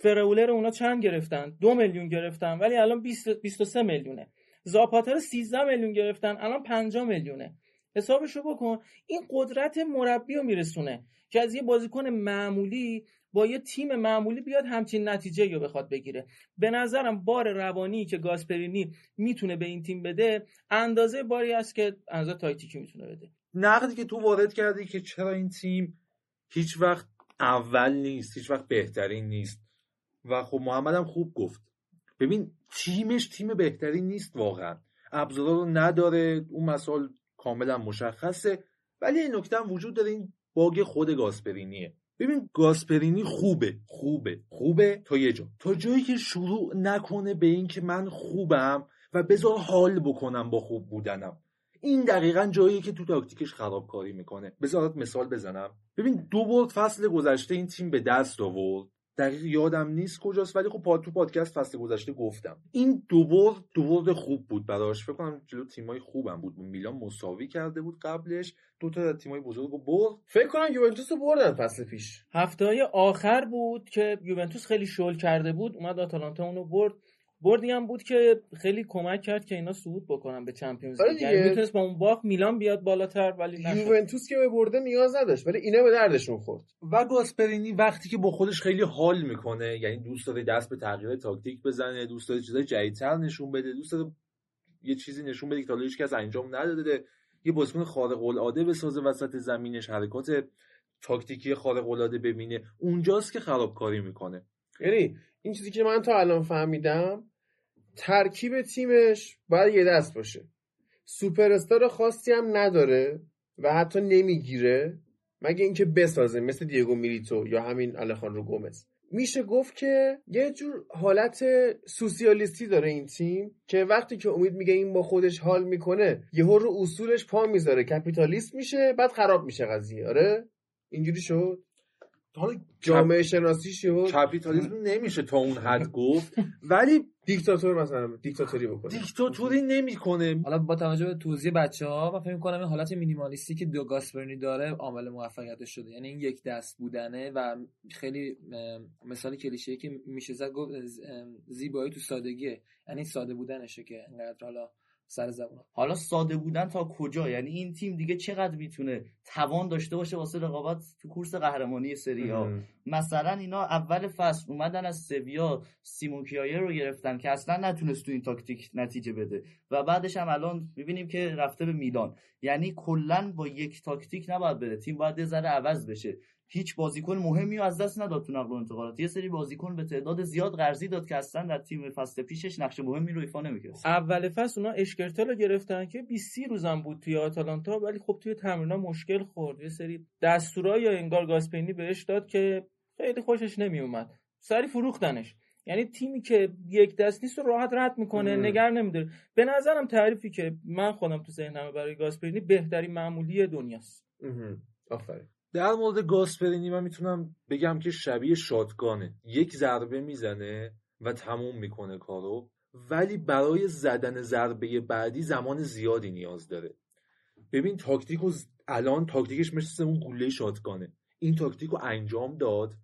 فرولر اونا چند گرفتن؟ دو میلیون گرفتن ولی الان 20 23 میلیونه. زاپاتا رو 13 میلیون گرفتن الان 50 میلیونه. حسابشو بکن این قدرت مربی رو میرسونه که از یه بازیکن معمولی با یه تیم معمولی بیاد همچین نتیجه رو بخواد بگیره. به نظرم بار روانی که گاسپرینی می‌تونه به این تیم بده اندازه باری است که اندازه تاکتیکی می‌تونه بده. نقدی که تو وارد کردی که چرا این تیم هیچ وقت اول نیست هیچ وقت بهترین نیست. و خب محمد هم خوب گفت. ببین تیمش تیم بهتری نیست واقعا. ابزارا رو نداره اون مسائل کاملا مشخصه. ولی این نکته هم وجود داره این باگ خود گاسپرینیه. ببین گاسپرینی خوبه خوبه خوبه. تا یه جا. تا جایی که شروع نکنه به این که من خوبم و بذار حال بکنم با خوب بودنم. این دقیقا جاییه که تو تاکتیکش خرابکاری می‌کنه. بذارت مثال بزنم. ببین دو برد فصل گذشته این تیم به دست آورد. دقیق یادم نیست کجاست ولی خب تو پادکست فصل گذشته گفتم. این دو برد دو برد خوب بود براش. فکر کنم جلو تیمای خوبم بود. میلان مساوی کرده بود قبلش. دو تا تیمای بزرگ رو برد. فکر کنم یوونتوس رو بردن فصل پیش. هفته های آخر بود که یوونتوس خیلی شل کرده بود. اومد آتالانتا اونو برد. بردی هم بود که خیلی کمک کرد که اینا صعود بکنن به چمپیونز آره لیگ. یعنی می‌تونست با اون باخت میلان بیاد بالاتر ولی نشد. یوونتوس که به برده نیاز نداشت ولی اینا به دردشون خورد و گاسپرینی وقتی که با خودش خیلی حال می‌کنه یعنی دوست داره دست به تغییر تاکتیک بزنه دوست داره چیزای جدیدتر نشون بده دوست داره یه چیزی نشون بده که تا حالا هیچکس انجام نداده یه بازیکن خارق العاده بسازه وسط زمینش حرکات تاکتیکی خارق العاده ببینه. اونجاست که خرابکاری می‌کنه. یعنی این چیزی که من تا الان فهمیدم ترکیب تیمش باید یه دست باشه. سوپر استار خاصی هم نداره و حتی نمی‌گیره. مگه اینکه بسازه مثل دیگو میلیتو یا همین الخاندرو گومز. میشه گفت که یه جور حالت سوسیالیستی داره این تیم که وقتی که امید میگه این با خودش حال می‌کنه یهو رو اصولش پا می‌ذاره. کپیتالیست میشه بعد خراب میشه قضیه. آره؟ اینجوری شد؟ حالا جامعه شناسیش و کپیتالیسم نمیشه تا اون حد گفت. ولی دیکتاتور مثلا دیکتاتوری بکنه. دیکتاتوری نمی‌کنه. حالا با توجه به توضیح بچه ها من فکر کنم این حالت مینیمالیستی که دو گاسپرنی داره عامل موفقیتش شده. یعنی این یک دست بودنه و خیلی مثال کلیشه‌ای که میشه زد گفت زیبایی تو سادگیه. یعنی ساده بودنشه که انقدر حالا سر زبون. حالا ساده بودن تا کجا؟ یعنی این تیم دیگه چقدر می‌تونه توان داشته باشه واسه رقابت تو کورس قهرمانی سری ها. مثلا اینا اول فصل اومدن از سویا سیمون کیایر رو گرفتن که اصلا نتونست تو این تاکتیک نتیجه بده. و بعدش هم الان می‌بینیم که رفته به میلان. یعنی کلا با یک تاکتیک نباید بره. تیم باید یه ذره عوض بشه. هیچ بازیکن مهمی رو از دست نداد تو نقل و انتقالات. یه سری بازیکن به تعداد زیاد قرضی داد که اصلا در تیم فصل پیشش نقش مهمی رو ایفا نمی‌کرد. اول فصل اونا اشکرتل رو گرفتن که 20 روزم بود توی آتالانتا ولی خب توی تمرین‌ها مشکل خورد. یه سری دستورای یا انگار گاسپینی بهش داد که خیلی خوشش نمیومد سری فروختنش. یعنی تیمی که یک دست نیست رو راحت رد می‌کنه. نگر نمیداره. به نظرم تعریفی که من خودم تو ذهنمه برای گاسپرینی بهترین معمولی دنیاست. آفرین. در مورد گاسپرینی من می‌تونم بگم که شبیه شاتگانه یک ضربه می‌زنه و تموم می‌کنه کارو ولی برای زدن ضربه بعدی زمان زیادی نیاز داره. ببین تاکتیک ز- الان تاکتیکش مثل اون گوله شاتگانه این تاکتیک رو انجام داد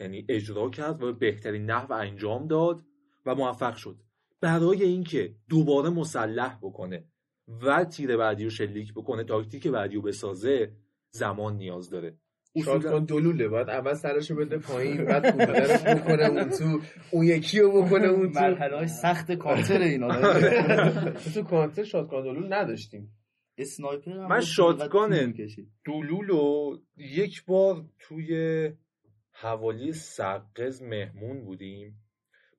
یعنی اجرا کرد و به بهترین نحو انجام داد و موفق شد. برای اینکه دوباره مسلح بکنه و تیر بعدی رو شلیک بکنه تاکتیک بعدی رو بسازه زمان نیاز داره. شاتگان دلوله. باید اول سرشو بده پایین بعد [LAUGHS] کولر بکنه اون تو. اون یکی رو بکنه اون تو. مرحله سخت کانتر اینا [LAUGHS] تو کانتر شاتگان دلول نداشتیم. اسنایپر من می‌کشید. دولولو یک بار توی حوالی سقز مهمون بودیم.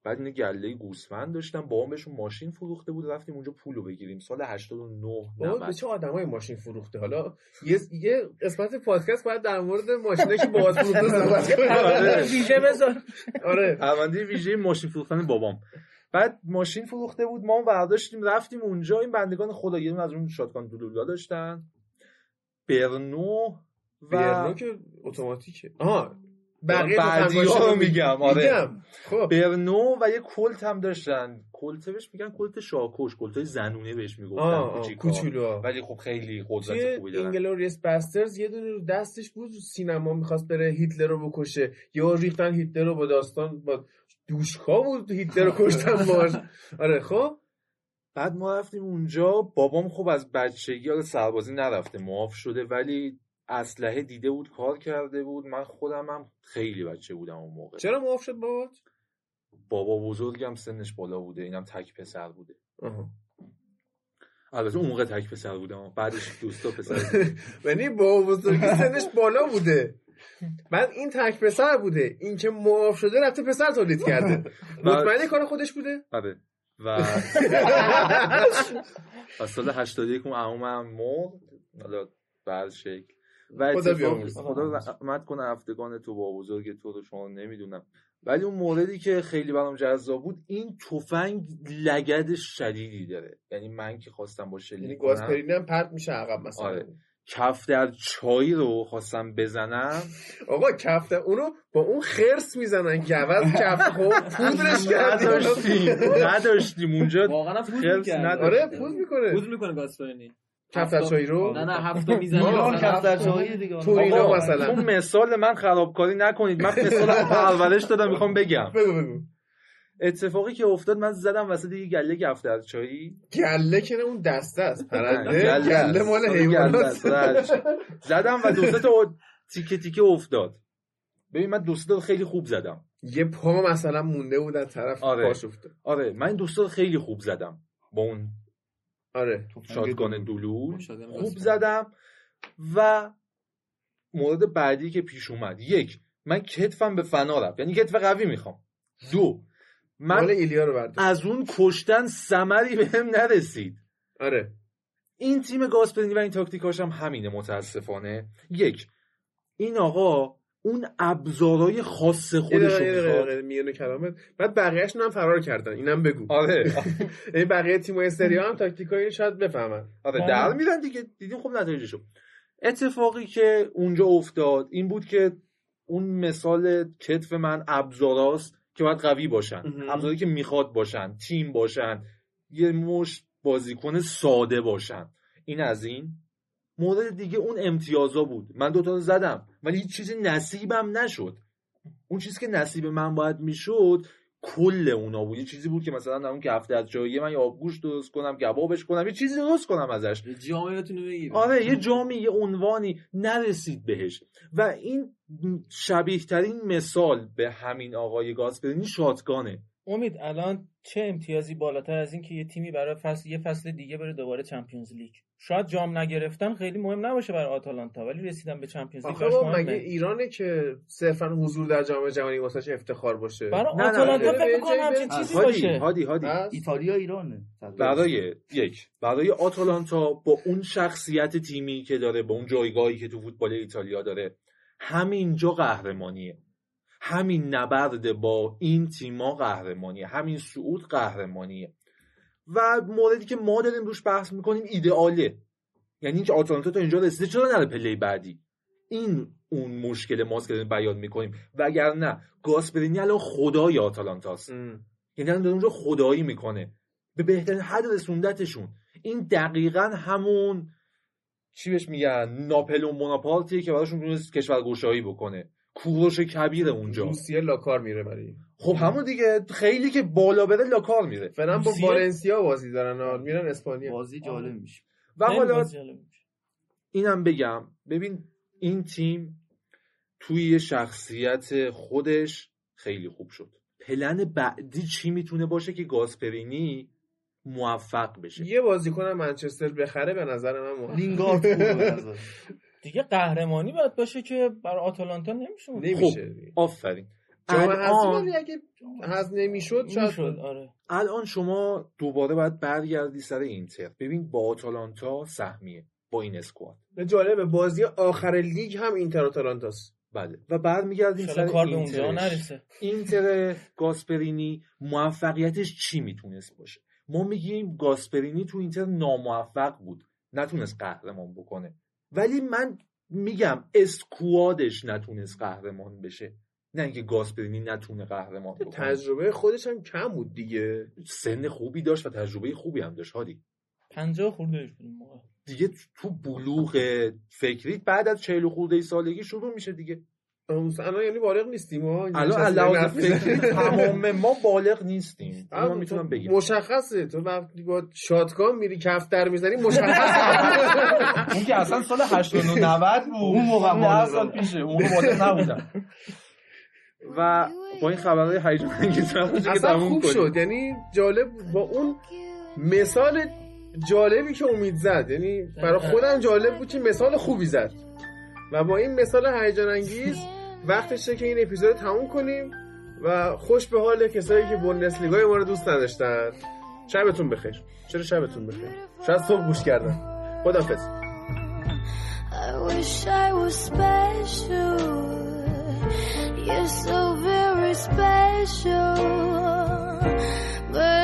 بعد این گله گوسفند داشتم با بهشون ماشین فروخته بود رفتیم اونجا پولو بگیریم. سال 89 بابا 90 به چه آدمای ماشین فروخته؟ حالا یه یه قسمت پادکست باید در مورد ماشینایی که باز فروخته [LAUGHS] صحبت آره. کنیم ویژه بذار. آره. پرونده ویژه ماشین فروختن بابام. بعد ماشین فروخته بود ما اون برداشتیم رفتیم اونجا. این بندگان خدا یه از اون شاتگان دولولا داشتن. برنو و برنو که اتوماتیکه. آها. بقیه بعدی رو می- میگم آره. خب. برنو و یه کلت هم داشتن. کلت بهش میگن کلت شاکوش کلت های زنونه بهش می‌گفتن. کوچولو. ولی خب خیلی قدرت خوبی دارن. اینگلوریس باسترز یه دونه رو دستش بود سینما می‌خواست بره هیتلر رو بکشه. یا ریختن هیتلر رو با داستان با دوشکا بود هیتلر رو کشتن باش آره خب. بعد ما رفتیم اونجا. بابام خب از بچگی آره سربازی نرفته معاف شده ولی اسلحه دیده بود کار کرده بود. من خودم هم خیلی بچه بودم اون موقع. چرا معاف شد بابات؟ بابا بزرگم سنش بالا بوده اینم تک پسر بوده. البته اون موقع تک پسر بودم بعدش دوستا پسر. [LAUGHS] یعنی با بزرگی سنش بالا بوده. بعد این تک پسر بوده. این که معاف شده رفته پسر تولید کرده. [LAUGHS] مطمئنی کار خودش بوده؟ آره. و [LAUGHS] و سال 81 اون عمومم مرد. حالا بعد شکل. و خدا. خدا رحمت کنه هفتگان تو با بزرگ تو رو شما نمی‌دونم. ولی اون موردی که خیلی برام جذاب بود این تفنگ لگد شدیدی داره. یعنی من که خواستم با یعنی شلیک گاز کنم. پرینی هم پرت میشه عقب مثلا. آره. کف در چای رو خواستم بزنم. آقا کفته اونو با اون خرس می‌زنن گوز کفته خب پودرش کردیم. نداشتیم. نداشتیم. اونجا واقعا خرس می‌کرد. نداشتیم. آره پوز می‌کنه. فوز می‌کنه گاسپرینی کفترچایی رو؟ نه نه هفتا می‌زنه مثلا. کفترچایی دیگه. تورینا آقا، مثلا. اون مثال من خرابکاری نکنید. من مثال [LAUGHS] پرورش دادم می‌خوام بگم. بگو بگو. اتفاقی که افتاد من زدم وسط یه گله کفترچایی گله که نه اون دسته است. پرنده. گله. مال حیوانات. زدم و دو سه تا تیکه تیکه افتاد. ببین من دو سه تا خیلی خوب زدم. یه پا مثلا مونده بود از طرف آره. پاش افتاد. آره من این دو سه تا خیلی خوب زدم. با اون آره. شاتگان دلول خوب. زدم و مورد بعدی که پیش اومد. یک من کتفم به فنا رفت. یعنی کتف قوی می‌خوام. دو من ایلیا رو از اون کشتن ثمری بهم نرسید. آره. این تیم گاسپرینی و این تاکتیکاش هم همینه متاسفانه. یک این آقا اون ابزارهای خاص خودش رو میونه کلامت بعد بقیه‌اشون هم فرار کردن اینم بگو. آره. این [LAUGHS] بقیه تیم‌های سری هم تاکتیکای شاید بفهمن. آره در میرن دیگه. دیدیم خب نتایجشو اتفاقی که اونجا افتاد این بود که اون مثال کتف من ابزاراست که باید قوی باشن. ابزاری که می‌خواد باشن تیم باشن یه مش بازیکن ساده باشن. این از این. مورد دیگه اون امتیازا بود. من دوتا رو زدم. ولی هیچ چیزی نصیبم نشد. اون چیزی که نصیب من باید می‌شد کل اونا بود. یه چیزی بود که مثلا در اون که هفته از جایی من یه آبگوش درست کنم کبابش کنم یه چیزی درست کنم ازش. جامعتون آره یه جامی یه عنوانی نرسید بهش. و این شبیه ترین مثال به همین آقای گاسپرینی شاتگانه امید الان چه امتیازی بالاتر از این که یه تیمی برای فصل یه فصل دیگه بره دوباره چمپیونز لیگ؟ شاید جام نگرفتن خیلی مهم نباشه برای آتالانتا ولی رسیدن به چمپیونز لیگ بابا مگه مهمه ایرانه که صرفا حضور در جام جهانی واسش افتخار باشه؟ برای نه، آتالانتا فکر نه، همچین چیزی هادی باشه هادی. هادی ایتالیا ایرانه برای یک برای آتالانتا با اون شخصیت تیمی که داره با اون جایگاهی که تو فوتبال ایتالیا داره همینجا قهرمانیه. همین نبرد با این تیما قهرمانیه. همین صعود قهرمانیه. و موردی که ما داریم روش بحث می‌کنیم ایدئاله. یعنی اینکه آتالانتا تا اینجا رسیده چرا نره پله بعدی؟ این اون مشکل ماست که داریم بیان می‌کنیم. وگرنه گاسپرینی الان خدای آتالانتاست. یعنی الان داره اونجا خدایی می‌کنه. به بهترین حد رسوندتشون. این دقیقا همون چی بهش میگن؟ ناپلون بوناپارتیه که براشون تونست کشورگشایی بکنه. کوروش کبیر اونجا روسیه لاکار میره برای خب همون دیگه خیلی که بالا بره لاکار میره فعلا با والنسیا بازی دارن. میرن اسپانیا بازی جالب میشه و حالا. اینم بگم ببین این تیم توی شخصیت خودش خیلی خوب شد پلن بعدی چی می‌تونه باشه که گاسپرینی موفق بشه یه بازیکن منچستر بخره به نظر من موفق. لینگارد خوبه به نظر. [LAUGHS] دیگه قهرمانی باید باشه که برای آتالانتا نمیشه نمیشه. خب آفرین. الان اگه حذف نمی‌شد شاید می‌شد آره. الان شما دوباره باید برگردی سر اینتر. ببین با آتالانتا سهمیه با این اسکواد. جالبه بازی آخر لیگ هم اینتر آتالانتاست بله. و برمیگردیم انشالله سر کار به اونجا. نرسه. اینتر گاسپرینی موفقیتش چی می‌تونست باشه؟ ما میگیم گاسپرینی تو اینتر ناموفق بود. نتونست قهرمان بکنه. ولی من میگم اسکوادش نتونست قهرمان بشه. نه اینکه گاسپرینی نتونه قهرمان بکنه. تجربه خودش هم کم بود دیگه. سن خوبی داشت و تجربه خوبی هم داشت هادی. پنجاه خورده بود موقع. دیگه تو بلوغ فکری بعد از چهل خورده سالگی شروع میشه دیگه. الان یعنی بالغ نیستیم ها اینجا الان علاوه می‌زنیم. تمام [LAUGHS] ما بالغ نیستیم. اما من می‌تونم تو بگم. مشخصه. تو وقتی با شاتگان میری کفتر می‌زنی مشخصه. [LAUGHS] اون که اصلا سال 89 90 بود. اون موقع بالغ سال. پیشه. اون موقع بالغ نبودم. [LAUGHS] و با این خبرهای هیجان انگیز که اصلا تموم خوب. شد. یعنی جالب با اون مثال جالبی که امید زد. یعنی برای خودم جالب بود که مثال خوبی زد. و با این مثال هیجان انگیز وقتشه که این اپیزود رو تموم کنیم و خوش به حال کسایی که بوندسلیگای ما رو دوست نداشتن. شبتون بخیر. چرا شبتون بخیر؟ شاید صبح گوش کردن. خدافظ I wish I was special. You're so very special. But